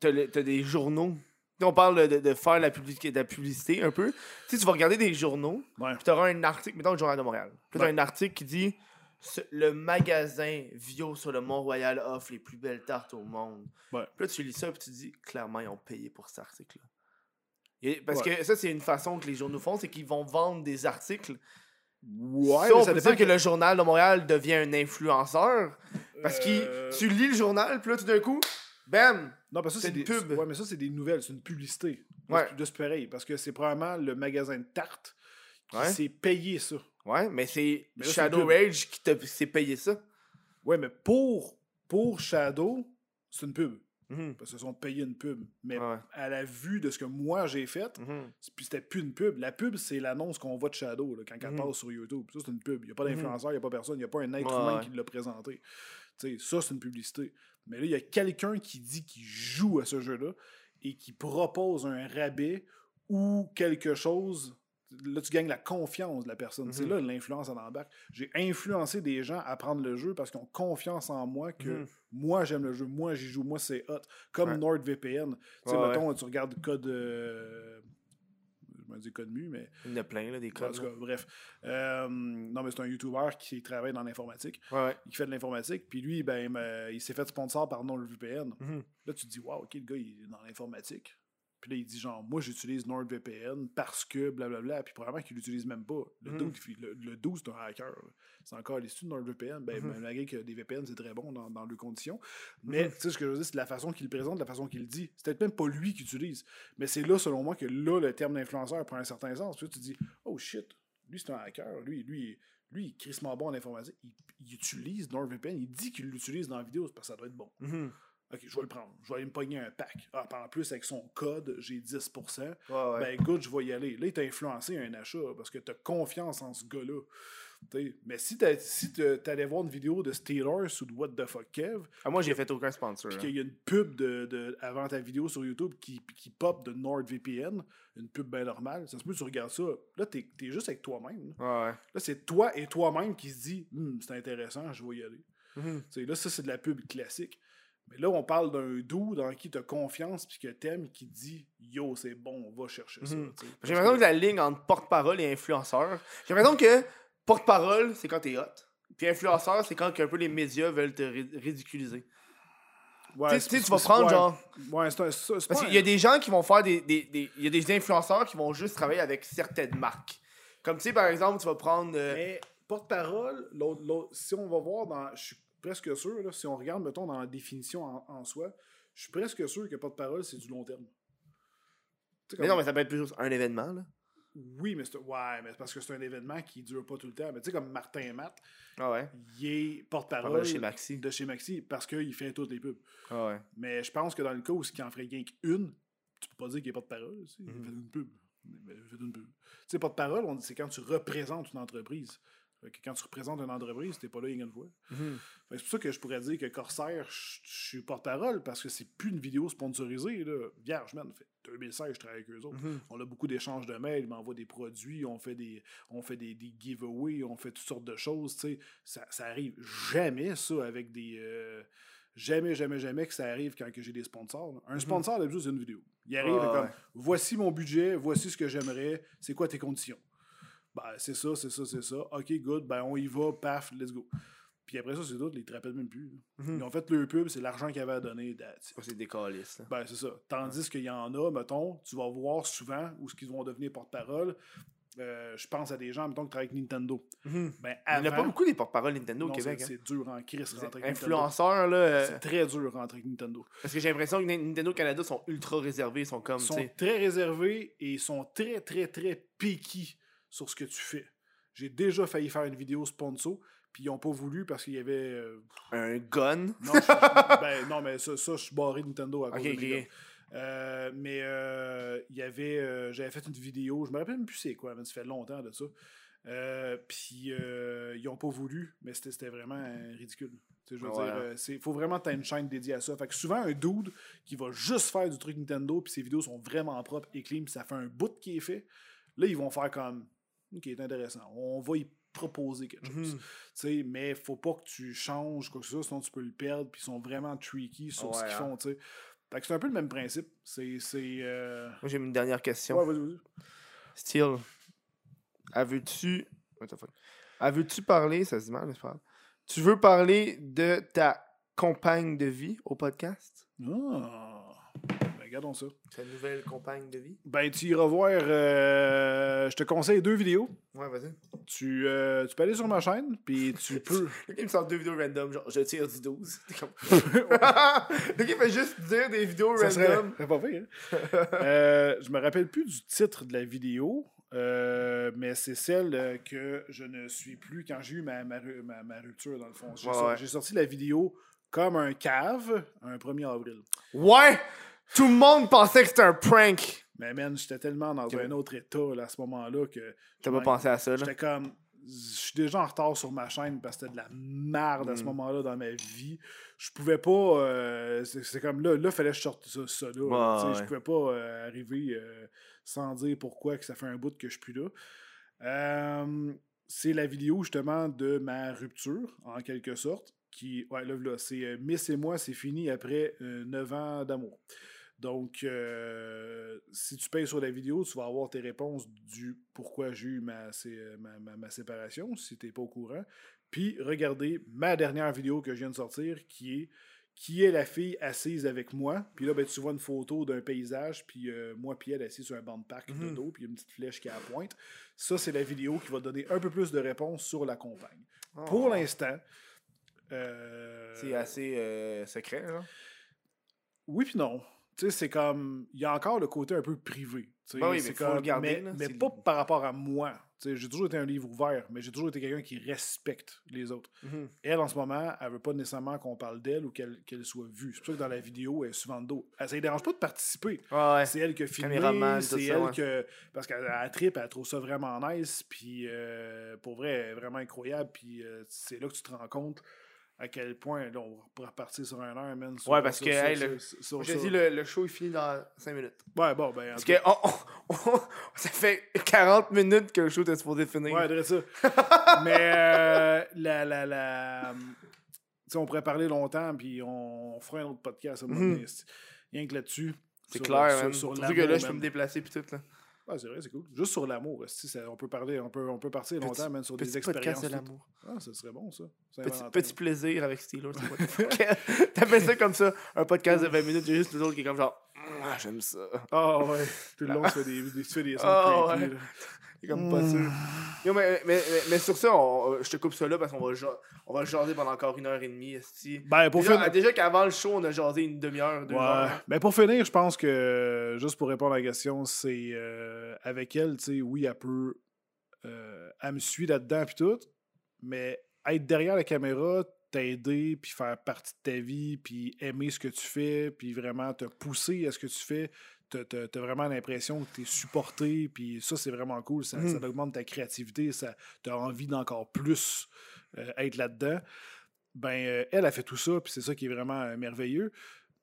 t'as des journaux. Tu On parle de, de faire la publicité, de la publicité un peu. Tu sais, tu vas regarder des journaux, Ouais. puis t'auras un article, mettons le Journal de Montréal. Puis t'as Ouais. un article qui dit le magasin Vio sur le Mont-Royal offre les plus belles tartes au monde. Ouais. Puis là, tu lis ça, puis tu dis clairement, ils ont payé pour cet article-là. Parce que ça, c'est une façon que les journaux font, c'est qu'ils vont vendre des articles. Ouais, ça, on ça peut dire que le Journal de Montréal devient un influenceur. Parce que Euh, tu lis le journal, puis là, tout d'un coup, bam! Non, parce que ça, C'est une des pub. Ouais, mais ça, c'est des nouvelles, c'est une publicité. Ouais. De ce pareil. Parce que c'est probablement le magasin de tartes qui Ouais. s'est payé ça. Ouais, mais c'est Shadow. Rage qui s'est payé ça. Ouais, mais pour, pour Shadow, c'est une pub. Mhm. Parce qu'ils sont payés une pub. Mais Ouais. à la vue de ce que moi j'ai fait, Mhm. c'est- puis c'était plus une pub. La pub, c'est l'annonce qu'on voit de Shadow là, quand elle Mhm. passe sur YouTube. Ça, c'est une pub. Il n'y a pas d'influenceur, il n'y a pas personne, il n'y a pas un être Ouais, humain ouais. qui l'a présenté. Tu sais, ça, c'est une publicité. Mais là, il y a quelqu'un qui dit qu'il joue à ce jeu-là et qui propose un rabais ou quelque chose. Là, tu gagnes la confiance de la personne. C'est Mhm. là l'influence en embarque. J'ai influencé des gens à prendre le jeu parce qu'ils ont confiance en moi que Mhm. moi, j'aime le jeu, moi, j'y joue, moi, c'est hot. Comme Ouais. NordVPN. Tu sais, Ouais, mettons, tu regardes code. euh, Je me dis code mu, mais. Il y en a plein, là, des En codes. tout cas, bref. Euh, non, mais c'est un YouTuber qui travaille dans l'informatique. Ouais, ouais. Il fait de l'informatique. Puis lui, ben, il s'est fait sponsor par NordVPN. Mhm. Là, tu te dis, waouh, ok, le gars, il est dans l'informatique. Puis là, il dit, genre, moi, j'utilise NordVPN parce que blablabla. Puis probablement qu'il l'utilise même pas. Le dude, c'est un hacker. C'est encore les de NordVPN. Ben, Mhm. malgré que des VPN, c'est très bon dans, dans leurs conditions. Mais, Mhm. tu sais, ce que je veux dire, c'est la façon qu'il présente, la façon qu'il le dit. C'est peut-être même pas lui qui utilise. Mais c'est là, selon moi, que là, le terme d'influenceur prend un certain sens. Puis là, tu dis, oh shit, lui, c'est un hacker. Lui, lui, lui, il est crissement bon en informatique. Il, il utilise NordVPN. Il dit qu'il l'utilise dans la vidéo, c'est parce que ça doit être bon. Mhm. Ok, je vais le prendre. Je vais aller me pogner un pack. Ah, en plus, avec son code, j'ai 10%. Ouais, ouais. Ben, good, je vais y aller. Là, il t'a influencé un achat parce que t'as confiance en ce gars-là. Mais si t'as- si t'allais voir une vidéo de Steelers ou de What the fuck Kev, Ah, moi, j'ai fait aucun sponsor. puis hein. qu'il y a une pub de, de- avant ta vidéo sur YouTube qui, qui pop de NordVPN, une pub bien normale, ça se peut que tu regardes ça. Là, t'es es juste avec toi-même. là. Ouais. Là, c'est toi et toi-même qui se dit Hum, c'est intéressant, je vais y aller. Mhm. Là, ça, c'est de la pub classique. Mais là, on parle d'un doux dans qui tu as confiance puis que t'aimes qui dit Yo, c'est bon, on va chercher ça. Mhm. J'ai l'impression que- que la ligne entre porte-parole et influenceur, j'ai l'impression que porte-parole, c'est quand t'es hot. Puis influenceur, c'est quand un peu les médias veulent te ri- ridiculiser. Ouais, tu vas prendre ouais. genre. Ouais, c'est un- Parce qu'il y a des gens qui vont faire des. des- des- Il y a des influenceurs qui vont juste travailler avec certaines marques. Comme tu sais, par exemple, tu vas prendre. euh, Mais porte-parole, si on va voir dans. Je suis presque sûr, là, si on regarde, mettons, dans la définition en, en soi, je suis presque sûr que porte-parole, c'est du long terme. Mais non, mais ça peut être plus un événement, là. Oui, mais c'est ouais, mais parce que c'est un événement qui dure pas tout le temps. Mais tu sais, comme Martin Matt, Ah ouais. il est porte-parole Parole chez Maxi. de chez Maxi parce qu'il fait toutes les pubs. Ah ouais. Mais je pense que dans le cas où il en ferait rien qu'une, tu peux pas dire qu'il est porte-parole. Il Mhm. fait une pub. Il fait une pub. Tu sais, porte-parole, c'est quand tu représentes une entreprise. Fait que quand tu représentes une entreprise, t'es pas là une fois. Mhm. C'est pour ça que je pourrais dire que Corsair, je suis porte-parole parce que c'est plus une vidéo sponsorisée. Là. Vierge, man, fait 2016, je travaille avec eux autres. Mhm. On a beaucoup d'échanges de mails, ils m'envoient des produits, on fait des, on fait des, des giveaways, on fait toutes sortes de choses. Ça, ça arrive jamais, ça, avec des. euh, jamais, jamais, jamais que ça arrive quand que j'ai des sponsors. là. Un sponsor, d'habitude, c'est une vidéo. Il arrive comme ouais. voici mon budget, voici ce que j'aimerais, c'est quoi tes conditions? Ben, c'est ça, c'est ça, c'est ça. Ok, good, ben on y va, paf, let's go. Puis après ça, c'est d'autres, ils te rappellent même plus. Mhm. Ils ont fait leur pub, c'est l'argent qu'ils avaient à donner. C'est des calices, là. Ben, c'est ça. Tandis qu'il y en a, mettons, tu vas voir souvent où ce qu'ils vont devenir porte-parole. Euh, je pense à des gens, mettons, qui travaillent avec Nintendo. Mhm. Ben, Il n'y a pas beaucoup des porte-parole Nintendo au non, Québec. c'est- hein. C'est dur en crise rentrer avec Nintendo. Influenceurs, là. euh, C'est très dur rentrer avec Nintendo. Parce que j'ai l'impression que Nintendo Canada sont ultra réservés. Ils sont comme, Ils sont très réservés et ils sont très, très, très piqués sur ce que tu fais. J'ai déjà failli faire une vidéo sponsor, puis ils n'ont pas voulu parce qu'il y avait. euh, Un gun? Non, je- ben, non, mais ça, ça, je suis barré de Nintendo à cause Ok, de ok. mes gars. Euh, mais euh, il y avait. euh, J'avais fait une vidéo, je me rappelle même plus c'est quoi, mais ça fait longtemps de ça. Euh, Puis euh, ils ont pas voulu, mais c'était c'était vraiment euh, ridicule. Tu sais, je veux Ouais. dire, c'est- faut vraiment que tu une chaîne dédiée à ça. Fait que souvent, un dude qui va juste faire du truc Nintendo, puis ses vidéos sont vraiment propres et clean, puis ça fait un bout qui est fait, là, ils vont faire comme. Ok, c'est intéressant. On va y proposer quelque chose. Tu sais, mais faut pas que tu changes quoi que ce soit, sinon tu peux le perdre, puis ils sont vraiment tricky sur ce qu'ils hein. font. Fait que c'est un peu le même principe. C'est. euh, Moi, j'ai une dernière question. Ouais, vas-y, vas-y. Steel, fuck? Avais-tu parlé, ça se dit mal, mais c'est pas. Tu veux parler de ta compagne de vie au podcast? Ah. Regardons ça. Ta nouvelle compagne de vie? Ben, tu iras voir. euh, je te conseille deux vidéos. Ouais, vas-y. Tu, euh, tu peux aller sur ma chaîne, puis tu peux. Le gars, me sort deux vidéos random, genre je tire du 12. T'es comme. le gars, fait juste dire des vidéos Ça random. serait pas pire. hein? Euh, je me rappelle plus du titre de la vidéo, euh, mais c'est celle que je ne suis plus quand j'ai eu ma, ma, ma- ma rupture, dans le fond. J'ai Ouais, sor- ouais. j'ai sorti la vidéo comme un cave un 1er avril. Ouais! Tout le monde pensait que c'était un prank. Mais man, j'étais tellement dans un autre état là, à ce moment-là que T'as pas pensé à ça, là? j'étais comme. Je suis déjà en retard sur ma chaîne parce que c'était de la merde à ce Mm. moment-là dans ma vie. Je pouvais pas. euh, c'est comme là, là, fallait que je sorte ça, ça là. Ouais, Je pouvais pas euh, arriver euh, sans dire pourquoi que ça fait un bout que je suis plus là. Euh, c'est la vidéo justement de ma rupture, en quelque sorte. Qui, ouais, là, là, c'est euh, Miss et moi, c'est fini après euh, 9 ans d'amour. Donc, euh, si tu payes sur la vidéo, tu vas avoir tes réponses du pourquoi j'ai eu ma, ma, ma- ma séparation, si tu n'es pas au courant. Puis, regardez ma dernière vidéo que je viens de sortir, qui est qui est la fille assise avec moi. Puis là, ben, tu vois une photo d'un paysage, puis euh, moi puis elle assise sur un banc de parc de Mhm. dos, puis une petite flèche qui est à la pointe. Ça, c'est la vidéo qui va donner un peu plus de réponses sur la compagne. Pour Oh. l'instant, euh, C'est assez secret, là. oui puis non. Tu sais, c'est comme. Il y a encore le côté un peu privé. Ben oui, mais c'est faut le garder, Mais, là, mais pas le- par rapport à moi. Tu sais, j'ai toujours été un livre ouvert, mais j'ai toujours été quelqu'un qui respecte les autres. Mhm. Elle, en ce moment, elle veut pas nécessairement qu'on parle d'elle ou qu'elle soit vue. C'est pour ça que dans la vidéo, elle est souvent de dos. Elle, ça ne dérange pas de participer. Ouais. C'est elle qui a filmé, c'est elle ouais. que... Parce qu'elle elle tripe, elle trouve ça vraiment nice, puis euh, pour vrai, elle est vraiment incroyable, puis euh, c'est là que tu te rends compte à quel point, là, on pourra repartir sur un heure, man. sur- Ouais, parce sur- que, sur- hey, sur- le- sur- sur J'ai ça. dit, le, le show est fini dans 5 minutes. Ouais, bon, ben... en Parce que on- on- on- ça fait 40 minutes que le show était supposé finir. Ouais, dirais ça. Mais euh, la. la, la tu sais, on pourrait parler longtemps, puis on, on fera un autre podcast à un moment donné. Rien que là-dessus. c'est clair, sur- man. sur Surtout que là, je peux me déplacer pis tout, là. Ouais, c'est vrai, c'est cool. Juste sur l'amour. On peut parler, on peut, on peut partir Petit- longtemps, même sur des expériences. de l'amour. Ah, ça serait bon, ça. Petit, petit plaisir avec Steelers. T'appelles ça comme ça, un podcast de 20 minutes, juste l'autre qui est comme genre, ah, j'aime ça. Ah, ouais. Tout le long, tu fais des, des, tu fais des sons Ah, creepy, ouais. là. C'est comme pas Mm. sûr. Yo, mais, mais, mais, mais sur ça, on- je te coupe ça là parce qu'on va, on va jaser pendant encore une heure et demie. esti. Ben, pour Déjà, finir. déjà qu'avant le show, on a jasé une demi-heure, deux Ouais. heures. Ben pour finir, je pense que, juste pour répondre à la question, c'est euh, avec elle, tu sais, oui, elle peut. euh, elle me suit là-dedans, puis tout, mais être derrière la caméra, t'aider, puis faire partie de ta vie, puis aimer ce que tu fais, puis vraiment te pousser à ce que tu fais, t'as vraiment l'impression que t'es supporté, puis ça, c'est vraiment cool. Ça, ça Mhm. augmente ta créativité, ça t'as envie d'encore plus euh, être là-dedans. Ben, euh, elle a fait tout ça, puis c'est ça qui est vraiment euh, merveilleux.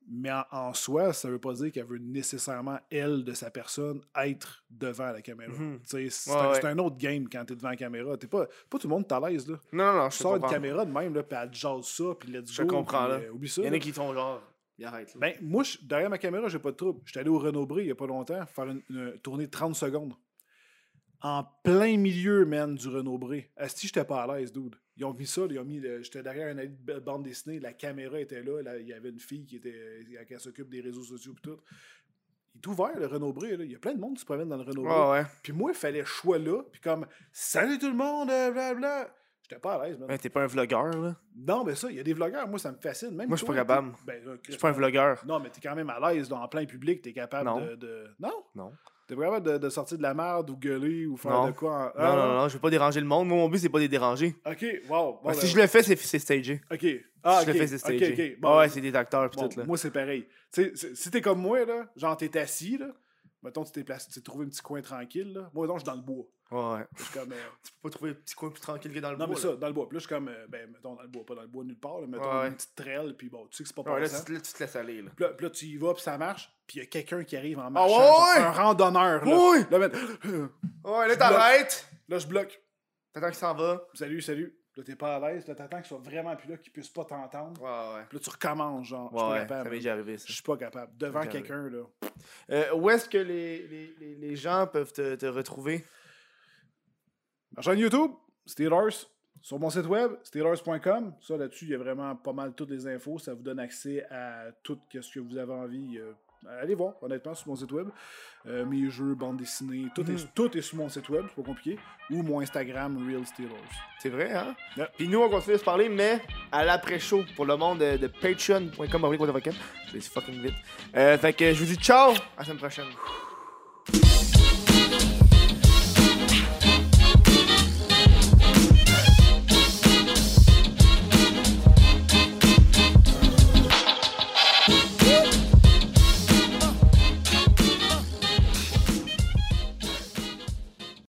Mais en, en soi, ça veut pas dire qu'elle veut nécessairement, elle, de sa personne, être devant la caméra. Mhm. Tu C'est Ouais, un, ouais. c'est un autre game quand t'es devant la caméra. T'es pas, pas tout le monde à l'aise. Là. Non, non, non, Tu je sors une comprends. caméra de même, là, puis elle jase ça, puis let's Je go. comprends, puis, là. euh, oublie ça. Il y en a qui sont genre, il arrête. là. Ben, moi, je- derrière ma caméra, j'ai pas de trouble. J'étais allé au Renaud-Bré il y a pas longtemps faire une, une tournée de 30 secondes. En plein milieu, man, du Renaud-Bré. Asti, j'étais pas à l'aise, dude. Ils ont mis ça, ils ont mis. le- J'étais derrière une allée de bande dessinée, la caméra était là, il y avait une fille qui était euh, qui s'occupe des réseaux sociaux et tout. Il est ouvert, le Renaud-Bré. là. Il y a plein de monde qui se promène dans le Renaud-Bré. Ouais, ouais. Puis moi, il fallait sois là, puis comme Salut tout le monde, euh, blablabla. J'étais pas à l'aise, man. Ouais, T'es pas un vlogueur, là. Non, mais ça, il y a des vlogueurs, moi, ça me fascine. Même Moi, je suis pas capable. Ben, là, Je suis pas un vlogueur. non, mais t'es quand même à l'aise, en plein public, t'es capable Non. de, de- Non? Non. T'es pas capable de, de sortir de la merde ou gueuler ou faire Non. de quoi en- Non, Ah, non, non, je veux pas déranger le monde. Moi, mon but, c'est pas de les déranger. Ok, wow. Bon, ben, si je le fais, c'est stagé. Ok. Ah, si je le fais, c'est stagé. ok. Bon, ouais, c'est des acteurs Bon, tout, là. moi, c'est pareil. Tu sais, si- t'es comme moi, là, genre, t'es assis, là, mettons, tu t'es placé, tu t'es trouvé un petit coin tranquille, là. Moi, non, je suis dans le bois. Ouais, ouais. Je suis comme. euh, Tu peux pas trouver un petit coin plus tranquille que dans le non, bois. mais ça, dans le bois. Puis là, je suis comme. euh, ben, mettons, dans le bois, pas dans le bois nulle part, là, mettons, Ouais, ouais. une petite trelle, puis bon, tu sais que c'est pas. Ouais, là, tu, là, tu te laisses aller, là. Puis là, puis là, tu y vas, puis ça marche, puis il y a quelqu'un qui arrive en Ah marchant. ouais, genre, ouais! Un randonneur, là. Oui! Là, man, Ouais, là, t'arrêtes. là, je bloque. T'attends qu'il s'en va. Salut, salut. Là, t'es pas à l'aise. Là, t'attends qu'il soit vraiment plus là, qu'il puisse pas t'entendre. Ouais, ouais. Puis là, tu recommences, genre. je suis Ouais, pas. Ça capable. m'est déjà arrivé, ça. Je suis pas capable. Devant quelqu'un, là. Euh, où est-ce que les, les, les, les gens peuvent te, te retrouver? Ma chaîne YouTube, Steelers. Sur mon site web, steelers.com. Ça, là-dessus, il y a vraiment pas mal toutes les infos. Ça vous donne accès à tout ce que vous avez envie. euh, allez voir, honnêtement, sur mon site web. Euh, mes jeux, bandes dessinées, tout, Mhm. est, tout est sur mon site web, c'est pas compliqué. Ou mon Instagram, Real Steelers. C'est vrai, hein? Puis nous, on continue de se parler, mais à l'après-show pour le monde de, de patreon.com. C'est fucking vite. Euh, fait que je vous dis ciao, à la semaine prochaine.